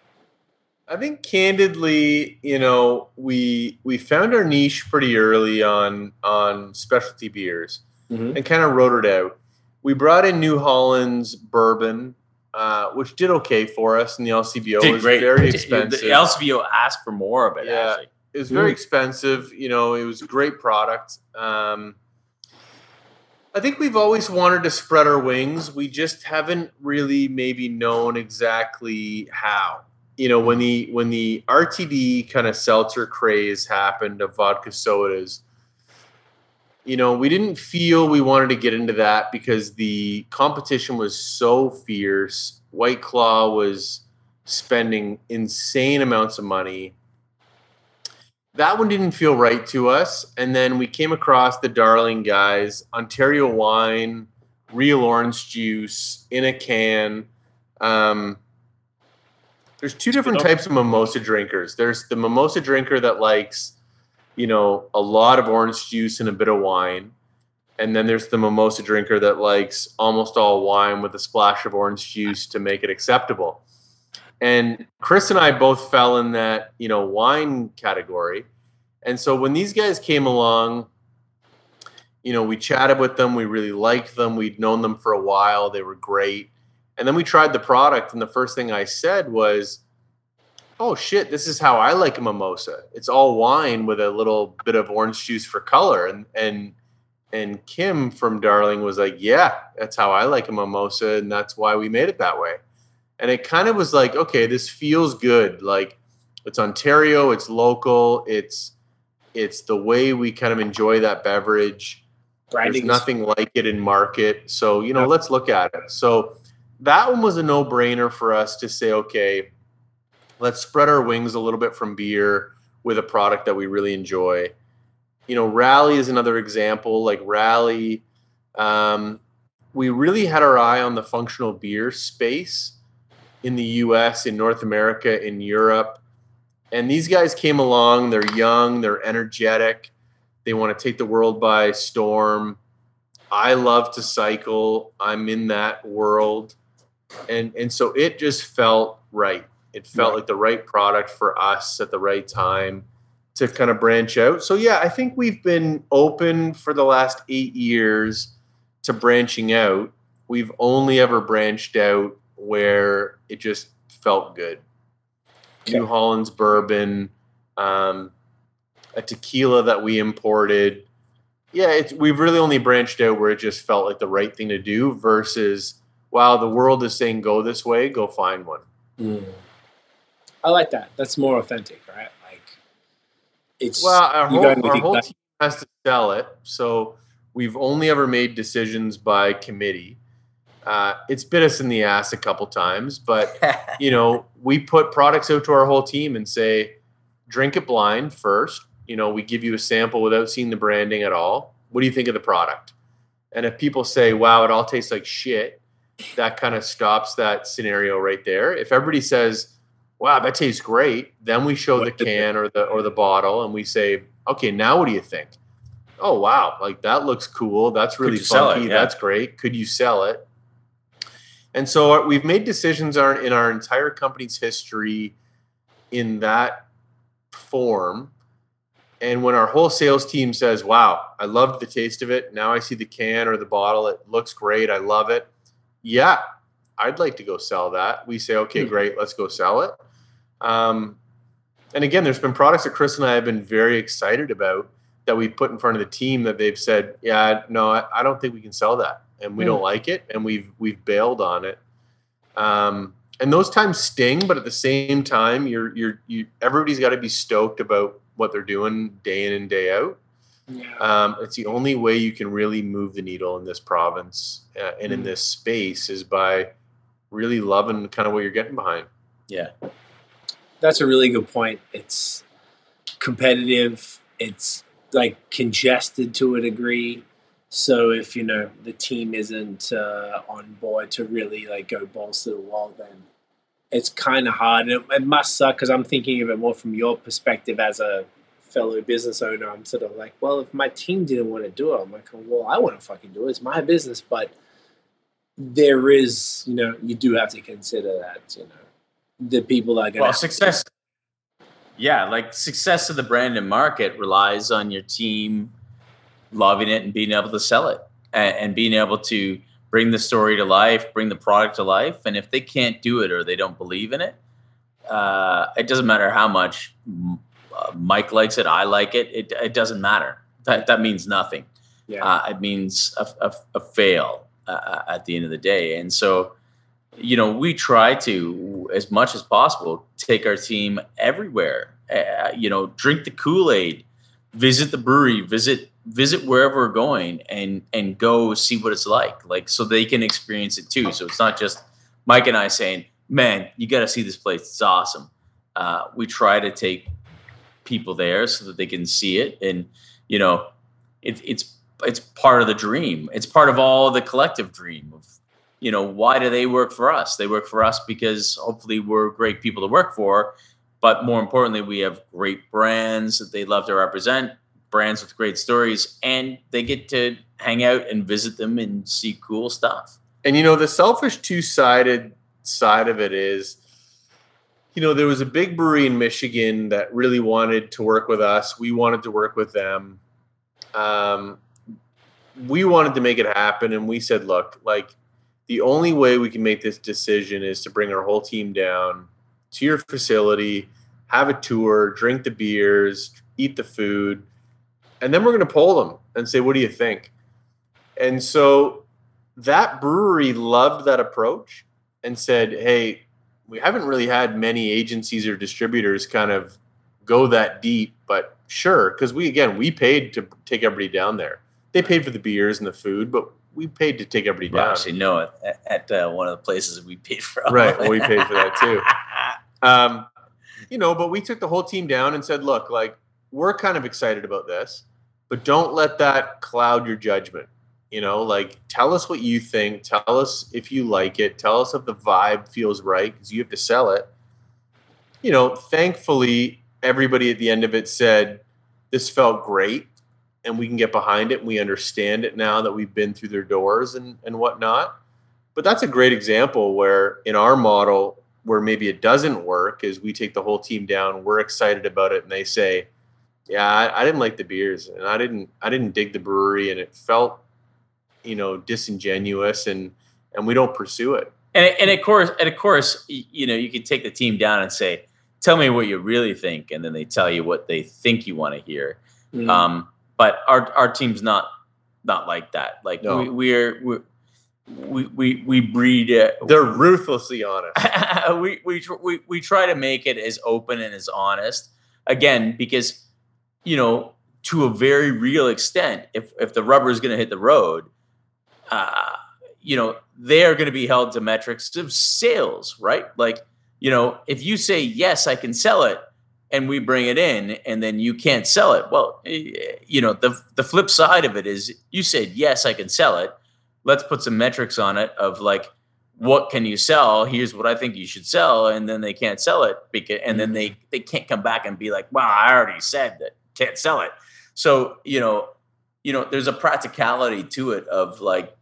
I think candidly, you know, we we found our niche pretty early on on specialty beers Mhm. and kind of wrote it out. We brought in New Holland's bourbon, uh, which did okay for us, and the LCBO Did was great. very expensive. The expensive. LCBO asked for more of it. Yeah. Actually. It was very expensive. You know, it was a great product. Um, I think we've always wanted to spread our wings. We just haven't really maybe known exactly how. You know, when the when the RTD kind of seltzer craze happened of vodka sodas, you know, we didn't feel we wanted to get into that because the competition was so fierce. White Claw was spending insane amounts of money that one didn't feel right to us. And then we came across the Darling guys, Ontario wine, real orange juice in a can. Um, there's two different types of mimosa drinkers. There's the mimosa drinker that likes, you know, a lot of orange juice and a bit of wine. And then there's the mimosa drinker that likes almost all wine with a splash of orange juice to make it acceptable and Chris and I both fell in that you know wine category. And so when these guys came along, you know, we chatted with them. We really liked them. We'd known them for a while. They were great. And then we tried the product, and the first thing I said was, "Oh shit, this is how I like a mimosa. It's all wine with a little bit of orange juice for color." And and and Kim from Darling was like, "Yeah, that's how I like a mimosa, and that's why we made it that way." And it kind of was like okay this feels good. Like it's ontario it's local it's it's the way we kind of enjoy that beverage. Branding there's nothing like it in market. So you know Yeah. let's look at it. So that one was a no-brainer for us to say okay let's spread our wings a little bit from beer with a product that we really enjoy. You know rally is another example like rally um, we really had our eye on the functional beer space in the US, in North America, in Europe. And these guys came along, they're young, they're energetic, they want to take the world by storm. I love to cycle. I'm in that world. And and so it just felt right. It felt Right. like the right product for us at the right time to kind of branch out. So yeah, I think we've been open for the last 8 years to branching out. We've only ever branched out where it just felt good. New Holland's bourbon, um, a tequila that we imported. Yeah, it's, we've really only branched out where it just felt like the right thing to do versus, wow, the world is saying go this way, go find one. Mm. I like that. That's more authentic, right? Like it's Well, our whole, our whole team has to sell it. So we've only ever made decisions by committee. Uh, it's bit us in the ass a couple times, but you know, we put products out to our whole team and say, drink it blind first. You know, we give you a sample without seeing the branding at all. What do you think of the product? And if people say, wow, it all tastes like shit, that kind of stops that scenario right there. If everybody says, wow, that tastes great, then we show the What did they- can or the or the bottle and we say, okay, now what do you think? Oh wow, like that looks cool. That's really you it? funky. Yeah. That's great. Could you sell it? And so we've made decisions in our entire company's history in that form. And when our whole sales team says, wow, I loved the taste of it. Now I see the can or the bottle. It looks great. I love it. Yeah, I'd like to go sell that. We say, okay, Hmm. great. Let's go sell it. Um, and again, there's been products that Chris and I have been very excited about that we've put in front of the team that they've said, yeah, no, I, I don't think we can sell that. And we Hmm. don't like it. And we've, we've bailed on it. Um, and those times sting, but at the same time, you're, you're, you, everybody's got to be stoked about what they're doing day in and day out. Yeah. Um, it's the only way you can really move the needle in this province uh, and in Mm. this space is by really loving kind of what you're getting behind. Yeah. That's a really good point. It's competitive. It's like congested to a degree. So if you know the team isn't uh, on board to really like go balls to the wall, then it's kind of hard. It, it must suck because I'm thinking of it more from your perspective as a fellow business owner. I'm sort of like, well, if my team didn't want to do it, I'm like, well, I want to fucking do it. It's my business, but there is, you know, you do have to consider that, you know, the people that are going Well, to success. Yeah, like success of the brand and market relies on your team loving it and being able to sell it and, and being able to bring the story to life, bring the product to life. And if they can't do it or they don't believe in it, uh, it doesn't matter how much uh, Mike likes it, I like it. It, it doesn't matter. That, that means nothing. Yeah. Uh, it means a, a, a fail uh, at the end of the day. And so, you know, we try to, as much as possible, take our team everywhere. Uh, you know, drink the Kool Aid, visit the brewery, visit visit wherever we're going, and and go see what it's like, like so they can experience it too. So it's not just Mike and I saying, "Man, you got to see this place; it's awesome." Uh, we try to take people there so that they can see it, and you know, it, it's it's part of the dream. It's part of all the collective dream of you know, why do they work for us? They work for us because hopefully we're great people to work for, but more importantly, we have great brands that they love to represent, brands with great stories, and they get to hang out and visit them and see cool stuff. And you know, the selfish two-sided side of it is, you know, there was a big brewery in Michigan that really wanted to work with us. We wanted to work with them. Um, we wanted to make it happen, and we said, look, like the only way we can make this decision is to bring our whole team down to your facility, have a tour, drink the beers, eat the food, and then we're going to poll them and say, what do you think? And so that brewery loved that approach and said, hey, we haven't really had many agencies or distributors kind of go that deep, but sure, because we, again, we paid to take everybody down there. They paid for the beers and the food, but we paid to take everybody Well, down. actually, no, at, at uh, one of the places we paid for. Right, well, we paid for that too. Um, you know, but we took the whole team down and said, look, like we're kind of excited about this, but don't let that cloud your judgment. You know, like tell us what you think. Tell us if you like it. Tell us if the vibe feels right because you have to sell it. You know, thankfully, everybody at the end of it said, this felt great and we can get behind it and we understand it now that we've been through their doors and, and whatnot. But that's a great example where in our model, where maybe it doesn't work, is we take the whole team down, we're excited about it, and they say, Yeah, I, I didn't like the beers and I didn't I didn't dig the brewery and it felt, you know, disingenuous and and we don't pursue it. And, and of course, and of course, you know, you could take the team down and say, "Tell me what you really think," and then they tell you what they think you want to hear. Mm. Um, but our our team's not not like that. Like No. we, we're, we're we we we breed. Uh, They're ruthlessly honest. we, we we we try to make it as open and as honest again because you know to a very real extent if if the rubber is going to hit the road uh you know they are going to be held to metrics of sales right? Like you know if you say yes i can sell it and we bring it in and then you can't sell it well eh, you know the the flip side of it is you said yes i can sell it. Let's put some metrics on it of like what can you sell? Here's what i think you should sell and then they can't sell it because and then they they can't come back and be like wow i already said that can't sell it. So you know you know there's a practicality to it of like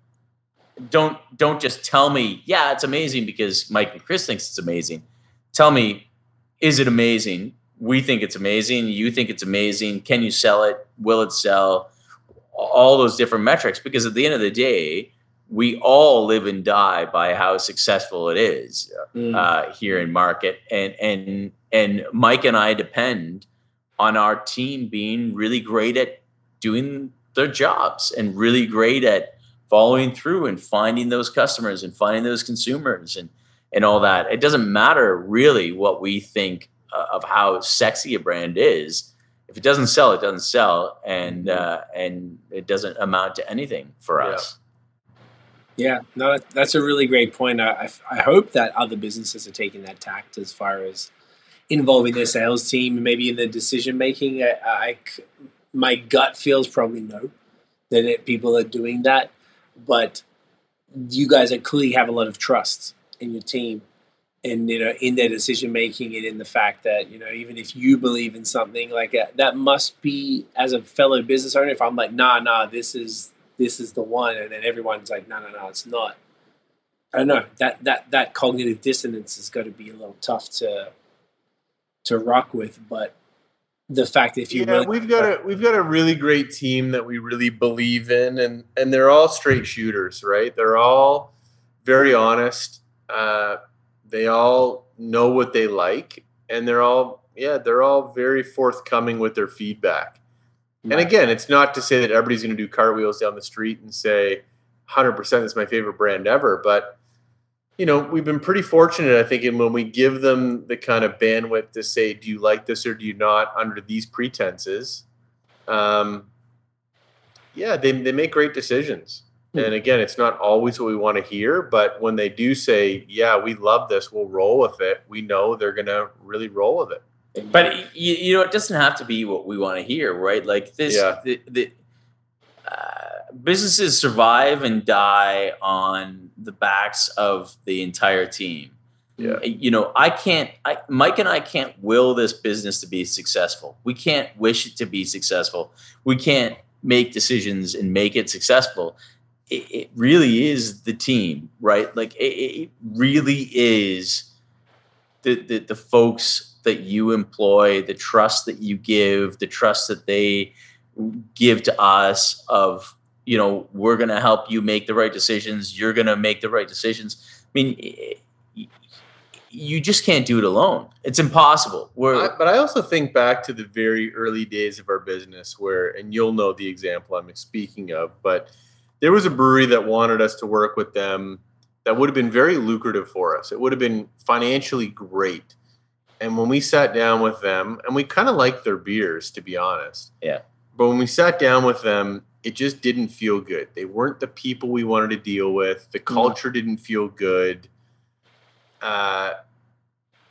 don't don't just tell me yeah it's amazing because mike and chris thinks it's amazing. Tell me is it amazing? We think it's amazing. You think it's amazing. Can you sell it? Will it sell? All those different metrics because at the end of the day we all live and die by how successful it is Mm. uh, here in market. And and and mike and i depend on our team being really great at doing their jobs and really great at following through and finding those customers and finding those consumers and and all that it doesn't matter really what we think uh, of how sexy a brand is if it doesn't sell, it doesn't sell, and uh, and it doesn't amount to anything for us. Yeah, no, that's a really great point. I, I, I hope that other businesses are taking that tact as far as involving their sales team, maybe in the decision making. I, I my gut feels probably no that it, people are doing that, but you guys are clearly have a lot of trust in your team, and you know in their decision making, and in the fact that you know even if you believe in something like that, that must be as a fellow business owner. If I'm like, nah, nah, this is this is the one, and then everyone's like, no, no, no, it's not. I don't know that that that cognitive dissonance has got to be a little tough to to rock with, but the fact that if you yeah, really we've got a we've got a really great team that we really believe in, and and they're all straight shooters, right? They're all very honest. Uh, they all know what they like, and they're all yeah, they're all very forthcoming with their feedback. And again, it's not to say that everybody's going to do cartwheels down the street and say 100% is my favorite brand ever, but you know, we've been pretty fortunate, I think, in when we give them the kind of bandwidth to say, do you like this or do you not under these pretenses? Um, yeah, they, they make great decisions. Hmm. And again, it's not always what we want to hear, but when they do say, yeah, we love this, we'll roll with it, we know they're going to really roll with it. But you, you know, it doesn't have to be what we want to hear, right? Like this, Yeah. the, the uh, businesses survive and die on the backs of the entire team. Yeah. You know, I can't. I, Mike and I can't will this business to be successful. We can't wish it to be successful. We can't make decisions and make it successful. It, it really is the team, right? Like it, it really is the, the the folks that you employ, the trust that you give, the trust that they give to us of you know we're going to help you make the right decisions you're going to make the right decisions i mean you just can't do it alone it's impossible we're I, but I also think back to the very early days of our business where, and you'll know the example I'm speaking of, but there was a brewery that wanted us to work with them that would have been very lucrative for us. It would have been financially great. And when we sat down with them, and we kind of liked their beers, to be honest. Yeah. But when we sat down with them, it just didn't feel good. They weren't the people we wanted to deal with. The culture didn't feel good. Uh,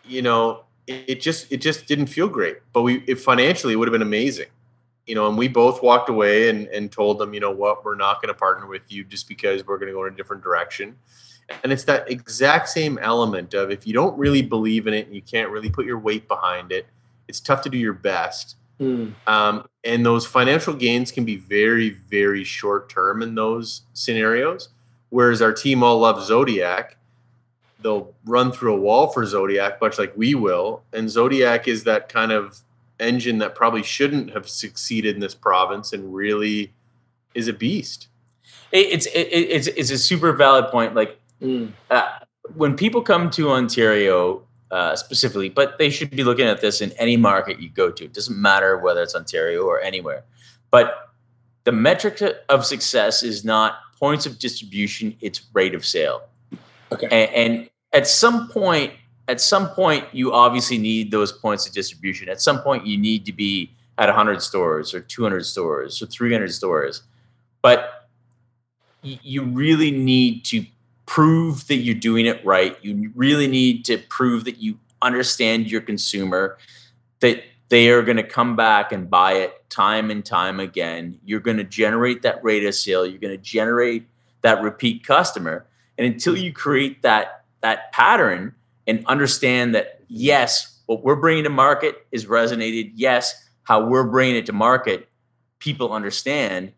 you know, it, it just it just didn't feel great. But we it financially it would have been amazing. You know, and we both walked away and, and told them, you know what, we're not going to partner with you just because we're going to go in a different direction. And it's that exact same element of if you don't really believe in it and you can't really put your weight behind it, it's tough to do your best. Hmm. Um, and those financial gains can be very, very short term in those scenarios. Whereas our team all loves Zodiac, they'll run through a wall for Zodiac, much like we will. And Zodiac is that kind of engine that probably shouldn't have succeeded in this province and really is a beast. it's it, it's it's a super valid point like Hmm. uh, when people come to Ontario uh, specifically, but they should be looking at this in any market you go to. It doesn't matter whether it's Ontario or anywhere. But the metric of success is not points of distribution; it's rate of sale. Okay. And, and at some point, at some point, you obviously need those points of distribution. At some point, you need to be at 100 stores or 200 stores or 300 stores. But you really need to prove that you're doing it right. You really need to prove that you understand your consumer, that they are going to come back and buy it time and time again. You're going to generate that rate of sale. You're going to generate that repeat customer. And until you create that that pattern and understand that yes, what we're bringing to market is resonated. Yes, how we're bringing it to market, people understand.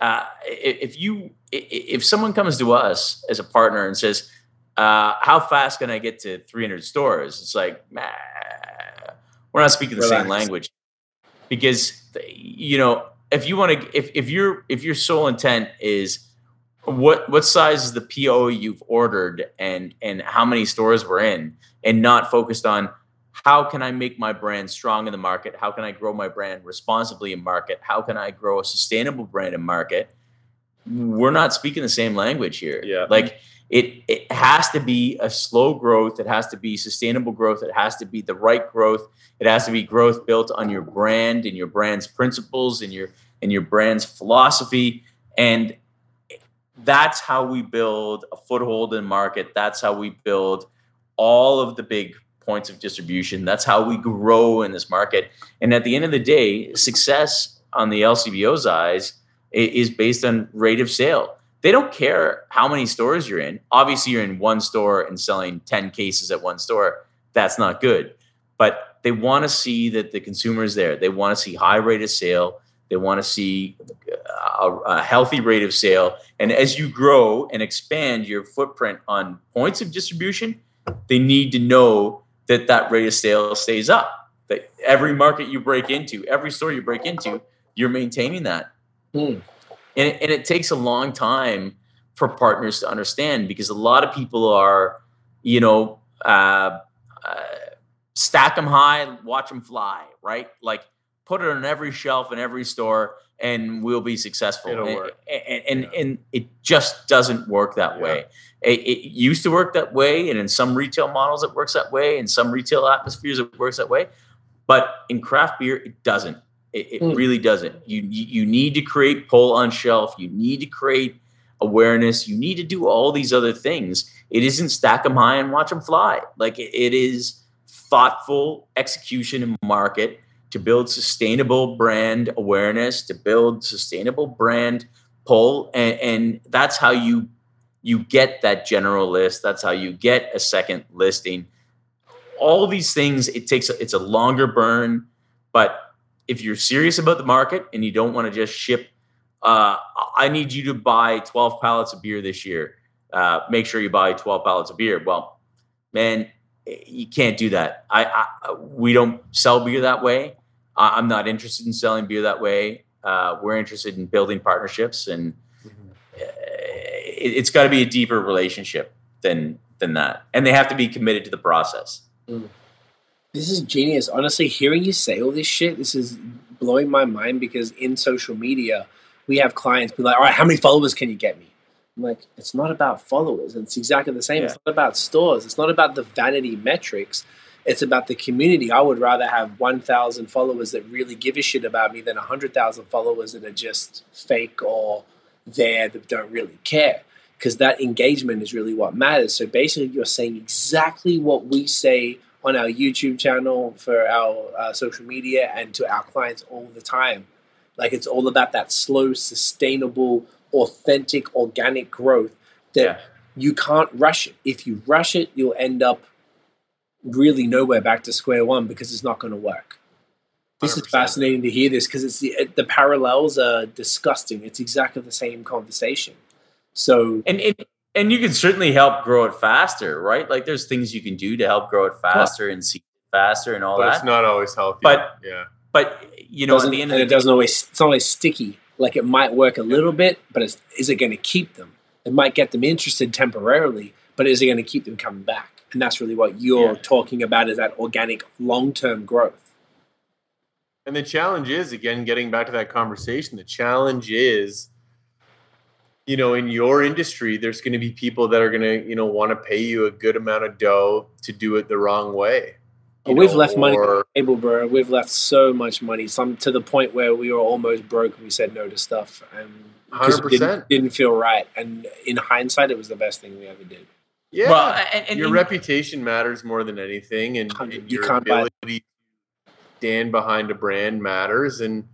Uh, if you if someone comes to us as a partner and says, uh, "How fast can I get to 300 stores?" It's like, "Nah, we're not speaking the same language because you know if you want to if, if your if your sole intent is what what size is the PO you've ordered and and how many stores we're in and not focused on how can I make my brand strong in the market? How can I grow my brand responsibly in market? How can I grow a sustainable brand in market? We're not speaking the same language here. Yeah. Like it it has to be a slow growth. It has to be sustainable growth. It has to be the right growth. It has to be growth built on your brand and your brand's principles and your and your brand's philosophy. And that's how we build a foothold in market. That's how we build all of the big points of distribution. That's how we grow in this market. And at the end of the day, success on the LCBO's eyes is based on rate of sale. They don't care how many stores you're in. Obviously, you're in one store and selling 10 cases at one store. That's not good. But they want to see that the consumer is there. They want to see high rate of sale. They want to see a, a, healthy rate of sale. And as you grow and expand your footprint on points of distribution, they need to know that that rate of sale stays up. That every market you break into, every store you break into, you're maintaining that. Mm. And, it, and it takes a long time for partners to understand because a lot of people are, you know, uh, uh, stack them high, watch them fly, right? Like put it on every shelf in every store and we'll be successful. It'll and, work. And and, yeah. and, it just doesn't work that yeah. way. It, it, used to work that way, and in some retail models it works that way, in some retail atmospheres it works that way. But in craft beer, it doesn't. It, it mm. really doesn't. You, you need to create pull on shelf. You need to create awareness. You need to do all these other things. It isn't stack them high and watch them fly. Like it is thoughtful execution in market to build sustainable brand awareness, to build sustainable brand pull, and, and that's how you you get that general list. That's how you get a second listing. All these things, it takes it's a longer burn, but if you're serious about the market and you don't want to just ship, uh, I need you to buy 12 pallets of beer this year. Uh, make sure you buy 12 pallets of beer. Well, man, you can't do that. I, I we don't sell beer that way. I, am not interested in selling beer that way. Uh, we're interested in building partnerships, and mm-hmm. it, has got to be a deeper relationship than than that, and they have to be committed to the process. Mm. This is genius. Honestly, hearing you say all this shit, this is blowing my mind because in social media, we have clients be like, "All right, how many followers can you get me?" I'm like, it's not about followers. It's exactly the same. Yeah. It's not about stores. It's not about the vanity metrics. It's about the community. I would rather have 1,000 followers that really give a shit about me than 100,000 followers that are just fake or there that don't really care. Because that engagement is really what matters. So basically, you're saying exactly what we say on our YouTube channel, for our uh, social media, and to our clients all the time. Like it's all about that slow, sustainable authentic, organic growth that yeah. you can't rush it. If you rush it, you'll end up really nowhere back to square one because it's not going to work. This 100%. is fascinating to hear this because it's the the parallels are disgusting. It's exactly the same conversation. So and it, and you can certainly help grow it faster, right? Like there's things you can do to help grow it faster and see faster and all but that. It's not always healthy. But yeah, but you know, at the end and it doesn't always it's always sticky. Like it might work a little bit, but is, is it going to keep them? It might get them interested temporarily, but is it going to keep them coming back? And that's really what you're yeah. talking about is that organic long term growth. And the challenge is, again, getting back to that conversation, the challenge is, you know, in your industry, there's going to be people that are going to, you know, want to pay you a good amount of dough to do it the wrong way. We've know, left or, money on the table, bro. We've left so much money, some to the point where we were almost broke. We said no to stuff, and because it didn't, didn't feel right. And in hindsight, it was the best thing we ever did. Yeah, well, and, and, your and, reputation matters more than anything, and, and your ability to stand behind a brand matters. And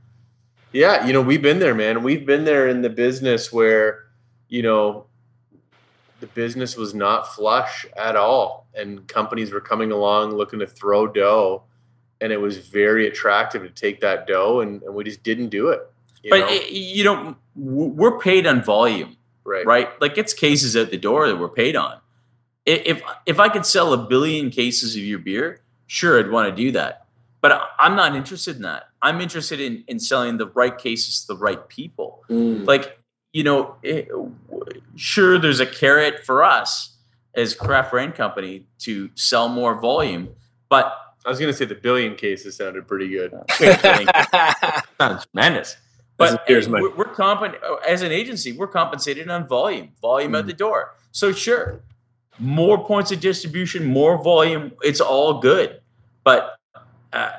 yeah, you know, we've been there, man. We've been there in the business where, you know, the business was not flush at all, and companies were coming along looking to throw dough, and it was very attractive to take that dough, and, and we just didn't do it. You but know? It, you know, we're paid on volume, right? Right, like it's cases at the door that we're paid on if if I could sell a billion cases of your beer, sure, I'd want to do that. But I'm not interested in that. I'm interested in in selling the right cases to the right people. Mm. Like you know, it, sure, there's a carrot for us as craft brand company to sell more volume, but I was going to say the billion cases sounded pretty good. Sounds tremendous. But hey, we're, we're comp- as an agency, we're compensated on volume, volume mm. out the door. So sure, more points of distribution, more volume, it's all good. But uh,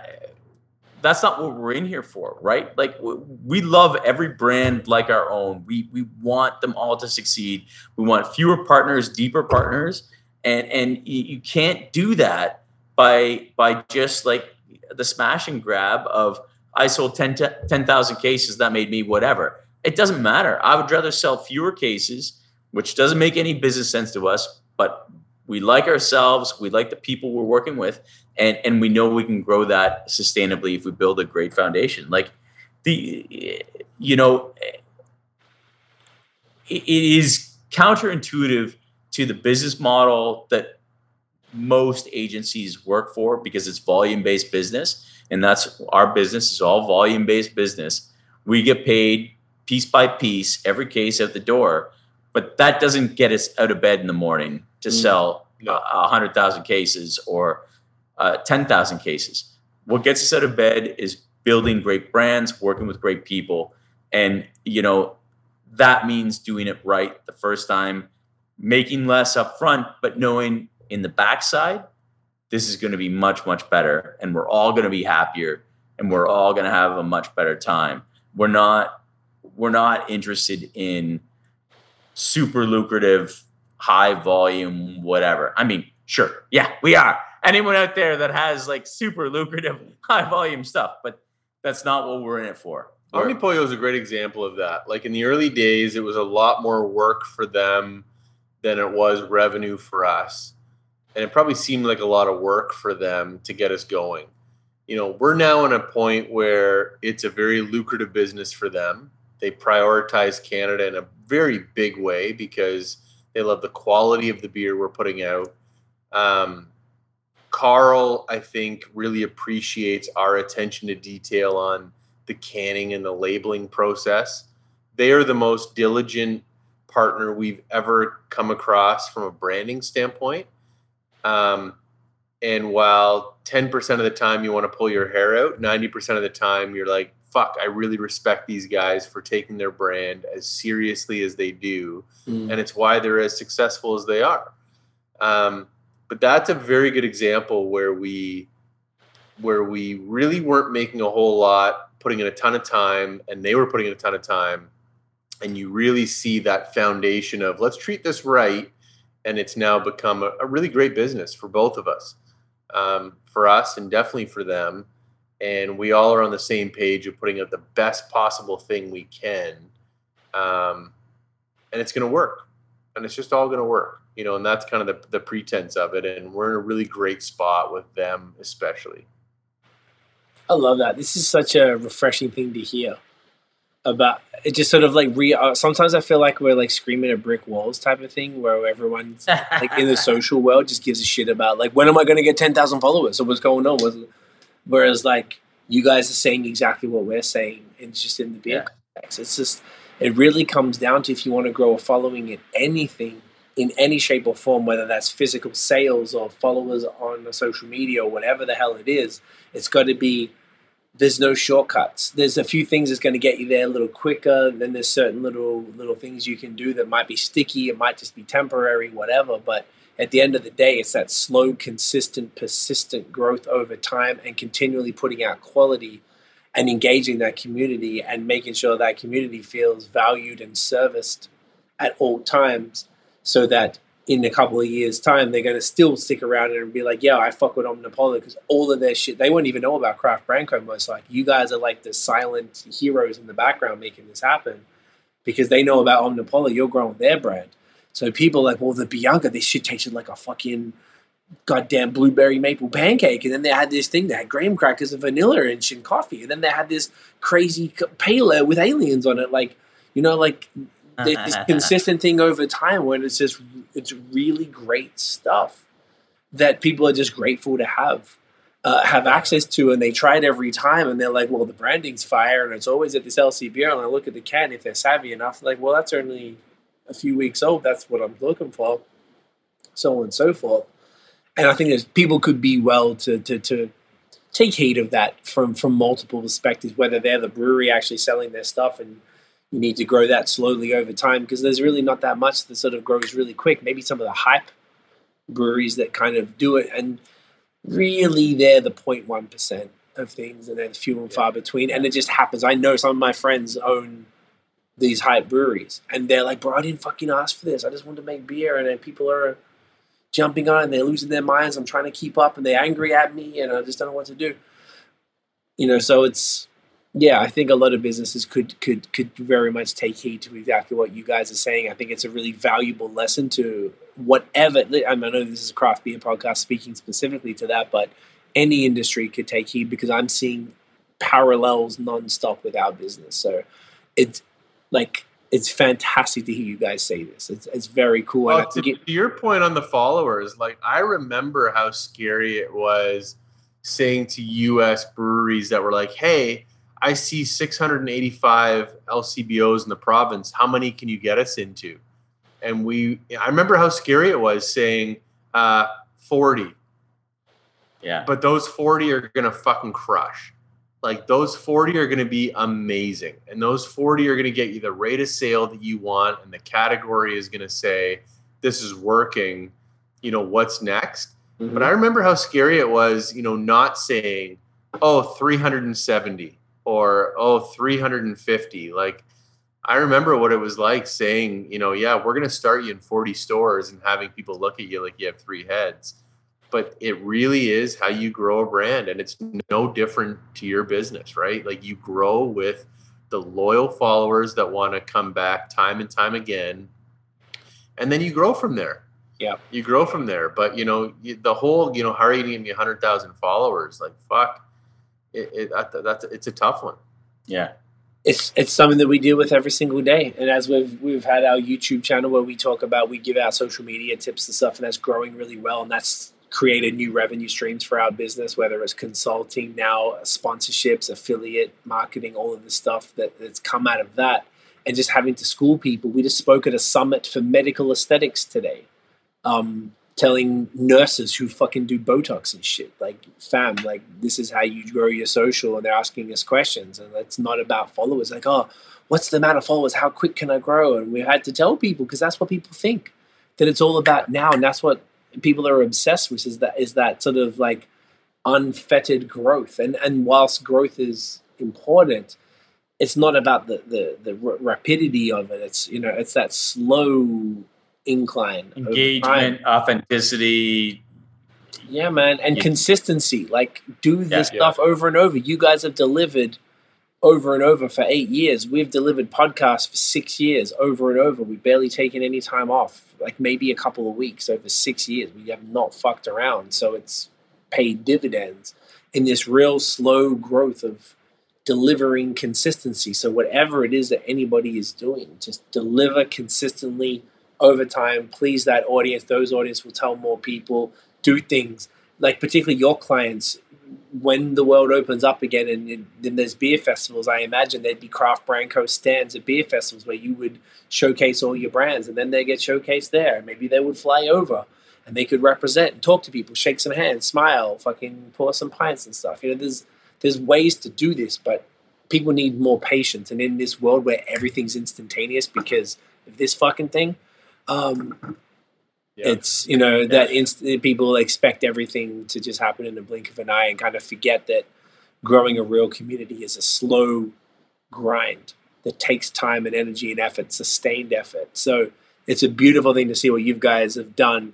that's not what we're in here for, right? Like we love every brand like our own. We we want them all to succeed. We want fewer partners, deeper partners, and and you can't do that by by just like the smash and grab of I sold 10,000 10, cases that made me whatever. It doesn't matter. I would rather sell fewer cases, which doesn't make any business sense to us, but we like ourselves, we like the people we're working with, and and we know we can grow that sustainably if we build a great foundation. Like the you know it is counterintuitive to the business model that most agencies work for because it's volume based business and that's our business is all volume based business we get paid piece by piece every case at the door but that doesn't get us out of bed in the morning to mm. sell a uh, hundred thousand cases or uh, 10,000 cases. What gets us out of bed is building great brands, working with great people. And, you know, that means doing it right the first time, making less upfront, but knowing in the backside, this is going to be much, much better. And we're all going to be happier and we're all going to have a much better time. We're not, we're not interested in super lucrative, high volume, whatever. I mean, sure. Yeah, we are anyone out there that has like super lucrative high volume stuff, but that's not what we're in it for. Omnipollo is a great example of that. Like in the early days, it was a lot more work for them than it was revenue for us. And it probably seemed like a lot of work for them to get us going. You know, we're now in a point where it's a very lucrative business for them. They prioritize Canada in a very big way because they love the quality of the beer we're putting out. Um, Karl, I think, really appreciates our attention to detail on the canning and the labeling process. They are the most diligent partner we've ever come across from a branding standpoint. Um, and while 10% of the time you want to pull your hair out, 90% of the time you're like, fuck, I really respect these guys for taking their brand as seriously as they do. Mm. And it's why they're as successful as they are. Um, but that's a very good example where we where we really weren't making a whole lot, putting in a ton of time, and they were putting in a ton of time. And you really see that foundation of let's treat this right. And it's now become a, a really great business for both of us, um, for us, and definitely for them. And we all are on the same page of putting out the best possible thing we can. Um, and it's going to work. And it's just all going to work you know, and that's kind of the, the pretense of it. And we're in a really great spot with them, especially. I love that. This is such a refreshing thing to hear about it. Just sort of like re. Uh, sometimes I feel like we're like screaming at brick walls type of thing, where everyone's like in the social world just gives a shit about like when am I going to get ten thousand followers or what's going on. What's, whereas like you guys are saying exactly what we're saying. It's just in the beer yeah. context. It's just it really comes down to if you want to grow a following in anything in any shape or form, whether that's physical sales or followers on social media or whatever the hell it is, it's got to be there's no shortcuts. There's a few things that's going to get you there a little quicker. Then there's certain little little things you can do that might be sticky. It might just be temporary, whatever. But at the end of the day, it's that slow, consistent, persistent growth over time and continually putting out quality and engaging that community and making sure that community feels valued and serviced at all times so that in a couple of years' time, they're going to still stick around and be like, yeah, I fuck with Omnipollo because all of their shit, they won't even know about Craft Brand Co most like. You guys are like the silent heroes in the background making this happen because they know about Omnipollo. You're growing their brand. So people like, well, the Bianca, this shit tasted like a fucking goddamn blueberry maple pancake. And then they had this thing that had graham crackers and vanilla and shit coffee. And then they had this crazy pale with aliens on it. Like, you know, like this consistent thing over time when it's just it's really great stuff that people are just grateful to have uh, have access to and they try it every time and they're like well the branding's fire and it's always at this LCBO and I look at the can if they're savvy enough like well that's only a few weeks old that's what I'm looking for so on and so forth and I think there's people could be well to to to take heed of that from from multiple perspectives. Whether they're the brewery actually selling their stuff, and you need to grow that slowly over time because there's really not that much that sort of grows really quick. Maybe some of the hype breweries that kind of do it, and really they're the 0.1 percent of things, and they're few and far between. And it just happens. I know some of my friends own these hype breweries, and they're like, "Bro, I didn't fucking ask for this. I just wanted to make beer," and then people are jumping on, and they're losing their minds. I'm trying to keep up, and they're angry at me, and I just don't know what to do. You know, so it's yeah. I think a lot of businesses could could could very much take heed to exactly what you guys are saying. I think it's a really valuable lesson to whatever. I know this is a craft beer podcast speaking specifically to that, but any industry could take heed because I'm seeing parallels nonstop with our business. So it's like it's fantastic to hear you guys say this. It's, it's very cool. Well, to, get- to your point on the followers, like I remember how scary it was saying to U.S. breweries that were like, "Hey, I see 685 LCBOs in the province. How many can you get us into?" And we, I remember how scary it was saying uh, 40. Yeah. But those 40 are gonna fucking crush. Like those 40 are gonna be amazing. And those 40 are gonna get you the rate of sale that you want, and the category is gonna say, This is working. You know, what's next? Mm-hmm. But I remember how scary it was, you know, not saying, oh, 370 or oh, 350. Like I remember what it was like saying, you know, yeah, we're going to start you in 40 stores and having people look at you like you have three heads. But it really is how you grow a brand. And it's no different to your business, right? Like you grow with the loyal followers that want to come back time and time again. And then you grow from there. Yeah. You grow from there. But, you know, the whole, you know, how are you going to be 100,000 followers? Like, fuck. It, it, that, that's, it's a tough one. Yeah it's it's something that we deal with every single day. And as we've we've had our YouTube channel where we talk about we give our social media tips and stuff, and that's growing really well, and that's created new revenue streams for our business, whether it's consulting now, sponsorships, affiliate marketing, all of the stuff that, that's come out of that, and just having to school people. We just spoke at a summit for medical aesthetics today. Um, telling nurses who fucking do Botox and shit, like, fam, like, this is how you grow your social. And they're asking us questions. And it's not about followers. Like, oh, what's the amount of followers? How quick can I grow? And we had to tell people because that's what people think that it's all about now. And that's what people are obsessed with is that, is that sort of like unfettered growth. And, and whilst growth is important, it's not about the, the, the rapidity of it. It's, you know, it's that slow incline. Engagement, authenticity. Yeah, man, and yeah. consistency. Like do this yeah, stuff yeah. over and over. You guys have delivered over and over for eight years. We've delivered podcasts for six years over and over. We've barely taken any time off, like maybe a couple of weeks over six years. We have not fucked around. So it's paid dividends in this real slow growth of delivering consistency. So whatever it is that anybody is doing, just deliver consistently over time, please that audience. Those audience will tell more people, do things like particularly your clients. When the world opens up again, and then there's beer festivals, I imagine there'd be craft brand co stands at beer festivals where you would showcase all your brands, and then they get showcased there. Maybe they would fly over, and they could represent and talk to people, shake some hands, smile, fucking pour some pints and stuff. You know, there's there's ways to do this, but people need more patience. And in this world where everything's instantaneous because of this fucking thing, um, yeah. It's you know yeah. that inst- people expect everything to just happen in the blink of an eye and kind of forget that growing a real community is a slow grind that takes time and energy and effort, sustained effort. So it's a beautiful thing to see what you guys have done.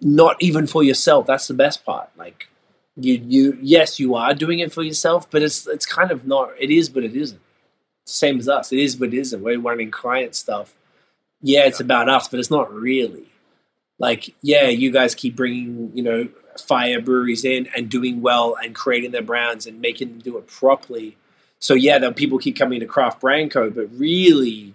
Not even for yourself. That's the best part. Like you, you, yes, you are doing it for yourself, but it's it's kind of not. It is, but it isn't. Same as us. It is, but it isn't. We're running client stuff yeah, it's about us, but it's not really. Like, yeah, you guys keep bringing, you know, fire breweries in and doing well and creating their brands and making them do it properly. So yeah, the people keep coming to Craft Brand Co but really,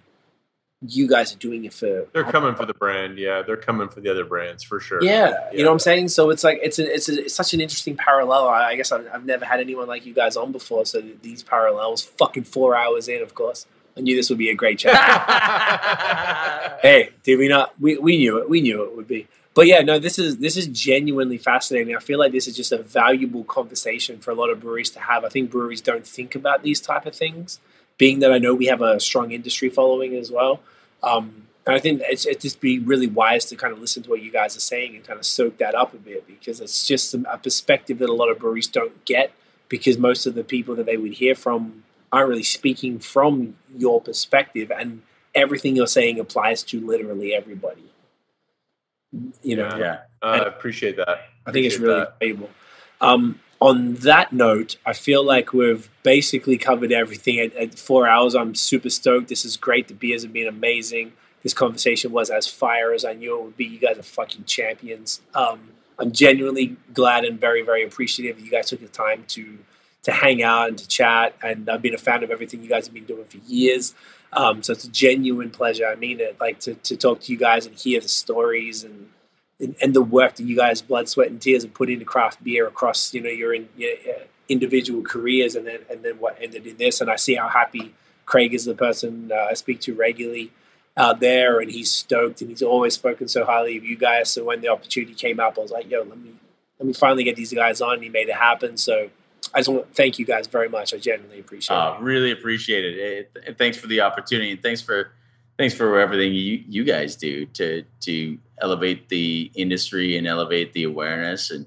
you guys are doing it for. They're coming for the brand, yeah. They're coming for the other brands for sure. Yeah, yeah. you know what I'm saying. So it's like it's a, it's, a, it's such an interesting parallel. I, I guess I've, I've, never had anyone like you guys on before. So these parallels, fucking four hours in, of course. I knew this would be a great chat. hey, did we not? We, we knew it. We knew it would be. but yeah, no, this is this is genuinely fascinating. I feel like this is just a valuable conversation for a lot of breweries to have. I think breweries don't think about these type of things, being that I know we have a strong industry following as well. Um, and I think it's, it's just be really wise to kind of listen to what you guys are saying and kind of soak that up a bit because it's just a perspective that a lot of breweries don't get because most of the people that they would hear from aren't really speaking from your perspective and everything you're saying applies to literally everybody. You know? Yeah. I appreciate that. i think it's really that. valuable. Um, on that note i feel like we've basically covered everything. At, at four hours i'm super stoked. This is great. The beers have been amazing. This conversation was as fire as i knew it would be. You guys are fucking champions. Um, i'm genuinely glad and very very appreciative that you guys took the time to to hang out and to chat and i've been a fan of everything you guys have been doing for years um, so it's a genuine pleasure. I mean it, like to, to talk to you guys and hear the stories and, and and the work that you guys, blood, sweat, and tears, have put into craft beer across you know your, in, your uh, individual careers, and then and then what ended in this. And I see how happy Craig is, the person uh, I speak to regularly out there, and he's stoked, and he's always spoken so highly of you guys. So when the opportunity came up, I was like, yo, let me let me finally get these guys on. And he made it happen. So I just want to thank you guys very much. I genuinely appreciate Uh, it. really appreciate it. it. And thanks for the opportunity, and thanks for thanks for everything you you guys do to to elevate the industry and elevate the awareness, and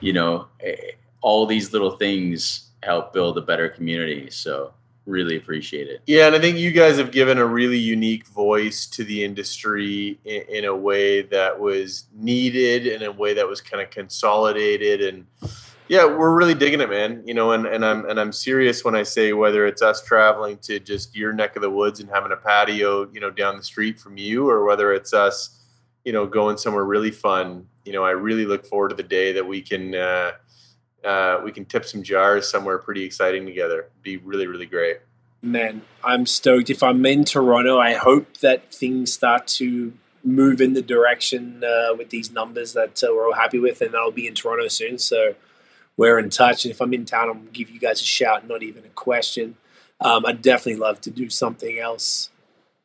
you know, eh, all these little things help build a better community. So really appreciate it. Yeah, and I think you guys have given a really unique voice to the industry in, in a way that was needed, in a way that was kind of consolidated, and yeah, we're really digging it, man. You know, and, and I'm and I'm serious when I say whether it's us traveling to just your neck of the woods and having a patio, you know, down the street from you, or whether it's us, you know, going somewhere really fun. You know, I really look forward to the day that we can. Uh, uh, we can tip some jars somewhere pretty exciting together. Be really, really great. Man, I'm stoked. If I'm in Toronto, I hope that things start to move in the direction uh, with these numbers that uh, we're all happy with, and I'll be in Toronto soon. So we're in touch. And if I'm in town, I'm gonna give you guys a shout, not even a question. Um, I'd definitely love to do something else,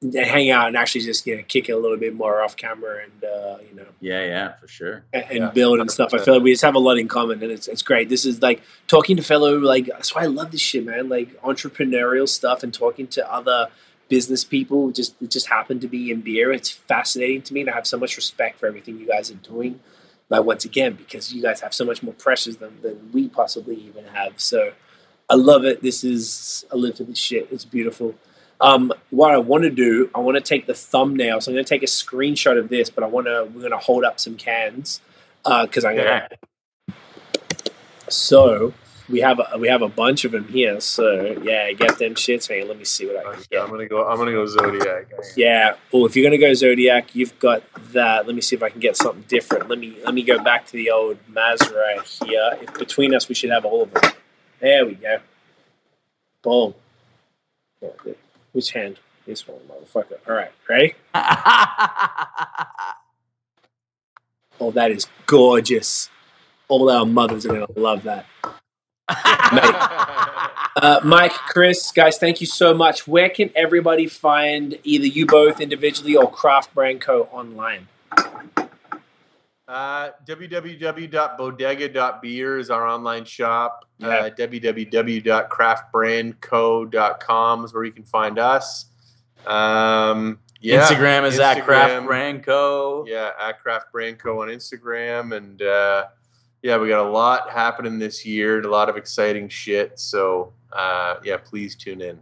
and hang out and actually just you know kick it a little bit more off camera and uh, you know Yeah, yeah, for sure. and, and Yeah, build and stuff. I feel like we just have a lot in common, and it's it's great. This is like talking to fellow like that's why I love this shit, man. Like entrepreneurial stuff and talking to other business people. Just it just happened to be in beer. It's fascinating to me, and I have so much respect for everything you guys are doing. Like once again, because you guys have so much more pressures than than we possibly even have. So I love it. This is I live for this shit. It's beautiful. Um, what I want to do, I want to take the thumbnail. So I'm going to take a screenshot of this, but I want to we're going to hold up some cans because I'm going to. Yeah. So we have a, we have a bunch of them here. So yeah, get them shits. Hang on, let me see what I can Okay, get. I'm gonna go. I'm gonna go Zodiac. Yeah. Well, if you're gonna go Zodiac, you've got that. Let me see if I can get something different. Let me let me go back to the old Mazra here. If between us, we should have all of them. There we go. Boom. Yeah. Which hand? This one, motherfucker. All right, ready? Oh, that is gorgeous. All our mothers are gonna love that. Uh, Mike, Chris, guys, thank you so much. Where can everybody find either you both individually or Craft Brand Co. online? Uh, www.bodega.beer is our online shop. Yeah. Uh, www.craftbrandco.com is where you can find us. Um, yeah, Instagram is at Craft Instagram. Brand Co. Yeah, at Craft Brand Co on Instagram, and uh, yeah, we got a lot happening this year. A lot of exciting shit. So uh, yeah, please tune in.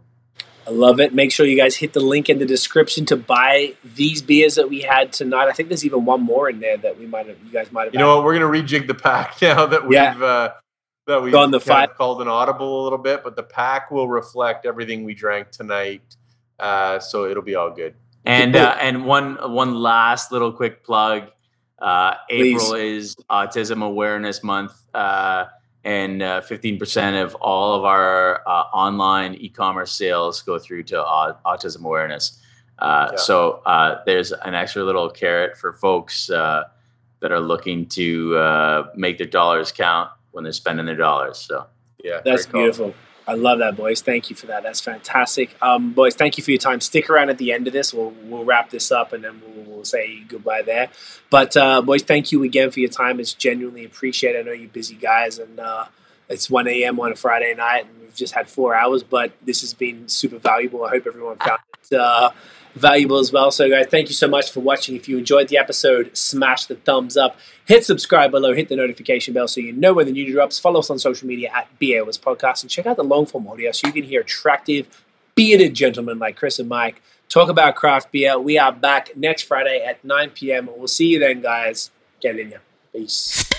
I love it. Make sure you guys hit the link in the description to buy these beers that we had tonight. I think there's even one more in there that we might have, you guys might have. You know what? We're gonna rejig the pack now that we've Yeah. uh, that we've Gone the kind of five- called an audible a little bit, but the pack will reflect everything we drank tonight. Uh, so it'll be all good. And uh, and one one last little quick plug. Uh, April is Autism Awareness Month, uh, and fifteen percent of all of our uh, online e-commerce sales go through to au- autism awareness. Uh, Yeah. So uh, there's an extra little carrot for folks uh, that are looking to uh, make their dollars count when they're spending their dollars. So Yeah, That's great call. beautiful. I love that, boys. Thank you for that. That's fantastic. Um, boys, thank you for your time. Stick around at the end of this. We'll, we'll wrap this up and then we'll, we'll say goodbye there. But, uh, boys, thank you again for your time. It's genuinely appreciated. I know you're busy guys and uh, it's 1 a.m. on a Friday night and we've just had four hours, but this has been super valuable. I hope everyone found it uh, valuable as well. So, guys, thank you so much for watching. If you enjoyed the episode, smash the thumbs up, hit subscribe below, hit the notification bell so you know when the new drops. Follow us on social media at BAOS Podcast and check out the long form audio so you can hear attractive, bearded gentlemen like Chris and Mike talk about craft beer. We are back next Friday at 9 p.m. We'll see you then, guys. Get in. Peace.